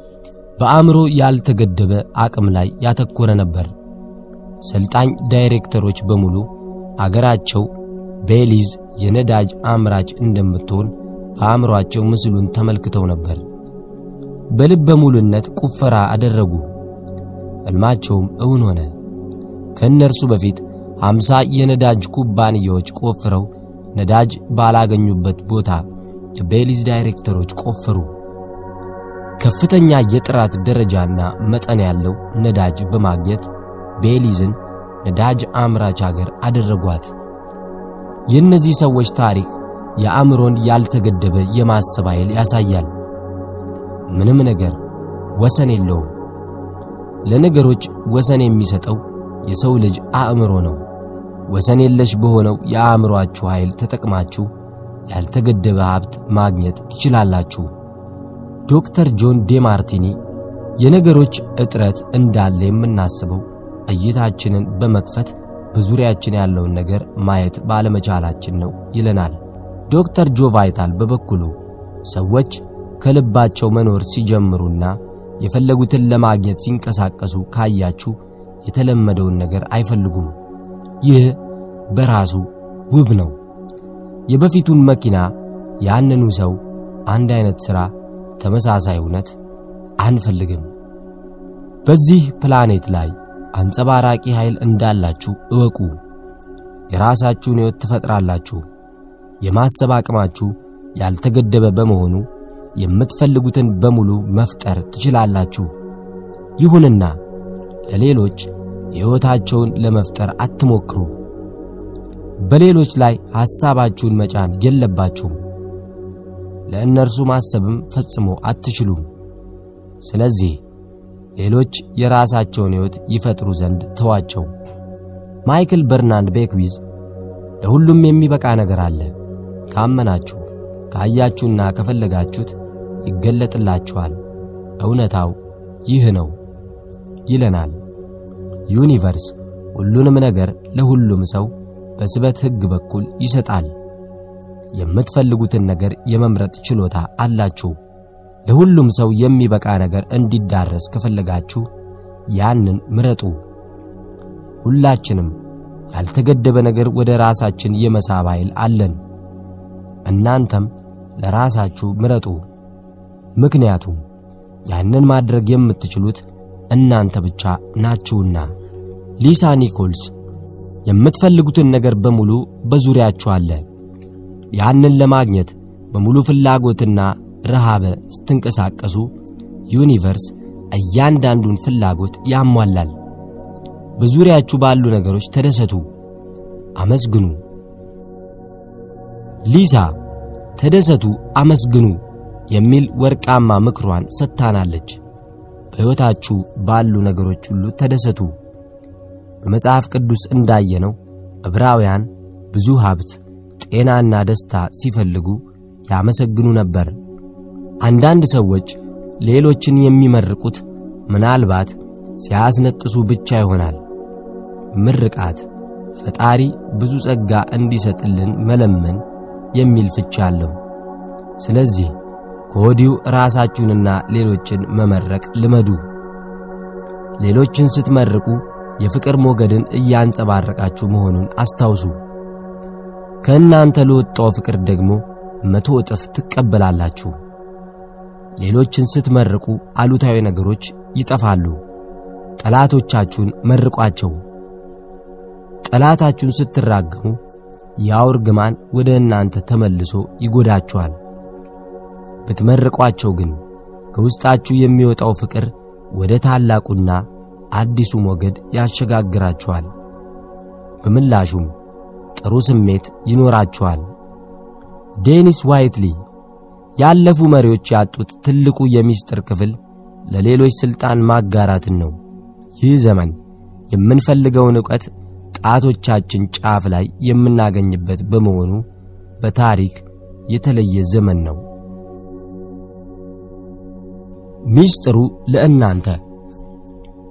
በአእምሮ ያልተገደበ አቅም ላይ ያተኮረ ነበር። ሰልጣኝ ዳይሬክተሮች በሙሉ አገራቸው ቤሊዝ የነዳጅ አምራች እንደምትሆን በአእምሮአቸው ምስሉን ተመልክተው ነበር። በልበ ሙሉነት ቁፈራ አደረጉ። ሕልማቸውም እውን ሆነ። ከእነርሱ በፊት አምሳ የነዳጅ ኩባንያዎች ቆፍረው ነዳጅ ባላገኙበት ቦታ የቤሊዝ ዳይሬክተሮች ቆፈሩ። ከፍተኛ የጥራት ደረጃና መጠን ያለው ነዳጅ በማግኘት ቤሊዝን ነዳጅ አምራች አገር አደረጓት። የእነዚህ ሰዎች ታሪክ የአእምሮን ያልተገደበ የማሰብ ኃይል ያሳያል። ምንም ነገር ወሰን የለውም። ለነገሮች ወሰን የሚሰጠው የሰው ልጅ አእምሮ ነው። ወሰን የለሽ በሆነው የአእምሮአችሁ ኃይል ተጠቅማችሁ ያልተገደበ ሀብት ማግኘት ትችላላችሁ። ዶክተር ጆን ዴማርቲኒ የነገሮች እጥረት እንዳለ የምናስበው እይታችንን በመክፈት በዙሪያችን ያለውን ነገር ማየት ባለመቻላችን ነው ይለናል። ዶክተር ጆ ቫይታል በበኩሉ ሰዎች ከልባቸው መኖር ሲጀምሩና የፈለጉትን ለማግኘት ሲንቀሳቀሱ ካያችሁ የተለመደውን ነገር አይፈልጉም። ይህ በራሱ ውብ ነው። የበፊቱን መኪና፣ ያንኑ ሰው፣ አንድ አይነት ሥራ፣ ተመሳሳይ እውነት አንፈልግም። በዚህ ፕላኔት ላይ አንጸባራቂ ኃይል እንዳላችሁ እወቁ። የራሳችሁን ሕይወት ትፈጥራላችሁ። የማሰብ አቅማችሁ ያልተገደበ በመሆኑ የምትፈልጉትን በሙሉ መፍጠር ትችላላችሁ። ይሁንና ለሌሎች ሕይወታቸውን ለመፍጠር አትሞክሩ። በሌሎች ላይ ሐሳባችሁን መጫን የለባችሁም። ለእነርሱ ማሰብም ፈጽሞ አትችሉም። ስለዚህ ሌሎች የራሳቸውን ሕይወት ይፈጥሩ ዘንድ ተዋቸው። ማይክል በርናንድ ቤክዊዝ ለሁሉም የሚበቃ ነገር አለ፣ ካመናችሁ ካያችሁና ከፈለጋችሁት ይገለጥላችኋል፣ እውነታው ይህ ነው ይለናል። ዩኒቨርስ ሁሉንም ነገር ለሁሉም ሰው በስበት ሕግ በኩል ይሰጣል። የምትፈልጉትን ነገር የመምረጥ ችሎታ አላችሁ። ለሁሉም ሰው የሚበቃ ነገር እንዲዳረስ ከፈለጋችሁ ያንን ምረጡ። ሁላችንም ያልተገደበ ነገር ወደ ራሳችን የመሳብ ኃይል አለን። እናንተም ለራሳችሁ ምረጡ። ምክንያቱም ያንን ማድረግ የምትችሉት እናንተ ብቻ ናችሁና። ሊሳ ኒኮልስ የምትፈልጉትን ነገር በሙሉ በዙሪያችሁ አለ። ያንን ለማግኘት በሙሉ ፍላጎትና ረሃብ ስትንቀሳቀሱ ዩኒቨርስ እያንዳንዱን ፍላጎት ያሟላል። በዙሪያችሁ ባሉ ነገሮች ተደሰቱ፣ አመስግኑ። ሊሳ ተደሰቱ፣ አመስግኑ የሚል ወርቃማ ምክሯን ሰጥታናለች። በሕይወታችሁ ባሉ ነገሮች ሁሉ ተደሰቱ። በመጽሐፍ ቅዱስ እንዳየነው ዕብራውያን ብዙ ሀብት፣ ጤናና ደስታ ሲፈልጉ ያመሰግኑ ነበር። አንዳንድ ሰዎች ሌሎችን የሚመርቁት ምናልባት ሲያስነጥሱ ብቻ ይሆናል። ምርቃት ፈጣሪ ብዙ ጸጋ እንዲሰጥልን መለመን የሚል ፍቻ አለው። ስለዚህ ከወዲሁ ራሳችሁንና ሌሎችን መመረቅ ልመዱ። ሌሎችን ስትመርቁ የፍቅር ሞገድን እያንጸባረቃችሁ መሆኑን አስታውሱ። ከእናንተ ለወጣው ፍቅር ደግሞ መቶ እጥፍ ትቀበላላችሁ። ሌሎችን ስትመርቁ አሉታዊ ነገሮች ይጠፋሉ። ጠላቶቻችሁን መርቋቸው። ጠላታችሁን ስትራገሙ ያው እርግማን ወደ እናንተ ተመልሶ ይጎዳችኋል። ብትመርቋቸው ግን ከውስጣችሁ የሚወጣው ፍቅር ወደ ታላቁና አዲሱ ሞገድ ያሸጋግራችኋል። በምላሹም ጥሩ ስሜት ይኖራችኋል። ዴኒስ ዋይትሊ ያለፉ መሪዎች ያጡት ትልቁ የሚስጥር ክፍል ለሌሎች ሥልጣን ማጋራትን ነው። ይህ ዘመን የምንፈልገውን ዕውቀት ጣቶቻችን ጫፍ ላይ የምናገኝበት በመሆኑ በታሪክ የተለየ ዘመን ነው። ሚስጥሩ ለእናንተ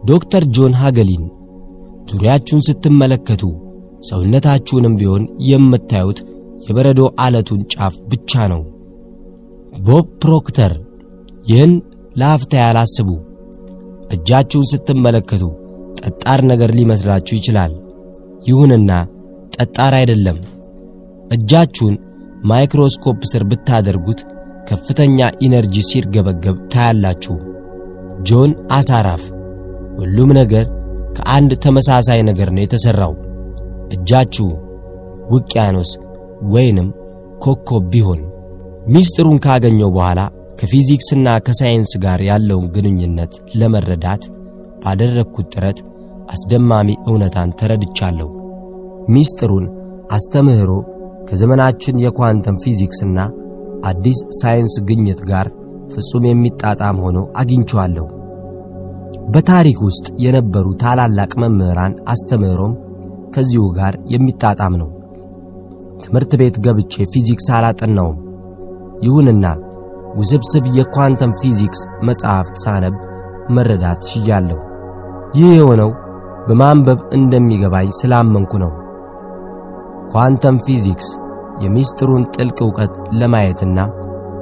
ዶክተር ጆን ሃገሊን ዙሪያችሁን ስትመለከቱ ሰውነታችሁንም ቢሆን የምታዩት የበረዶ አለቱን ጫፍ ብቻ ነው። ቦብ ፕሮክተር ይህን ለአፍታ አስቡ። እጃችሁን ስትመለከቱ ጠጣር ነገር ሊመስላችሁ ይችላል። ይሁንና ጠጣር አይደለም። እጃችሁን ማይክሮስኮፕ ስር ብታደርጉት ከፍተኛ ኢነርጂ ሲርገበገብ ታያላችሁ። ጆን አሳራፍ ሁሉም ነገር ከአንድ ተመሳሳይ ነገር ነው የተሰራው። እጃችሁ ውቅያኖስ ወይንም ኮከብ ቢሆን ሚስጥሩን ካገኘው በኋላ ከፊዚክስና ከሳይንስ ጋር ያለውን ግንኙነት ለመረዳት ባደረግኩት ጥረት አስደማሚ እውነታን ተረድቻለሁ። ሚስጥሩን አስተምህሮ ከዘመናችን የኳንተም ፊዚክስና አዲስ ሳይንስ ግኝት ጋር ፍጹም የሚጣጣም ሆኖ አግኝቼዋለሁ። በታሪክ ውስጥ የነበሩ ታላላቅ መምህራን አስተምህሮም ከዚሁ ጋር የሚጣጣም ነው። ትምህርት ቤት ገብቼ ፊዚክስ አላጠናሁም። ይሁንና ውስብስብ የኳንተም ፊዚክስ መጽሐፍት ሳነብ መረዳት ችያለሁ። ይህ የሆነው በማንበብ እንደሚገባኝ ስላመንኩ ነው። ኳንተም ፊዚክስ የሚስጥሩን ጥልቅ ዕውቀት ለማየትና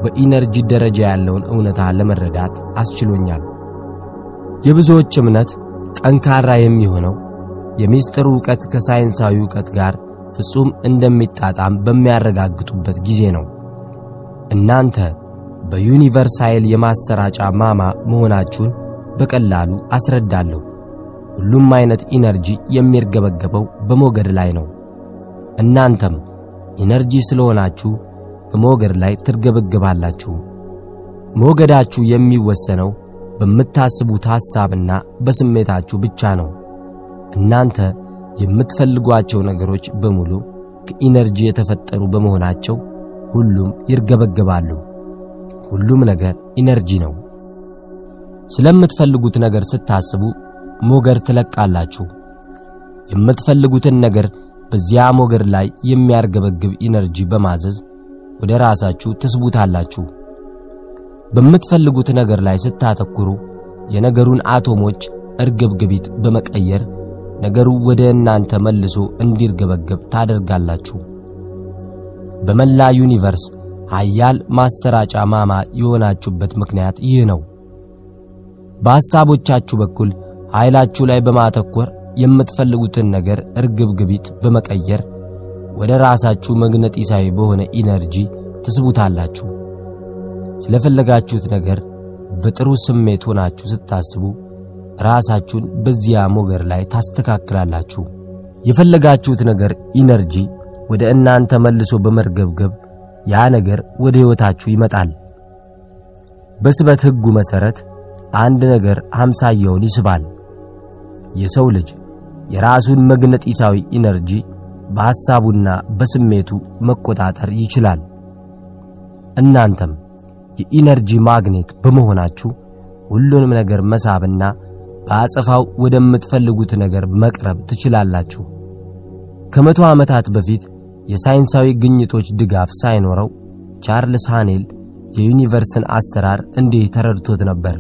በኢነርጂ ደረጃ ያለውን እውነታ ለመረዳት አስችሎኛል። የብዙዎች እምነት ጠንካራ የሚሆነው የሚስጥሩ ዕውቀት ከሳይንሳዊ ዕውቀት ጋር ፍጹም እንደሚጣጣም በሚያረጋግጡበት ጊዜ ነው። እናንተ በዩኒቨርስ የማሰራጫ ማማ መሆናችሁን በቀላሉ አስረዳለሁ። ሁሉም አይነት ኢነርጂ የሚርገበገበው በሞገድ ላይ ነው። እናንተም ኢነርጂ ስለሆናችሁ በሞገድ ላይ ትርገበገባላችሁ። ሞገዳችሁ የሚወሰነው በምታስቡት ሐሳብና በስሜታችሁ ብቻ ነው። እናንተ የምትፈልጓቸው ነገሮች በሙሉ ከኢነርጂ የተፈጠሩ በመሆናቸው ሁሉም ይርገበገባሉ። ሁሉም ነገር ኢነርጂ ነው። ስለምትፈልጉት ነገር ስታስቡ ሞገድ ትለቃላችሁ። የምትፈልጉትን ነገር በዚያ ሞገድ ላይ የሚያርገበግብ ኢነርጂ በማዘዝ ወደ ራሳችሁ ትስቡታላችሁ። በምትፈልጉት ነገር ላይ ስታተኩሩ የነገሩን አቶሞች እርግብግቢት በመቀየር ነገሩ ወደ እናንተ መልሶ እንዲርገበገብ ታደርጋላችሁ። በመላ ዩኒቨርስ ኃያል ማሰራጫ ማማ የሆናችሁበት ምክንያት ይህ ነው። በሐሳቦቻችሁ በኩል ኃይላችሁ ላይ በማተኮር የምትፈልጉትን ነገር እርግብግቢት በመቀየር ወደ ራሳችሁ መግነጢሳዊ በሆነ ኢነርጂ ትስቡታላችሁ። ስለፈለጋችሁት ነገር በጥሩ ስሜት ሆናችሁ ስታስቡ ራሳችሁን በዚያ ሞገድ ላይ ታስተካክላላችሁ። የፈለጋችሁት ነገር ኢነርጂ ወደ እናንተ መልሶ በመርገብገብ ያ ነገር ወደ ሕይወታችሁ ይመጣል። በስበት ሕጉ መሠረት አንድ ነገር አምሳያውን ይስባል። የሰው ልጅ የራሱን መግነጢሳዊ ኢነርጂ በሐሳቡና በስሜቱ መቆጣጠር ይችላል። እናንተም የኢነርጂ ማግኔት በመሆናችሁ ሁሉንም ነገር መሳብና በአጸፋው ወደምትፈልጉት ነገር መቅረብ ትችላላችሁ። ከመቶ ዓመታት በፊት የሳይንሳዊ ግኝቶች ድጋፍ ሳይኖረው ቻርልስ ሃኔል የዩኒቨርስን አሰራር እንዲህ ተረድቶት ነበር።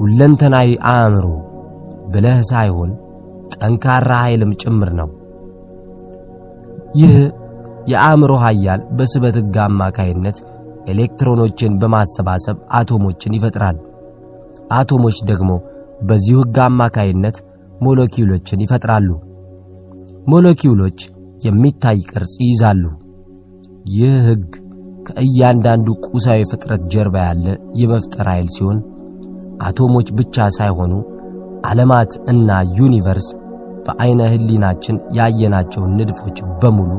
ሁለንተናዊ አእምሮ ብልህ ሳይሆን ጠንካራ ኃይልም ጭምር ነው። ይህ የአእምሮ ኃይል በስበት ሕግ አማካይነት ኤሌክትሮኖችን በማሰባሰብ አቶሞችን ይፈጥራል። አቶሞች ደግሞ በዚሁ ሕግ አማካይነት ሞለኪውሎችን ይፈጥራሉ። ሞለኪውሎች የሚታይ ቅርጽ ይይዛሉ። ይህ ሕግ ከእያንዳንዱ ቁሳዊ ፍጥረት ጀርባ ያለ የመፍጠር ኃይል ሲሆን አቶሞች ብቻ ሳይሆኑ ዓለማት እና ዩኒቨርስ በዐይነ ሕሊናችን ያየናቸውን ንድፎች በሙሉ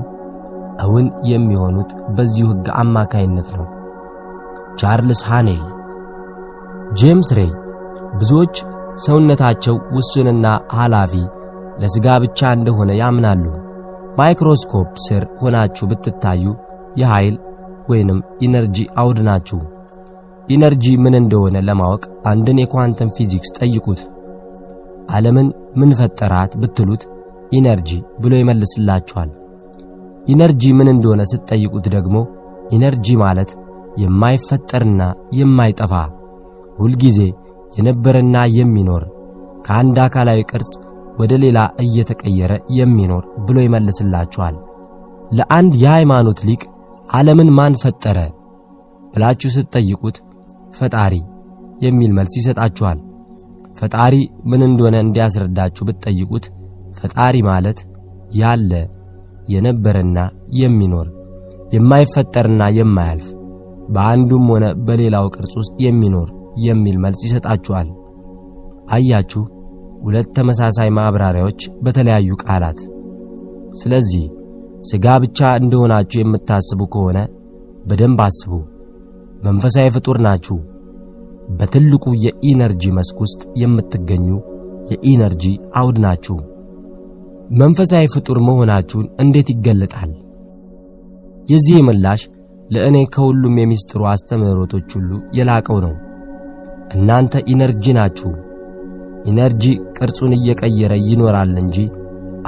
እውን የሚሆኑት በዚሁ ሕግ አማካይነት ነው። ቻርልስ ሃኔል። ጄምስ ሬይ ብዙዎች ሰውነታቸው ውሱንና ኃላፊ ሥጋ ብቻ እንደሆነ ያምናሉ። ማይክሮስኮፕ ስር ሆናችሁ ብትታዩ የኃይል ወይንም ኢነርጂ አውድ ናችሁ። ኢነርጂ ምን እንደሆነ ለማወቅ አንድን የኳንተም ፊዚክስ ጠይቁት። ዓለምን ምን ፈጠራት ብትሉት ኢነርጂ ብሎ ይመልስላችኋል። ኢነርጂ ምን እንደሆነ ስትጠይቁት ደግሞ ኢነርጂ ማለት የማይፈጠርና የማይጠፋ ሁልጊዜ የነበረና የሚኖር ከአንድ አካላዊ ቅርጽ ወደ ሌላ እየተቀየረ የሚኖር ብሎ ይመልስላችኋል። ለአንድ የሃይማኖት ሊቅ ዓለምን ማን ፈጠረ ብላችሁ ስትጠይቁት ፈጣሪ የሚል መልስ ይሰጣችኋል። ፈጣሪ ምን እንደሆነ እንዲያስረዳችሁ ብትጠይቁት ፈጣሪ ማለት ያለ የነበረና የሚኖር የማይፈጠርና የማያልፍ በአንዱም ሆነ በሌላው ቅርጽ ውስጥ የሚኖር የሚል መልስ ይሰጣችኋል። አያችሁ፣ ሁለት ተመሳሳይ ማብራሪያዎች በተለያዩ ቃላት። ስለዚህ ሥጋ ብቻ እንደሆናችሁ የምታስቡ ከሆነ በደንብ አስቡ። መንፈሳዊ ፍጡር ናችሁ። በትልቁ የኢነርጂ መስክ ውስጥ የምትገኙ የኢነርጂ አውድ ናችሁ። መንፈሳዊ ፍጡር መሆናችሁን እንዴት ይገለጣል? የዚህ ምላሽ ለእኔ ከሁሉም የሚስጥሩ አስተምህሮቶች ሁሉ የላቀው ነው። እናንተ ኢነርጂ ናችሁ። ኢነርጂ ቅርጹን እየቀየረ ይኖራል እንጂ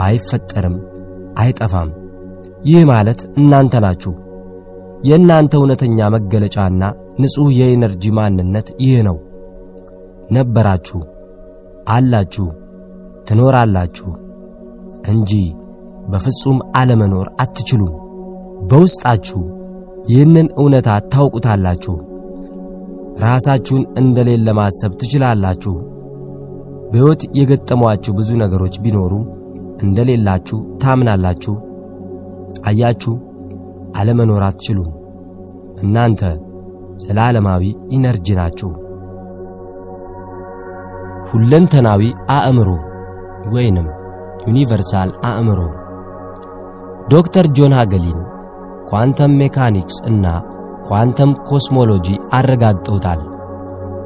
አይፈጠርም፣ አይጠፋም። ይህ ማለት እናንተ ናችሁ። የእናንተ እውነተኛ መገለጫና ንጹሕ የኢነርጂ ማንነት ይህ ነው። ነበራችሁ፣ አላችሁ፣ ትኖራላችሁ እንጂ በፍጹም አለመኖር አትችሉም። በውስጣችሁ ይህንን እውነታ ታውቁታላችሁ። ራሳችሁን እንደሌለ ማሰብ ትችላላችሁ። በሕይወት የገጠሟችሁ ብዙ ነገሮች ቢኖሩም እንደሌላችሁ ታምናላችሁ። አያችሁ፣ አለመኖር አትችሉም። እናንተ ዘላለማዊ ኢነርጂ ናችሁ። ሁለንተናዊ አእምሮ ወይንም universal አእምሮ ዶክተር ጆን ሃገሊን quantum mechanics እና quantum cosmology አረጋግጠውታል።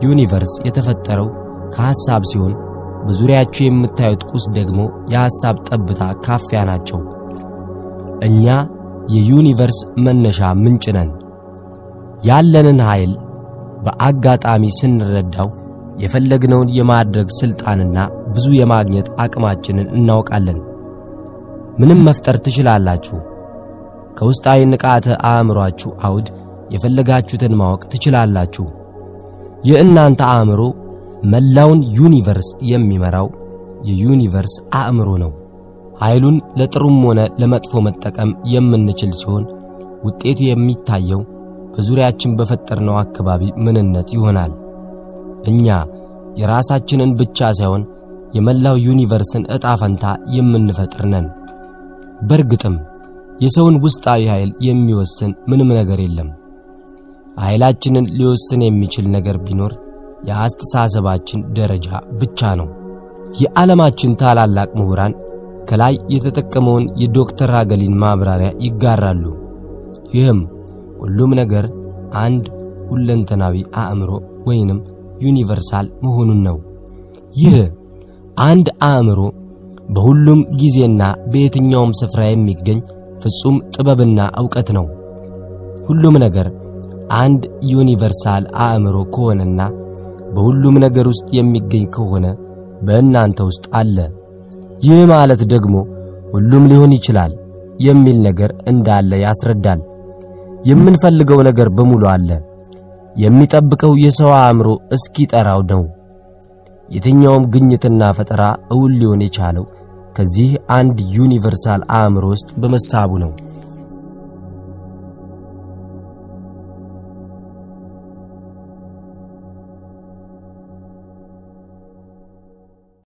universe የተፈጠረው ከሐሳብ ሲሆን በዙሪያችሁ የምታዩት ቁስ ደግሞ የሐሳብ ጠብታ ካፊያ ናቸው። እኛ የ universe መነሻ ምንጭ ነን። ያለንን ኃይል በአጋጣሚ ስንረዳው የፈለግነውን የማድረግ ሥልጣንና ብዙ የማግኘት አቅማችንን እናውቃለን። ምንም መፍጠር ትችላላችሁ። ከውስጣዊ ንቃተ አእምሯችሁ አውድ የፈለጋችሁትን ማወቅ ትችላላችሁ። የእናንተ አእምሮ መላውን universe የሚመራው የዩኒቨርስ አእምሮ ነው። ኃይሉን ለጥሩም ሆነ ለመጥፎ መጠቀም የምንችል ሲሆን ውጤቱ የሚታየው በዙሪያችን በፈጠርነው አካባቢ ምንነት ይሆናል። እኛ የራሳችንን ብቻ ሳይሆን የመላው ዩኒቨርስን ዕጣ ፈንታ የምንፈጥር ነን። በእርግጥም የሰውን ውስጣዊ ኃይል የሚወስን ምንም ነገር የለም። ኃይላችንን ሊወስን የሚችል ነገር ቢኖር የአስተሳሰባችን ደረጃ ብቻ ነው። የዓለማችን ታላላቅ ምሁራን ከላይ የተጠቀመውን የዶክተር አገሊን ማብራሪያ ይጋራሉ። ይህም ሁሉም ነገር አንድ ሁለንተናዊ አእምሮ ወይንም ዩኒቨርሳል መሆኑን ነው። ይህ አንድ አእምሮ በሁሉም ጊዜና በየትኛውም ስፍራ የሚገኝ ፍጹም ጥበብና ዕውቀት ነው። ሁሉም ነገር አንድ ዩኒቨርሳል አእምሮ ከሆነና በሁሉም ነገር ውስጥ የሚገኝ ከሆነ በእናንተ ውስጥ አለ። ይህ ማለት ደግሞ ሁሉም ሊሆን ይችላል የሚል ነገር እንዳለ ያስረዳል። የምንፈልገው ነገር በሙሉ አለ። የሚጠብቀው የሰው አእምሮ እስኪጠራው ነው። የትኛውም ግኝትና ፈጠራ እውን ሊሆን የቻለው ከዚህ አንድ ዩኒቨርሳል አእምሮ ውስጥ በመሳቡ ነው።